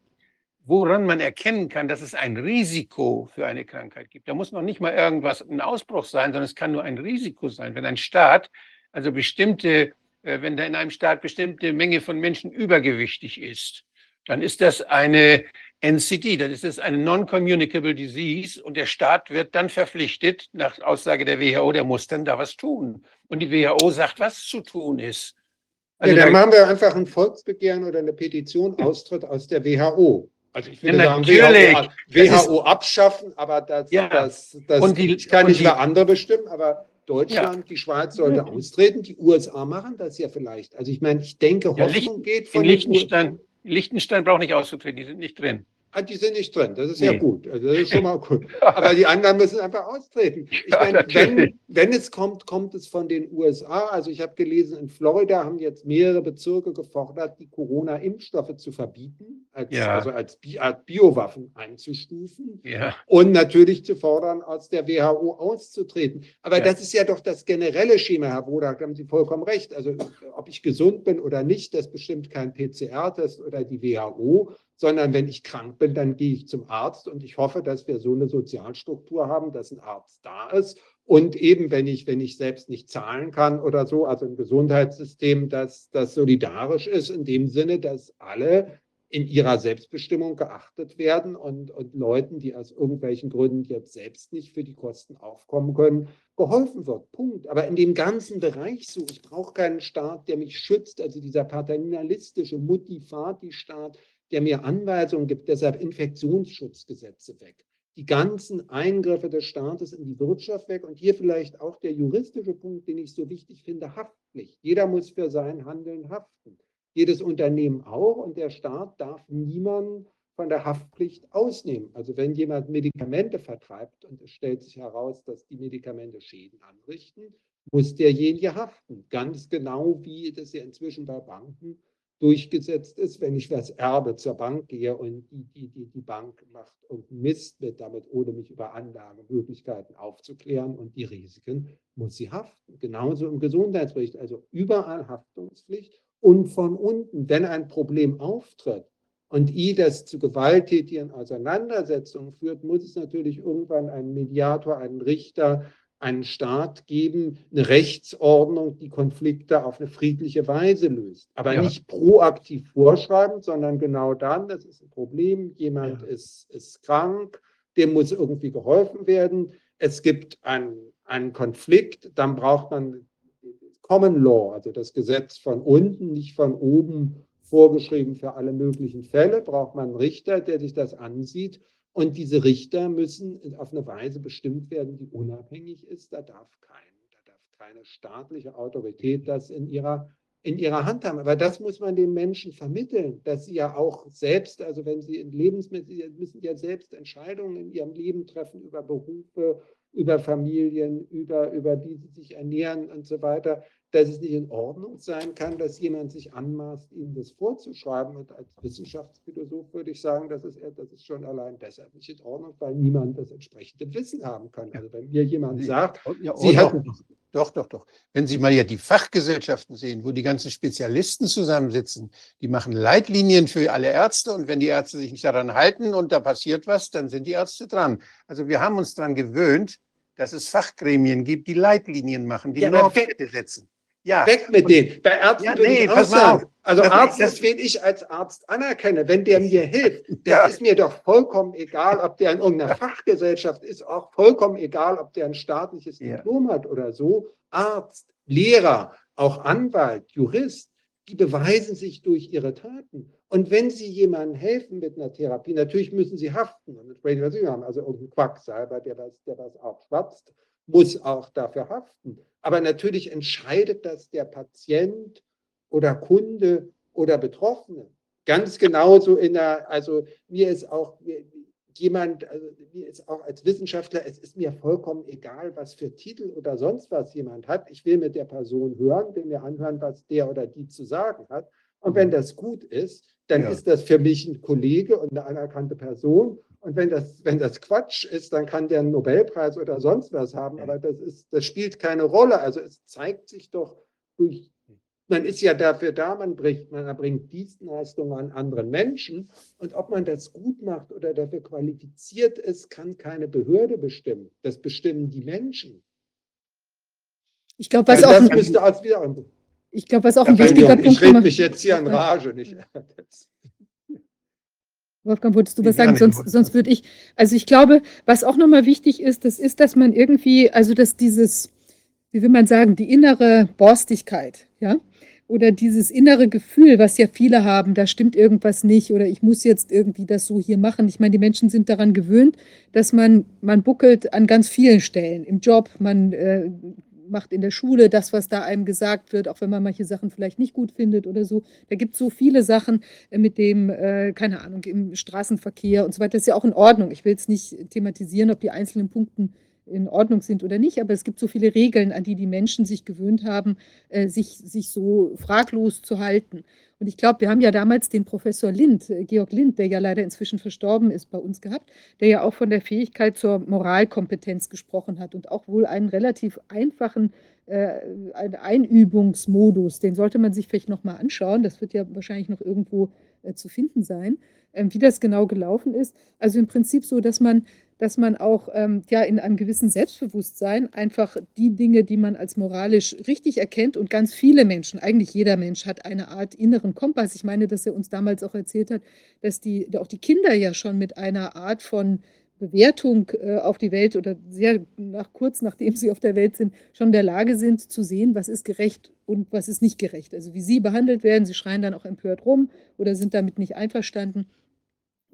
woran man erkennen kann, dass es ein Risiko für eine Krankheit gibt. Da muss noch nicht mal irgendwas ein Ausbruch sein, sondern es kann nur ein Risiko sein. Wenn ein Staat, also bestimmte, äh, wenn da in einem Staat bestimmte Menge von Menschen übergewichtig ist, dann ist das eine NCD, dann ist das eine Non-Communicable Disease und der Staat wird dann verpflichtet, nach Aussage der WHO, der muss dann da was tun. Und die WHO sagt, was zu tun ist. Also ja, dann da machen wir einfach ein Volksbegehren oder eine Petition, Austritt aus der WHO. Also ich würde ja, sagen, WHO, WHO abschaffen, aber das, ja. das, das und die, kann nicht mehr andere bestimmen, aber Deutschland, ja. die Schweiz sollte mhm. austreten, die USA machen das ja vielleicht. Also ich meine, ich denke, Hoffnung geht von in Liechtenstein, Liechtenstein braucht nicht auszutreten, die sind nicht drin. Ah, die sind nicht drin, das ist ja Nee. gut. Also das ist schon mal gut. [laughs] Aber die anderen müssen einfach austreten. Ich Ja, meine, wenn, wenn es kommt, kommt es von den USA. Also ich habe gelesen, in Florida haben jetzt mehrere Bezirke gefordert, die Corona-Impfstoffe zu verbieten, als, Ja. also als Bi Art Biowaffen einzustufen Ja, und natürlich zu fordern, aus der WHO auszutreten. Aber Ja. das ist ja doch das generelle Schema, Herr Broder, da haben Sie vollkommen recht. Also ob ich gesund bin oder nicht, das bestimmt kein PCR-Test oder die WHO, sondern wenn ich krank bin, dann gehe ich zum Arzt und ich hoffe, dass wir so eine Sozialstruktur haben, dass ein Arzt da ist. Und eben, wenn ich, wenn ich selbst nicht zahlen kann oder so, also ein Gesundheitssystem, das, das solidarisch ist, in dem Sinne, dass alle in ihrer Selbstbestimmung geachtet werden und, und Leuten, die aus irgendwelchen Gründen jetzt selbst nicht für die Kosten aufkommen können, geholfen wird. Punkt. Aber in dem ganzen Bereich so, ich brauche keinen Staat, der mich schützt, also dieser paternalistische Mutti-Fati-Staat, der mir Anweisungen gibt, deshalb Infektionsschutzgesetze weg. Die ganzen Eingriffe des Staates in die Wirtschaft weg und hier vielleicht auch der juristische Punkt, den ich so wichtig finde, Haftpflicht. Jeder muss für sein Handeln haften jedes Unternehmen auch und der Staat darf niemanden von der Haftpflicht ausnehmen. Also wenn jemand Medikamente vertreibt und es stellt sich heraus, dass die Medikamente Schäden anrichten, muss derjenige haften. Ganz genau wie das ja inzwischen bei Banken durchgesetzt ist, wenn ich was erbe zur Bank gehe und die, die, die, die Bank macht irgendeinen Mist mit damit, ohne mich über Anlagemöglichkeiten aufzuklären und die Risiken, muss sie haften. Genauso im Gesundheitsbericht, also überall Haftungspflicht und von unten, wenn ein Problem auftritt und I das zu gewalttätigen Auseinandersetzungen führt, muss es natürlich irgendwann einen Mediator, einen Richter, einen Staat geben, eine Rechtsordnung, die Konflikte auf eine friedliche Weise löst. Aber Ja. nicht proaktiv vorschreiben, sondern genau dann, das ist ein Problem, jemand Ja. ist, ist krank, dem muss irgendwie geholfen werden. Es gibt einen, einen Konflikt, dann braucht man Common Law, also das Gesetz von unten, nicht von oben vorgeschrieben für alle möglichen Fälle, braucht man einen Richter, der sich das ansieht. Und diese Richter müssen auf eine Weise bestimmt werden, die unabhängig ist. Da darf, kein, da darf keine staatliche Autorität das in ihrer, in ihrer Hand haben. Aber das muss man den Menschen vermitteln, dass sie ja auch selbst, also wenn sie in Lebensmittel, sie müssen ja selbst Entscheidungen in ihrem Leben treffen über Berufe, über Familien, über, über wie sie sich ernähren und so weiter, dass es nicht in Ordnung sein kann, dass jemand sich anmaßt, ihnen das vorzuschreiben. Und als Wissenschaftsphilosoph würde ich sagen, das ist, das ist schon allein deshalb nicht in Ordnung, weil niemand das entsprechende Wissen haben kann. Also wenn mir jemand sagt, Ja, Sie oh, doch, hatten- doch, doch, doch. Wenn Sie mal ja die Fachgesellschaften sehen, wo die ganzen Spezialisten zusammensitzen, die machen Leitlinien für alle Ärzte und wenn die Ärzte sich nicht daran halten und da passiert was, dann sind die Ärzte dran. Also wir haben uns daran gewöhnt, dass es Fachgremien gibt, die Leitlinien machen, die Ja, Norwerte setzen. Ja, Weg mit denen. Bei Ärzten Ja, nee, ich pass mal auf. Also Das- Arzt ist, wen ich als Arzt anerkenne. Wenn der mir hilft, [laughs] dann Ja. ist mir doch vollkommen egal, ob der in irgendeiner Fachgesellschaft ist, auch vollkommen egal, ob der ein staatliches Ja. Diplom hat oder so. Arzt, Lehrer, auch Anwalt, Jurist, die beweisen sich durch ihre Taten. Und wenn sie jemandem helfen mit einer Therapie, natürlich müssen sie haften. Und was sie haben, also irgendein Quacksalber, der was, der was auch schwatzt, muss auch dafür haften. Aber natürlich entscheidet das der Patient oder Kunde oder Betroffene. Ganz genauso in der, also mir ist auch jemand, also mir ist auch als Wissenschaftler, es ist mir vollkommen egal, was für Titel oder sonst was jemand hat. Ich will mit der Person hören, will mir anhören, was der oder die zu sagen hat. Und wenn das gut ist, dann Ja. ist das für mich ein Kollege und eine anerkannte Person. Und wenn das, wenn das Quatsch ist, dann kann der einen Nobelpreis oder sonst was haben. Aber das ist, das spielt keine Rolle. Also es zeigt sich doch durch, man ist ja dafür da, man bringt, man erbringt Dienstleistungen an anderen Menschen. Und ob man das gut macht oder dafür qualifiziert ist, kann keine Behörde bestimmen. Das bestimmen die Menschen. Ich glaube, was Also ein, ein ich glaube, was auch ein Ja, wichtiger Punkt ich rede mich jetzt hier in Rage. Nicht? [laughs] Wolfgang, wolltest du was sagen? Sonst, sonst würde ich, also ich glaube, was auch nochmal wichtig ist, das ist, dass man irgendwie, also dass dieses, wie will man sagen, die innere Borstigkeit, ja, oder dieses innere Gefühl, was ja viele haben, da stimmt irgendwas nicht oder ich muss jetzt irgendwie das so hier machen. Ich meine, die Menschen sind daran gewöhnt, dass man, man buckelt an ganz vielen Stellen im Job, man, äh, macht in der Schule, das, was da einem gesagt wird, auch wenn man manche Sachen vielleicht nicht gut findet oder so. Da gibt es so viele Sachen äh, mit dem, äh, keine Ahnung, im Straßenverkehr und so weiter. Das ist ja auch in Ordnung. Ich will jetzt nicht thematisieren, ob die einzelnen Punkte in Ordnung sind oder nicht, aber es gibt so viele Regeln, an die die Menschen sich gewöhnt haben, äh, sich, sich so fraglos zu halten. Und ich glaube, wir haben ja damals den Professor Lind, äh, Georg Lind, der ja leider inzwischen verstorben ist, bei uns gehabt, der ja auch von der Fähigkeit zur Moralkompetenz gesprochen hat und auch wohl einen relativ einfachen äh, Einübungsmodus, den sollte man sich vielleicht nochmal anschauen. Das wird ja wahrscheinlich noch irgendwo äh, zu finden sein, äh, wie das genau gelaufen ist. Also im Prinzip so, dass man dass man auch ähm, ja in einem gewissen Selbstbewusstsein einfach die Dinge, die man als moralisch richtig erkennt und ganz viele Menschen, eigentlich jeder Mensch hat eine Art inneren Kompass. Ich meine, dass er uns damals auch erzählt hat, dass die auch die Kinder ja schon mit einer Art von Bewertung äh, auf die Welt oder sehr nach, kurz nachdem sie auf der Welt sind, schon in der Lage sind zu sehen, was ist gerecht und was ist nicht gerecht. Also wie sie behandelt werden, sie schreien dann auch empört rum oder sind damit nicht einverstanden.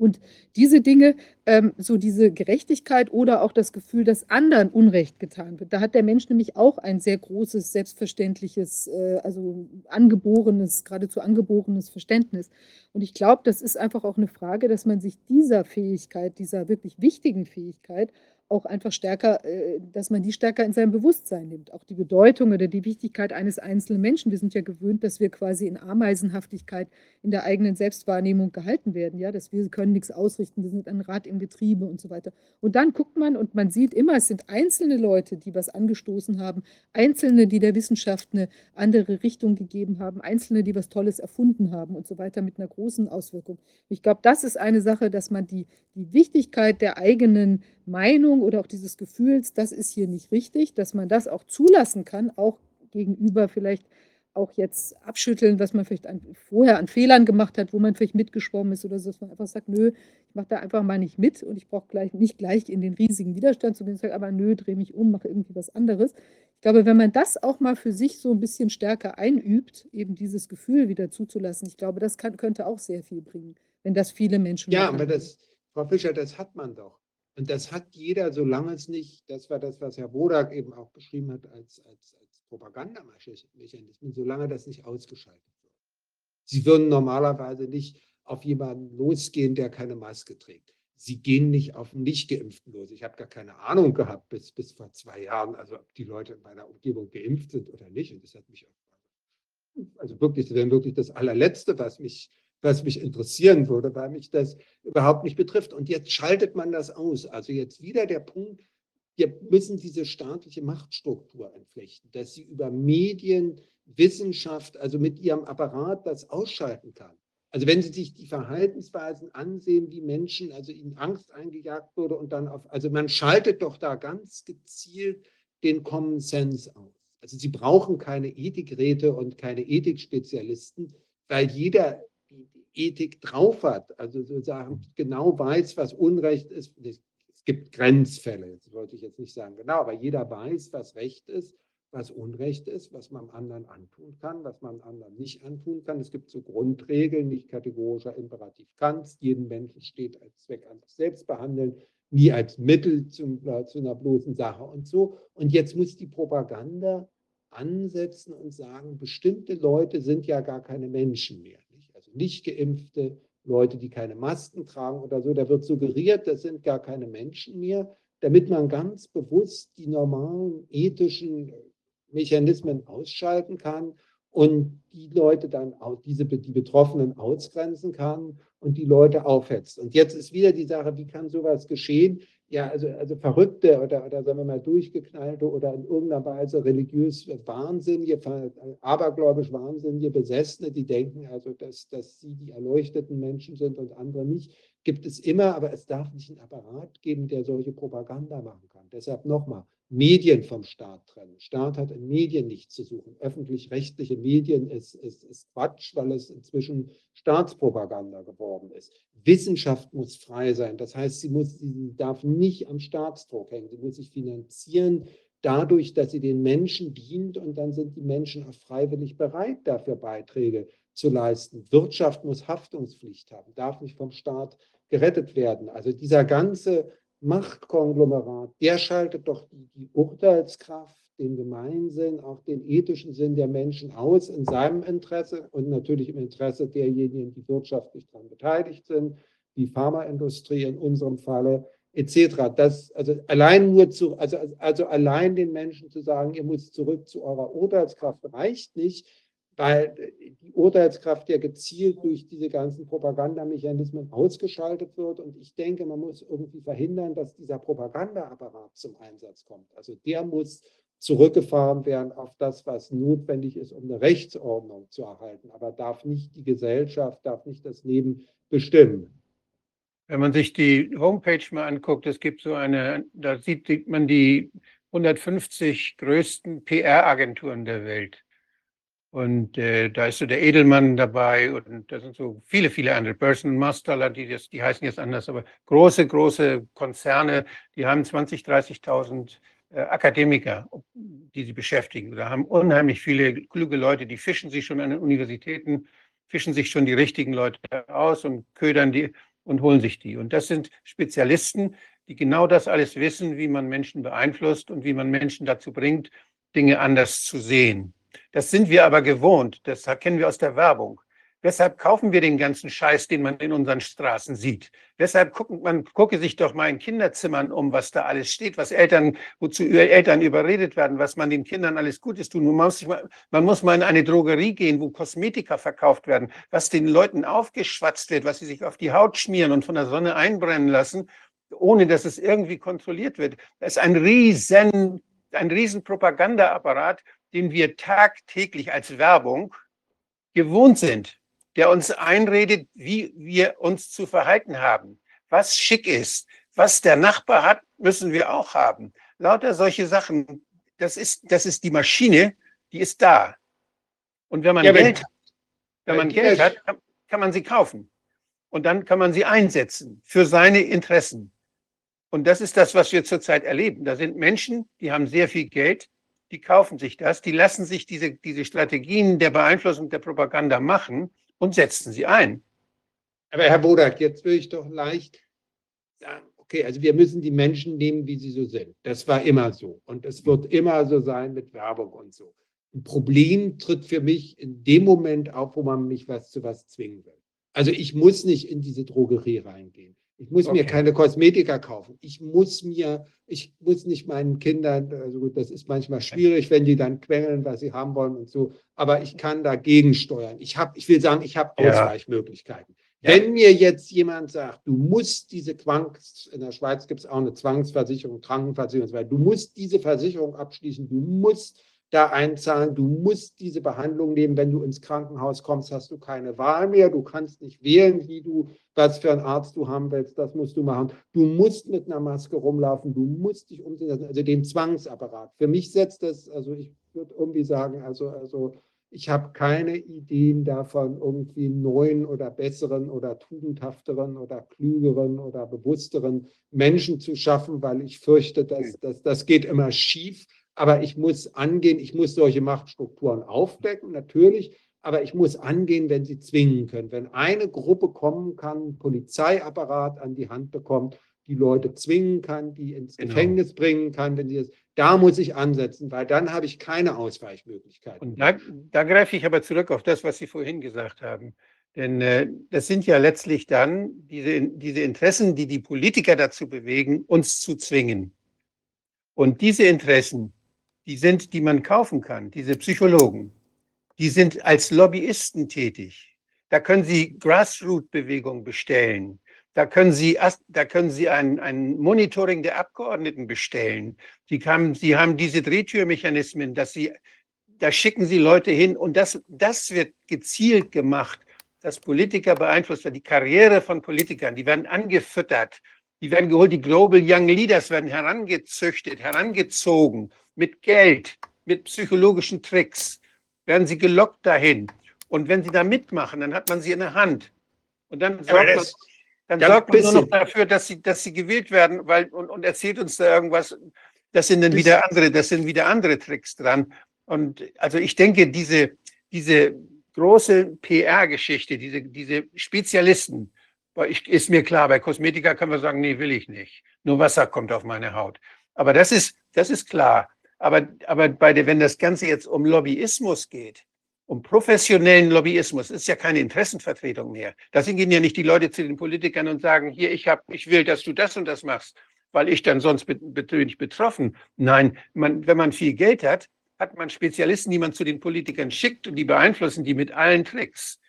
Und diese Dinge, ähm, so diese Gerechtigkeit oder auch das Gefühl, dass anderen Unrecht getan wird, da hat der Mensch nämlich auch ein sehr großes, selbstverständliches, äh, also angeborenes, geradezu angeborenes Verständnis. Und ich glaube, das ist einfach auch eine Frage, dass man sich dieser Fähigkeit, dieser wirklich wichtigen Fähigkeit auch einfach stärker, äh, dass man die stärker in seinem Bewusstsein nimmt. Auch die Bedeutung oder die Wichtigkeit eines einzelnen Menschen. Wir sind ja gewöhnt, dass wir quasi in Ameisenhaftigkeit in der eigenen Selbstwahrnehmung gehalten werden. Ja, dass wir können nichts ausrichten, wir sind ein Rad im Getriebe und so weiter. Und dann guckt man und man sieht immer, es sind einzelne Leute, die was angestoßen haben, einzelne, die der Wissenschaft eine andere Richtung gegeben haben, einzelne, die was Tolles erfunden haben und so weiter mit einer großen Auswirkung. Ich glaube, das ist eine Sache, dass man die, die Wichtigkeit der eigenen Meinung oder auch dieses Gefühls, das ist hier nicht richtig, dass man das auch zulassen kann, auch gegenüber vielleicht auch jetzt abschütteln, was man vielleicht an, vorher an Fehlern gemacht hat, wo man vielleicht mitgeschwommen ist oder so, dass man einfach sagt, nö, ich mache da einfach mal nicht mit und ich brauche gleich nicht gleich in den riesigen Widerstand zu gehen, sagt, aber nö, drehe mich um, mache irgendwie was anderes. Ich glaube, wenn man das auch mal für sich so ein bisschen stärker einübt, eben dieses Gefühl wieder zuzulassen, ich glaube, das kann, könnte auch sehr viel bringen, wenn das viele Menschen Ja, aber das, Frau Fischer, das hat man doch. Und das hat jeder, solange es nicht, das war das, was Herr Bodak eben auch beschrieben hat, als, als, als Propagandamechanismen, solange das nicht ausgeschaltet wird. Sie würden normalerweise nicht auf jemanden losgehen, der keine Maske trägt. Sie gehen nicht auf Nicht-Geimpften los. Ich habe gar keine Ahnung gehabt bis, bis vor zwei Jahren, also ob die Leute in meiner Umgebung geimpft sind oder nicht. Und das hat mich auch, also wirklich, das wäre wirklich das allerletzte, was mich was mich interessieren würde, weil mich das überhaupt nicht betrifft. Und jetzt schaltet man das aus. Also jetzt wieder der Punkt, wir müssen diese staatliche Machtstruktur entflechten, dass sie über Medien, Wissenschaft, also mit ihrem Apparat das ausschalten kann. Also wenn Sie sich die Verhaltensweisen ansehen, wie Menschen, also ihnen Angst eingejagt wurde und dann auf, also man schaltet doch da ganz gezielt den Common Sense aus. Also Sie brauchen keine Ethikräte und keine Ethikspezialisten, weil jeder Ethik drauf hat, also sozusagen genau weiß, was Unrecht ist. Es gibt Grenzfälle, das wollte ich jetzt nicht sagen genau, aber jeder weiß, was Recht ist, was Unrecht ist, was man anderen antun kann, was man anderen nicht antun kann. Es gibt so Grundregeln, nicht kategorischer Imperativ Kants, jeden Menschen steht als Zweck an sich selbst behandeln, nie als Mittel zum, äh, zu einer bloßen Sache und so. Und jetzt muss die Propaganda ansetzen und sagen, bestimmte Leute sind ja gar keine Menschen mehr nicht geimpfte, Leute, die keine Masken tragen oder so. Da wird suggeriert, das sind gar keine Menschen mehr, damit man ganz bewusst die normalen ethischen Mechanismen ausschalten kann und die Leute dann auch, diese, die Betroffenen ausgrenzen kann und die Leute aufhetzt. Und jetzt ist wieder die Sache, wie kann sowas geschehen? Ja, also, also Verrückte oder, oder sagen wir mal Durchgeknallte oder in irgendeiner Weise religiös Wahnsinnige, abergläubisch Wahnsinnige, Besessene, die denken also, dass, dass sie die erleuchteten Menschen sind und andere nicht, gibt es immer, aber es darf nicht einen Apparat geben, der solche Propaganda machen kann. Deshalb nochmal, Medien vom Staat trennen. Staat hat in Medien nichts zu suchen. Öffentlich-rechtliche Medien ist, ist, ist Quatsch, weil es inzwischen Staatspropaganda geworden ist. Wissenschaft muss frei sein. Das heißt, sie, muss, sie darf nicht am Staatsdruck hängen. Sie muss sich finanzieren dadurch, dass sie den Menschen dient und dann sind die Menschen auch freiwillig bereit, dafür Beiträge zu leisten. Wirtschaft muss Haftungspflicht haben, darf nicht vom Staat gerettet werden. Also dieser ganze Machtkonglomerat, der schaltet doch die, Urteilskraft den Gemeinsinn, auch den ethischen Sinn der Menschen aus in seinem Interesse und natürlich im Interesse derjenigen, die wirtschaftlich daran beteiligt sind, die Pharmaindustrie in unserem Falle etc. Das, also allein nur zu, also, also allein den Menschen zu sagen, ihr müsst zurück zu eurer Urteilskraft reicht nicht, weil die Urteilskraft ja gezielt durch diese ganzen Propagandamechanismen ausgeschaltet wird. Und ich denke, man muss irgendwie verhindern, dass dieser Propagandaapparat zum Einsatz kommt. Also der muss zurückgefahren werden auf das, was notwendig ist, um eine Rechtsordnung zu erhalten, aber darf nicht die Gesellschaft, darf nicht das Leben bestimmen. Wenn man sich die Homepage mal anguckt, es gibt so eine, da sieht man die 150 größten PR-Agenturen der Welt. Und äh, da ist so der Edelmann dabei und da sind so viele, viele andere. Burson Masterler, die, das, die heißen jetzt anders, aber große, große Konzerne, die haben 20, 30.000 äh, Akademiker, die sie beschäftigen. Da haben unheimlich viele kluge Leute, die fischen sich schon an den Universitäten, fischen sich schon die richtigen Leute aus und ködern die und holen sich die. Und das sind Spezialisten, die genau das alles wissen, wie man Menschen beeinflusst und wie man Menschen dazu bringt, Dinge anders zu sehen. Das sind wir aber gewohnt. Das kennen wir aus der Werbung. Weshalb kaufen wir den ganzen Scheiß, den man in unseren Straßen sieht? Weshalb guckt man, gucke sich doch mal in Kinderzimmern um, was da alles steht, was Eltern, wozu Eltern überredet werden, was man den Kindern alles Gutes tun. Man muss, man muss mal in eine Drogerie gehen, wo Kosmetika verkauft werden, was den Leuten aufgeschwatzt wird, was sie sich auf die Haut schmieren und von der Sonne einbrennen lassen, ohne dass es irgendwie kontrolliert wird. Das ist ein riesen, ein riesen Propagandaapparat, den wir tagtäglich als Werbung gewohnt sind der uns einredet, wie wir uns zu verhalten haben. Was schick ist, was der Nachbar hat, müssen wir auch haben. Lauter solche Sachen. Das ist, das ist die Maschine, die ist da. Und wenn man ja, Geld, wenn man Geld hat, kann, kann man sie kaufen. Und dann kann man sie einsetzen für seine Interessen. Und das ist das, was wir zurzeit erleben. Da sind Menschen, die haben sehr viel Geld, die kaufen sich das, die lassen sich diese, diese Strategien der Beeinflussung der Propaganda machen und setzten sie ein. Aber Herr Bodak, jetzt würde ich doch leicht sagen, okay, also wir müssen die Menschen nehmen, wie sie so sind. Das war immer so. Und es wird immer so sein mit Werbung und so. Ein Problem tritt für mich in dem Moment auf, wo man mich was zu was zwingen will. Also ich muss nicht in diese Drogerie reingehen. Ich muss okay. mir keine Kosmetika kaufen. Ich muss mir, ich muss nicht meinen Kindern, also gut, das ist manchmal schwierig, wenn die dann quengeln, was sie haben wollen und so, aber ich kann dagegen steuern. Ich habe, ich will sagen, ich habe Ausweichmöglichkeiten. Ja. Wenn mir jetzt jemand sagt, du musst diese Zwangs, in der Schweiz gibt es auch eine Zwangsversicherung, Krankenversicherung und so weiter, du musst diese Versicherung abschließen, du musst da einzahlen. Du musst diese Behandlung nehmen. Wenn du ins Krankenhaus kommst, hast du keine Wahl mehr. Du kannst nicht wählen, wie du, was für einen Arzt du haben willst. Das musst du machen. Du musst mit einer Maske rumlaufen. Du musst dich umsetzen. Also den Zwangsapparat. Für mich setzt das, also ich würde irgendwie sagen, also, also ich habe keine Ideen davon, irgendwie neuen oder besseren oder tugendhafteren oder klügeren oder bewussteren Menschen zu schaffen, weil ich fürchte, dass, dass das geht immer schief aber ich muss angehen, ich muss solche Machtstrukturen aufdecken, natürlich, aber ich muss angehen, wenn sie zwingen können. Wenn eine Gruppe kommen kann, Polizeiapparat an die Hand bekommt, die Leute zwingen kann, die ins genau. Gefängnis bringen kann, wenn sie das, da muss ich ansetzen, weil dann habe ich keine Ausweichmöglichkeiten. Und da, da greife ich aber zurück auf das, was Sie vorhin gesagt haben. Denn äh, das sind ja letztlich dann diese, diese Interessen, die die Politiker dazu bewegen, uns zu zwingen. Und diese Interessen, die sind, die man kaufen kann, diese Psychologen, die sind als Lobbyisten tätig. Da können Sie Grassroot-Bewegungen bestellen. Da können Sie, da können Sie ein, ein Monitoring der Abgeordneten bestellen. Sie haben, Sie haben diese Drehtürmechanismen, dass Sie, da schicken Sie Leute hin und das, das wird gezielt gemacht, dass Politiker beeinflusst werden. Die Karriere von Politikern, die werden angefüttert. Die werden geholt, die Global Young Leaders werden herangezüchtet, herangezogen mit Geld, mit psychologischen Tricks, werden sie gelockt dahin. Und wenn sie da mitmachen, dann hat man sie in der Hand. Und dann sorgt man, dann sorgt man nur noch dafür, dass sie, dass sie gewählt werden, weil, und, und erzählt uns da irgendwas. Das sind dann wieder andere, das sind wieder andere Tricks dran. Und also ich denke, diese, diese große PR-Geschichte, diese, diese Spezialisten, ich, ist mir klar, bei Kosmetika können wir sagen, nee, will ich nicht. Nur Wasser kommt auf meine Haut. Aber das ist, das ist klar. Aber, aber bei der, wenn das Ganze jetzt um Lobbyismus geht, um professionellen Lobbyismus, ist ja keine Interessenvertretung mehr. Deswegen gehen ja nicht die Leute zu den Politikern und sagen, hier, ich hab, ich will, dass du das und das machst, weil ich dann sonst bin ich betroffen. Nein, man, wenn man viel Geld hat, hat man Spezialisten, die man zu den Politikern schickt und die beeinflussen die mit allen Tricks.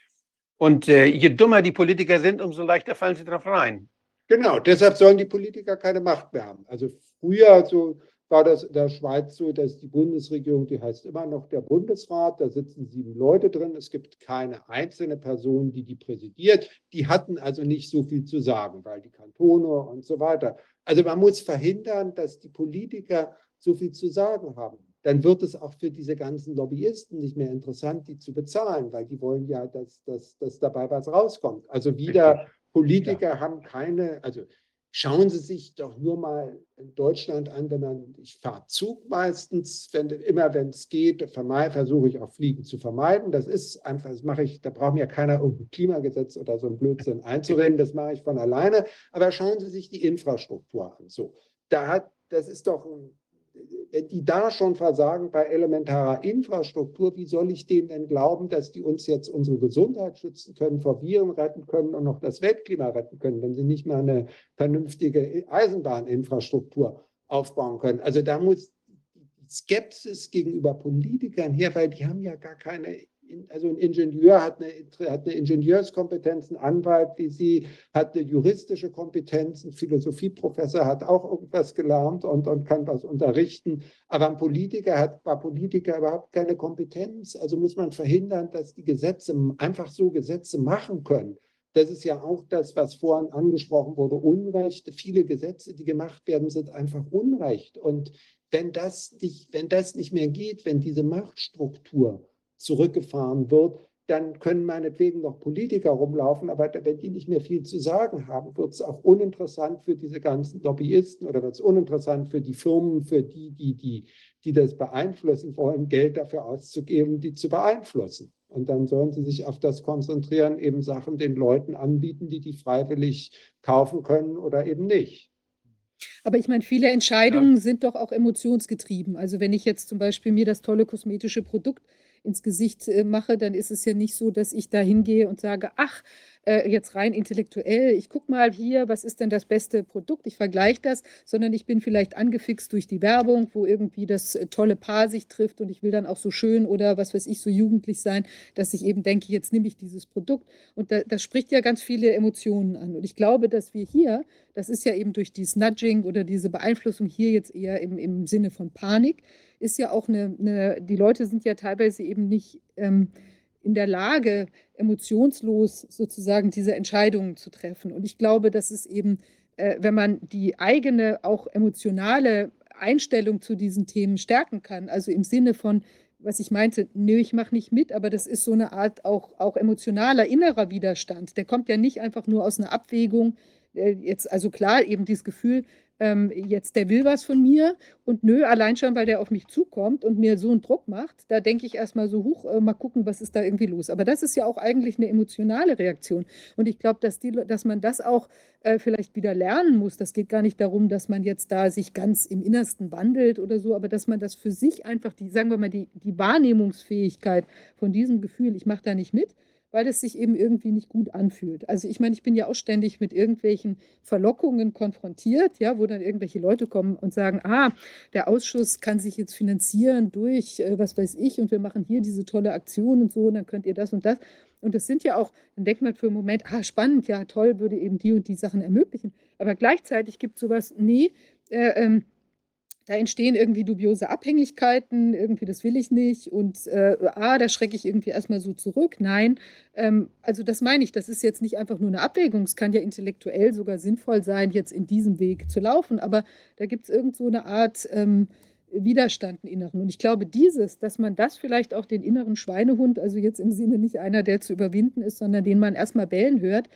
Und äh, je dummer die Politiker sind, umso leichter fallen sie drauf rein. Genau, deshalb sollen die Politiker keine Macht mehr haben. Also früher so war das in der Schweiz so, dass die Bundesregierung, die heißt immer noch der Bundesrat, da sitzen sieben Leute drin, es gibt keine einzelne Person, die die präsidiert. Die hatten also nicht so viel zu sagen, weil die Kantone und so weiter. Also man muss verhindern, dass die Politiker so viel zu sagen haben. Dann wird es auch für diese ganzen Lobbyisten nicht mehr interessant, die zu bezahlen, weil die wollen ja, dass, dass, dass dabei was rauskommt. Also wieder Politiker ja. haben keine, also Schauen Sie sich doch nur mal in Deutschland an, wenn man, ich fahre Zug meistens, wenn, immer wenn es geht, versuche ich auch Fliegen zu vermeiden. Das ist einfach, das mache ich, da braucht mir keiner irgendein Klimagesetz oder so ein Blödsinn einzureden, das mache ich von alleine. Aber schauen Sie sich die Infrastruktur an. So, da hat, das ist doch ein wenn die da schon versagen bei elementarer Infrastruktur, wie soll ich denen denn glauben, dass die uns jetzt unsere Gesundheit schützen können, vor Viren retten können und noch das Weltklima retten können, wenn sie nicht mal eine vernünftige Eisenbahninfrastruktur aufbauen können? Also da muss Skepsis gegenüber Politikern her, weil die haben ja gar keine also ein Ingenieur hat eine, hat eine Ingenieurskompetenz, ein Anwalt wie Sie hat eine juristische Kompetenz, ein Philosophieprofessor hat auch irgendwas gelernt und, und kann was unterrichten. Aber ein Politiker hat bei Politiker überhaupt keine Kompetenz. Also muss man verhindern, dass die Gesetze einfach so Gesetze machen können. Das ist ja auch das, was vorhin angesprochen wurde, Unrecht. Viele Gesetze, die gemacht werden, sind einfach Unrecht. Und wenn das nicht, wenn das nicht mehr geht, wenn diese Machtstruktur zurückgefahren wird, dann können meinetwegen noch Politiker rumlaufen, aber wenn die nicht mehr viel zu sagen haben, wird es auch uninteressant für diese ganzen Lobbyisten oder wird es uninteressant für die Firmen, für die, die, die, die das beeinflussen wollen, Geld dafür auszugeben, die zu beeinflussen. Und dann sollen sie sich auf das konzentrieren, eben Sachen den Leuten anbieten, die die freiwillig kaufen können oder eben nicht. Aber ich meine, viele Entscheidungen ja. sind doch auch emotionsgetrieben. Also wenn ich jetzt zum Beispiel mir das tolle kosmetische Produkt ins Gesicht äh, mache, dann ist es ja nicht so, dass ich da hingehe und sage, ach, äh, jetzt rein intellektuell, ich gucke mal hier, was ist denn das beste Produkt, ich vergleiche das, sondern ich bin vielleicht angefixt durch die Werbung, wo irgendwie das äh, tolle Paar sich trifft und ich will dann auch so schön oder was weiß ich, so jugendlich sein, dass ich eben denke, jetzt nehme ich dieses Produkt. Und da, das spricht ja ganz viele Emotionen an. Und ich glaube, dass wir hier, das ist ja eben durch dieses Nudging oder diese Beeinflussung hier jetzt eher im, im Sinne von Panik, ist ja auch eine, eine, die Leute sind ja teilweise eben nicht ähm, in der Lage, emotionslos sozusagen diese Entscheidungen zu treffen. Und ich glaube, dass es eben, äh, wenn man die eigene, auch emotionale Einstellung zu diesen Themen stärken kann, also im Sinne von, was ich meinte, nö, ich mache nicht mit, aber das ist so eine Art auch, auch emotionaler innerer Widerstand. Der kommt ja nicht einfach nur aus einer Abwägung, äh, jetzt also klar eben dieses Gefühl, ähm, jetzt der will was von mir und nö, allein schon, weil der auf mich zukommt und mir so einen Druck macht, da denke ich erstmal so, huch, äh, mal gucken, was ist da irgendwie los. Aber das ist ja auch eigentlich eine emotionale Reaktion. Und ich glaube, dass, dass man das auch äh, vielleicht wieder lernen muss. Das geht gar nicht darum, dass man jetzt da sich ganz im Innersten wandelt oder so, aber dass man das für sich einfach, die, sagen wir mal, die, die Wahrnehmungsfähigkeit von diesem Gefühl, ich mache da nicht mit, weil es sich eben irgendwie nicht gut anfühlt. Also ich meine, ich bin ja auch ständig mit irgendwelchen Verlockungen konfrontiert, ja, wo dann irgendwelche Leute kommen und sagen, ah, der Ausschuss kann sich jetzt finanzieren durch, äh, was weiß ich, und wir machen hier diese tolle Aktion und so, und dann könnt ihr das und das. Und das sind ja auch, dann denkt man für einen Moment, ah, spannend, ja, toll, würde eben die und die Sachen ermöglichen. Aber gleichzeitig gibt es sowas, nee, äh, ähm, da entstehen irgendwie dubiose Abhängigkeiten, irgendwie das will ich nicht und äh, ah, da schrecke ich irgendwie erstmal so zurück. Nein, ähm, also das meine ich, das ist jetzt nicht einfach nur eine Abwägung, es kann ja intellektuell sogar sinnvoll sein, jetzt in diesem Weg zu laufen, aber da gibt es irgend so eine Art ähm, Widerstand im Inneren. Und ich glaube, dieses, dass man das vielleicht auch den inneren Schweinehund, also jetzt im Sinne nicht einer, der zu überwinden ist, sondern den man erstmal bellen hört,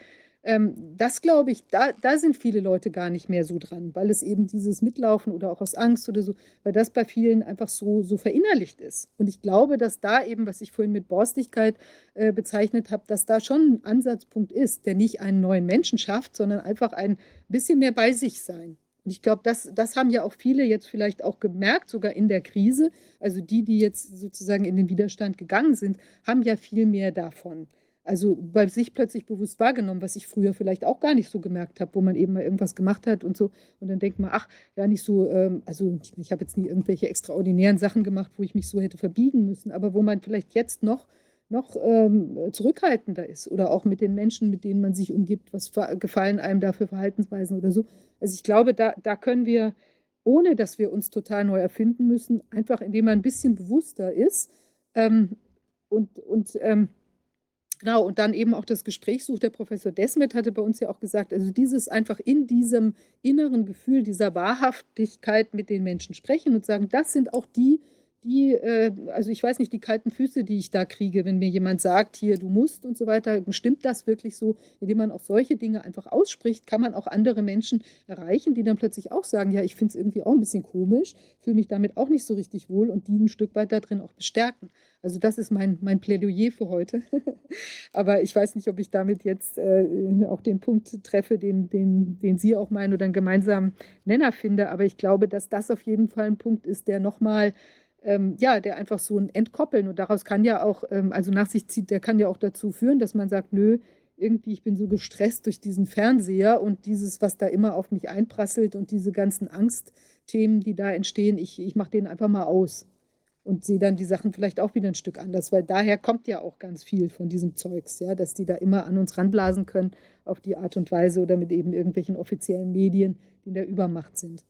das glaube ich, da, da sind viele Leute gar nicht mehr so dran, weil es eben dieses Mitlaufen oder auch aus Angst oder so, weil das bei vielen einfach so, so verinnerlicht ist. Und ich glaube, dass da eben, was ich vorhin mit Borstigkeit äh, bezeichnet habe, dass da schon ein Ansatzpunkt ist, der nicht einen neuen Menschen schafft, sondern einfach ein bisschen mehr bei sich sein. Und ich glaube, das, das haben ja auch viele jetzt vielleicht auch gemerkt, sogar in der Krise. Also die, die jetzt sozusagen in den Widerstand gegangen sind, haben ja viel mehr davon. Also bei sich plötzlich bewusst wahrgenommen, was ich früher vielleicht auch gar nicht so gemerkt habe, wo man eben mal irgendwas gemacht hat und so. Und dann denkt man, ach, ja, nicht so, ähm, also ich, ich habe jetzt nie irgendwelche extraordinären Sachen gemacht, wo ich mich so hätte verbiegen müssen, aber wo man vielleicht jetzt noch, noch ähm, zurückhaltender ist oder auch mit den Menschen, mit denen man sich umgibt, was gefallen einem da für Verhaltensweisen oder so. Also ich glaube, da, da können wir, ohne dass wir uns total neu erfinden müssen, einfach indem man ein bisschen bewusster ist ähm, und, und ähm, Genau, und dann eben auch das Gespräch sucht. Der Professor Desmet hatte bei uns ja auch gesagt, also dieses einfach in diesem inneren Gefühl dieser Wahrhaftigkeit mit den Menschen sprechen und sagen, das sind auch die, die, äh, also ich weiß nicht, die kalten Füße, die ich da kriege, wenn mir jemand sagt, hier, du musst und so weiter, stimmt das wirklich so? Indem man auch solche Dinge einfach ausspricht, kann man auch andere Menschen erreichen, die dann plötzlich auch sagen, ja, ich finde es irgendwie auch ein bisschen komisch, fühle mich damit auch nicht so richtig wohl und die ein Stück weit darin auch bestärken. Also das ist mein, mein Plädoyer für heute. [laughs] Aber ich weiß nicht, ob ich damit jetzt äh, auch den Punkt treffe, den, den, den Sie auch meinen oder einen gemeinsamen Nenner finde. Aber ich glaube, dass das auf jeden Fall ein Punkt ist, der nochmal ähm, ja, der einfach so ein Entkoppeln und daraus kann ja auch, ähm, also nach sich zieht, der kann ja auch dazu führen, dass man sagt, nö, irgendwie, ich bin so gestresst durch diesen Fernseher und dieses, was da immer auf mich einprasselt und diese ganzen Angstthemen, die da entstehen, ich, ich mache den einfach mal aus und sehe dann die Sachen vielleicht auch wieder ein Stück anders, weil daher kommt ja auch ganz viel von diesem Zeugs, ja, dass die da immer an uns ranblasen können auf die Art und Weise oder mit eben irgendwelchen offiziellen Medien, die in der Übermacht sind.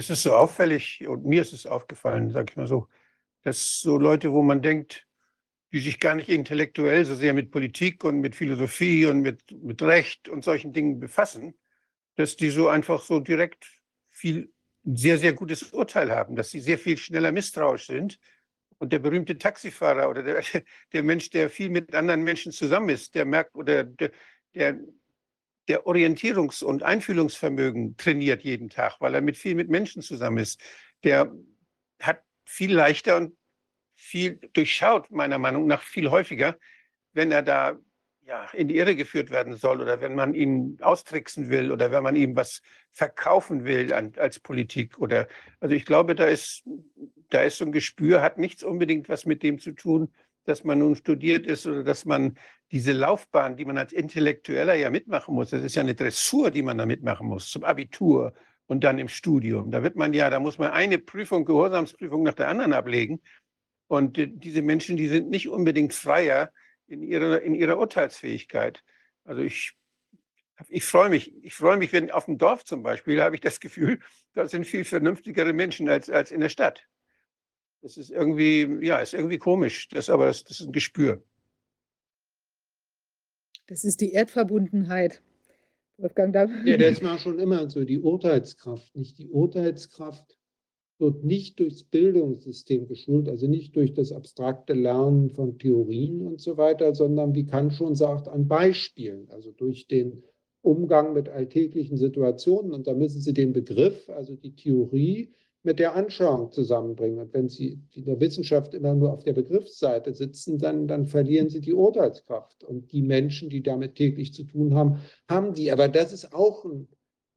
Es ist so auffällig, und mir ist es aufgefallen, sag ich mal so, dass so Leute, wo man denkt, die sich gar nicht intellektuell so sehr mit Politik und mit Philosophie und mit, mit Recht und solchen Dingen befassen, dass die so einfach so direkt viel, sehr, sehr gutes Urteil haben, dass sie sehr viel schneller misstrauisch sind. Und der berühmte Taxifahrer oder der, [laughs] der Mensch, der viel mit anderen Menschen zusammen ist, der merkt oder der, der der Orientierungs- und Einfühlungsvermögen trainiert jeden Tag, weil er mit viel mit Menschen zusammen ist. Der hat viel leichter und viel durchschaut, meiner Meinung nach, viel häufiger, wenn er da ja, in die Irre geführt werden soll oder wenn man ihn austricksen will oder wenn man ihm was verkaufen will an, als Politik. Oder also ich glaube, da ist, da ist so ein Gespür, hat nichts unbedingt was mit dem zu tun, dass man nun studiert ist oder dass man diese Laufbahn, die man als Intellektueller ja mitmachen muss, das ist ja eine Dressur, die man da mitmachen muss, zum Abitur und dann im Studium. Da wird man ja, da muss man eine Prüfung, Gehorsamsprüfung nach der anderen ablegen. Und diese Menschen, die sind nicht unbedingt freier in ihrer, in ihrer Urteilsfähigkeit. Also ich, ich freue mich, ich freue mich, wenn auf dem Dorf zum Beispiel, habe ich das Gefühl, da sind viel vernünftigere Menschen als, als in der Stadt. Das ist irgendwie, ja, ist irgendwie komisch, das, aber das, das ist ein Gespür. Das ist die Erdverbundenheit. Wolfgang, da. Ja, das war schon immer so, die Urteilskraft. Nicht die Urteilskraft wird nicht durchs Bildungssystem geschult, also nicht durch das abstrakte Lernen von Theorien und so weiter, sondern wie Kant schon sagt, an Beispielen, also durch den Umgang mit alltäglichen Situationen. Und da müssen Sie den Begriff, also die Theorie, mit der Anschauung zusammenbringen. Und wenn Sie in der Wissenschaft immer nur auf der Begriffsseite sitzen, dann, dann verlieren Sie die Urteilskraft. Und die Menschen, die damit täglich zu tun haben, haben die. Aber das ist auch ein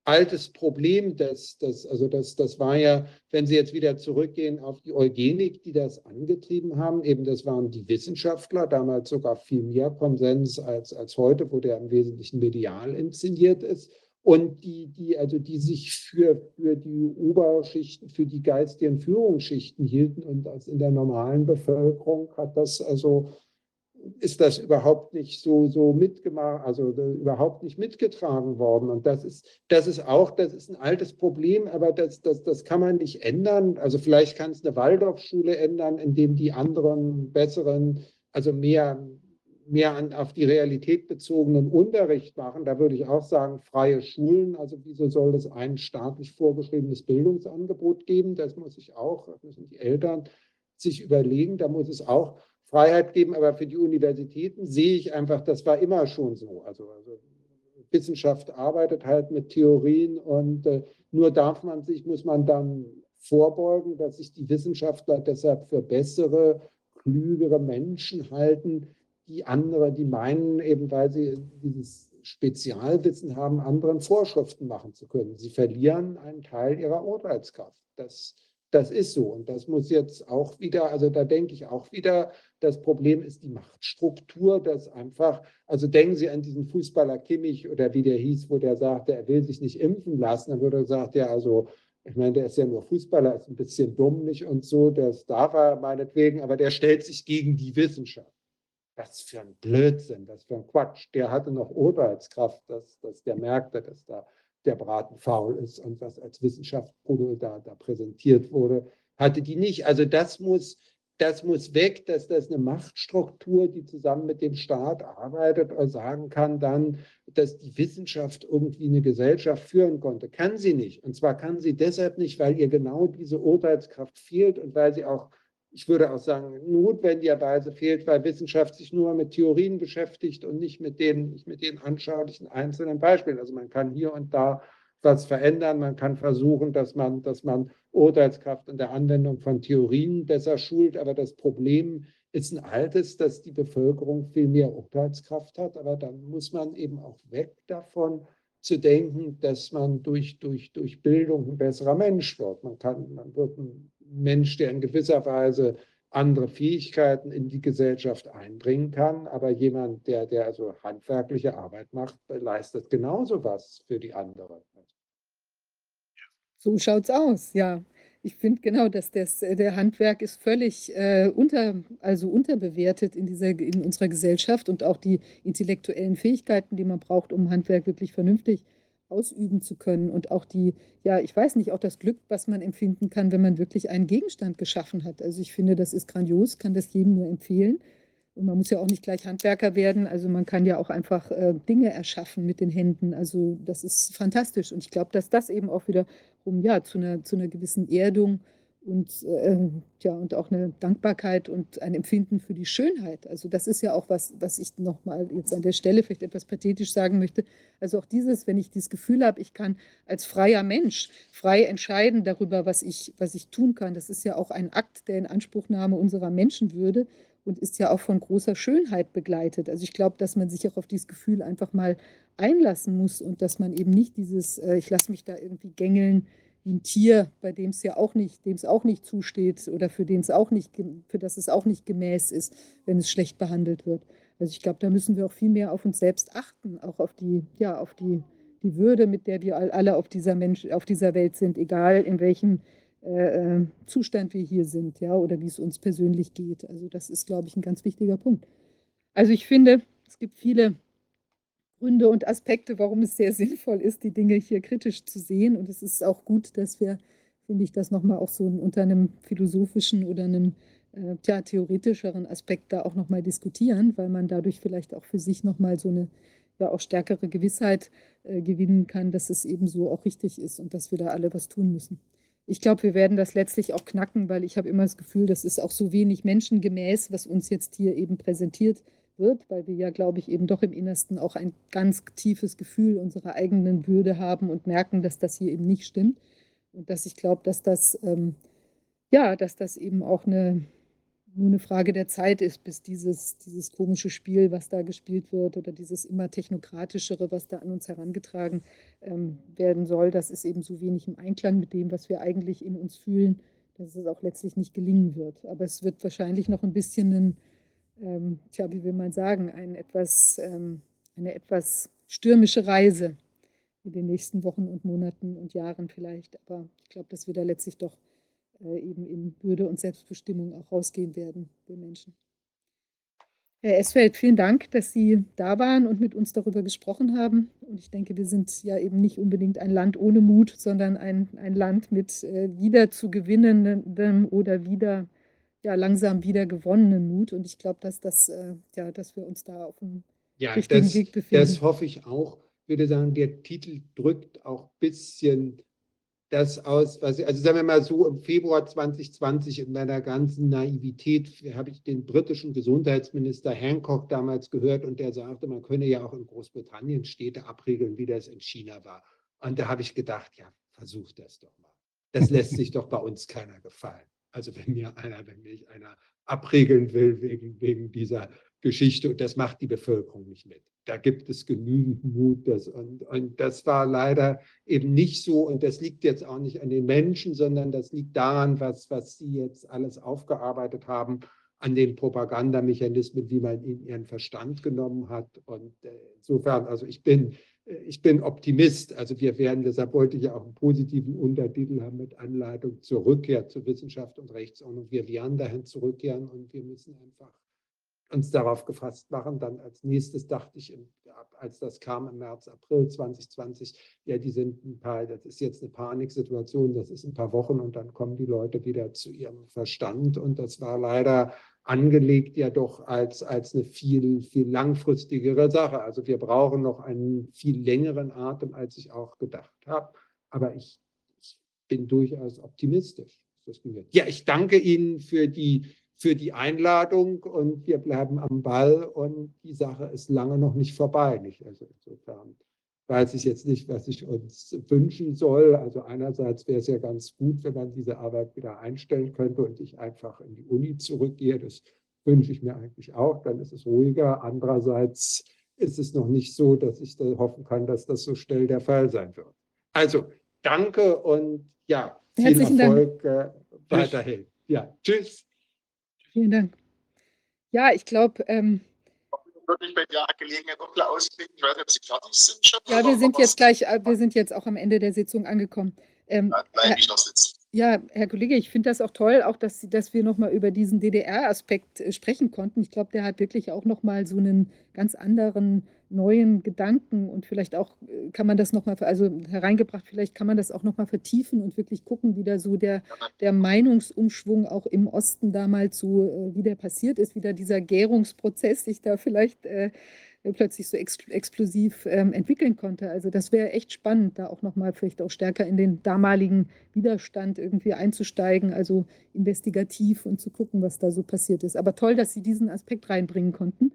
altes Problem. Das, das, also das, das war ja, wenn Sie jetzt wieder zurückgehen auf die Eugenik, die das angetrieben haben, eben das waren die Wissenschaftler, damals sogar viel mehr Konsens als, als heute, wo der im Wesentlichen medial inszeniert ist und die, die, also die sich für, für die Oberschichten, für die geistigen Führungsschichten hielten und als in der normalen Bevölkerung hat das also ist das überhaupt nicht so, so mitgemacht, also überhaupt nicht mitgetragen worden. Und das ist, das ist auch, das ist ein altes Problem, aber das, das, das kann man nicht ändern. Also vielleicht kann es eine Waldorfschule ändern, indem die anderen besseren, also mehr, mehr an, auf die Realität bezogenen Unterricht machen. Da würde ich auch sagen, freie Schulen. Also wieso soll es ein staatlich vorgeschriebenes Bildungsangebot geben? Das muss ich auch, das müssen die Eltern sich überlegen. Da muss es auch Freiheit geben. Aber für die Universitäten sehe ich einfach, das war immer schon so. Also, also Wissenschaft arbeitet halt mit Theorien und äh, nur darf man sich, muss man dann vorbeugen, dass sich die Wissenschaftler deshalb für bessere, klügere Menschen halten, die andere, die meinen eben, weil sie dieses Spezialwissen haben, anderen Vorschriften machen zu können. Sie verlieren einen Teil ihrer Urteilskraft. Das, das ist so. Und das muss jetzt auch wieder, also da denke ich auch wieder, das Problem ist die Machtstruktur, dass einfach, also denken Sie an diesen Fußballer Kimmich oder wie der hieß, wo der sagte, er will sich nicht impfen lassen. Dann wurde gesagt, ja, also ich meine, der ist ja nur Fußballer, ist ein bisschen dumm nicht und so, das darf er meinetwegen, aber der stellt sich gegen die Wissenschaft. Was für ein Blödsinn, was für ein Quatsch. Der hatte noch Urteilskraft, dass, dass der merkte, dass da der Braten faul ist und was als Wissenschaft da, da präsentiert wurde, hatte die nicht. Also das muss, das muss weg, dass das eine Machtstruktur, die zusammen mit dem Staat arbeitet oder sagen kann dann, dass die Wissenschaft irgendwie eine Gesellschaft führen konnte. Kann sie nicht. Und zwar kann sie deshalb nicht, weil ihr genau diese Urteilskraft fehlt und weil sie auch ich würde auch sagen, notwendigerweise fehlt, weil Wissenschaft sich nur mit Theorien beschäftigt und nicht mit den, nicht mit den anschaulichen einzelnen Beispielen. Also man kann hier und da was verändern, man kann versuchen, dass man, dass man Urteilskraft in der Anwendung von Theorien besser schult, aber das Problem ist ein altes, dass die Bevölkerung viel mehr Urteilskraft hat, aber dann muss man eben auch weg davon, zu denken, dass man durch, durch, durch Bildung ein besserer Mensch wird. Man, kann, man wird ein Mensch, der in gewisser Weise andere Fähigkeiten in die Gesellschaft einbringen kann, aber jemand, der, der also handwerkliche Arbeit macht, leistet genauso was für die anderen. So schaut's aus, ja. Ich finde genau, dass das, äh, der Handwerk ist völlig äh, unter, also unterbewertet in, dieser, in unserer Gesellschaft und auch die intellektuellen Fähigkeiten, die man braucht, um Handwerk wirklich vernünftig ausüben zu können und auch die, ja, ich weiß nicht, auch das Glück, was man empfinden kann, wenn man wirklich einen Gegenstand geschaffen hat. Also ich finde, das ist grandios, kann das jedem nur empfehlen. Und man muss ja auch nicht gleich Handwerker werden. Also man kann ja auch einfach äh, Dinge erschaffen mit den Händen. Also das ist fantastisch. Und ich glaube, dass das eben auch wiederum ja, zu, einer, zu einer gewissen Erdung und, äh, ja, und auch eine Dankbarkeit und ein Empfinden für die Schönheit. Also das ist ja auch was, was ich nochmal jetzt an der Stelle vielleicht etwas pathetisch sagen möchte. Also auch dieses, wenn ich dieses Gefühl habe, ich kann als freier Mensch frei entscheiden darüber, was ich, was ich tun kann. Das ist ja auch ein Akt der Inanspruchnahme unserer Menschenwürde und ist ja auch von großer Schönheit begleitet. Also ich glaube, dass man sich auch auf dieses Gefühl einfach mal einlassen muss und dass man eben nicht dieses, äh, ich lasse mich da irgendwie gängeln, ein Tier, bei dem es ja auch nicht, dem es auch nicht zusteht oder für den es auch nicht, für das es auch nicht gemäß ist, wenn es schlecht behandelt wird. Also ich glaube, da müssen wir auch viel mehr auf uns selbst achten, auch auf die, ja, auf die, die Würde, mit der wir alle auf dieser Mensch, auf dieser Welt sind, egal in welchem äh, äh, Zustand wir hier sind, ja, oder wie es uns persönlich geht. Also das ist, glaube ich, ein ganz wichtiger Punkt. Also ich finde, es gibt viele Gründe und Aspekte, warum es sehr sinnvoll ist, die Dinge hier kritisch zu sehen. Und es ist auch gut, dass wir, finde ich, das nochmal auch so unter einem philosophischen oder einem äh, ja, theoretischeren Aspekt da auch nochmal diskutieren, weil man dadurch vielleicht auch für sich nochmal so eine ja auch stärkere Gewissheit äh, gewinnen kann, dass es eben so auch richtig ist und dass wir da alle was tun müssen. Ich glaube, wir werden das letztlich auch knacken, weil ich habe immer das Gefühl, das ist auch so wenig menschengemäß, was uns jetzt hier eben präsentiert wird, weil wir ja, glaube ich, eben doch im Innersten auch ein ganz tiefes Gefühl unserer eigenen Würde haben und merken, dass das hier eben nicht stimmt. Und dass ich glaube, dass das, ähm, ja, dass das eben auch eine, nur eine Frage der Zeit ist, bis dieses, dieses komische Spiel, was da gespielt wird, oder dieses immer technokratischere, was da an uns herangetragen ähm, werden soll, das ist eben so wenig im Einklang mit dem, was wir eigentlich in uns fühlen, dass es auch letztlich nicht gelingen wird. Aber es wird wahrscheinlich noch ein bisschen ein ähm, tja, wie will man sagen, ein etwas, ähm, eine etwas stürmische Reise in den nächsten Wochen und Monaten und Jahren vielleicht. Aber ich glaube, dass wir da letztlich doch äh, eben in Würde und Selbstbestimmung auch rausgehen werden, wir Menschen. Herr Esfeld, vielen Dank, dass Sie da waren und mit uns darüber gesprochen haben. Und ich denke, wir sind ja eben nicht unbedingt ein Land ohne Mut, sondern ein, ein Land mit äh, wieder zu gewinnendem oder wieder ja, langsam wieder gewonnenen Mut. Und ich glaube, dass, das, äh, ja, dass wir uns da auf dem ja, richtigen das, Weg befinden. Das hoffe ich auch. Ich würde sagen, der Titel drückt auch ein bisschen das aus, was, also sagen wir mal so, im Februar 2020 in meiner ganzen Naivität habe ich den britischen Gesundheitsminister Hancock damals gehört und der sagte, man könne ja auch in Großbritannien Städte abriegeln, wie das in China war. Und da habe ich gedacht, ja, versuch das doch mal. Das lässt sich doch bei uns keiner gefallen. Also wenn mir einer, wenn mich einer abregeln will wegen, wegen dieser Geschichte und das macht die Bevölkerung nicht mit. Da gibt es genügend Mut. Das, und, und das war leider eben nicht so und das liegt jetzt auch nicht an den Menschen, sondern das liegt daran, was, was Sie jetzt alles aufgearbeitet haben, an den Propagandamechanismen, wie man in ihren Verstand genommen hat. Und äh, insofern, also ich bin, ich bin Optimist. Also wir werden, deshalb wollte ich ja auch einen positiven Untertitel haben mit Anleitung zur Rückkehr zur Wissenschaft und Rechtsordnung. Wir werden dahin zurückkehren und wir müssen einfach uns darauf gefasst machen. Dann als nächstes dachte ich, als das kam im März, April 2020, ja, die sind ein paar, das ist jetzt eine Paniksituation, das ist ein paar Wochen und dann kommen die Leute wieder zu ihrem Verstand. Und das war leider angelegt ja doch als, als eine viel, viel langfristigere Sache. Also wir brauchen noch einen viel längeren Atem, als ich auch gedacht habe. Aber ich, ich bin durchaus optimistisch. Ja, ich danke Ihnen für die für die Einladung und wir bleiben am Ball und die Sache ist lange noch nicht vorbei. Nicht? Also insofern weiß ich jetzt nicht, was ich uns wünschen soll. Also einerseits wäre es ja ganz gut, wenn man diese Arbeit wieder einstellen könnte und ich einfach in die Uni zurückgehe. Das wünsche ich mir eigentlich auch, dann ist es ruhiger. Andererseits ist es noch nicht so, dass ich da hoffen kann, dass das so schnell der Fall sein wird. Also danke und ja, viel Herzlichen Erfolg Dank. Äh, weiterhin. Ja, tschüss. Vielen Dank. Ja, ich glaube. Ähm, wirklich bei der Gelegenheit noch ein ausblicken. Ich weiß nicht, ob Sie fertig sind schon. Ja, wir sind jetzt gleich, äh, wir sind jetzt auch am Ende der Sitzung angekommen. Ähm, sitzen. Ja, Herr Kollege, ich finde das auch toll, auch dass, dass wir nochmal über diesen DDR-Aspekt äh, sprechen konnten. Ich glaube, der hat wirklich auch nochmal so einen ganz anderen neuen Gedanken und vielleicht auch äh, kann man das nochmal, also hereingebracht, vielleicht kann man das auch nochmal vertiefen und wirklich gucken, wie da so der, der Meinungsumschwung auch im Osten damals so, äh, wie der passiert ist, wie da dieser Gärungsprozess sich da vielleicht äh, plötzlich so ex explosiv ähm, entwickeln konnte. Also das wäre echt spannend, da auch nochmal vielleicht auch stärker in den damaligen Widerstand irgendwie einzusteigen, also investigativ und zu gucken, was da so passiert ist. Aber toll, dass Sie diesen Aspekt reinbringen konnten.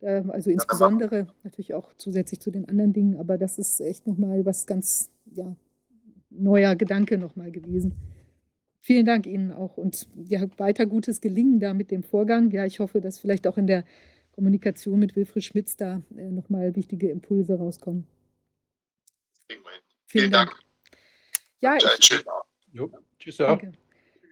Äh, also insbesondere natürlich auch zusätzlich zu den anderen Dingen, aber das ist echt nochmal was ganz ja, neuer Gedanke nochmal gewesen. Vielen Dank Ihnen auch und ja, weiter gutes Gelingen da mit dem Vorgang. Ja, ich hoffe, dass vielleicht auch in der Kommunikation mit Wilfried Schmitz da äh, nochmal wichtige Impulse rauskommen. Vielen, Vielen Dank. Dank. Ja, ich, jo, tschüss. Danke.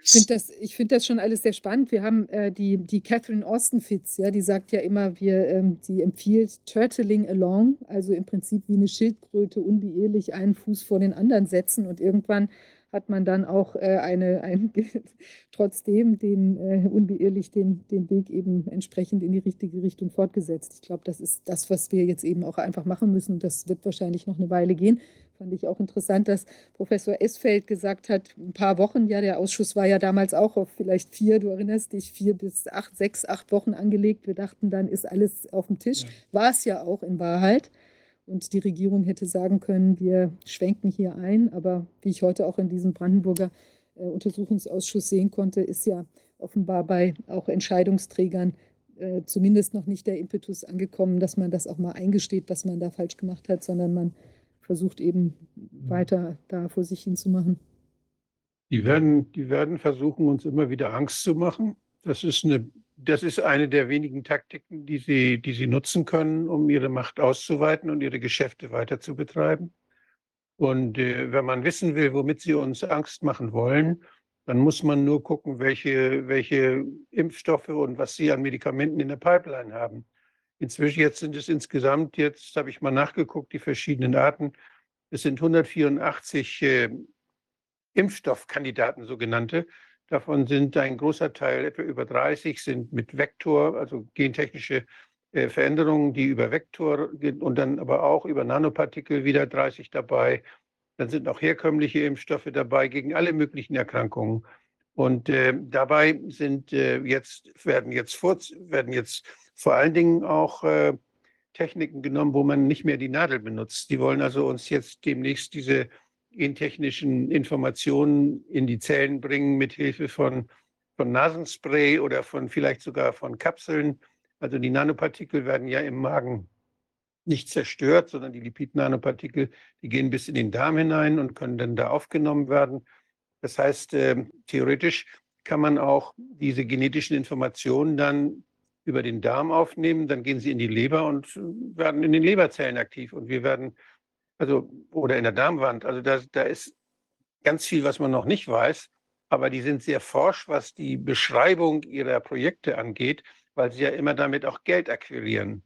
Ich finde das, find das schon alles sehr spannend. Wir haben äh, die, die Catherine Austin-Fitz, ja, die sagt ja immer, wir, ähm, die empfiehlt Turtling along, also im Prinzip wie eine Schildkröte unbeirrlich einen Fuß vor den anderen setzen und irgendwann hat man dann auch äh, eine, ein, [laughs] trotzdem den, äh, unbeirrlich den, den Weg eben entsprechend in die richtige Richtung fortgesetzt. Ich glaube, das ist das, was wir jetzt eben auch einfach machen müssen. Das wird wahrscheinlich noch eine Weile gehen. Fand ich auch interessant, dass Professor Esfeld gesagt hat, ein paar Wochen, ja, der Ausschuss war ja damals auch auf vielleicht vier, du erinnerst dich, vier bis acht, sechs, acht Wochen angelegt. Wir dachten, dann ist alles auf dem Tisch. Ja. War es ja auch in Wahrheit. Und die Regierung hätte sagen können, wir schwenken hier ein. Aber wie ich heute auch in diesem Brandenburger äh, Untersuchungsausschuss sehen konnte, ist ja offenbar bei auch Entscheidungsträgern äh, zumindest noch nicht der Impetus angekommen, dass man das auch mal eingesteht, was man da falsch gemacht hat, sondern man versucht eben weiter da vor sich hin zu machen. Die werden, die werden versuchen, uns immer wieder Angst zu machen. Das ist eine das ist eine der wenigen Taktiken, die sie, die sie nutzen können, um ihre Macht auszuweiten und ihre Geschäfte weiter zu betreiben. Und äh, wenn man wissen will, womit sie uns Angst machen wollen, dann muss man nur gucken, welche, welche Impfstoffe und was sie an Medikamenten in der Pipeline haben. Inzwischen jetzt sind es insgesamt, jetzt habe ich mal nachgeguckt, die verschiedenen Arten. Es sind 184 äh, Impfstoffkandidaten, sogenannte. Davon sind ein großer Teil, etwa über 30, sind mit Vektor, also gentechnische äh, Veränderungen, die über Vektor und dann aber auch über Nanopartikel wieder 30 dabei. Dann sind auch herkömmliche Impfstoffe dabei gegen alle möglichen Erkrankungen. Und äh, dabei sind äh, jetzt, werden jetzt, vor, werden jetzt vor allen Dingen auch äh, Techniken genommen, wo man nicht mehr die Nadel benutzt. Die wollen also uns jetzt demnächst diese gentechnischen Informationen in die Zellen bringen mit Hilfe von, von Nasenspray oder von vielleicht sogar von Kapseln. Also die Nanopartikel werden ja im Magen nicht zerstört, sondern die Lipid-Nanopartikel, die gehen bis in den Darm hinein und können dann da aufgenommen werden. Das heißt, äh, theoretisch kann man auch diese genetischen Informationen dann über den Darm aufnehmen, dann gehen sie in die Leber und werden in den Leberzellen aktiv und wir werden, also, oder in der Darmwand. Also da, da ist ganz viel, was man noch nicht weiß, aber die sind sehr forsch, was die Beschreibung ihrer Projekte angeht, weil sie ja immer damit auch Geld akquirieren.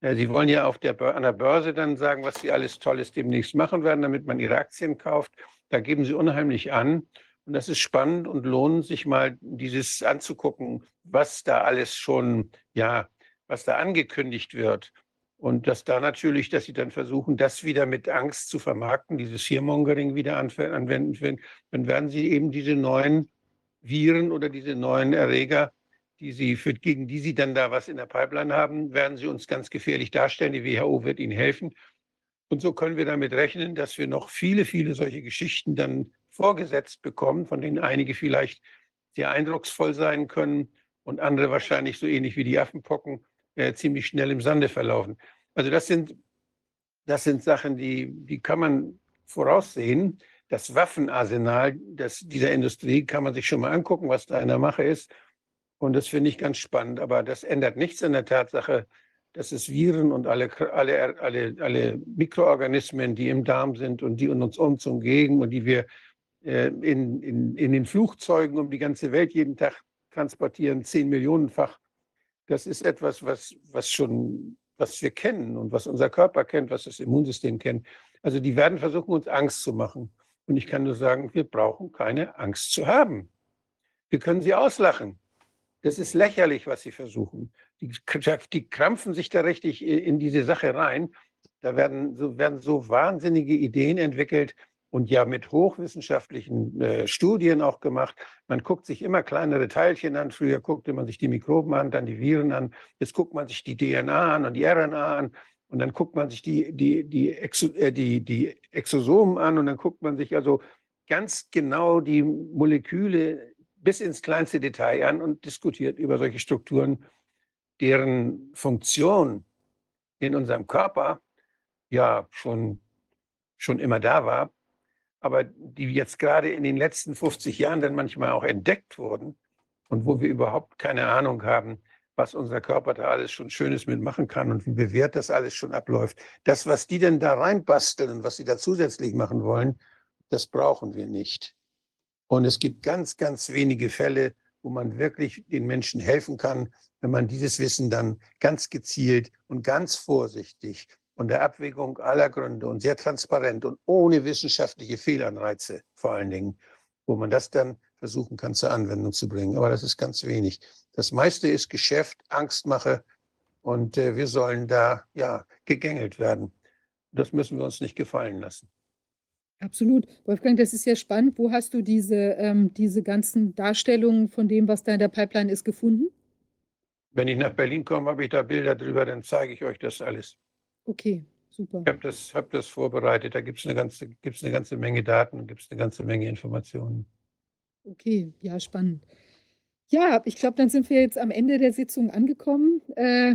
Ja, sie wollen ja auf der, an der Börse dann sagen, was sie alles Tolles demnächst machen werden, damit man ihre Aktien kauft. Da geben sie unheimlich an. Und das ist spannend und lohnt sich mal dieses anzugucken, was da alles schon, ja, was da angekündigt wird. Und dass da natürlich, dass sie dann versuchen, das wieder mit Angst zu vermarkten, dieses Fearmongering wieder anwenden, dann werden sie eben diese neuen Viren oder diese neuen Erreger, die sie für, gegen die sie dann da was in der Pipeline haben, werden sie uns ganz gefährlich darstellen. Die WHO wird ihnen helfen. Und so können wir damit rechnen, dass wir noch viele, viele solche Geschichten dann vorgesetzt bekommen, von denen einige vielleicht sehr eindrucksvoll sein können und andere wahrscheinlich so ähnlich wie die Affenpocken äh, ziemlich schnell im Sande verlaufen. Also das sind, das sind Sachen, die, die kann man voraussehen. Das Waffenarsenal das, dieser Industrie kann man sich schon mal angucken, was da in der Mache ist. Und das finde ich ganz spannend. Aber das ändert nichts an der Tatsache, dass es Viren und alle, alle, alle, alle Mikroorganismen, die im Darm sind und die uns uns umgeben und die wir in, in, in den Flugzeugen um die ganze Welt jeden Tag transportieren, zehn Millionenfach. Das ist etwas, was, was schon, was wir kennen und was unser Körper kennt, was das Immunsystem kennt. Also die werden versuchen, uns Angst zu machen. Und ich kann nur sagen, wir brauchen keine Angst zu haben. Wir können sie auslachen. Das ist lächerlich, was sie versuchen. Die, die krampfen sich da richtig in diese Sache rein. Da werden so, werden so wahnsinnige Ideen entwickelt, und ja mit hochwissenschaftlichen äh, Studien auch gemacht. Man guckt sich immer kleinere Teilchen an. Früher guckte man sich die Mikroben an, dann die Viren an. Jetzt guckt man sich die DNA an und die RNA an. Und dann guckt man sich die, die, die, Exo, äh, die, die Exosomen an und dann guckt man sich also ganz genau die Moleküle bis ins kleinste Detail an und diskutiert über solche Strukturen, deren Funktion in unserem Körper ja schon, schon immer da war aber die jetzt gerade in den letzten 50 Jahren dann manchmal auch entdeckt wurden und wo wir überhaupt keine Ahnung haben, was unser Körper da alles schon Schönes mitmachen kann und wie bewährt das alles schon abläuft. Das, was die denn da reinbasteln und was sie da zusätzlich machen wollen, das brauchen wir nicht. Und es gibt ganz, ganz wenige Fälle, wo man wirklich den Menschen helfen kann, wenn man dieses Wissen dann ganz gezielt und ganz vorsichtig und der Abwägung aller Gründe und sehr transparent und ohne wissenschaftliche Fehlanreize vor allen Dingen, wo man das dann versuchen kann zur Anwendung zu bringen. Aber das ist ganz wenig. Das meiste ist Geschäft, Angstmache und äh, wir sollen da ja gegängelt werden. Das müssen wir uns nicht gefallen lassen. Absolut. Wolfgang, das ist ja spannend. Wo hast du diese, ähm, diese ganzen Darstellungen von dem, was da in der Pipeline ist, gefunden? Wenn ich nach Berlin komme, habe ich da Bilder drüber, dann zeige ich euch das alles. Okay, super. Ich habe das, hab das vorbereitet. Da gibt es eine, ganze, gibt's eine ganze Menge Daten, gibt es eine ganze Menge Informationen. Okay, ja, spannend. Ja, ich glaube, dann sind wir jetzt am Ende der Sitzung angekommen. Äh,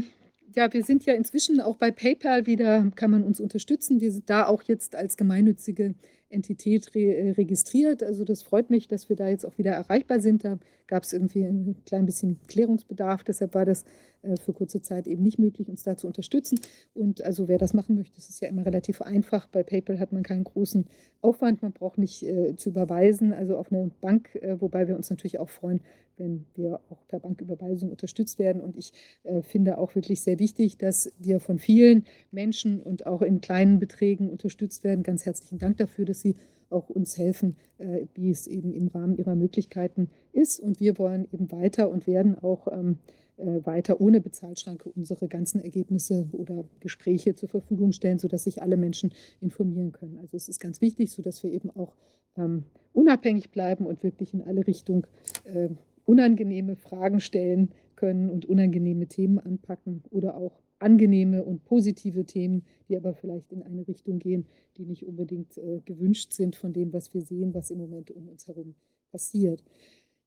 ja, wir sind ja inzwischen auch bei PayPal wieder, kann man uns unterstützen. Wir sind da auch jetzt als gemeinnützige Entität re äh, registriert. Also das freut mich, dass wir da jetzt auch wieder erreichbar sind. Da gab es irgendwie ein klein bisschen Klärungsbedarf. Deshalb war das äh, für kurze Zeit eben nicht möglich, uns da zu unterstützen. Und also wer das machen möchte, das ist ja immer relativ einfach. Bei PayPal hat man keinen großen Aufwand. Man braucht nicht äh, zu überweisen, also auf eine Bank, äh, wobei wir uns natürlich auch freuen, wenn wir auch per Banküberweisung unterstützt werden. Und ich äh, finde auch wirklich sehr wichtig, dass wir von vielen Menschen und auch in kleinen Beträgen unterstützt werden. Ganz herzlichen Dank dafür, dass Sie auch uns helfen, äh, wie es eben im Rahmen Ihrer Möglichkeiten ist. Und wir wollen eben weiter und werden auch ähm, äh, weiter ohne Bezahlschranke unsere ganzen Ergebnisse oder Gespräche zur Verfügung stellen, sodass sich alle Menschen informieren können. Also es ist ganz wichtig, sodass wir eben auch ähm, unabhängig bleiben und wirklich in alle Richtungen äh, unangenehme Fragen stellen können und unangenehme Themen anpacken oder auch angenehme und positive Themen, die aber vielleicht in eine Richtung gehen, die nicht unbedingt äh, gewünscht sind von dem, was wir sehen, was im Moment um uns herum passiert.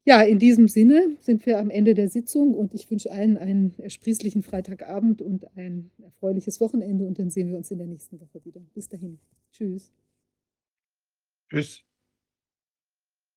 Ja, in diesem Sinne sind wir am Ende der Sitzung und ich wünsche allen einen ersprießlichen Freitagabend und ein erfreuliches Wochenende und dann sehen wir uns in der nächsten Woche wieder. Bis dahin. Tschüss. Tschüss.